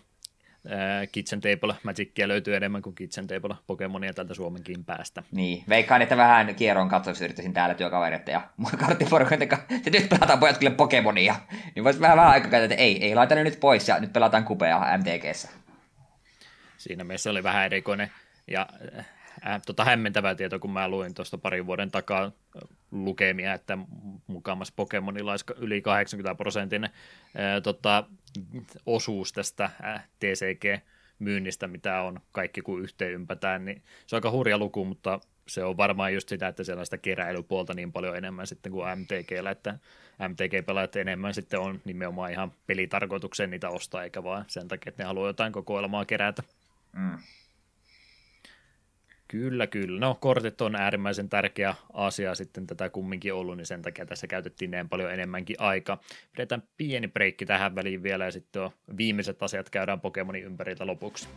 ää, Kitchen Table Magicia löytyy enemmän kuin Kitchen Table Pokemonia tältä Suomenkin päästä. Niin, veikkaan, että vähän kierron katsoksi yrittäisin täällä työkavereita ja karttiporukoiden kanssa, että nyt pelataan pojat kyllä Pokemonia. Niin voisi vähän vähän aikaa että ei, ei laita ne nyt pois ja nyt pelataan kupea MTGssä. Siinä mielessä oli vähän erikoinen ja äh, tota hämmentävää tietoa, kun mä luin tuosta parin vuoden takaa lukemia, että mukamas Pokemonilla olisi yli 80 prosentin äh, tota, osuus tästä äh, TCG-myynnistä, mitä on kaikki kun yhteen ympätään, niin se on aika hurja luku, mutta se on varmaan just sitä, että sellaista keräilypuolta niin paljon enemmän sitten kuin MTGllä, että MTG-pelaajat enemmän sitten on nimenomaan ihan pelitarkoitukseen niitä ostaa, eikä vaan sen takia, että ne haluaa jotain kokoelmaa kerätä. Mm. Kyllä, kyllä. No kortit on äärimmäisen tärkeä asia sitten tätä kumminkin ollut, niin sen takia tässä käytettiin näin paljon enemmänkin aikaa. Pidetään pieni breikki tähän väliin vielä ja sitten viimeiset asiat käydään Pokemonin ympäriltä lopuksi.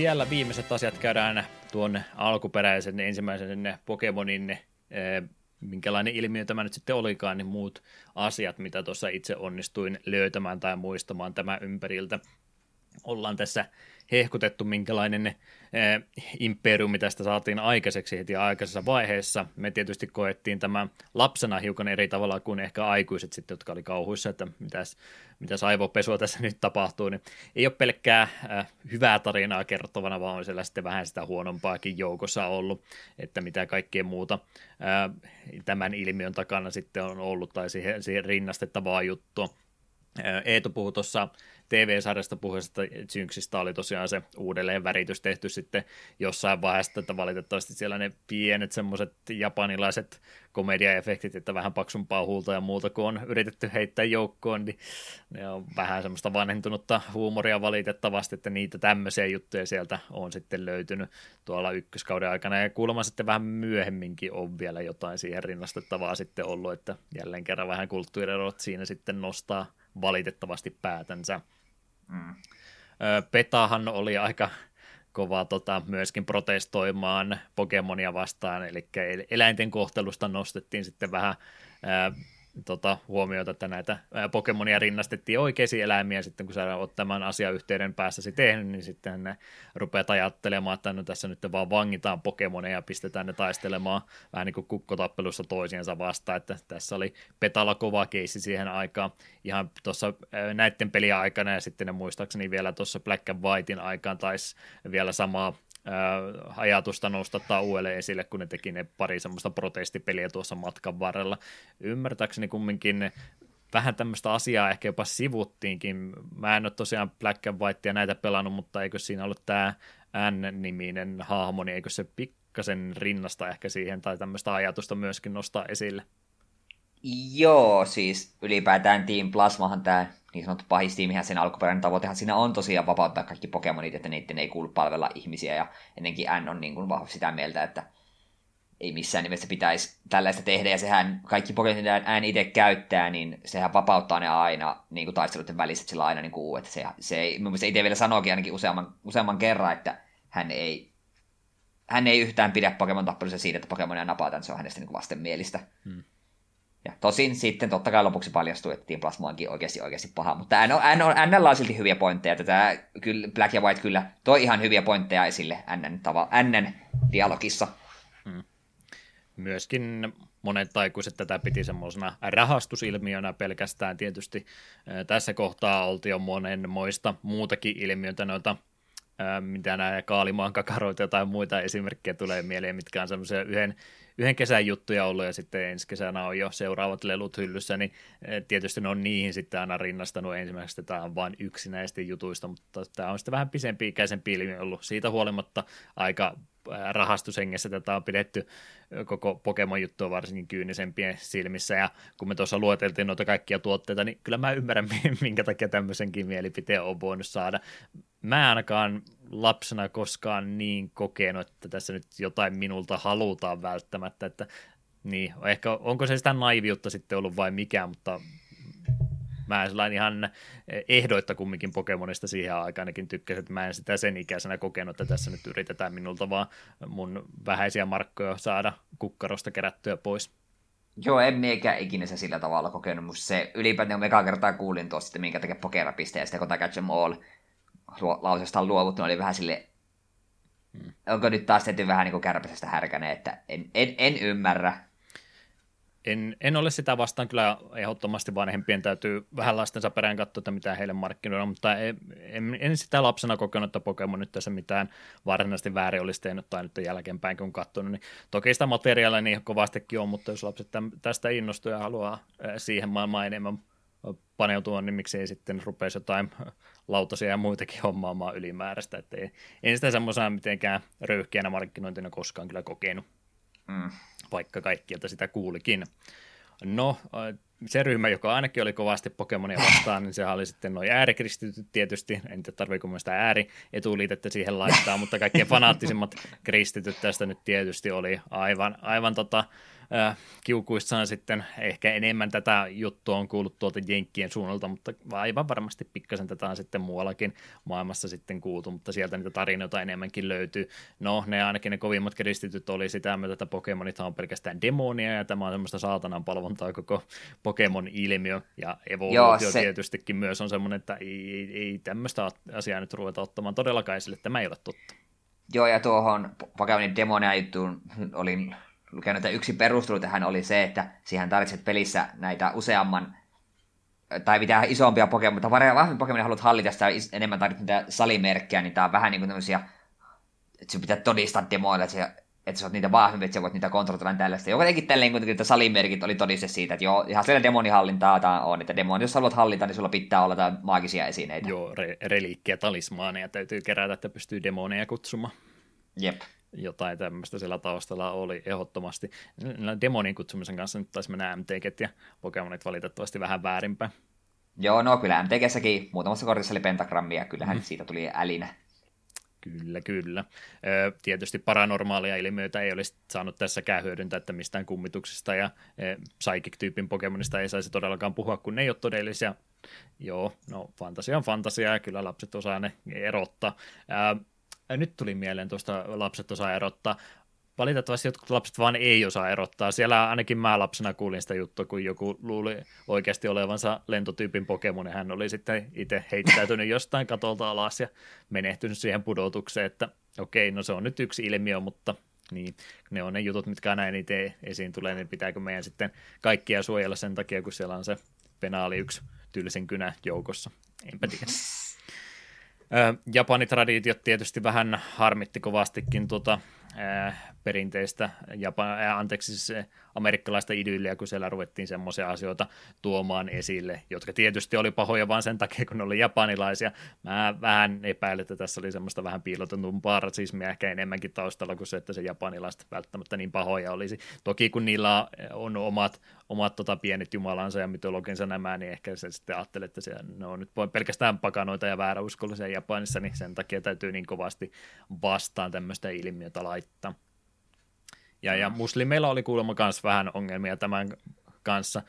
Vielä viimeiset asiat käydään tuon alkuperäisen ensimmäisen Pokemonin, minkälainen ilmiö tämä nyt sitten olikaan, niin muut asiat, mitä tuossa itse onnistuin löytämään tai muistamaan tämä ympäriltä. Ollaan tässä hehkutettu, minkälainen eh, imperiumi tästä saatiin aikaiseksi heti aikaisessa vaiheessa. Me tietysti koettiin tämä lapsena hiukan eri tavalla kuin ehkä aikuiset sitten, jotka oli kauhuissa, että mitäs, mitäs aivopesua tässä nyt tapahtuu. Niin ei ole pelkkää äh, hyvää tarinaa kertovana, vaan on siellä sitten vähän sitä huonompaakin joukossa ollut, että mitä kaikkea muuta äh, tämän ilmiön takana sitten on ollut tai siihen, siihen rinnastettavaa juttua. Eetu puhui tuossa TV-sarjasta puhuessa Synksistä oli tosiaan se uudelleen väritys tehty sitten jossain vaiheessa, että valitettavasti siellä ne pienet semmoiset japanilaiset komediaefektit, että vähän paksumpaa huulta ja muuta, kun on yritetty heittää joukkoon, niin ne on vähän semmoista vanhentunutta huumoria valitettavasti, että niitä tämmöisiä juttuja sieltä on sitten löytynyt tuolla ykköskauden aikana, ja kuulemma sitten vähän myöhemminkin on vielä jotain siihen rinnastettavaa sitten ollut, että jälleen kerran vähän kulttuurirot siinä sitten nostaa valitettavasti päätänsä. Mm. Petahan oli aika kova tota, myöskin protestoimaan Pokemonia vastaan, eli eläinten kohtelusta nostettiin sitten vähän ää, tota, huomiota, että näitä Pokemonia rinnastettiin oikeisiin eläimiä, sitten kun sä oot tämän asiayhteyden päässäsi tehnyt, niin sitten ne rupeat ajattelemaan, että no tässä nyt vaan vangitaan Pokemonia ja pistetään ne taistelemaan vähän niin kuin kukkotappelussa toisiinsa vastaan, että tässä oli Petala kova keissi siihen aikaan, ihan tuossa näiden pelien aikana ja sitten ne muistaakseni vielä tuossa Black and Whitein aikaan taisi vielä samaa ajatusta nostattaa uudelleen esille, kun ne teki ne pari semmoista protestipeliä tuossa matkan varrella. Ymmärtääkseni kumminkin vähän tämmöistä asiaa ehkä jopa sivuttiinkin. Mä en ole tosiaan Black and White ja näitä pelannut, mutta eikö siinä ollut tämä N-niminen hahmo, niin eikö se pikkasen rinnasta ehkä siihen tai tämmöistä ajatusta myöskin nostaa esille? Joo, siis ylipäätään Team Plasmahan tämä niin sanottu pahistiimihän sen alkuperäinen tavoitehan siinä on tosiaan vapauttaa kaikki Pokemonit, että niiden ei kuulu palvella ihmisiä, ja ennenkin N on niin kuin vahvasti sitä mieltä, että ei missään nimessä pitäisi tällaista tehdä, ja sehän kaikki Pokemonit N itse käyttää, niin sehän vapauttaa ne aina niin kuin taisteluiden välissä, että sillä aina niin kuin, että se, se ei, mun mielestä itse vielä sanoikin ainakin useamman, useamman kerran, että hän ei, hän ei yhtään pidä Pokemon tappelussa siitä, että Pokemonia napataan, se on hänestä niin kuin vastenmielistä. Hmm. Ja tosin sitten totta kai lopuksi paljastui, että Team Plasma onkin oikeasti, oikeasti paha, mutta N on, N on, N on silti hyviä pointteja. Tätä kyllä Black ja White kyllä toi ihan hyviä pointteja esille N, tava, N dialogissa. Hmm. Myöskin monet taikuiset tätä piti semmoisena rahastusilmiönä pelkästään. Tietysti tässä kohtaa oltiin jo monenmoista muutakin ilmiötä noita mitä nämä Kaalimaan kakaroita tai muita esimerkkejä tulee mieleen, mitkä on semmoisia yhden yhden kesän juttuja ollut ja sitten ensi kesänä on jo seuraavat lelut hyllyssä, niin eh, tietysti ne on niihin sitten aina rinnastanut ensimmäiseksi, että tämä on vain yksi näistä jutuista, mutta tämä on sitten vähän pisempi ikäisen ollut. Siitä huolimatta aika eh, rahastushengessä tätä on pidetty koko Pokemon-juttua varsinkin kyynisempien silmissä, ja kun me tuossa lueteltiin noita kaikkia tuotteita, niin kyllä mä ymmärrän, minkä takia tämmöisenkin mielipiteen on voinut saada. Mä ainakaan lapsena koskaan niin kokenut, että tässä nyt jotain minulta halutaan välttämättä, että niin, ehkä onko se sitä naiviutta sitten ollut vai mikä, mutta mä sellainen ihan ehdoitta kumminkin Pokemonista siihen aikaan ainakin tykkäsin, että mä en sitä sen ikäisenä kokenut, että tässä nyt yritetään minulta vaan mun vähäisiä markkoja saada kukkarosta kerättyä pois. Joo, en miekään ikinä se sillä tavalla kokenut, mutta se ylipäätään ekaa kertaa kuulin tuosta, että minkä takia Pokerapiste ja sitten kun Catch Em All lausesta luovuttu, oli vähän sille hmm. onko nyt taas tehty vähän niin kuin kärpäsestä härkäne, että en, en, en ymmärrä. En, en ole sitä vastaan, kyllä ehdottomasti vanhempien täytyy vähän lastensa perään katsoa, että mitä heille markkinoilla, mutta en, en, en sitä lapsena kokenut, että Pokemon nyt tässä mitään varsinaisesti väärin olisi tehnyt tai nyt jälkeenpäin kun katsonut, niin toki sitä materiaalia niin kovastikin on, mutta jos lapset tästä innostuu ja haluaa siihen maailmaan enemmän paneutua, niin miksei sitten rupeisi jotain lautasia ja muitakin hommaamaan ylimääräistä. Että en sitä semmoisena mitenkään röyhkeänä markkinointina koskaan kyllä kokenut, mm. Vaikka kaikkialta sitä kuulikin. No, se ryhmä, joka ainakin oli kovasti Pokemonia vastaan, niin sehän oli sitten noin äärikristityt tietysti. En tiedä, tarviiko myös sitä ääri-etuliitettä siihen laittaa, mutta kaikkein fanaattisimmat kristityt tästä nyt tietysti oli aivan, aivan tota, äh, kiukuissaan sitten ehkä enemmän tätä juttua on kuullut tuolta Jenkkien suunnalta, mutta aivan varmasti pikkasen tätä on sitten muuallakin maailmassa sitten kuultu, mutta sieltä niitä tarinoita enemmänkin löytyy. No, ne ainakin ne kovimmat kristityt oli sitä myötä, että Pokemonit on pelkästään demonia ja tämä on semmoista saatanan palvontaa koko Pokemon-ilmiö ja evoluutio se... tietystikin myös on semmoinen, että ei, ei, ei tämmöistä asiaa nyt ruveta ottamaan todellakaan esille, tämä ei ole totta. Joo, ja tuohon Pokemonin demonia juttuun olin lukenut, että yksi perustelu tähän oli se, että siihen tarvitset pelissä näitä useamman tai mitä isompia Pokemon, tai vahvemmin Pokemon haluat hallita sitä enemmän tarvitset niitä salimerkkejä, niin tämä on vähän niin kuin tämmöisiä, että sinun pitää todistaa demoilla, että, että sä oot niitä vahvempi, että sä voit niitä kontrolloida tällaista. Joka teki tälleen kuitenkin, että salimerkit oli todiste siitä, että joo, ihan siellä demonihallintaa tämä on, että demoni, jos haluat hallita, niin sulla pitää olla jotain maagisia esineitä. Joo, re- reliikkiä, talismaaneja täytyy kerätä, että pystyy demoneja kutsumaan. Jep jotain tämmöistä siellä taustalla oli ehdottomasti. Demonin kutsumisen kanssa nyt taisi mennä MTG ja Pokemonit valitettavasti vähän väärinpäin. Joo, no kyllä MTGssäkin muutamassa kortissa oli pentagrammia, kyllähän mm. siitä tuli älinä. Kyllä, kyllä. Ö, tietysti paranormaalia ilmiöitä ei olisi saanut tässäkään hyödyntää, että mistään kummituksista ja e, psychic-tyypin Pokemonista ei saisi todellakaan puhua, kun ne ei ole todellisia. Joo, no fantasia on fantasia ja kyllä lapset osaa ne erottaa. Ö, nyt tuli mieleen tuosta lapset osaa erottaa. Valitettavasti jotkut lapset vaan ei osaa erottaa. Siellä ainakin mä lapsena kuulin sitä juttua, kun joku luuli oikeasti olevansa lentotyypin Pokemon, ja hän oli sitten itse heittäytynyt jostain katolta alas ja menehtynyt siihen pudotukseen, että okei, no se on nyt yksi ilmiö, mutta niin, ne on ne jutut, mitkä aina eniten esiin tulee, niin pitääkö meidän sitten kaikkia suojella sen takia, kun siellä on se penaali yksi tylsin kynä joukossa. Enpä tiedä. Japanitraditiot tietysti vähän harmitti kovastikin tuota, perinteistä, Japan, anteeksi siis amerikkalaista idylliä, kun siellä ruvettiin semmoisia asioita tuomaan esille, jotka tietysti oli pahoja vain sen takia, kun ne oli japanilaisia. Mä vähän epäilen, että tässä oli semmoista vähän piilotetumpaa rasismia ehkä enemmänkin taustalla kuin se, että se japanilaiset välttämättä niin pahoja olisi. Toki kun niillä on omat, omat tota pienet jumalansa ja mytologinsa nämä, niin ehkä se sitten ajattelee, että se, ne on nyt pelkästään pakanoita ja vääräuskollisia Japanissa, niin sen takia täytyy niin kovasti vastaan tämmöistä ilmiötä laittaa. Ja, ja muslimeilla oli kuulemma myös vähän ongelmia tämän kanssa.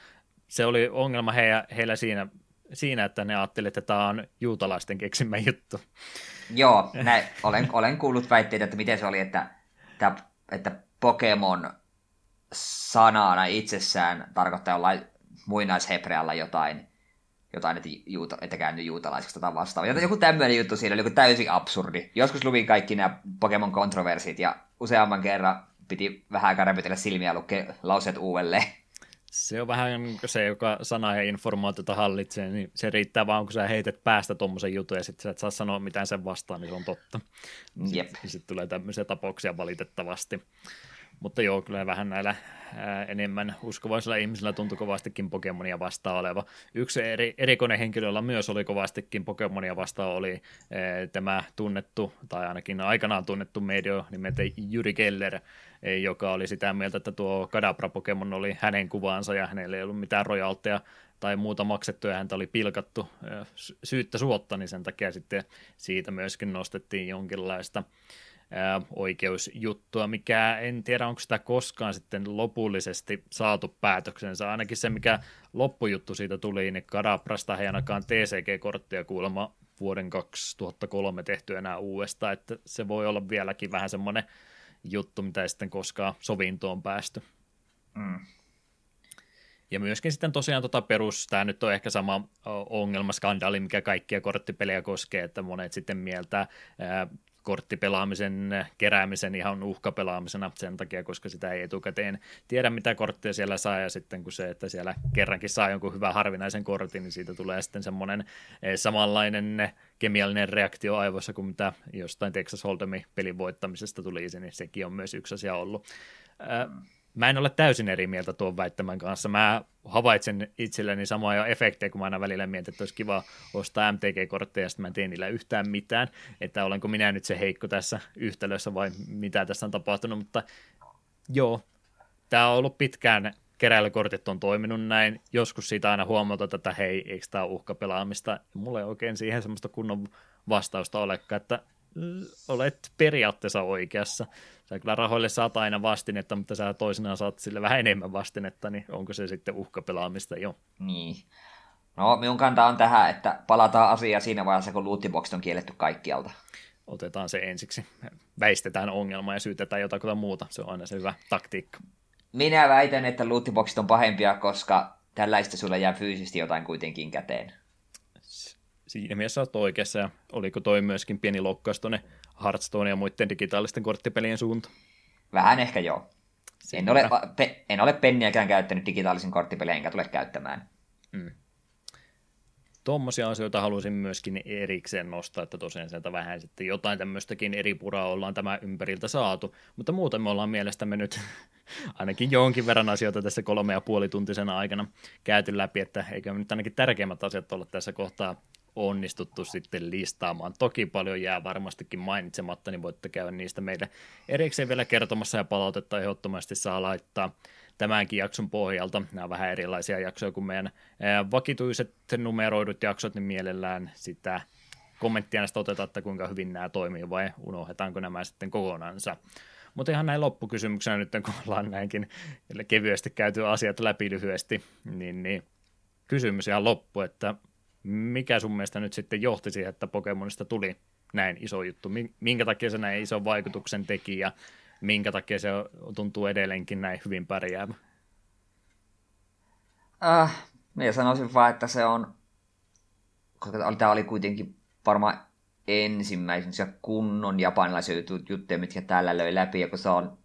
Se oli ongelma he, heillä siinä, siinä, että ne ajattelivat, että tämä on juutalaisten keksimä juttu. Joo, näin, olen, olen kuullut väitteitä, että miten se oli, että, että, että Pokemon sanana itsessään tarkoittaa jollain muinaishebrealla jotain, jotain että, juuta, että käänny juutalaiseksi tai vastaavaa. Joku tämmöinen juttu siinä oli joku täysin absurdi. Joskus luvin kaikki nämä Pokemon-kontroversit ja useamman kerran piti vähän aikaa räpytellä silmiä ja lukea lauseet uudelleen. Se on vähän se, joka sana ja informaatiota hallitsee, niin se riittää vaan, kun sä heität päästä tuommoisen jutun ja sitten sä et saa sanoa mitään sen vastaan, niin se on totta. Sitten sit tulee tämmöisiä tapauksia valitettavasti. Mutta joo, kyllä vähän näillä ää, enemmän uskovaisilla ihmisillä tuntui kovastikin Pokemonia vastaan oleva. Yksi eri, erikoinen henkilö, jolla myös oli kovastikin Pokemonia vastaan, oli ää, tämä tunnettu, tai ainakin aikanaan tunnettu medio nimeltä Juri Keller, joka oli sitä mieltä, että tuo Kadabra-Pokemon oli hänen kuvaansa ja hänellä ei ollut mitään rojalteja tai muuta maksettu ja häntä oli pilkattu syyttä suotta, niin sen takia sitten siitä myöskin nostettiin jonkinlaista oikeusjuttua, mikä en tiedä, onko sitä koskaan sitten lopullisesti saatu päätöksensä. Ainakin se, mikä loppujuttu siitä tuli, niin Kadaprasta ei ainakaan TCG-korttia kuulemma vuoden 2003 tehty enää uudestaan, että se voi olla vieläkin vähän semmoinen juttu, mitä ei sitten koskaan sovintoon päästy. Mm. Ja myöskin sitten tosiaan tota perus, tämä nyt on ehkä sama ongelma, skandaali, mikä kaikkia korttipelejä koskee, että monet sitten mieltää korttipelaamisen keräämisen ihan uhkapelaamisena sen takia, koska sitä ei etukäteen tiedä, mitä kortteja siellä saa, ja sitten kun se, että siellä kerrankin saa jonkun hyvän harvinaisen kortin, niin siitä tulee sitten semmoinen eh, samanlainen kemiallinen reaktio aivoissa kuin mitä jostain Texas Hold'emin pelin voittamisesta tuli, niin sekin on myös yksi asia ollut. Mä en ole täysin eri mieltä tuon väittämän kanssa. Mä havaitsen itselleni samoja efektejä, kun mä aina välillä mietin, että olisi kiva ostaa MTG-kortteja, ja sitten mä en tee niillä yhtään mitään, että olenko minä nyt se heikko tässä yhtälössä vai mitä tässä on tapahtunut, mutta joo, tämä on ollut pitkään keräilykortit on toiminut näin. Joskus siitä aina huomata, että hei, eikö tämä uhkapelaamista. Mulla ei oikein siihen semmoista kunnon vastausta olekaan, että olet periaatteessa oikeassa. Sä kyllä rahoille saat aina vastinetta, mutta sä toisinaan saat sille vähän enemmän vastinetta, niin onko se sitten uhkapelaamista jo? Niin. No, minun kanta on tähän, että palataan asiaan siinä vaiheessa, kun lootboxit on kielletty kaikkialta. Otetaan se ensiksi. Väistetään ongelma ja syytetään jotakuta muuta. Se on aina se hyvä taktiikka. Minä väitän, että lootboxit on pahempia, koska tällaista sulle jää fyysisesti jotain kuitenkin käteen. Siinä mielessä olet oikeassa, ja oliko toi myöskin pieni lokkaus tuonne Hearthstone ja muiden digitaalisten korttipelien suunta? Vähän ehkä joo. En ole, pe, en ole penniäkään käyttänyt digitaalisen korttipelejä, enkä tule käyttämään. Mm tuommoisia asioita halusin myöskin erikseen nostaa, että tosiaan sieltä vähän sitten jotain tämmöistäkin eri puraa ollaan tämä ympäriltä saatu, mutta muuten me ollaan mielestämme nyt ainakin jonkin verran asioita tässä kolme ja puoli tuntisena aikana käyty läpi, että eikö nyt ainakin tärkeimmät asiat olla tässä kohtaa onnistuttu sitten listaamaan. Toki paljon jää varmastikin mainitsematta, niin voitte käydä niistä meille erikseen vielä kertomassa ja palautetta ehdottomasti saa laittaa tämänkin jakson pohjalta. Nämä on vähän erilaisia jaksoja kuin meidän vakituiset numeroidut jaksot, niin mielellään sitä kommenttia näistä otetaan, että kuinka hyvin nämä toimii vai unohdetaanko nämä sitten kokonansa. Mutta ihan näin loppukysymyksenä nyt, kun ollaan näinkin kevyesti käyty asiat läpi lyhyesti, niin, niin kysymys ihan loppu, että mikä sun mielestä nyt sitten johti siihen, että Pokemonista tuli näin iso juttu? Minkä takia se näin ison vaikutuksen teki ja minkä takia se tuntuu edelleenkin näin hyvin pärjäävä? Äh, minä sanoisin vaan, että se on, koska tämä oli kuitenkin varmaan ensimmäisiä kunnon japanilaisia juttuja, mitkä täällä löi läpi, ja kun se on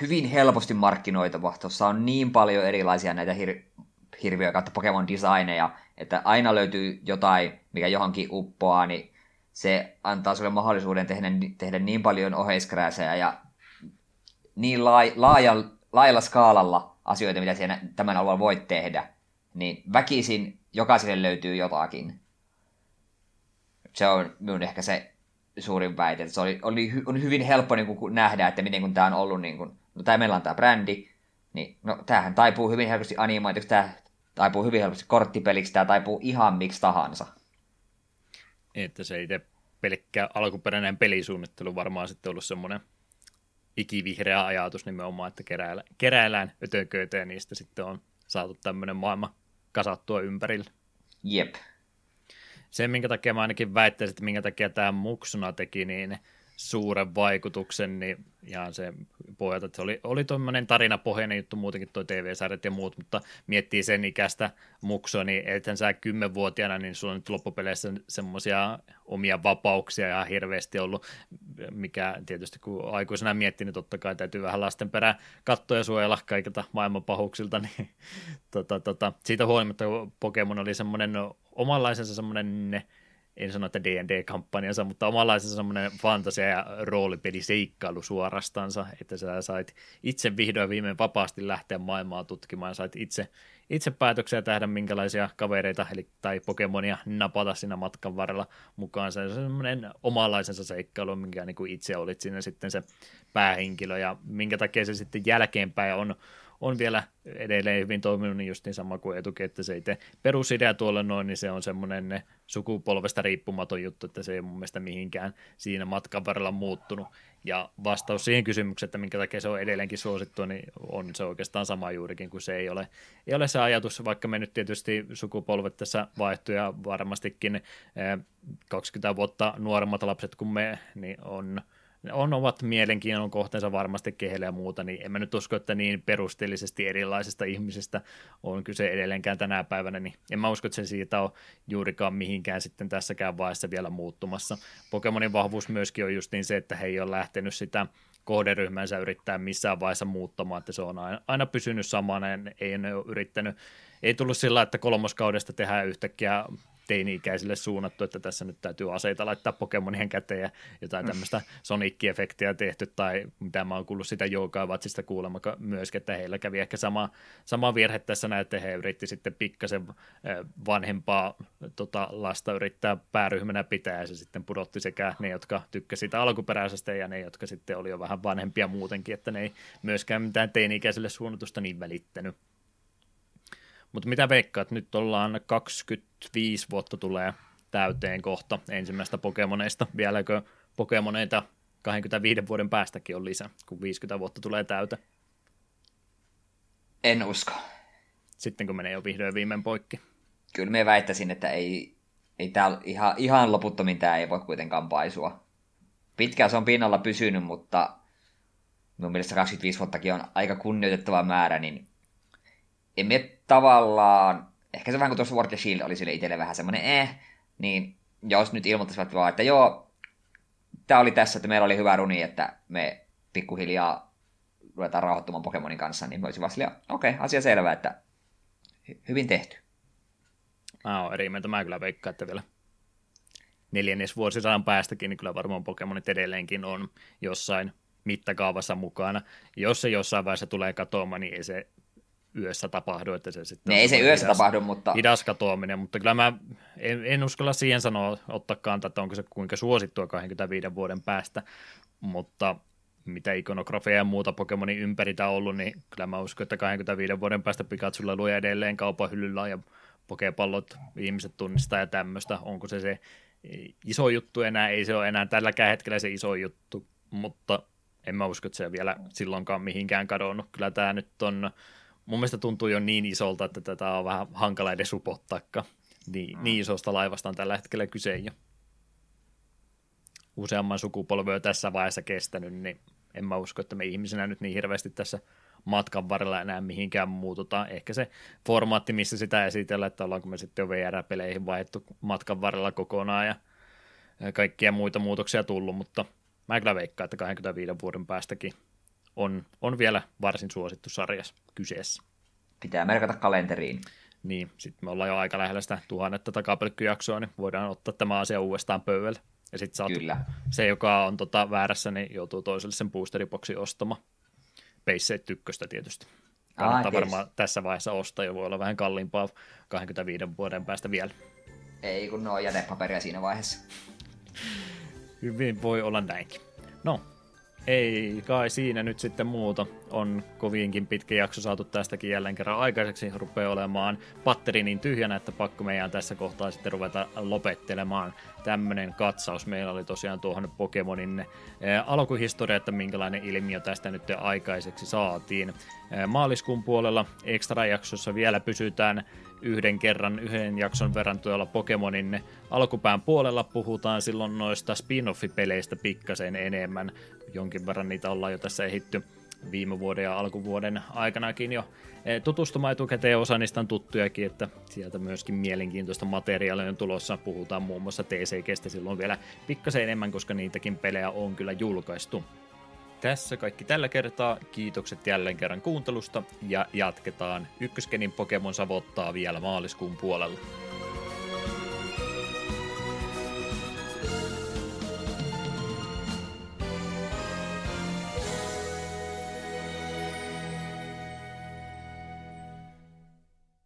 hyvin helposti markkinoitava. Tuossa on niin paljon erilaisia näitä hir- hirviöitä kautta Pokemon designeja, että aina löytyy jotain, mikä johonkin uppoaa, niin se antaa sulle mahdollisuuden tehdä, tehdä niin paljon oheiskrääsejä ja niin laaj, laaja, laajalla skaalalla asioita, mitä siinä tämän alueella voit tehdä, niin väkisin jokaiselle löytyy jotakin. Se on minun ehkä se suurin väite. Se oli, oli, on hyvin helppo niin kuin, nähdä, että miten kun tämä on ollut, niin kuin, no tämä meillä on tämä brändi, niin no tämähän taipuu hyvin helposti animaatioksi, tämä taipuu hyvin helposti korttipeliksi, tämä taipuu ihan miksi tahansa. Että se itse pelkkä alkuperäinen pelisuunnittelu varmaan sitten ollut semmoinen ikivihreä ajatus nimenomaan, että keräillään, keräillään ötököitä ja niistä sitten on saatu tämmöinen maailma kasattua ympärille. Jep. Se, minkä takia mä ainakin väittäisin, että minkä takia tämä Muksuna teki niin suuren vaikutuksen, niin ihan se pohjalta, että se oli, oli tuommoinen tarinapohjainen juttu muutenkin tuo TV-sarjat ja muut, mutta miettii sen ikäistä muksua, niin ethän sä kymmenvuotiaana, niin sulla on nyt loppupeleissä semmoisia omia vapauksia ja hirveästi ollut, mikä tietysti kun aikuisena miettii, niin totta kai täytyy vähän lasten perään katsoa ja suojella kaikilta maailman pahuuksilta, niin tota, tota, siitä huolimatta Pokemon oli semmoinen omanlaisensa semmoinen en sano, että D&D-kampanjansa, mutta omanlaisensa semmoinen fantasia- ja roolipeliseikkailu suorastansa, että sä sait itse vihdoin viimein vapaasti lähteä maailmaa tutkimaan, sait itse, itse päätöksiä tehdä, minkälaisia kavereita eli, tai Pokemonia napata siinä matkan varrella mukaan. Se on semmoinen omanlaisensa seikkailu, minkä niin kuin itse olit siinä sitten se päähenkilö, ja minkä takia se sitten jälkeenpäin on on vielä edelleen hyvin toiminut niin just niin sama kuin etukin, että se itse perusidea tuolla noin, niin se on semmoinen sukupolvesta riippumaton juttu, että se ei mun mielestä mihinkään siinä matkan varrella muuttunut. Ja vastaus siihen kysymykseen, että minkä takia se on edelleenkin suosittu, niin on se oikeastaan sama juurikin, kuin se ei ole, ei ole se ajatus, vaikka me nyt tietysti sukupolvet tässä vaihtuu ja varmastikin 20 vuotta nuoremmat lapset kuin me, niin on – on ovat mielenkiinnon kohteensa varmasti kehelle ja muuta, niin en mä nyt usko, että niin perusteellisesti erilaisista ihmisistä on kyse edelleenkään tänä päivänä, niin en mä usko, että se siitä on juurikaan mihinkään sitten tässäkään vaiheessa vielä muuttumassa. Pokemonin vahvuus myöskin on just niin se, että he ei ole lähtenyt sitä kohderyhmänsä yrittää missään vaiheessa muuttamaan, että se on aina, aina pysynyt samana, ei ole yrittänyt ei tullut sillä, että kolmoskaudesta tehdään yhtäkkiä teini-ikäisille suunnattu, että tässä nyt täytyy aseita laittaa Pokemonien käteen ja jotain mm. tämmöistä Sonic-efektiä tehty, tai mitä mä oon kuullut sitä Joukai-vatsista kuulemma myöskin, että heillä kävi ehkä sama, sama virhe tässä näin, että he yritti sitten pikkasen vanhempaa tota, lasta yrittää pääryhmänä pitää, ja se sitten pudotti sekä ne, jotka tykkäsivät sitä alkuperäisestä, ja ne, jotka sitten oli jo vähän vanhempia muutenkin, että ne ei myöskään mitään teini-ikäisille suunnatusta niin välittänyt. Mutta mitä veikkaat, nyt ollaan 25 vuotta tulee täyteen kohta ensimmäistä Pokemoneista. Vieläkö Pokemoneita 25 vuoden päästäkin on lisää, kun 50 vuotta tulee täytä? En usko. Sitten kun menee jo vihdoin viimein poikki. Kyllä me väittäisin, että ei, ei tää, ihan, ihan loputtomin tämä ei voi kuitenkaan paisua. Pitkään se on pinnalla pysynyt, mutta mun mielestä 25 vuottakin on aika kunnioitettava määrä, niin emme tavallaan, ehkä se vähän kuin tuossa Sword Shield oli sille itselle vähän semmoinen eh, niin jos nyt ilmoittaisivat vaan, että joo, tämä oli tässä, että meillä oli hyvä runi, että me pikkuhiljaa ruvetaan rauhoittumaan Pokemonin kanssa, niin voisi vaan silleen, okei, okay, asia selvä, että hyvin tehty. Mä oon eri mieltä, mä kyllä veikkaan, että vielä neljännes vuosisadan päästäkin, niin kyllä varmaan Pokemonit edelleenkin on jossain mittakaavassa mukana. Jos se jossain vaiheessa tulee katoamaan, niin ei se yössä tapahdu, että se sitten... Ne ei se yössä hidas, tapahdu, mutta... Hidas katoaminen, mutta kyllä mä en, en uskalla siihen sanoa, ottaa kantaa, että onko se kuinka suosittua 25 vuoden päästä, mutta mitä ikonografia ja muuta Pokemonin ympäriltä on ollut, niin kyllä mä uskon, että 25 vuoden päästä Pikachulla luo edelleen kaupan hyllyllä ja pokepallot ihmiset tunnistaa ja tämmöistä. Onko se se iso juttu enää? Ei se ole enää tälläkään hetkellä se iso juttu, mutta en mä usko, että se on vielä silloinkaan mihinkään kadonnut. Kyllä tämä nyt on, mun mielestä tuntuu jo niin isolta, että tätä on vähän hankala edes upottaakaan. Niin, mm. niin isosta laivasta on tällä hetkellä kyse jo. Useamman sukupolven tässä vaiheessa kestänyt, niin en mä usko, että me ihmisenä nyt niin hirveästi tässä matkan varrella enää mihinkään muututaan. Ehkä se formaatti, missä sitä esitellään, että ollaanko me sitten jo VR-peleihin vaihdettu matkan varrella kokonaan ja kaikkia muita muutoksia tullut, mutta mä kyllä veikkaan, että 25 vuoden päästäkin on, on vielä varsin suosittu sarjas kyseessä. Pitää merkata kalenteriin. Niin, sitten me ollaan jo aika lähellä sitä tuhannetta takapelkkyjaksoa, niin voidaan ottaa tämä asia uudestaan pöydälle. Ja sitten Kyllä. se, joka on tota väärässä, niin joutuu toiselle sen boosteriboksi ostamaan. Pace tykköstä tietysti. Kannattaa ah, varmaan tässä vaiheessa ostaa jo, voi olla vähän kalliimpaa 25 vuoden päästä vielä. Ei, kun ne on jätepaperia siinä vaiheessa. Hyvin voi olla näinkin. No, ei kai siinä nyt sitten muuta. On kovinkin pitkä jakso saatu tästäkin jälleen kerran aikaiseksi. Rupeaa olemaan patteri niin tyhjänä, että pakko meidän tässä kohtaa sitten ruveta lopettelemaan. Tämmönen katsaus meillä oli tosiaan tuohon Pokemonin eh, alkuhistoria, että minkälainen ilmiö tästä nyt aikaiseksi saatiin. Eh, maaliskuun puolella extra-jaksossa vielä pysytään yhden kerran, yhden jakson verran tuolla Pokemonin alkupään puolella puhutaan silloin noista spin-off-peleistä pikkasen enemmän. Jonkin verran niitä ollaan jo tässä ehitty viime vuoden ja alkuvuoden aikanakin jo eh, tutustumaan etukäteen. Osa niistä on tuttujakin, että sieltä myöskin mielenkiintoista materiaalia on tulossa. Puhutaan muun muassa TCGstä silloin vielä pikkasen enemmän, koska niitäkin pelejä on kyllä julkaistu. Tässä kaikki tällä kertaa. Kiitokset jälleen kerran kuuntelusta ja jatketaan. Ykköskenin Pokemon savottaa vielä maaliskuun puolella.